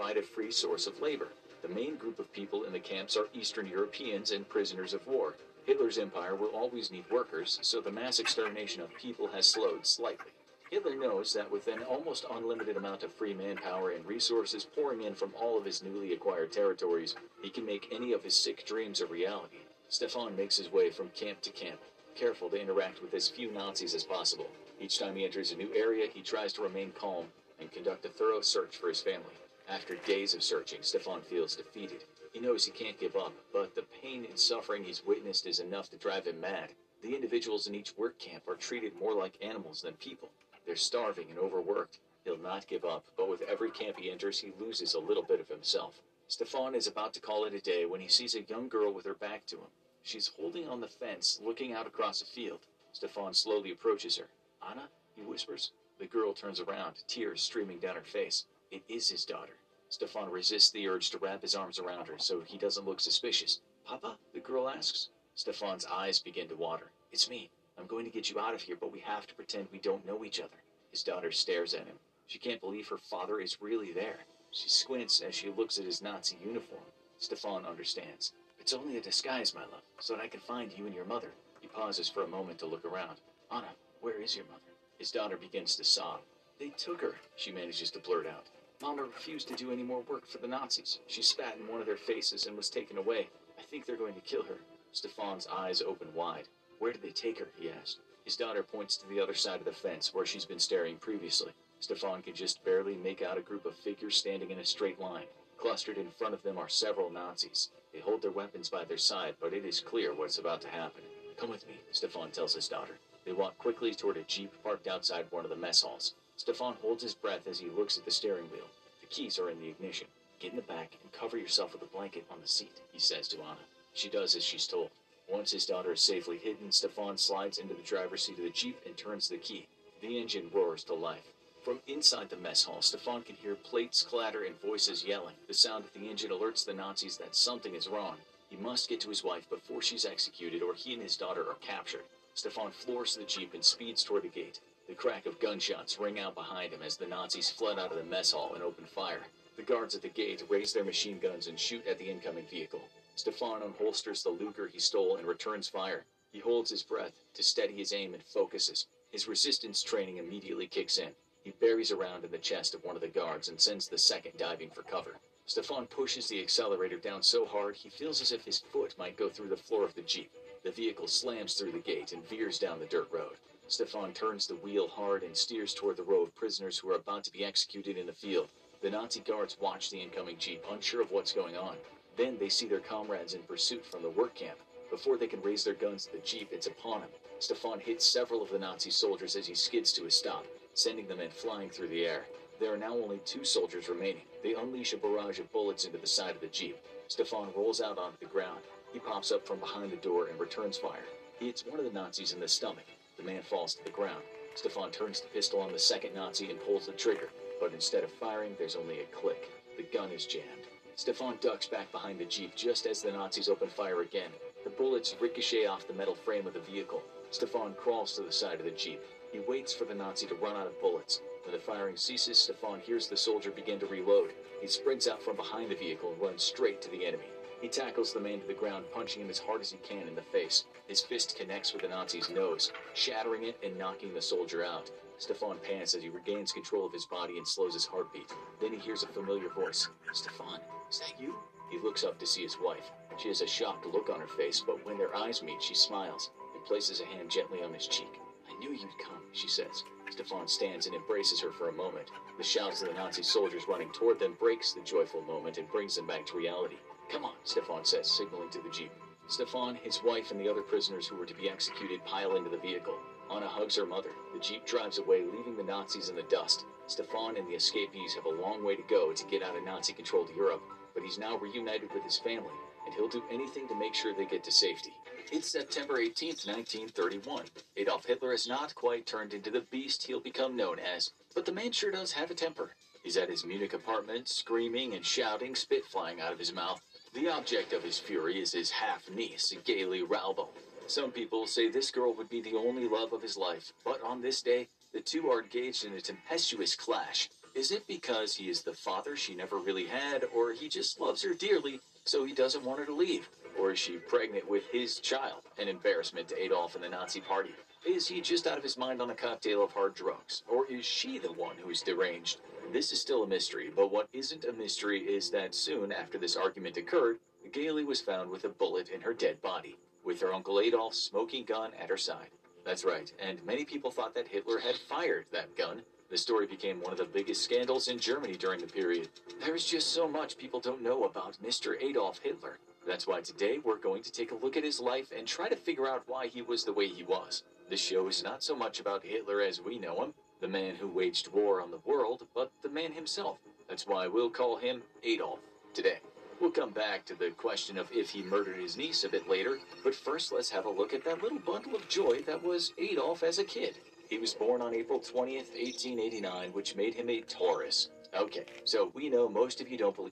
Provide a free source of labor. The main group of people in the camps are Eastern Europeans and prisoners of war. Hitler's empire will always need workers, so the mass extermination of people has slowed slightly. Hitler knows that with an almost unlimited amount of free manpower and resources pouring in from all of his newly acquired territories, he can make any of his sick dreams a reality. Stefan makes his way from camp to camp, careful to interact with as few Nazis as possible. Each time he enters a new area, he tries to remain calm and conduct a thorough search for his family. After days of searching, Stefan feels defeated. He knows he can't give up, but the pain and suffering he's witnessed is enough to drive him mad. The individuals in each work camp are treated more like animals than people. They're starving and overworked. He'll not give up, but with every camp he enters, he loses a little bit of himself. Stefan is about to call it a day when he sees a young girl with her back to him. She's holding on the fence, looking out across a field. Stefan slowly approaches her. Anna? he whispers. The girl turns around, tears streaming down her face. It is his daughter. Stefan resists the urge to wrap his arms around her so he doesn't look suspicious. Papa? the girl asks. Stefan's eyes begin to water. It's me. I'm going to get you out of here, but we have to pretend we don't know each other. His daughter stares at him. She can't believe her father is really there. She squints as she looks at his Nazi uniform. Stefan understands. It's only a disguise, my love, so that I can find you and your mother. He pauses for a moment to look around. Anna, where is your mother? His daughter begins to sob. They took her, she manages to blurt out. Mama refused to do any more work for the Nazis. She spat in one of their faces and was taken away. I think they're going to kill her. Stefan's eyes open wide. Where did they take her? he asked. His daughter points to the other side of the fence where she's been staring previously. Stefan can just barely make out a group of figures standing in a straight line. Clustered in front of them are several Nazis. They hold their weapons by their side, but it is clear what's about to happen. Come with me, Stefan tells his daughter. They walk quickly toward a jeep parked outside one of the mess halls. Stefan holds his breath as he looks at the steering wheel. The keys are in the ignition. Get in the back and cover yourself with a blanket on the seat, he says to Anna. She does as she's told. Once his daughter is safely hidden, Stefan slides into the driver's seat of the Jeep and turns the key. The engine roars to life. From inside the mess hall, Stefan can hear plates clatter and voices yelling. The sound of the engine alerts the Nazis that something is wrong. He must get to his wife before she's executed or he and his daughter are captured. Stefan floors the Jeep and speeds toward the gate. The crack of gunshots ring out behind him as the Nazis flood out of the mess hall and open fire. The guards at the gate raise their machine guns and shoot at the incoming vehicle. Stefan unholsters the Luger he stole and returns fire. He holds his breath to steady his aim and focuses. His resistance training immediately kicks in. He buries around in the chest of one of the guards and sends the second diving for cover. Stefan pushes the accelerator down so hard he feels as if his foot might go through the floor of the Jeep. The vehicle slams through the gate and veers down the dirt road. Stefan turns the wheel hard and steers toward the row of prisoners who are about to be executed in the field. The Nazi guards watch the incoming jeep, unsure of what's going on. Then they see their comrades in pursuit from the work camp. Before they can raise their guns to the jeep, it's upon him. Stefan hits several of the Nazi soldiers as he skids to a stop, sending the men flying through the air. There are now only two soldiers remaining. They unleash a barrage of bullets into the side of the jeep. Stefan rolls out onto the ground. He pops up from behind the door and returns fire. He hits one of the Nazis in the stomach. The man falls to the ground. Stefan turns the pistol on the second Nazi and pulls the trigger, but instead of firing, there's only a click. The gun is jammed. Stefan ducks back behind the jeep just as the Nazis open fire again. The bullets ricochet off the metal frame of the vehicle. Stefan crawls to the side of the jeep. He waits for the Nazi to run out of bullets. When the firing ceases, Stefan hears the soldier begin to reload. He sprints out from behind the vehicle and runs straight to the enemy. He tackles the man to the ground, punching him as hard as he can in the face. His fist connects with the Nazi's nose, shattering it and knocking the soldier out. Stefan pants as he regains control of his body and slows his heartbeat. Then he hears a familiar voice. Stefan, is that you? He looks up to see his wife. She has a shocked look on her face, but when their eyes meet, she smiles and places a hand gently on his cheek. I knew you'd come, she says. Stefan stands and embraces her for a moment. The shouts of the Nazi soldiers running toward them breaks the joyful moment and brings them back to reality. Come on, Stefan says, signaling to the jeep. Stefan, his wife, and the other prisoners who were to be executed pile into the vehicle. Anna hugs her mother. The jeep drives away, leaving the Nazis in the dust. Stefan and the escapees have a long way to go to get out of Nazi controlled Europe, but he's now reunited with his family, and he'll do anything to make sure they get to safety. It's September 18th, 1931. Adolf Hitler has not quite turned into the beast he'll become known as, but the man sure does have a temper. He's at his Munich apartment, screaming and shouting, spit flying out of his mouth. The object of his fury is his half niece, Geli Raubal. Some people say this girl would be the only love of his life, but on this day, the two are engaged in a tempestuous clash. Is it because he is the father she never really had, or he just loves her dearly, so he doesn't want her to leave? Or is she pregnant with his child, an embarrassment to Adolf and the Nazi party? Is he just out of his mind on a cocktail of hard drugs? Or is she the one who's deranged? This is still a mystery, but what isn't a mystery is that soon after this argument occurred, Geli was found with a bullet in her dead body, with her uncle Adolf's smoking gun at her side. That's right, and many people thought that Hitler had fired that gun. The story became one of the biggest scandals in Germany during the period. There's just so much people don't know about Mr. Adolf Hitler. That's why today we're going to take a look at his life and try to figure out why he was the way he was. This show is not so much about Hitler as we know him, the man who waged war on the world, but the man himself. That's why we'll call him Adolf today. We'll come back to the question of if he murdered his niece a bit later, but first let's have a look at that little bundle of joy that was Adolf as a kid. He was born on April 20th, 1889, which made him a Taurus. Okay, so we know most of you don't believe.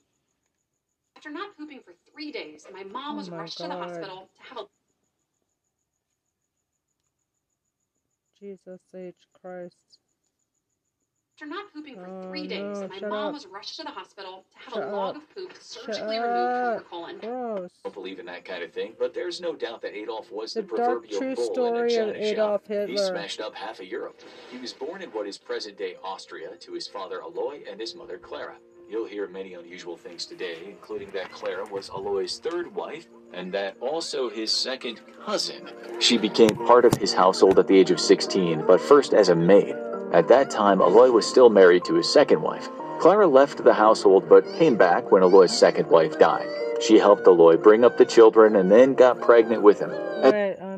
After not pooping for three days, my mom Oh was my rushed to the hospital to have a Jesus H. Christ. after not pooping for Oh, three days, no, my shut mom up. was rushed to the hospital to have Shut a log up. of poop Shut surgically removed from her colon. Gross. don't believe in that kind of thing, but there's no doubt that Adolf was the, The dark proverbial true bull in a story of china Adolf shop. He smashed up half of Europe. He was born in what is present-day Austria to his father Aloy and his mother Clara. You'll hear many unusual things today, including that Clara was Aloy's third wife and that also his second cousin. She became part of his household at the age of 16, but first as a maid. At that time, Aloy was still married to his second wife. Clara left the household but came back when Aloy's second wife died. She helped Aloy bring up the children and then got pregnant with him.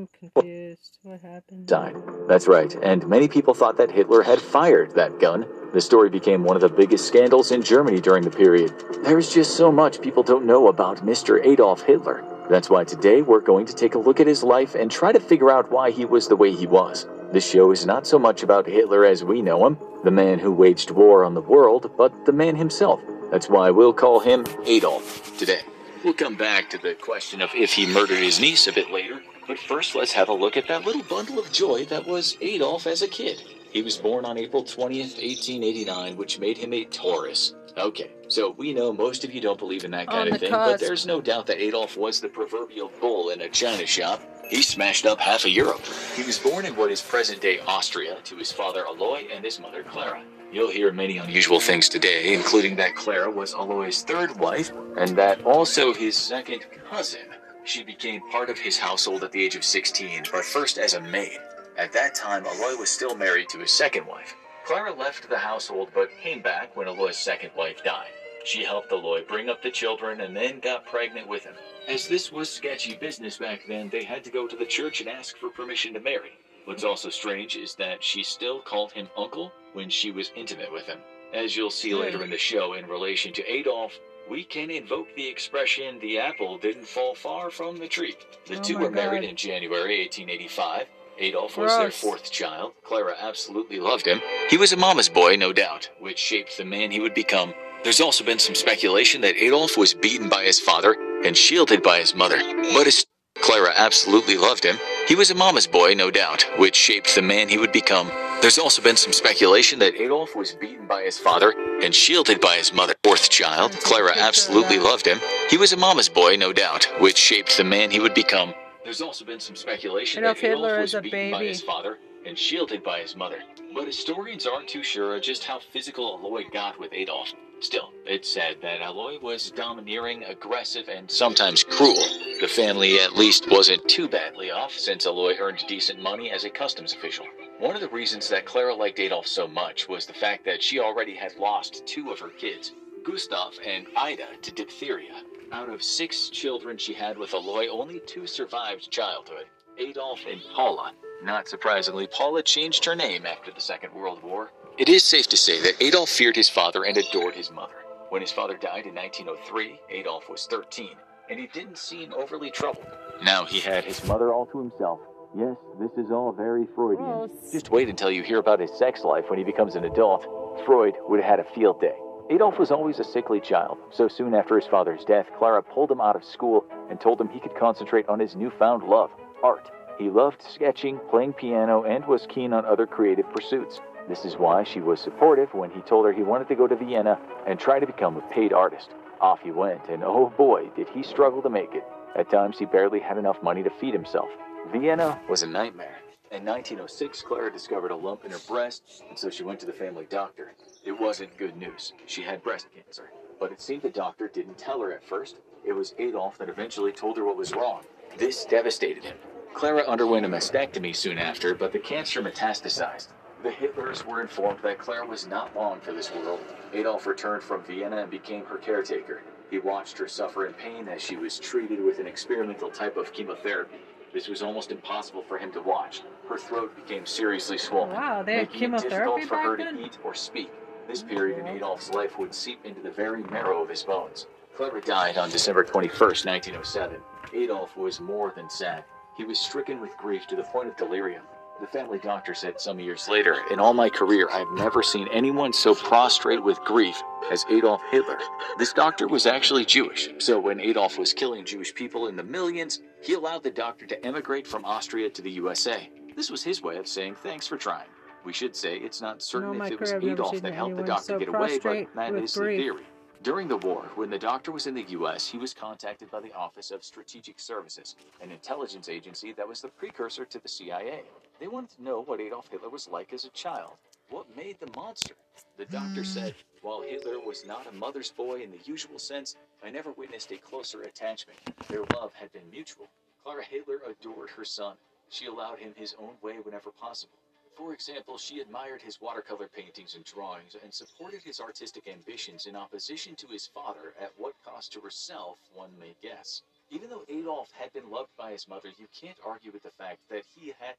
I'm confused. What happened? died. That's right, and many people thought that Hitler had fired that gun. The story became one of the biggest scandals in Germany during the period. There's just so much people don't know about Mr. Adolf Hitler. That's why today we're going to take a look at his life and try to figure out why he was the way he was. This show is not so much about Hitler as we know him, the man who waged war on the world, but the man himself. That's why we'll call him Adolf today. We'll come back to the question of if he murdered his niece a bit later, but first let's have a look at that little bundle of joy that was Adolf as a kid. He was born on April 20th, 1889, which made him a Taurus. Okay, so we know most of you don't believe in that kind the of thing, but there's no doubt that Adolf was the proverbial bull in a china shop. He smashed up half of Europe. He was born in what is present day Austria to his father Aloy and his mother Clara. You'll hear many unusual things today, including that Clara was Aloy's third wife and that also his second cousin. She became part of his household at the age of 16, but first as a maid. At that time, Aloy was still married to his second wife. Clara left the household but came back when Aloy's second wife died. She helped Aloy bring up the children and then got pregnant with him. As this was sketchy business back then, they had to go to the church and ask for permission to marry. What's also strange is that she still called him uncle when she was intimate with him. As you'll see later in the show, in relation to Adolf, we can invoke the expression the apple didn't fall far from the tree. The Oh two were married in January 1885. Adolf was their fourth child. Clara absolutely loved him. He was a mama's boy, no doubt, which shaped the man he would become. There's also been some speculation that Adolf was beaten by his father and shielded by his mother. But his Clara absolutely loved him. He was a mama's boy, no doubt, which shaped the man he would become. There's also been some speculation that Adolf was beaten by his father and shielded by his mother. Fourth child, Clara absolutely loved him. He was a mama's boy, no doubt, which shaped the man he would become. There's also been some speculation Adolf that Adolf was beaten by his father and shielded by his mother. But historians aren't too sure of just how physical Aloy got with Adolf. Still, it's said that Aloy was domineering, aggressive, and sometimes cruel. The family at least wasn't too badly off since Aloy earned decent money as a customs official. One of the reasons that Clara liked Adolf so much was the fact that she already had lost two of her kids, Gustav and Ida, to diphtheria. Out of six children she had with Aloy, only two survived childhood Adolf and Paula. Not surprisingly, Paula changed her name after the Second World War. It is safe to say that Adolf feared his father and adored his mother. When his father died in 1903, Adolf was 13, and he didn't seem overly troubled. Now he had his mother all to himself. Yes, this is all very Freudian. Just wait until you hear about his sex life when he becomes an adult. Freud would have had a field day. Adolf was always a sickly child, so soon after his father's death, Clara pulled him out of school and told him he could concentrate on his newfound love, art. He loved sketching, playing piano, and was keen on other creative pursuits. This is why she was supportive when he told her he wanted to go to Vienna and try to become a paid artist. Off he went, and oh boy, did he struggle to make it. At times, he barely had enough money to feed himself. Vienna was a nightmare. In 1906, Clara discovered a lump in her breast, and so she went to the family doctor. It wasn't good news. She had breast cancer. But it seemed the doctor didn't tell her at first. It was Adolf that eventually told her what was wrong. This devastated him. Clara underwent a mastectomy soon after, but the cancer metastasized. The Hitlers were informed that Clara was not long for this world. Adolf returned from Vienna and became her caretaker. He watched her suffer in pain as she was treated with an experimental type of chemotherapy. This was almost impossible for him to watch. Her throat became seriously swollen, Wow, they had making it difficult chemotherapy for her then? to eat or speak. This period in Adolf's life would seep into the very marrow of his bones. Clara died on December 21st, 1907. Adolf was more than sad. He was stricken with grief to the point of delirium. The family doctor said some years later, In all my career, I've never seen anyone so prostrate with grief as Adolf Hitler. This doctor was actually Jewish, so when Adolf was killing Jewish people in the millions, he allowed the doctor to emigrate from Austria to the USA. This was his way of saying thanks for trying. We should say it's not certain In my if it was career, I've never Adolf that helped the doctor so get away, but that is is the theory. During the war, when the doctor was in the U.S., he was contacted by the Office of Strategic Services, an intelligence agency that was the precursor to the CIA. They wanted to know what Adolf Hitler was like as a child. What made the monster? The doctor said, While Hitler was not a mother's boy in the usual sense, I never witnessed a closer attachment. Their love had been mutual. Clara Hitler adored her son. She allowed him his own way whenever possible. For example, she admired his watercolor paintings and drawings and supported his artistic ambitions in opposition to his father at what cost to herself, one may guess. Even though Adolf had been loved by his mother, you can't argue with the fact that he had.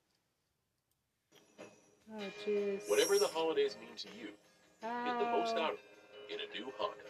Oh, jeez. Whatever the holidays mean to you, get the most out of them in a new Honda.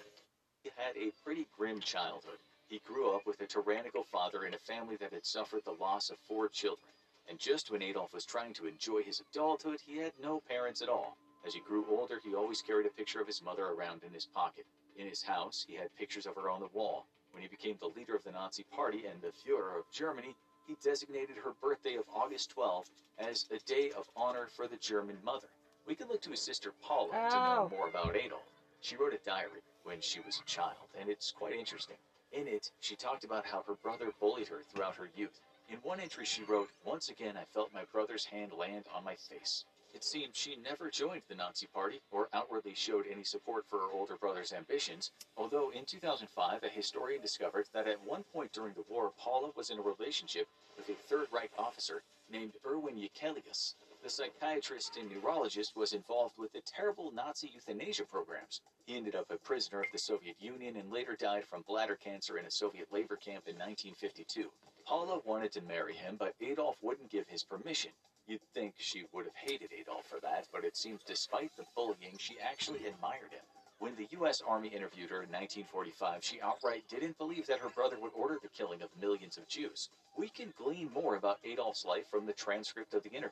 He had a pretty grim childhood. He grew up with a tyrannical father in a family that had suffered the loss of four children. And just when Adolf was trying to enjoy his adulthood, he had no parents at all. As he grew older, he always carried a picture of his mother around in his pocket. In his house, he had pictures of her on the wall. When he became the leader of the Nazi Party and the Fuhrer of Germany, he designated her birthday of August 12th as a day of honor for the German mother. We can look to his sister Paula to Ow. know oh. more about Adolf. She wrote a diary when she was a child, and it's quite interesting. In it, she talked about how her brother bullied her throughout her youth. In one entry, she wrote, Once again, I felt my brother's hand land on my face. It seems she never joined the Nazi Party or outwardly showed any support for her older brother's ambitions, although in 2005, a historian discovered that at one point during the war, Paula was in a relationship with a Third Reich officer named Erwin Jekelius. The psychiatrist and neurologist was involved with the terrible Nazi euthanasia programs. He ended up a prisoner of the Soviet Union and later died from bladder cancer in a Soviet labor camp in 1952. Paula wanted to marry him, but Adolf wouldn't give his permission. You'd think she would have hated Adolf for that, but it seems despite the bullying, she actually admired him. When the U.S. Army interviewed her in 1945, she outright didn't believe that her brother would order the killing of millions of Jews. We can glean more about Adolf's life from the transcript of the interview.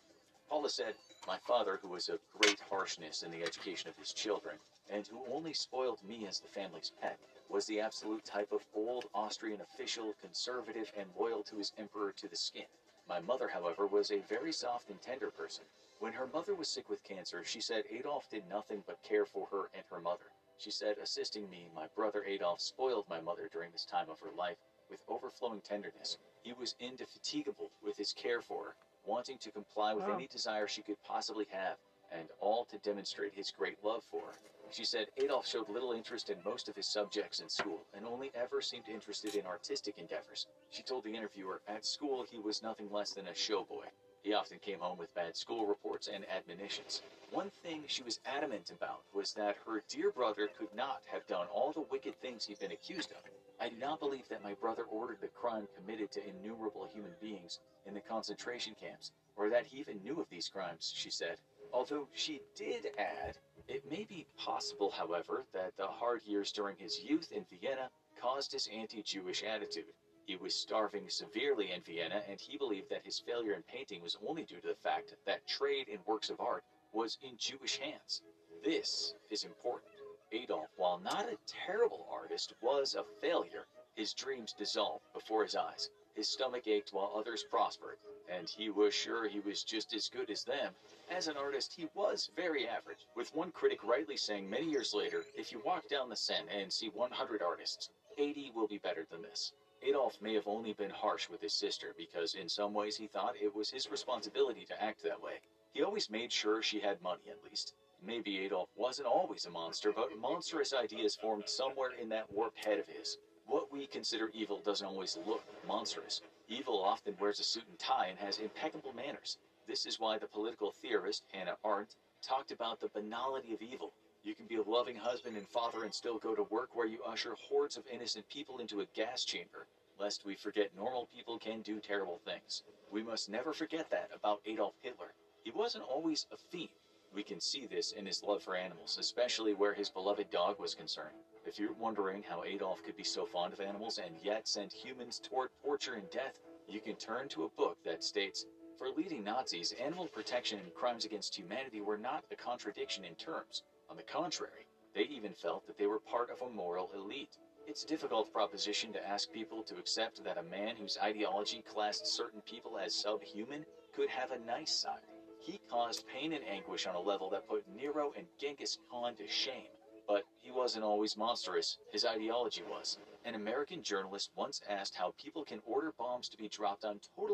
Paula said, My father, who was of great harshness in the education of his children, and who only spoiled me as the family's pet, was the absolute type of old Austrian official, conservative, and loyal to his emperor to the skin. My mother, however, was a very soft and tender person. When her mother was sick with cancer, she said Adolf did nothing but care for her and her mother. She said, assisting me, my brother Adolf spoiled my mother during this time of her life with overflowing tenderness. He was indefatigable with his care for her, wanting to comply with Wow. any desire she could possibly have, and all to demonstrate his great love for her. She said Adolf showed little interest in most of his subjects in school and only ever seemed interested in artistic endeavors. She told the interviewer, at school he was nothing less than a showboy. He often came home with bad school reports and admonitions. One thing she was adamant about was that her dear brother could not have done all the wicked things he'd been accused of. I do not believe that my brother ordered the crime committed to innumerable human beings in the concentration camps, or that he even knew of these crimes, she said. Although she did add, it may be possible, however, that the hard years during his youth in Vienna caused his anti Jewish attitude. He was starving severely in Vienna, and he believed that his failure in painting was only due to the fact that trade in works of art was in Jewish hands. This is important. Adolf, while not a terrible artist, was a failure. His dreams dissolved before his eyes. His stomach ached while others prospered, and he was sure he was just as good as them. As an artist, he was very average, with one critic rightly saying many years later, if you walk down the Seine and see 100 artists, 80 will be better than this. Adolf may have only been harsh with his sister because in some ways he thought it was his responsibility to act that way. He always made sure she had money at least. Maybe Adolf wasn't always a monster, but monstrous ideas formed somewhere in that warped head of his. What we consider evil doesn't always look monstrous. Evil often wears a suit and tie and has impeccable manners. This is why the political theorist Hannah Arendt talked about the banality of evil. You can be a loving husband and father and still go to work where you usher hordes of innocent people into a gas chamber, lest we forget normal people can do terrible things. We must never forget that about Adolf Hitler. He wasn't always a fiend. We can see this in his love for animals, especially where his beloved dog was concerned. If you're wondering how Adolf could be so fond of animals and yet send humans toward torture and death, you can turn to a book that states For leading Nazis, animal protection and crimes against humanity were not a contradiction in terms. On the contrary, they even felt that they were part of a moral elite. It's a difficult proposition to ask people to accept that a man whose ideology classed certain people as subhuman could have a nice side. He caused pain and anguish on a level that put Nero and Genghis Khan to shame. But he wasn't always monstrous, his ideology was. An American journalist once asked how people can order bombs to be dropped on totally